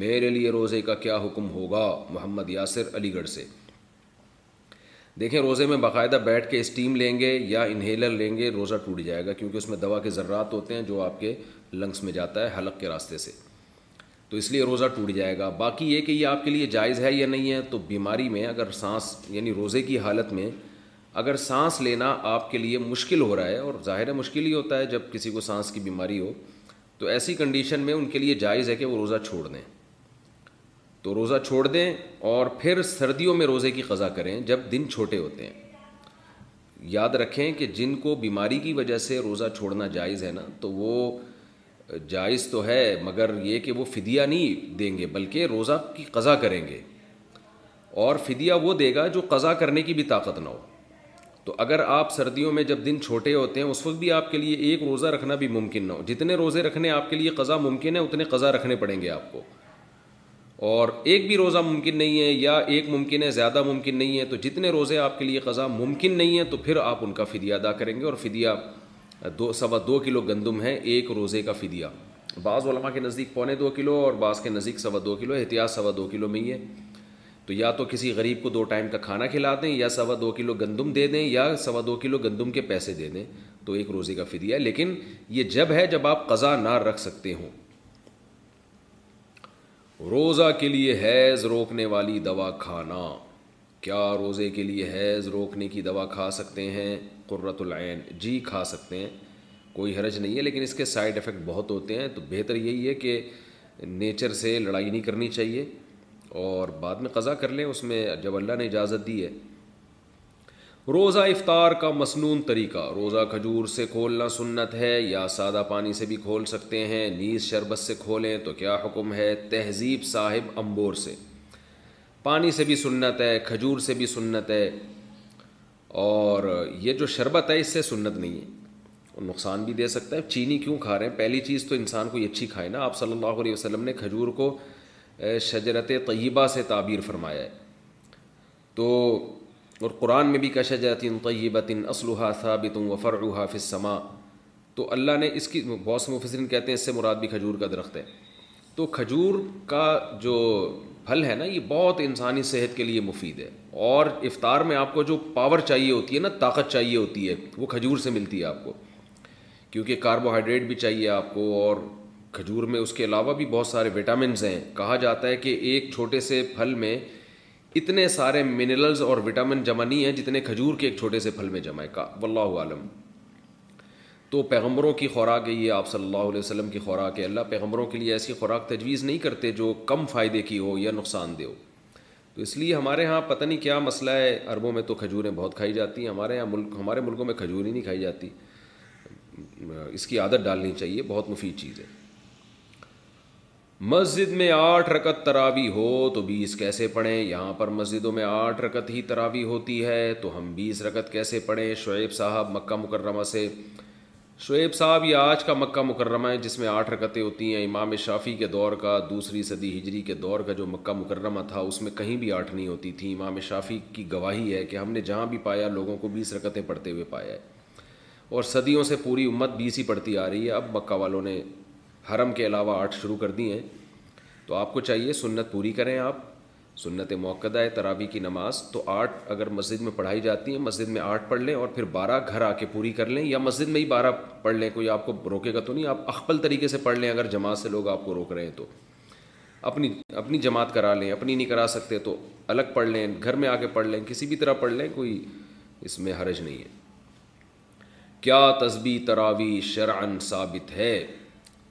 میرے لیے روزے کا کیا حکم ہوگا محمد یاسر علی گڑھ سے دیکھیں روزے میں باقاعدہ بیٹھ کے اسٹیم لیں گے یا انہیلر لیں گے روزہ ٹوٹ جائے گا کیونکہ اس میں دوا کے ذرات ہوتے ہیں جو آپ کے لنگس میں جاتا ہے حلق کے راستے سے تو اس لیے روزہ ٹوٹ جائے گا باقی یہ کہ یہ آپ کے لیے جائز ہے یا نہیں ہے تو بیماری میں اگر سانس یعنی روزے کی حالت میں اگر سانس لینا آپ کے لیے مشکل ہو رہا ہے اور ظاہر ہے مشکل ہی ہوتا ہے جب کسی کو سانس کی بیماری ہو تو ایسی کنڈیشن میں ان کے لیے جائز ہے کہ وہ روزہ چھوڑ دیں تو روزہ چھوڑ دیں اور پھر سردیوں میں روزے کی قضا کریں جب دن چھوٹے ہوتے ہیں یاد رکھیں کہ جن کو بیماری کی وجہ سے روزہ چھوڑنا جائز ہے نا تو وہ جائز تو ہے مگر یہ کہ وہ فدیہ نہیں دیں گے بلکہ روزہ کی قضا کریں گے اور فدیہ وہ دے گا جو قضا کرنے کی بھی طاقت نہ ہو تو اگر آپ سردیوں میں جب دن چھوٹے ہوتے ہیں اس وقت بھی آپ کے لیے ایک روزہ رکھنا بھی ممکن نہ ہو جتنے روزے رکھنے آپ کے لیے قضا ممکن ہے اتنے قضا رکھنے پڑیں گے آپ کو اور ایک بھی روزہ ممکن نہیں ہے یا ایک ممکن ہے زیادہ ممکن نہیں ہے تو جتنے روزے آپ کے لیے قضا ممکن نہیں ہے تو پھر آپ ان کا فدیہ ادا کریں گے اور فدیہ دو سوا دو کلو گندم ہے ایک روزے کا فدیہ بعض علماء کے نزدیک پونے دو کلو اور بعض کے نزدیک سوا دو کلو احتیاط سوا دو کلو میں ہی ہے تو یا تو کسی غریب کو دو ٹائم کا کھانا کھلا دیں یا سوا دو کلو گندم دے دیں یا سوا دو کلو گندم کے پیسے دے دیں تو ایک روزے کا فدیہ ہے لیکن یہ جب ہے جب آپ قضا نہ رکھ سکتے ہوں روزہ کے لیے حیض روکنے والی دوا کھانا کیا روزے کے لیے حیض روکنے کی دوا کھا سکتے ہیں قرۃ العین جی کھا سکتے ہیں کوئی حرج نہیں ہے لیکن اس کے سائیڈ افیکٹ بہت ہوتے ہیں تو بہتر یہی ہے کہ نیچر سے لڑائی نہیں کرنی چاہیے اور بعد میں قضا کر لیں اس میں جب اللہ نے اجازت دی ہے روزہ افطار کا مصنون طریقہ روزہ کھجور سے کھولنا سنت ہے یا سادہ پانی سے بھی کھول سکتے ہیں نیز شربت سے کھولیں تو کیا حکم ہے تہذیب صاحب امبور سے پانی سے بھی سنت ہے کھجور سے بھی سنت ہے اور یہ جو شربت ہے اس سے سنت نہیں ہے نقصان بھی دے سکتا ہے چینی کیوں کھا رہے ہیں پہلی چیز تو انسان کو یہ اچھی کھائے نا آپ صلی اللہ علیہ وسلم نے کھجور کو شجرت طیبہ سے تعبیر فرمایا ہے تو اور قرآن میں بھی کہ جاتی ان ثابت و صابطوں غفر تو اللہ نے اس کی بہت سے مفسرین کہتے ہیں اس سے مراد بھی کھجور کا درخت ہے تو کھجور کا جو پھل ہے نا یہ بہت انسانی صحت کے لیے مفید ہے اور افطار میں آپ کو جو پاور چاہیے ہوتی ہے نا طاقت چاہیے ہوتی ہے وہ کھجور سے ملتی ہے آپ کو کیونکہ کاربوہائیڈریٹ بھی چاہیے آپ کو اور کھجور میں اس کے علاوہ بھی بہت سارے وٹامنز ہیں کہا جاتا ہے کہ ایک چھوٹے سے پھل میں اتنے سارے منرلز اور وٹامن جمع نہیں ہیں جتنے کھجور کے ایک چھوٹے سے پھل میں جمع ہے کا واللہ عالم تو پیغمبروں کی خوراک ہے یہ آپ صلی اللہ علیہ وسلم کی خوراک ہے اللہ پیغمبروں کے لیے ایسی خوراک تجویز نہیں کرتے جو کم فائدے کی ہو یا نقصان دہ ہو تو اس لیے ہمارے ہاں پتہ نہیں کیا مسئلہ ہے عربوں میں تو کھجوریں بہت کھائی جاتی ہیں ہمارے یہاں ملک ہمارے ملکوں میں کھجور ہی نہیں کھائی جاتی اس کی عادت ڈالنی چاہیے بہت مفید چیز ہے مسجد میں آٹھ رکت تراوی ہو تو بیس کیسے پڑھیں یہاں پر مسجدوں میں آٹھ رکت ہی تراوی ہوتی ہے تو ہم بیس رکت کیسے پڑھیں شعیب صاحب مکہ مکرمہ سے شعیب صاحب یہ آج کا مکہ مکرمہ ہے جس میں آٹھ رکتیں ہوتی ہیں امام شافی کے دور کا دوسری صدی ہجری کے دور کا جو مکہ مکرمہ تھا اس میں کہیں بھی آٹھ نہیں ہوتی تھیں امام شافی کی گواہی ہے کہ ہم نے جہاں بھی پایا لوگوں کو بیس رکتیں پڑھتے ہوئے پایا ہے اور صدیوں سے پوری امت بیس ہی پڑھتی آ رہی ہے اب مکہ والوں نے حرم کے علاوہ آٹھ شروع کر دی ہیں تو آپ کو چاہیے سنت پوری کریں آپ سنت موقع ہے ترابی کی نماز تو آٹھ اگر مسجد میں پڑھائی جاتی ہیں مسجد میں آٹھ پڑھ لیں اور پھر بارہ گھر آ کے پوری کر لیں یا مسجد میں ہی بارہ پڑھ لیں کوئی آپ کو روکے گا تو نہیں آپ اخبل طریقے سے پڑھ لیں اگر جماعت سے لوگ آپ کو روک رہے ہیں تو اپنی اپنی جماعت کرا لیں اپنی نہیں کرا سکتے تو الگ پڑھ لیں گھر میں آ کے پڑھ لیں کسی بھی طرح پڑھ لیں کوئی اس میں حرج نہیں ہے کیا تصبی تراوی شرعن ثابت ہے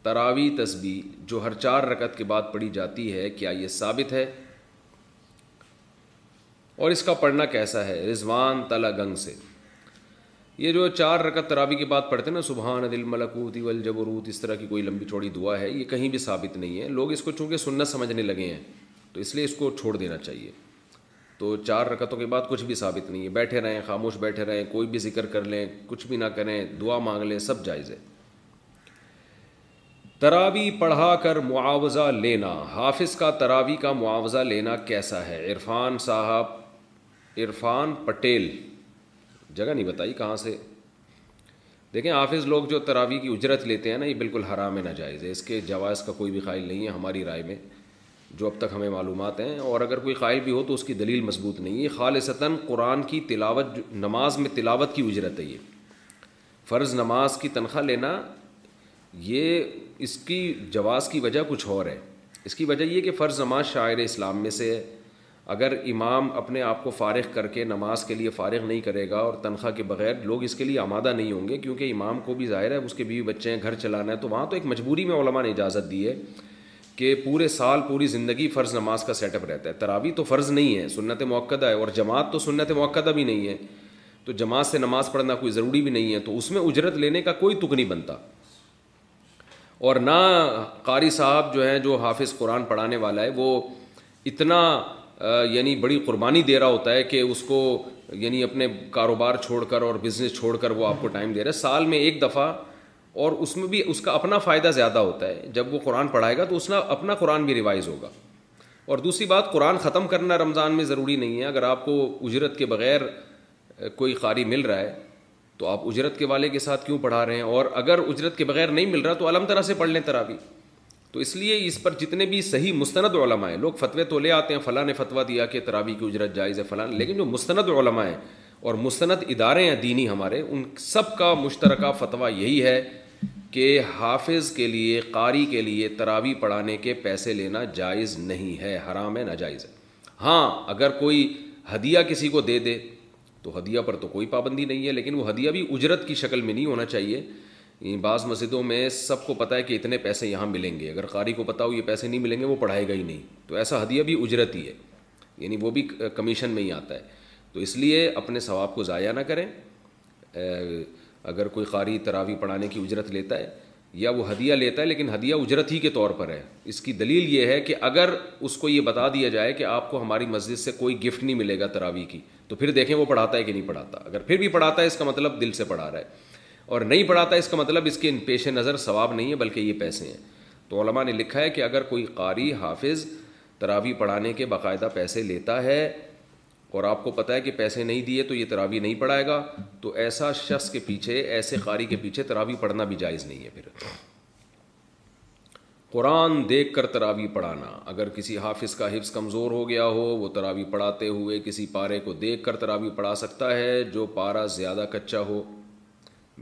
تراوی تسبیح جو ہر چار رکت کے بعد پڑھی جاتی ہے کیا یہ ثابت ہے اور اس کا پڑھنا کیسا ہے رضوان تلا گنگ سے یہ جو چار رکت تراوی کے بعد پڑھتے ہیں نا سبحان دل ملکوت والجبروت اس طرح کی کوئی لمبی چوڑی دعا ہے یہ کہیں بھی ثابت نہیں ہے لوگ اس کو چونکہ سننا سمجھنے لگے ہیں تو اس لیے اس کو چھوڑ دینا چاہیے تو چار رکتوں کے بعد کچھ بھی ثابت نہیں ہے بیٹھے رہیں خاموش بیٹھے رہیں کوئی بھی ذکر کر لیں کچھ بھی نہ کریں دعا مانگ لیں سب جائز ہے تراوی پڑھا کر معاوضہ لینا حافظ کا تراوی کا معاوضہ لینا کیسا ہے عرفان صاحب عرفان پٹیل جگہ نہیں بتائی کہاں سے دیکھیں حافظ لوگ جو تراوی کی اجرت لیتے ہیں نا یہ بالکل حرام ناجائز ہے اس کے جواز کا کوئی بھی خائل نہیں ہے ہماری رائے میں جو اب تک ہمیں معلومات ہیں اور اگر کوئی قائل بھی ہو تو اس کی دلیل مضبوط نہیں ہے خالصتاً قرآن کی تلاوت نماز میں تلاوت کی اجرت ہے یہ فرض نماز کی تنخواہ لینا یہ اس کی جواز کی وجہ کچھ اور ہے اس کی وجہ یہ کہ فرض نماز شاعر اسلام میں سے ہے اگر امام اپنے آپ کو فارغ کر کے نماز کے لیے فارغ نہیں کرے گا اور تنخواہ کے بغیر لوگ اس کے لیے آمادہ نہیں ہوں گے کیونکہ امام کو بھی ظاہر ہے اس کے بیوی بچے ہیں گھر چلانا ہے تو وہاں تو ایک مجبوری میں علماء نے اجازت دی ہے کہ پورے سال پوری زندگی فرض نماز کا سیٹ اپ رہتا ہے تراوی تو فرض نہیں ہے سنت موقع ہے اور جماعت تو سنت موقع بھی نہیں ہے تو جماعت سے نماز پڑھنا کوئی ضروری بھی نہیں ہے تو اس میں اجرت لینے کا کوئی تک نہیں بنتا اور نہ قاری صاحب جو ہیں جو حافظ قرآن پڑھانے والا ہے وہ اتنا یعنی بڑی قربانی دے رہا ہوتا ہے کہ اس کو یعنی اپنے کاروبار چھوڑ کر اور بزنس چھوڑ کر وہ آپ کو ٹائم دے رہا ہے سال میں ایک دفعہ اور اس میں بھی اس کا اپنا فائدہ زیادہ ہوتا ہے جب وہ قرآن پڑھائے گا تو اس نے اپنا قرآن بھی ریوائز ہوگا اور دوسری بات قرآن ختم کرنا رمضان میں ضروری نہیں ہے اگر آپ کو اجرت کے بغیر کوئی قاری مل رہا ہے تو آپ اجرت کے والے کے ساتھ کیوں پڑھا رہے ہیں اور اگر اجرت کے بغیر نہیں مل رہا تو علم طرح سے پڑھ لیں تراوی تو اس لیے اس پر جتنے بھی صحیح مستند علماء ہیں لوگ فتوے تو لے آتے ہیں فلاں نے فتویٰ دیا کہ تراوی کی اجرت جائز ہے فلاں لیکن جو مستند علماء ہیں اور مستند ادارے ہیں دینی ہمارے ان سب کا مشترکہ فتویٰ یہی ہے کہ حافظ کے لیے قاری کے لیے تراوی پڑھانے کے پیسے لینا جائز نہیں ہے حرام ہے ناجائز ہے ہاں اگر کوئی ہدیہ کسی کو دے دے تو ہدیہ پر تو کوئی پابندی نہیں ہے لیکن وہ ہدیہ بھی اجرت کی شکل میں نہیں ہونا چاہیے یعنی بعض مسجدوں میں سب کو پتہ ہے کہ اتنے پیسے یہاں ملیں گے اگر قاری کو پتہ ہو یہ پیسے نہیں ملیں گے وہ پڑھائے گا ہی نہیں تو ایسا ہدیہ بھی اجرت ہی ہے یعنی وہ بھی کمیشن میں ہی آتا ہے تو اس لیے اپنے ثواب کو ضائع نہ کریں اگر کوئی قاری تراوی پڑھانے کی اجرت لیتا ہے یا وہ ہدیہ لیتا ہے لیکن ہدیہ اجرت ہی کے طور پر ہے اس کی دلیل یہ ہے کہ اگر اس کو یہ بتا دیا جائے کہ آپ کو ہماری مسجد سے کوئی گفٹ نہیں ملے گا تراوی کی تو پھر دیکھیں وہ پڑھاتا ہے کہ نہیں پڑھاتا اگر پھر بھی پڑھاتا ہے اس کا مطلب دل سے پڑھا رہا ہے اور نہیں پڑھاتا اس کا مطلب اس کے پیش نظر ثواب نہیں ہے بلکہ یہ پیسے ہیں تو علماء نے لکھا ہے کہ اگر کوئی قاری حافظ تراوی پڑھانے کے باقاعدہ پیسے لیتا ہے اور آپ کو پتہ ہے کہ پیسے نہیں دیے تو یہ تراوی نہیں پڑھائے گا تو ایسا شخص کے پیچھے ایسے قاری کے پیچھے تراوی پڑھنا بھی جائز نہیں ہے پھر قرآن دیکھ کر تراوی پڑھانا اگر کسی حافظ کا حفظ کمزور ہو گیا ہو وہ تراوی پڑھاتے ہوئے کسی پارے کو دیکھ کر تراوی پڑھا سکتا ہے جو پارا زیادہ کچا ہو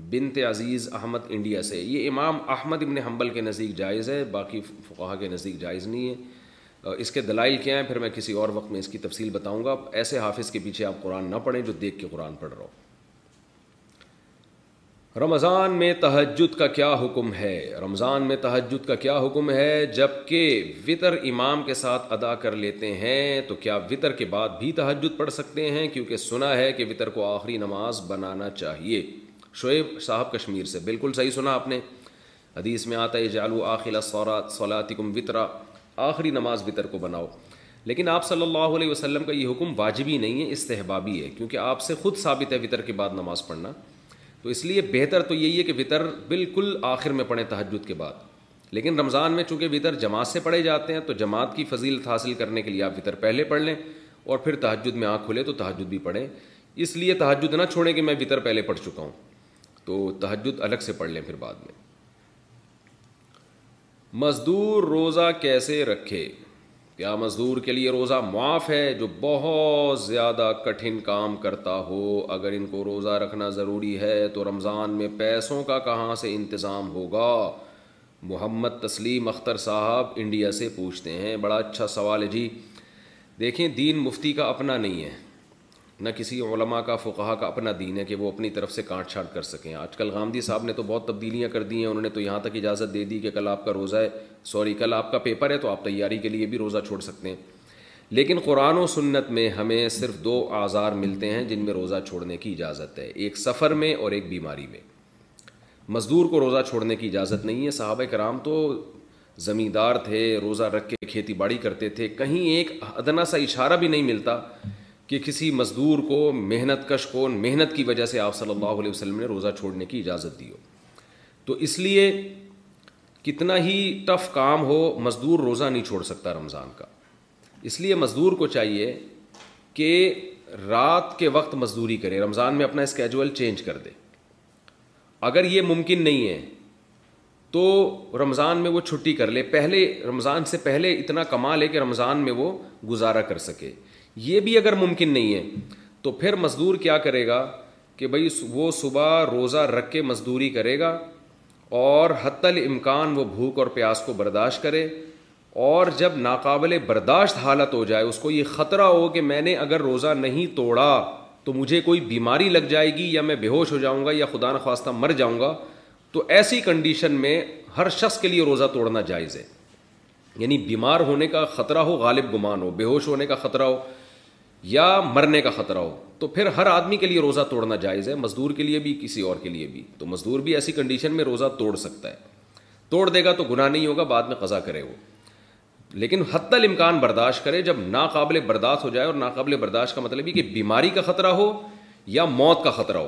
بنت عزیز احمد انڈیا سے یہ امام احمد ابن حنبل کے نزدیک جائز ہے باقی فقاہ کے نزدیک جائز نہیں ہے اس کے دلائل کیا ہیں پھر میں کسی اور وقت میں اس کی تفصیل بتاؤں گا ایسے حافظ کے پیچھے آپ قرآن نہ پڑھیں جو دیکھ کے قرآن پڑھ رہا ہو رمضان میں تہجد کا کیا حکم ہے رمضان میں تہجد کا کیا حکم ہے جب کہ وطر امام کے ساتھ ادا کر لیتے ہیں تو کیا وطر کے بعد بھی تہجد پڑھ سکتے ہیں کیونکہ سنا ہے کہ وطر کو آخری نماز بنانا چاہیے شعیب صاحب کشمیر سے بالکل صحیح سنا آپ نے حدیث میں آتا ہے جالو آخلا صورات کم وطرا آخری نماز بطر کو بناؤ لیکن آپ صلی اللہ علیہ وسلم کا یہ حکم واجبی نہیں ہے استحبابی ہے کیونکہ آپ سے خود ثابت ہے وطر کے بعد نماز پڑھنا تو اس لیے بہتر تو یہی ہے کہ وطر بالکل آخر میں پڑھیں تحجد کے بعد لیکن رمضان میں چونکہ وطر جماعت سے پڑھے جاتے ہیں تو جماعت کی فضیلت حاصل کرنے کے لیے آپ وطر پہلے پڑھ لیں اور پھر تحجد میں آنکھ کھلے تو تحجد بھی پڑھیں اس لیے تحجد نہ چھوڑیں کہ میں بطر پہلے پڑھ چکا ہوں تو تحجد الگ سے پڑھ لیں پھر بعد میں مزدور روزہ کیسے رکھے کیا مزدور کے لیے روزہ معاف ہے جو بہت زیادہ کٹھن کام کرتا ہو اگر ان کو روزہ رکھنا ضروری ہے تو رمضان میں پیسوں کا کہاں سے انتظام ہوگا محمد تسلیم اختر صاحب انڈیا سے پوچھتے ہیں بڑا اچھا سوال ہے جی دیکھیں دین مفتی کا اپنا نہیں ہے نہ کسی علماء کا فقہا کا اپنا دین ہے کہ وہ اپنی طرف سے کاٹ چھانٹ کر سکیں آج کل غامدی صاحب نے تو بہت تبدیلیاں کر دی ہیں انہوں نے تو یہاں تک اجازت دے دی کہ کل آپ کا روزہ ہے سوری کل آپ کا پیپر ہے تو آپ تیاری کے لیے بھی روزہ چھوڑ سکتے ہیں لیکن قرآن و سنت میں ہمیں صرف دو آزار ملتے ہیں جن میں روزہ چھوڑنے کی اجازت ہے ایک سفر میں اور ایک بیماری میں مزدور کو روزہ چھوڑنے کی اجازت نہیں ہے صحابہ کرام تو زمیندار تھے روزہ رکھ کے کھیتی باڑی کرتے تھے کہیں ایک ادنا سا اشارہ بھی نہیں ملتا کہ کسی مزدور کو محنت کش کو محنت کی وجہ سے آپ صلی اللہ علیہ وسلم نے روزہ چھوڑنے کی اجازت دی ہو تو اس لیے کتنا ہی ٹف کام ہو مزدور روزہ نہیں چھوڑ سکتا رمضان کا اس لیے مزدور کو چاہیے کہ رات کے وقت مزدوری کرے رمضان میں اپنا اسکیجول چینج کر دے اگر یہ ممکن نہیں ہے تو رمضان میں وہ چھٹی کر لے پہلے رمضان سے پہلے اتنا کما لے کہ رمضان میں وہ گزارا کر سکے یہ بھی اگر ممکن نہیں ہے تو پھر مزدور کیا کرے گا کہ بھائی وہ صبح روزہ رکھ کے مزدوری کرے گا اور حتی الامکان وہ بھوک اور پیاس کو برداشت کرے اور جب ناقابل برداشت حالت ہو جائے اس کو یہ خطرہ ہو کہ میں نے اگر روزہ نہیں توڑا تو مجھے کوئی بیماری لگ جائے گی یا میں بے ہوش ہو جاؤں گا یا خدا نخواستہ مر جاؤں گا تو ایسی کنڈیشن میں ہر شخص کے لیے روزہ توڑنا جائز ہے یعنی بیمار ہونے کا خطرہ ہو غالب گمان ہو بے ہوش ہونے کا خطرہ ہو یا مرنے کا خطرہ ہو تو پھر ہر آدمی کے لیے روزہ توڑنا جائز ہے مزدور کے لیے بھی کسی اور کے لیے بھی تو مزدور بھی ایسی کنڈیشن میں روزہ توڑ سکتا ہے توڑ دے گا تو گناہ نہیں ہوگا بعد میں قضا کرے وہ لیکن حتی الامکان برداشت کرے جب ناقابل برداشت ہو جائے اور ناقابل برداشت کا مطلب یہ کہ بیماری کا خطرہ ہو یا موت کا خطرہ ہو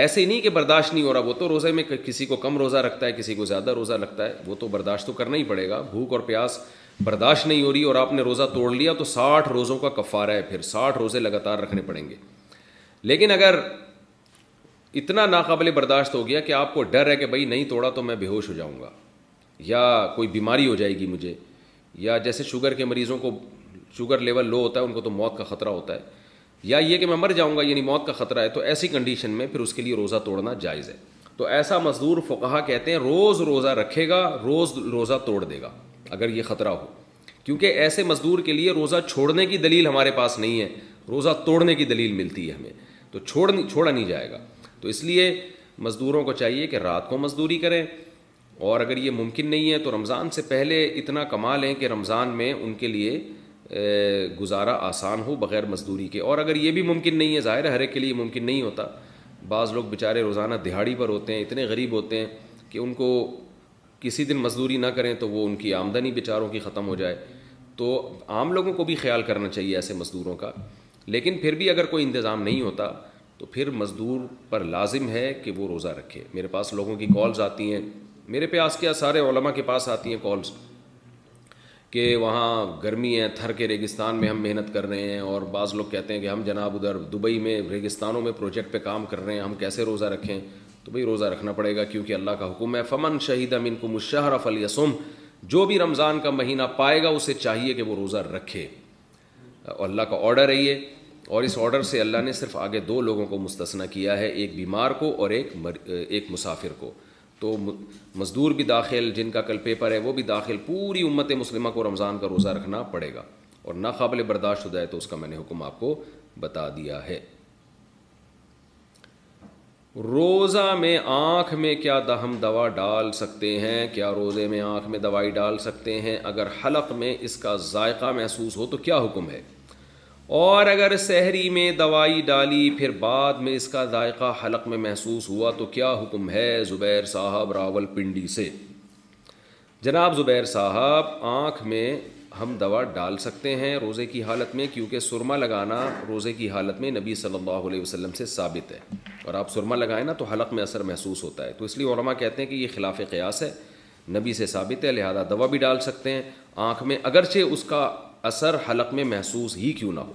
ایسے ہی نہیں کہ برداشت نہیں ہو رہا وہ تو روزے میں کسی کو کم روزہ رکھتا ہے کسی کو زیادہ روزہ رکھتا ہے وہ تو برداشت تو کرنا ہی پڑے گا بھوک اور پیاس برداشت نہیں ہو رہی اور آپ نے روزہ توڑ لیا تو ساٹھ روزوں کا کفارہ ہے پھر ساٹھ روزے لگاتار رکھنے پڑیں گے لیکن اگر اتنا ناقابل برداشت ہو گیا کہ آپ کو ڈر ہے کہ بھائی نہیں توڑا تو میں بے ہوش ہو جاؤں گا یا کوئی بیماری ہو جائے گی مجھے یا جیسے شوگر کے مریضوں کو شوگر لیول لو ہوتا ہے ان کو تو موت کا خطرہ ہوتا ہے یا یہ کہ میں مر جاؤں گا یعنی موت کا خطرہ ہے تو ایسی کنڈیشن میں پھر اس کے لیے روزہ توڑنا جائز ہے تو ایسا مزدور فقہ کہتے ہیں روز روزہ رکھے گا روز روزہ توڑ دے گا اگر یہ خطرہ ہو کیونکہ ایسے مزدور کے لیے روزہ چھوڑنے کی دلیل ہمارے پاس نہیں ہے روزہ توڑنے کی دلیل ملتی ہے ہمیں تو چھوڑ چھوڑا نہیں جائے گا تو اس لیے مزدوروں کو چاہیے کہ رات کو مزدوری کریں اور اگر یہ ممکن نہیں ہے تو رمضان سے پہلے اتنا کما لیں کہ رمضان میں ان کے لیے گزارا آسان ہو بغیر مزدوری کے اور اگر یہ بھی ممکن نہیں ہے ظاہر ہر ایک کے لیے ممکن نہیں ہوتا بعض لوگ بیچارے روزانہ دہاڑی پر ہوتے ہیں اتنے غریب ہوتے ہیں کہ ان کو کسی دن مزدوری نہ کریں تو وہ ان کی آمدنی بیچاروں کی ختم ہو جائے تو عام لوگوں کو بھی خیال کرنا چاہیے ایسے مزدوروں کا لیکن پھر بھی اگر کوئی انتظام نہیں ہوتا تو پھر مزدور پر لازم ہے کہ وہ روزہ رکھے میرے پاس لوگوں کی کالز آتی ہیں میرے پیاس کیا سارے علماء کے پاس آتی ہیں کالز کہ وہاں گرمی ہے تھر کے ریگستان میں ہم محنت کر رہے ہیں اور بعض لوگ کہتے ہیں کہ ہم جناب ادھر دبئی میں ریگستانوں میں پروجیکٹ پہ کام کر رہے ہیں ہم کیسے روزہ رکھیں تو بھائی روزہ رکھنا پڑے گا کیونکہ اللہ کا حکم ہے فمن شہید امین کو مشہر اف السم جو بھی رمضان کا مہینہ پائے گا اسے چاہیے کہ وہ روزہ رکھے اللہ کا آڈر ہے یہ اور اس آرڈر سے اللہ نے صرف آگے دو لوگوں کو مستثنی کیا ہے ایک بیمار کو اور ایک مر ایک مسافر کو تو مزدور بھی داخل جن کا کل پیپر ہے وہ بھی داخل پوری امت مسلمہ کو رمضان کا روزہ رکھنا پڑے گا اور ناقابل برداشت ہو جائے تو اس کا میں نے حکم آپ کو بتا دیا ہے روزہ میں آنکھ میں کیا ہم دوا ڈال سکتے ہیں کیا روزے میں آنکھ میں دوائی ڈال سکتے ہیں اگر حلق میں اس کا ذائقہ محسوس ہو تو کیا حکم ہے اور اگر سحری میں دوائی ڈالی پھر بعد میں اس کا ذائقہ حلق میں محسوس ہوا تو کیا حکم ہے زبیر صاحب راول پنڈی سے جناب زبیر صاحب آنکھ میں ہم دوا ڈال سکتے ہیں روزے کی حالت میں کیونکہ سرما لگانا روزے کی حالت میں نبی صلی اللہ علیہ وسلم سے ثابت ہے اور آپ سرما لگائیں نا تو حلق میں اثر محسوس ہوتا ہے تو اس لیے علماء کہتے ہیں کہ یہ خلاف قیاس ہے نبی سے ثابت ہے لہذا دوا بھی ڈال سکتے ہیں آنکھ میں اگرچہ اس کا اثر حلق میں محسوس ہی کیوں نہ ہو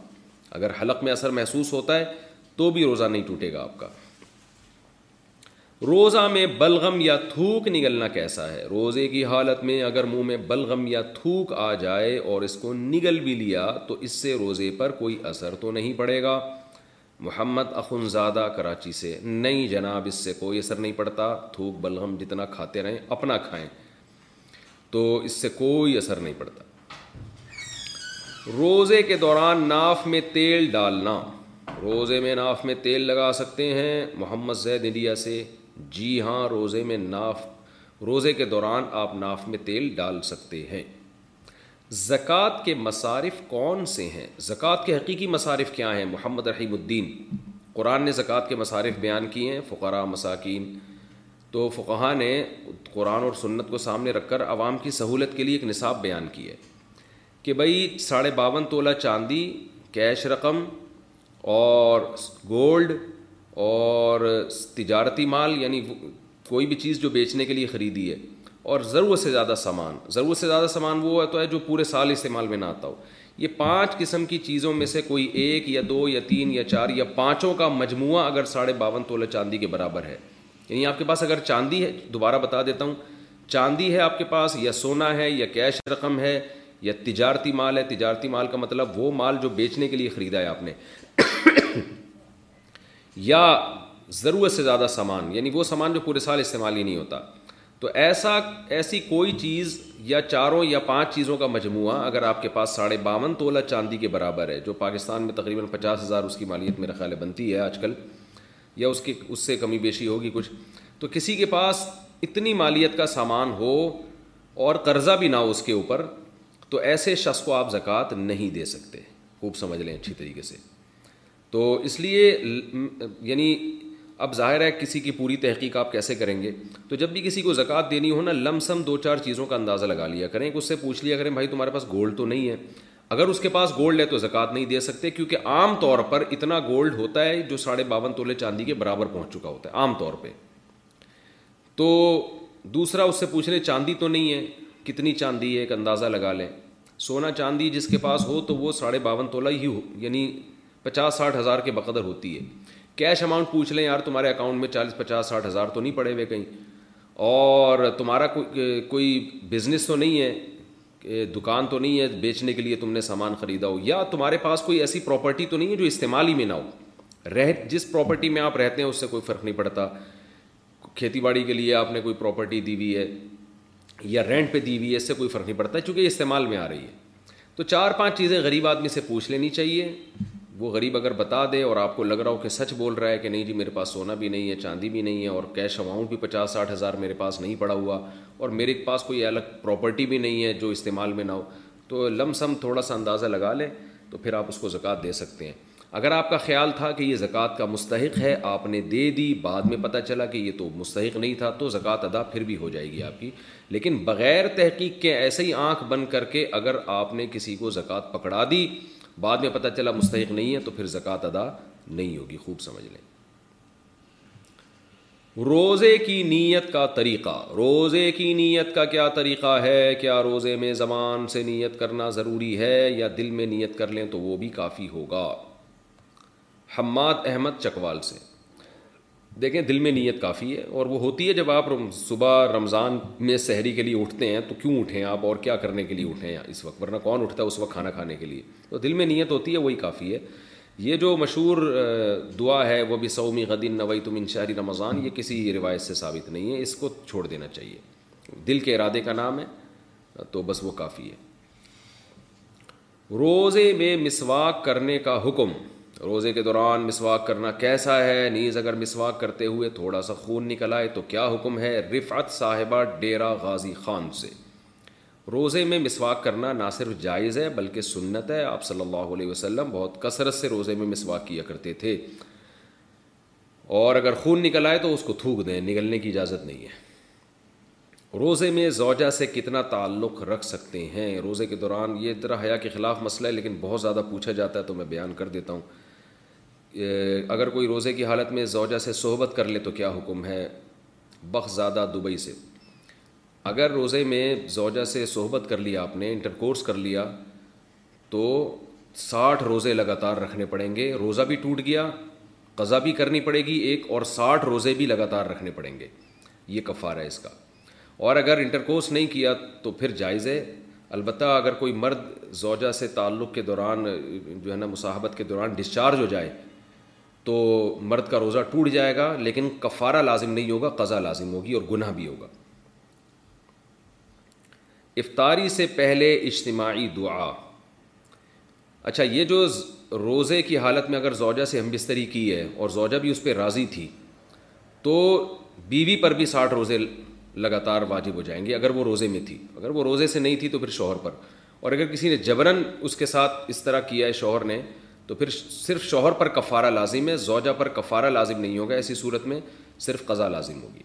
اگر حلق میں اثر محسوس ہوتا ہے تو بھی روزہ نہیں ٹوٹے گا آپ کا روزہ میں بلغم یا تھوک نگلنا کیسا ہے روزے کی حالت میں اگر منہ میں بلغم یا تھوک آ جائے اور اس کو نگل بھی لیا تو اس سے روزے پر کوئی اثر تو نہیں پڑے گا محمد اخنزادہ کراچی سے نہیں جناب اس سے کوئی اثر نہیں پڑتا تھوک بلغم جتنا کھاتے رہیں اپنا کھائیں تو اس سے کوئی اثر نہیں پڑتا روزے کے دوران ناف میں تیل ڈالنا روزے میں ناف میں تیل لگا سکتے ہیں محمد زید انڈیا سے جی ہاں روزے میں ناف روزے کے دوران آپ ناف میں تیل ڈال سکتے ہیں زکوٰۃ کے مصارف کون سے ہیں زکوٰۃ کے حقیقی مصارف کیا ہیں محمد رحیم الدین قرآن نے زکوٰۃ کے مصارف بیان کیے ہیں فقراء مساکین تو فقہ نے قرآن اور سنت کو سامنے رکھ کر عوام کی سہولت کے لیے ایک نصاب بیان کی ہے کہ بھائی ساڑھے باون تولہ چاندی کیش رقم اور گولڈ اور تجارتی مال یعنی کوئی بھی چیز جو بیچنے کے لیے خریدی ہے اور ضرورت سے زیادہ سامان ضرورت سے زیادہ سامان وہ ہوتا ہے جو پورے سال استعمال میں نہ آتا ہو یہ پانچ قسم کی چیزوں میں سے کوئی ایک یا دو یا تین یا چار یا پانچوں کا مجموعہ اگر ساڑھے باون تولہ چاندی کے برابر ہے یعنی آپ کے پاس اگر چاندی ہے دوبارہ بتا دیتا ہوں چاندی ہے آپ کے پاس یا سونا ہے یا کیش رقم ہے یا تجارتی مال ہے تجارتی مال کا مطلب وہ مال جو بیچنے کے لیے خریدا ہے آپ نے یا ضرورت سے زیادہ سامان یعنی وہ سامان جو پورے سال استعمال ہی نہیں ہوتا تو ایسا ایسی کوئی چیز یا چاروں یا پانچ چیزوں کا مجموعہ اگر آپ کے پاس ساڑھے باون تولہ چاندی کے برابر ہے جو پاکستان میں تقریباً پچاس ہزار اس کی مالیت میرا خیال بنتی ہے آج کل یا اس کی اس سے کمی بیشی ہوگی کچھ تو کسی کے پاس اتنی مالیت کا سامان ہو اور قرضہ بھی نہ ہو اس کے اوپر تو ایسے شخص کو آپ زکوٰۃ نہیں دے سکتے خوب سمجھ لیں اچھی طریقے سے تو اس لیے یعنی اب ظاہر ہے کسی کی پوری تحقیق آپ کیسے کریں گے تو جب بھی کسی کو زکوٰۃ دینی ہو نا لم سم دو چار چیزوں کا اندازہ لگا لیا کریں کہ اس سے پوچھ لیا کریں بھائی تمہارے پاس گولڈ تو نہیں ہے اگر اس کے پاس گولڈ ہے تو زکوٰۃ نہیں دے سکتے کیونکہ عام طور پر اتنا گولڈ ہوتا ہے جو ساڑھے باون تولے چاندی کے برابر پہنچ چکا ہوتا ہے عام طور پہ تو دوسرا اس سے پوچھ لیں چاندی تو نہیں ہے کتنی چاندی ہے ایک اندازہ لگا لیں سونا چاندی جس کے پاس ہو تو وہ ساڑھے باون تولہ ہی ہو یعنی پچاس ساٹھ ہزار کے بقدر ہوتی ہے کیش اماؤنٹ پوچھ لیں یار تمہارے اکاؤنٹ میں چالیس پچاس ساٹھ ہزار تو نہیں پڑے ہوئے کہیں اور تمہارا کوئی کوئی بزنس تو نہیں ہے دکان تو نہیں ہے بیچنے کے لیے تم نے سامان خریدا ہو یا تمہارے پاس کوئی ایسی پراپرٹی تو نہیں ہے جو استعمال ہی میں نہ ہو رہ جس پراپرٹی میں آپ رہتے ہیں اس سے کوئی فرق نہیں پڑتا کھیتی باڑی کے لیے آپ نے کوئی پراپرٹی دی ہوئی ہے یا رینٹ پہ دی ہوئی ہے اس سے کوئی فرق نہیں پڑتا چونکہ استعمال میں آ رہی ہے تو چار پانچ چیزیں غریب آدمی سے پوچھ لینی چاہیے وہ غریب اگر بتا دے اور آپ کو لگ رہا ہو کہ سچ بول رہا ہے کہ نہیں جی میرے پاس سونا بھی نہیں ہے چاندی بھی نہیں ہے اور کیش اماؤنٹ بھی پچاس ساٹھ ہزار میرے پاس نہیں پڑا ہوا اور میرے پاس کوئی الگ پراپرٹی بھی نہیں ہے جو استعمال میں نہ ہو تو لم سم تھوڑا سا اندازہ لگا لیں تو پھر آپ اس کو زکوٰۃ دے سکتے ہیں اگر آپ کا خیال تھا کہ یہ زکوٰۃ کا مستحق ہے آپ نے دے دی بعد میں پتہ چلا کہ یہ تو مستحق نہیں تھا تو زکوٰۃ ادا پھر بھی ہو جائے گی آپ کی لیکن بغیر تحقیق کے ایسے ہی آنکھ بن کر کے اگر آپ نے کسی کو زکوٰۃ پکڑا دی بعد میں پتہ چلا مستحق نہیں ہے تو پھر زکوٰۃ ادا نہیں ہوگی خوب سمجھ لیں روزے کی نیت کا طریقہ روزے کی نیت کا کیا طریقہ ہے کیا روزے میں زبان سے نیت کرنا ضروری ہے یا دل میں نیت کر لیں تو وہ بھی کافی ہوگا حماد احمد چکوال سے دیکھیں دل میں نیت کافی ہے اور وہ ہوتی ہے جب آپ صبح رمضان میں سحری کے لیے اٹھتے ہیں تو کیوں اٹھیں آپ اور کیا کرنے کے لیے اٹھیں اس وقت ورنہ کون اٹھتا ہے اس وقت کھانا کھانے کے لیے تو دل میں نیت ہوتی ہے وہی کافی ہے یہ جو مشہور دعا ہے وہ بھی سعمی غدین نوئی ان انشاری رمضان یہ کسی روایت سے ثابت نہیں ہے اس کو چھوڑ دینا چاہیے دل کے ارادے کا نام ہے تو بس وہ کافی ہے روزے میں مسواک کرنے کا حکم روزے کے دوران مسواک کرنا کیسا ہے نیز اگر مسواک کرتے ہوئے تھوڑا سا خون نکل آئے تو کیا حکم ہے رفعت صاحبہ ڈیرا غازی خان سے روزے میں مسواک کرنا نہ صرف جائز ہے بلکہ سنت ہے آپ صلی اللہ علیہ وسلم بہت کثرت سے روزے میں مسواک کیا کرتے تھے اور اگر خون نکل آئے تو اس کو تھوک دیں نکلنے کی اجازت نہیں ہے روزے میں زوجہ سے کتنا تعلق رکھ سکتے ہیں روزے کے دوران یہ ذرا حیا کے خلاف مسئلہ ہے لیکن بہت زیادہ پوچھا جاتا ہے تو میں بیان کر دیتا ہوں اگر کوئی روزے کی حالت میں زوجہ سے صحبت کر لے تو کیا حکم ہے بخ زیادہ دبئی سے اگر روزے میں زوجہ سے صحبت کر لیا آپ نے انٹر کورس کر لیا تو ساٹھ روزے لگاتار رکھنے پڑیں گے روزہ بھی ٹوٹ گیا قضا بھی کرنی پڑے گی ایک اور ساٹھ روزے بھی لگاتار رکھنے پڑیں گے یہ کفار ہے اس کا اور اگر انٹر کورس نہیں کیا تو پھر جائز ہے البتہ اگر کوئی مرد زوجہ سے تعلق کے دوران جو ہے نا مصاحبت کے دوران ڈسچارج ہو جائے تو مرد کا روزہ ٹوٹ جائے گا لیکن کفارہ لازم نہیں ہوگا قضا لازم ہوگی اور گناہ بھی ہوگا افطاری سے پہلے اجتماعی دعا اچھا یہ جو روزے کی حالت میں اگر زوجہ سے ہم بستری کی ہے اور زوجہ بھی اس پہ راضی تھی تو بیوی پر بھی ساٹھ روزے لگاتار واجب ہو جائیں گے اگر وہ روزے میں تھی اگر وہ روزے سے نہیں تھی تو پھر شوہر پر اور اگر کسی نے جبرن اس کے ساتھ اس طرح کیا ہے شوہر نے تو پھر صرف شوہر پر کفارہ لازم ہے زوجہ پر کفارہ لازم نہیں ہوگا ایسی صورت میں صرف قضا لازم ہوگی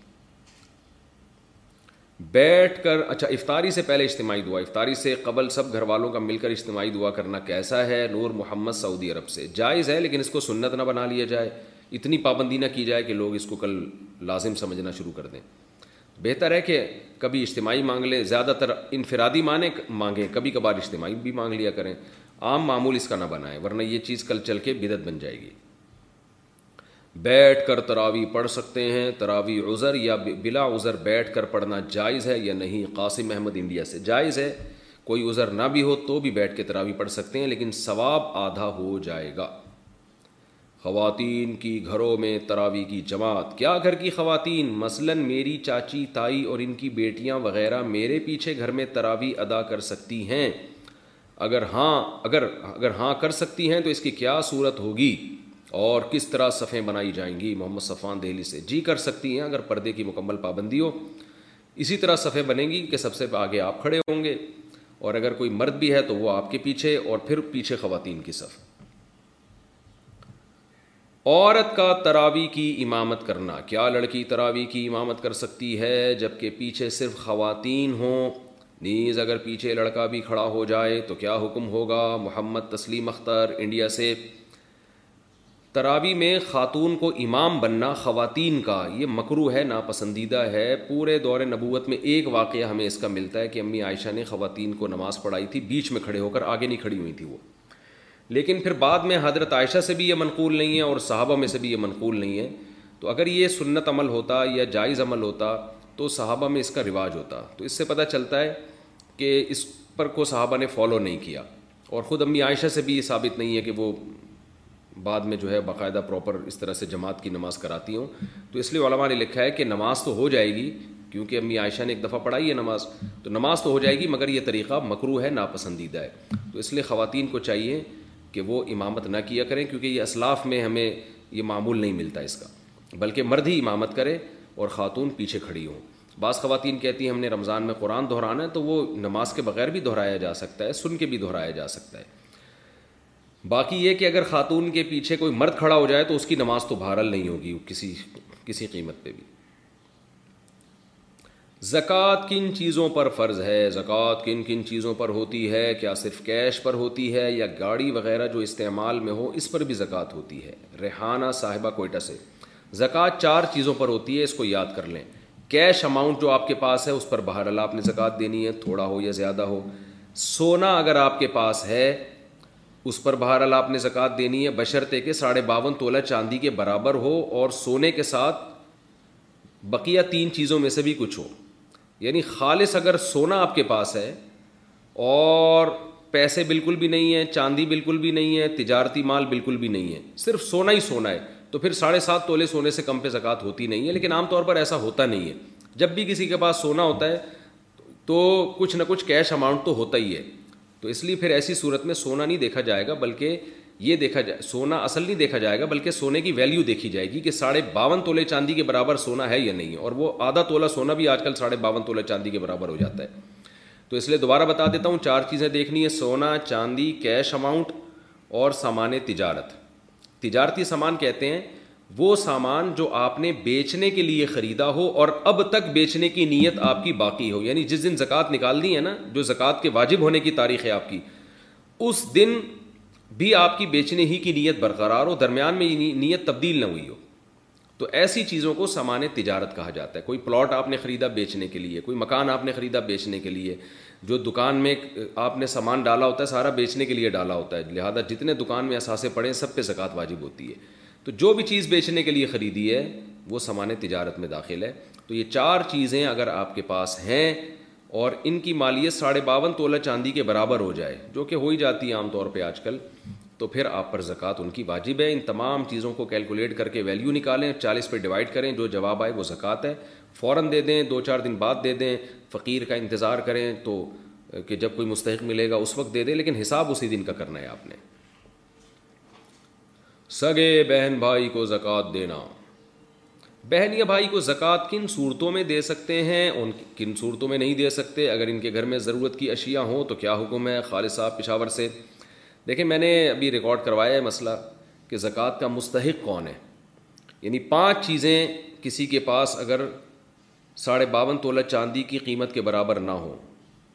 بیٹھ کر اچھا افطاری سے پہلے اجتماعی دعا افطاری سے قبل سب گھر والوں کا مل کر اجتماعی دعا کرنا کیسا ہے نور محمد سعودی عرب سے جائز ہے لیکن اس کو سنت نہ بنا لیا جائے اتنی پابندی نہ کی جائے کہ لوگ اس کو کل لازم سمجھنا شروع کر دیں بہتر ہے کہ کبھی اجتماعی مانگ لیں زیادہ تر انفرادی مانے مانگیں کبھی کبھار اجتماعی بھی مانگ لیا کریں عام معمول اس کا نہ بنائیں ورنہ یہ چیز کل چل کے بدت بن جائے گی بیٹھ کر تراوی پڑھ سکتے ہیں تراوی عذر یا بلا عذر بیٹھ کر پڑھنا جائز ہے یا نہیں قاسم احمد انڈیا سے جائز ہے کوئی عذر نہ بھی ہو تو بھی بیٹھ کے تراوی پڑھ سکتے ہیں لیکن ثواب آدھا ہو جائے گا خواتین کی گھروں میں تراوی کی جماعت کیا گھر کی خواتین مثلا میری چاچی تائی اور ان کی بیٹیاں وغیرہ میرے پیچھے گھر میں تراوی ادا کر سکتی ہیں اگر ہاں اگر اگر ہاں کر سکتی ہیں تو اس کی کیا صورت ہوگی اور کس طرح صفحیں بنائی جائیں گی محمد صفان دہلی سے جی کر سکتی ہیں اگر پردے کی مکمل پابندی ہو اسی طرح صفیں بنیں گی کہ سب سے آگے آپ کھڑے ہوں گے اور اگر کوئی مرد بھی ہے تو وہ آپ کے پیچھے اور پھر پیچھے خواتین کی صف عورت کا تراوی کی امامت کرنا کیا لڑکی تراوی کی امامت کر سکتی ہے جب کہ پیچھے صرف خواتین ہوں نیز اگر پیچھے لڑکا بھی کھڑا ہو جائے تو کیا حکم ہوگا محمد تسلیم اختر انڈیا سے ترابی میں خاتون کو امام بننا خواتین کا یہ مکرو ہے ناپسندیدہ ہے پورے دور نبوت میں ایک واقعہ ہمیں اس کا ملتا ہے کہ امی عائشہ نے خواتین کو نماز پڑھائی تھی بیچ میں کھڑے ہو کر آگے نہیں کھڑی ہوئی تھی وہ لیکن پھر بعد میں حضرت عائشہ سے بھی یہ منقول نہیں ہے اور صحابہ میں سے بھی یہ منقول نہیں ہے تو اگر یہ سنت عمل ہوتا یا جائز عمل ہوتا تو صحابہ میں اس کا رواج ہوتا تو اس سے پتہ چلتا ہے کہ اس پر کو صحابہ نے فالو نہیں کیا اور خود امی عائشہ سے بھی یہ ثابت نہیں ہے کہ وہ بعد میں جو ہے باقاعدہ پراپر اس طرح سے جماعت کی نماز کراتی ہوں تو اس لیے علماء نے لکھا ہے کہ نماز تو ہو جائے گی کیونکہ امی عائشہ نے ایک دفعہ پڑھائی ہے نماز تو نماز تو ہو جائے گی مگر یہ طریقہ مکرو ہے ناپسندیدہ ہے تو اس لیے خواتین کو چاہیے کہ وہ امامت نہ کیا کریں کیونکہ یہ اسلاف میں ہمیں یہ معمول نہیں ملتا اس کا بلکہ مرد ہی امامت کرے اور خاتون پیچھے کھڑی ہوں بعض خواتین کہتی ہیں ہم نے رمضان میں قرآن دہرانا ہے تو وہ نماز کے بغیر بھی دہرایا جا سکتا ہے سن کے بھی دہرایا جا سکتا ہے باقی یہ کہ اگر خاتون کے پیچھے کوئی مرد کھڑا ہو جائے تو اس کی نماز تو بھارل نہیں ہوگی کسی کسی قیمت پہ بھی زکوٰۃ کن چیزوں پر فرض ہے زکوٰۃ کن کن چیزوں پر ہوتی ہے کیا صرف کیش پر ہوتی ہے یا گاڑی وغیرہ جو استعمال میں ہو اس پر بھی زکوٰۃ ہوتی ہے ریحانہ صاحبہ کوئٹہ سے زکوٰۃ چار چیزوں پر ہوتی ہے اس کو یاد کر لیں کیش اماؤنٹ جو آپ کے پاس ہے اس پر بہر اللہ آپ نے زکوٰۃ دینی ہے تھوڑا ہو یا زیادہ ہو سونا اگر آپ کے پاس ہے اس پر بہر اللہ آپ نے زکوٰۃ دینی ہے بشرطے کے ساڑھے باون تولہ چاندی کے برابر ہو اور سونے کے ساتھ بقیہ تین چیزوں میں سے بھی کچھ ہو یعنی خالص اگر سونا آپ کے پاس ہے اور پیسے بالکل بھی نہیں ہیں چاندی بالکل بھی نہیں ہے تجارتی مال بالکل بھی نہیں ہے صرف سونا ہی سونا ہے تو پھر ساڑھے سات تولے سونے سے کم پہ زکوٰۃ ہوتی نہیں ہے لیکن عام طور پر ایسا ہوتا نہیں ہے جب بھی کسی کے پاس سونا ہوتا ہے تو کچھ نہ کچھ کیش اماؤنٹ تو ہوتا ہی ہے تو اس لیے پھر ایسی صورت میں سونا نہیں دیکھا جائے گا بلکہ یہ دیکھا جائے سونا اصل نہیں دیکھا جائے گا بلکہ سونے کی ویلیو دیکھی جائے گی کہ ساڑھے باون تولے چاندی کے برابر سونا ہے یا نہیں اور وہ آدھا تولہ سونا بھی آج کل ساڑھے باون تولے چاندی کے برابر ہو جاتا ہے تو اس لیے دوبارہ بتا دیتا ہوں چار چیزیں دیکھنی ہے سونا چاندی کیش اماؤنٹ اور سامان تجارت تجارتی سامان کہتے ہیں وہ سامان جو آپ نے بیچنے کے لیے خریدا ہو اور اب تک بیچنے کی نیت آپ کی باقی ہو یعنی جس دن زکوٰۃ نکال دی ہے نا جو زکوٰۃ کے واجب ہونے کی تاریخ ہے آپ کی اس دن بھی آپ کی بیچنے ہی کی نیت برقرار ہو درمیان میں نیت تبدیل نہ ہوئی ہو تو ایسی چیزوں کو سامان تجارت کہا جاتا ہے کوئی پلاٹ آپ نے خریدا بیچنے کے لیے کوئی مکان آپ نے خریدا بیچنے کے لیے جو دکان میں آپ نے سامان ڈالا ہوتا ہے سارا بیچنے کے لیے ڈالا ہوتا ہے لہٰذا جتنے دکان میں اثاثے پڑے ہیں سب پہ زکوٰۃ واجب ہوتی ہے تو جو بھی چیز بیچنے کے لیے خریدی ہے وہ سامان تجارت میں داخل ہے تو یہ چار چیزیں اگر آپ کے پاس ہیں اور ان کی مالیت ساڑھے باون تولہ چاندی کے برابر ہو جائے جو کہ ہو ہی جاتی ہے عام طور پہ آج کل تو پھر آپ پر زکوٰۃ ان کی واجب ہے ان تمام چیزوں کو کیلکولیٹ کر کے ویلیو نکالیں چالیس پہ ڈیوائڈ کریں جو جواب آئے وہ زکوٰۃ ہے فوراً دے دیں دو چار دن بعد دے دیں فقیر کا انتظار کریں تو کہ جب کوئی مستحق ملے گا اس وقت دے دیں لیکن حساب اسی دن کا کرنا ہے آپ نے سگے بہن بھائی کو زکوٰۃ دینا بہن یا بھائی کو زکوٰۃ کن صورتوں میں دے سکتے ہیں ان کن صورتوں میں نہیں دے سکتے اگر ان کے گھر میں ضرورت کی اشیاء ہوں تو کیا حکم ہے خالد صاحب پشاور سے دیکھیں میں نے ابھی ریکارڈ کروایا ہے مسئلہ کہ زکوٰۃ کا مستحق کون ہے یعنی پانچ چیزیں کسی کے پاس اگر ساڑھے باون تولہ چاندی کی قیمت کے برابر نہ ہو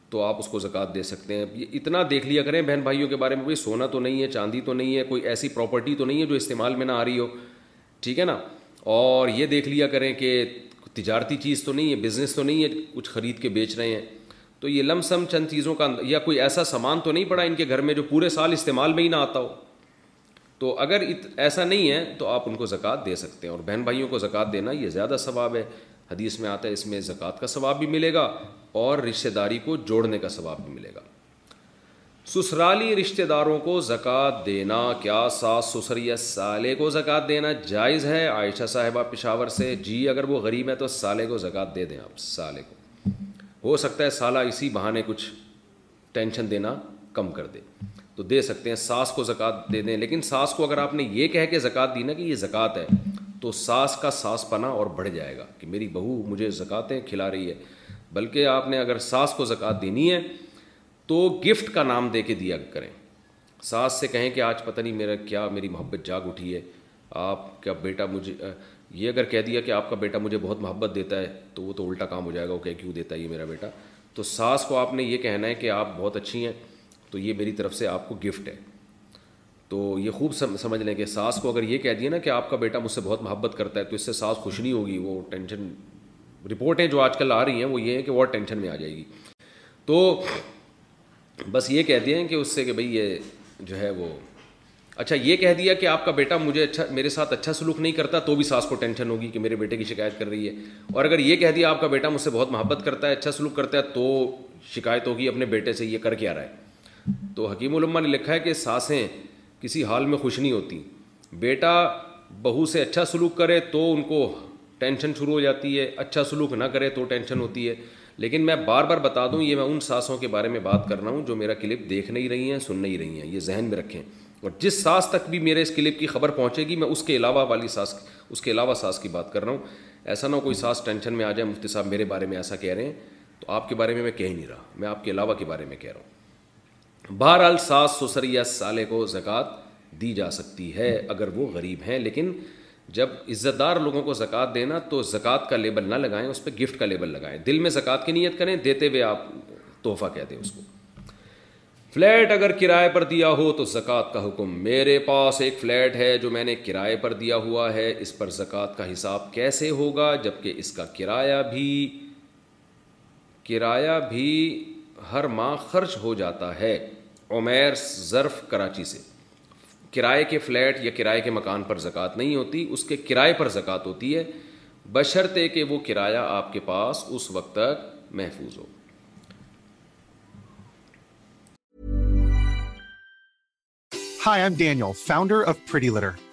تو آپ اس کو زکوٰۃ دے سکتے ہیں اتنا دیکھ لیا کریں بہن بھائیوں کے بارے میں کوئی سونا تو نہیں ہے چاندی تو نہیں ہے کوئی ایسی پراپرٹی تو نہیں ہے جو استعمال میں نہ آ رہی ہو ٹھیک ہے نا اور یہ دیکھ لیا کریں کہ تجارتی چیز تو نہیں ہے بزنس تو نہیں ہے کچھ خرید کے بیچ رہے ہیں تو یہ لم سم چند چیزوں کا یا کوئی ایسا سامان تو نہیں پڑا ان کے گھر میں جو پورے سال استعمال میں ہی نہ آتا ہو تو اگر ایسا نہیں ہے تو آپ ان کو زکوٰۃ دے سکتے ہیں اور بہن بھائیوں کو زکوٰۃ دینا یہ زیادہ ثواب ہے حدیث میں آتا ہے اس میں زکوٰۃ کا ثواب بھی ملے گا اور رشتہ داری کو جوڑنے کا ثواب بھی ملے گا سسرالی رشتہ داروں کو زکوٰۃ دینا کیا ساس سسر یا سالے کو زکوٰۃ دینا جائز ہے عائشہ صاحبہ پشاور سے جی اگر وہ غریب ہے تو سالے کو زکوٰۃ دے دیں آپ سالے کو ہو سکتا ہے سالہ اسی بہانے کچھ ٹینشن دینا کم کر دے تو دے سکتے ہیں ساس کو زکوٰۃ دے دیں لیکن ساس کو اگر آپ نے یہ کہہ کے زکوٰۃ دی نا کہ یہ زکوٰۃ ہے تو ساس کا ساس پنا اور بڑھ جائے گا کہ میری بہو مجھے زکاتیں کھلا رہی ہے بلکہ آپ نے اگر ساس کو زکوٰۃ دینی ہے تو گفٹ کا نام دے کے دیا کریں ساس سے کہیں کہ آج پتہ نہیں میرا کیا میری محبت جاگ اٹھی ہے آپ کیا بیٹا مجھے یہ اگر کہہ دیا کہ آپ کا بیٹا مجھے بہت محبت دیتا ہے تو وہ تو الٹا کام ہو جائے گا وہ کہ کیوں دیتا ہے یہ میرا بیٹا تو ساس کو آپ نے یہ کہنا ہے کہ آپ بہت اچھی ہیں تو یہ میری طرف سے آپ کو گفٹ ہے تو یہ خوب سمجھ لیں کہ ساس کو اگر یہ کہہ دیے نا کہ آپ کا بیٹا مجھ سے بہت محبت کرتا ہے تو اس سے ساس خوش نہیں ہوگی وہ ٹینشن رپورٹیں جو آج کل آ رہی ہیں وہ یہ ہیں کہ وہ ٹینشن میں آ جائے گی تو بس یہ کہہ دیں کہ اس سے کہ بھئی یہ جو ہے وہ اچھا یہ کہہ دیا کہ آپ کا بیٹا مجھے اچھا میرے ساتھ اچھا سلوک نہیں کرتا تو بھی ساس کو ٹینشن ہوگی کہ میرے بیٹے کی شکایت کر رہی ہے اور اگر یہ کہہ دیا آپ کا بیٹا مجھ سے بہت محبت کرتا ہے اچھا سلوک کرتا ہے تو شکایت ہوگی اپنے بیٹے سے یہ کر کے آ رہا ہے تو حکیم علماء نے لکھا ہے کہ ساسیں کسی حال میں خوش نہیں ہوتی بیٹا بہو سے اچھا سلوک کرے تو ان کو ٹینشن شروع ہو جاتی ہے اچھا سلوک نہ کرے تو ٹینشن ہوتی ہے لیکن میں بار بار بتا دوں یہ میں ان ساسوں کے بارے میں بات کر رہا ہوں جو میرا کلپ دیکھ نہیں رہی ہیں سن نہیں رہی ہیں یہ ذہن میں رکھیں اور جس ساس تک بھی میرے اس کلپ کی خبر پہنچے گی میں اس کے علاوہ والی ساس اس کے علاوہ ساس کی بات کر رہا ہوں ایسا نہ کوئی ساس ٹینشن میں آ جائے مفتی صاحب میرے بارے میں ایسا کہہ رہے ہیں تو آپ کے بارے میں میں کہہ ہی نہیں رہا میں آپ کے علاوہ کے بارے میں کہہ رہا ہوں بہرحال سو سر یا سالے کو زکوٰۃ دی جا سکتی ہے اگر وہ غریب ہیں لیکن جب عزت دار لوگوں کو زکوٰۃ دینا تو زکوٰۃ کا لیبل نہ لگائیں اس پہ گفٹ کا لیبل لگائیں دل میں زکوٰۃ کی نیت کریں دیتے ہوئے آپ تحفہ کہہ دیں اس کو فلیٹ اگر کرائے پر دیا ہو تو زکوٰۃ کا حکم میرے پاس ایک فلیٹ ہے جو میں نے کرائے پر دیا ہوا ہے اس پر زکوٰۃ کا حساب کیسے ہوگا جب کہ اس کا کرایہ بھی کرایہ بھی ہر ماہ خرچ ہو جاتا ہے عمیر ظرف کراچی سے کرائے کے فلیٹ یا کرائے کے مکان پر زکوٰۃ نہیں ہوتی اس کے کرائے پر زکوٰۃ ہوتی ہے بشرطے کہ وہ کرایہ آپ کے پاس اس وقت تک محفوظ ہو litter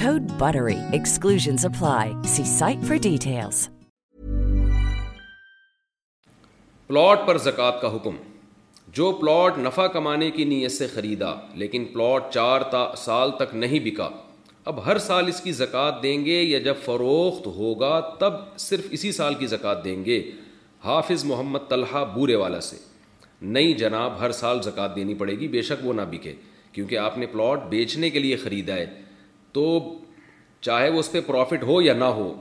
Code BUTTERY. Exclusions apply. See site for details. Plot پر زکوٰۃ کا حکم جو پلاٹ نفع کمانے کی نیت سے خریدا لیکن پلاٹ چار تا سال تک نہیں بکا اب ہر سال اس کی زکات دیں گے یا جب فروخت ہوگا تب صرف اسی سال کی زکوٰۃ دیں گے حافظ محمد طلحہ بورے والا سے نئی جناب ہر سال زکوٰۃ دینی پڑے گی بے شک وہ نہ بکے کیونکہ آپ نے پلاٹ بیچنے کے لیے خریدا ہے تو چاہے وہ اس پہ پروفٹ ہو یا نہ ہو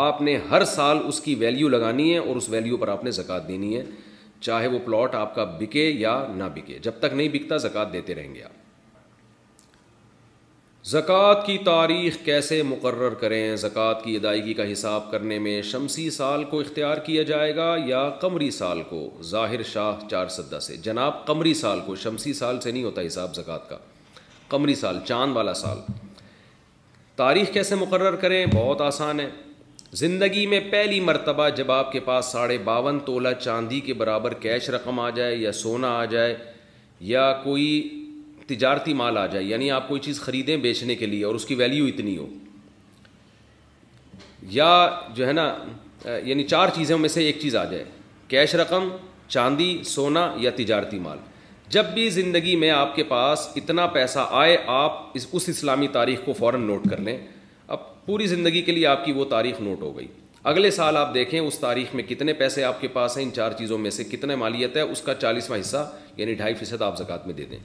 آپ نے ہر سال اس کی ویلیو لگانی ہے اور اس ویلیو پر آپ نے زکوٰۃ دینی ہے چاہے وہ پلاٹ آپ کا بکے یا نہ بکے جب تک نہیں بکتا زکوٰۃ دیتے رہیں گے آپ زکوٰۃ کی تاریخ کیسے مقرر کریں زکوٰۃ کی ادائیگی کا حساب کرنے میں شمسی سال کو اختیار کیا جائے گا یا قمری سال کو ظاہر شاہ چار سدہ سے جناب قمری سال کو شمسی سال سے نہیں ہوتا حساب زکوٰۃ کا قمری سال چاند والا سال تاریخ کیسے مقرر کریں بہت آسان ہے زندگی میں پہلی مرتبہ جب آپ کے پاس ساڑھے باون تولہ چاندی کے برابر کیش رقم آ جائے یا سونا آ جائے یا کوئی تجارتی مال آ جائے یعنی آپ کوئی چیز خریدیں بیچنے کے لیے اور اس کی ویلیو اتنی ہو یا جو ہے نا یعنی چار چیزوں میں سے ایک چیز آ جائے کیش رقم چاندی سونا یا تجارتی مال جب بھی زندگی میں آپ کے پاس اتنا پیسہ آئے آپ اس اس اسلامی تاریخ کو فوراً نوٹ کر لیں اب پوری زندگی کے لیے آپ کی وہ تاریخ نوٹ ہو گئی اگلے سال آپ دیکھیں اس تاریخ میں کتنے پیسے آپ کے پاس ہیں ان چار چیزوں میں سے کتنے مالیت ہے اس کا چالیسواں حصہ یعنی ڈھائی فیصد آپ زکوٰۃ میں دے دیں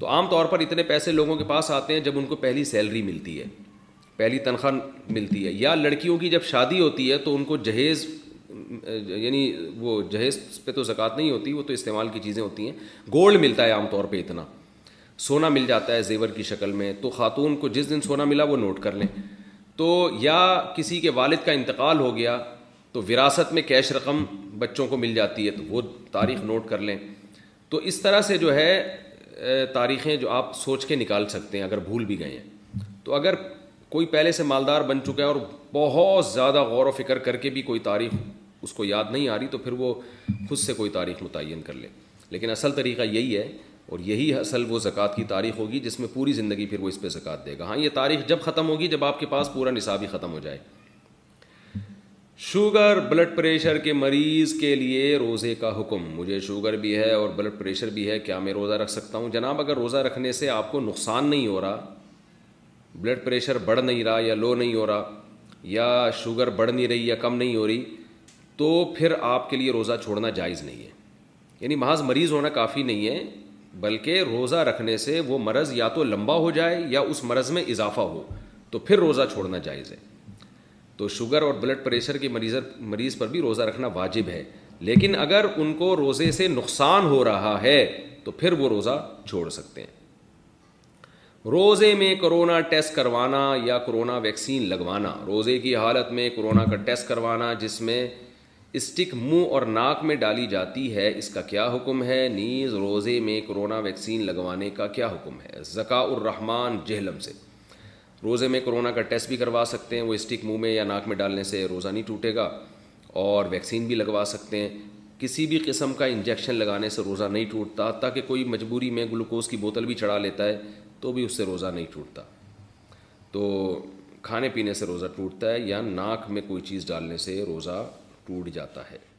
تو عام طور پر اتنے پیسے لوگوں کے پاس آتے ہیں جب ان کو پہلی سیلری ملتی ہے پہلی تنخواہ ملتی ہے یا لڑکیوں کی جب شادی ہوتی ہے تو ان کو جہیز یعنی وہ جہیز پہ تو زکوٰۃ نہیں ہوتی وہ تو استعمال کی چیزیں ہوتی ہیں گولڈ ملتا ہے عام طور پہ اتنا سونا مل جاتا ہے زیور کی شکل میں تو خاتون کو جس دن سونا ملا وہ نوٹ کر لیں تو یا کسی کے والد کا انتقال ہو گیا تو وراثت میں کیش رقم بچوں کو مل جاتی ہے تو وہ تاریخ نوٹ کر لیں تو اس طرح سے جو ہے تاریخیں جو آپ سوچ کے نکال سکتے ہیں اگر بھول بھی گئے ہیں تو اگر کوئی پہلے سے مالدار بن چکا ہے اور بہت زیادہ غور و فکر کر کے بھی کوئی تاریخ اس کو یاد نہیں آ رہی تو پھر وہ خود سے کوئی تاریخ متعین کر لے لیکن اصل طریقہ یہی ہے اور یہی اصل وہ زکوٰۃ کی تاریخ ہوگی جس میں پوری زندگی پھر وہ اس پہ زکوٰۃ دے گا ہاں یہ تاریخ جب ختم ہوگی جب آپ کے پاس پورا نصاب ہی ختم ہو جائے شوگر بلڈ پریشر کے مریض کے لیے روزے کا حکم مجھے شوگر بھی ہے اور بلڈ پریشر بھی ہے کیا میں روزہ رکھ سکتا ہوں جناب اگر روزہ رکھنے سے آپ کو نقصان نہیں ہو رہا بلڈ پریشر بڑھ نہیں رہا یا لو نہیں ہو رہا یا شوگر بڑھ نہیں رہی یا کم نہیں ہو رہی تو پھر آپ کے لیے روزہ چھوڑنا جائز نہیں ہے یعنی محض مریض ہونا کافی نہیں ہے بلکہ روزہ رکھنے سے وہ مرض یا تو لمبا ہو جائے یا اس مرض میں اضافہ ہو تو پھر روزہ چھوڑنا جائز ہے تو شوگر اور بلڈ پریشر کے مریض مریض پر بھی روزہ رکھنا واجب ہے لیکن اگر ان کو روزے سے نقصان ہو رہا ہے تو پھر وہ روزہ چھوڑ سکتے ہیں روزے میں کرونا ٹیسٹ کروانا یا کرونا ویکسین لگوانا روزے کی حالت میں کرونا کا ٹیسٹ کروانا جس میں اسٹک منہ اور ناک میں ڈالی جاتی ہے اس کا کیا حکم ہے نیز روزے میں کرونا ویکسین لگوانے کا کیا حکم ہے زکا الرحمان جہلم سے روزے میں کرونا کا ٹیسٹ بھی کروا سکتے ہیں وہ اسٹک منہ میں یا ناک میں ڈالنے سے روزہ نہیں ٹوٹے گا اور ویکسین بھی لگوا سکتے ہیں کسی بھی قسم کا انجیکشن لگانے سے روزہ نہیں ٹوٹتا تاکہ کوئی مجبوری میں گلوکوز کی بوتل بھی چڑھا لیتا ہے تو بھی اس سے روزہ نہیں ٹوٹتا تو کھانے پینے سے روزہ ٹوٹتا ہے یا ناک میں کوئی چیز ڈالنے سے روزہ ٹوٹ جاتا ہے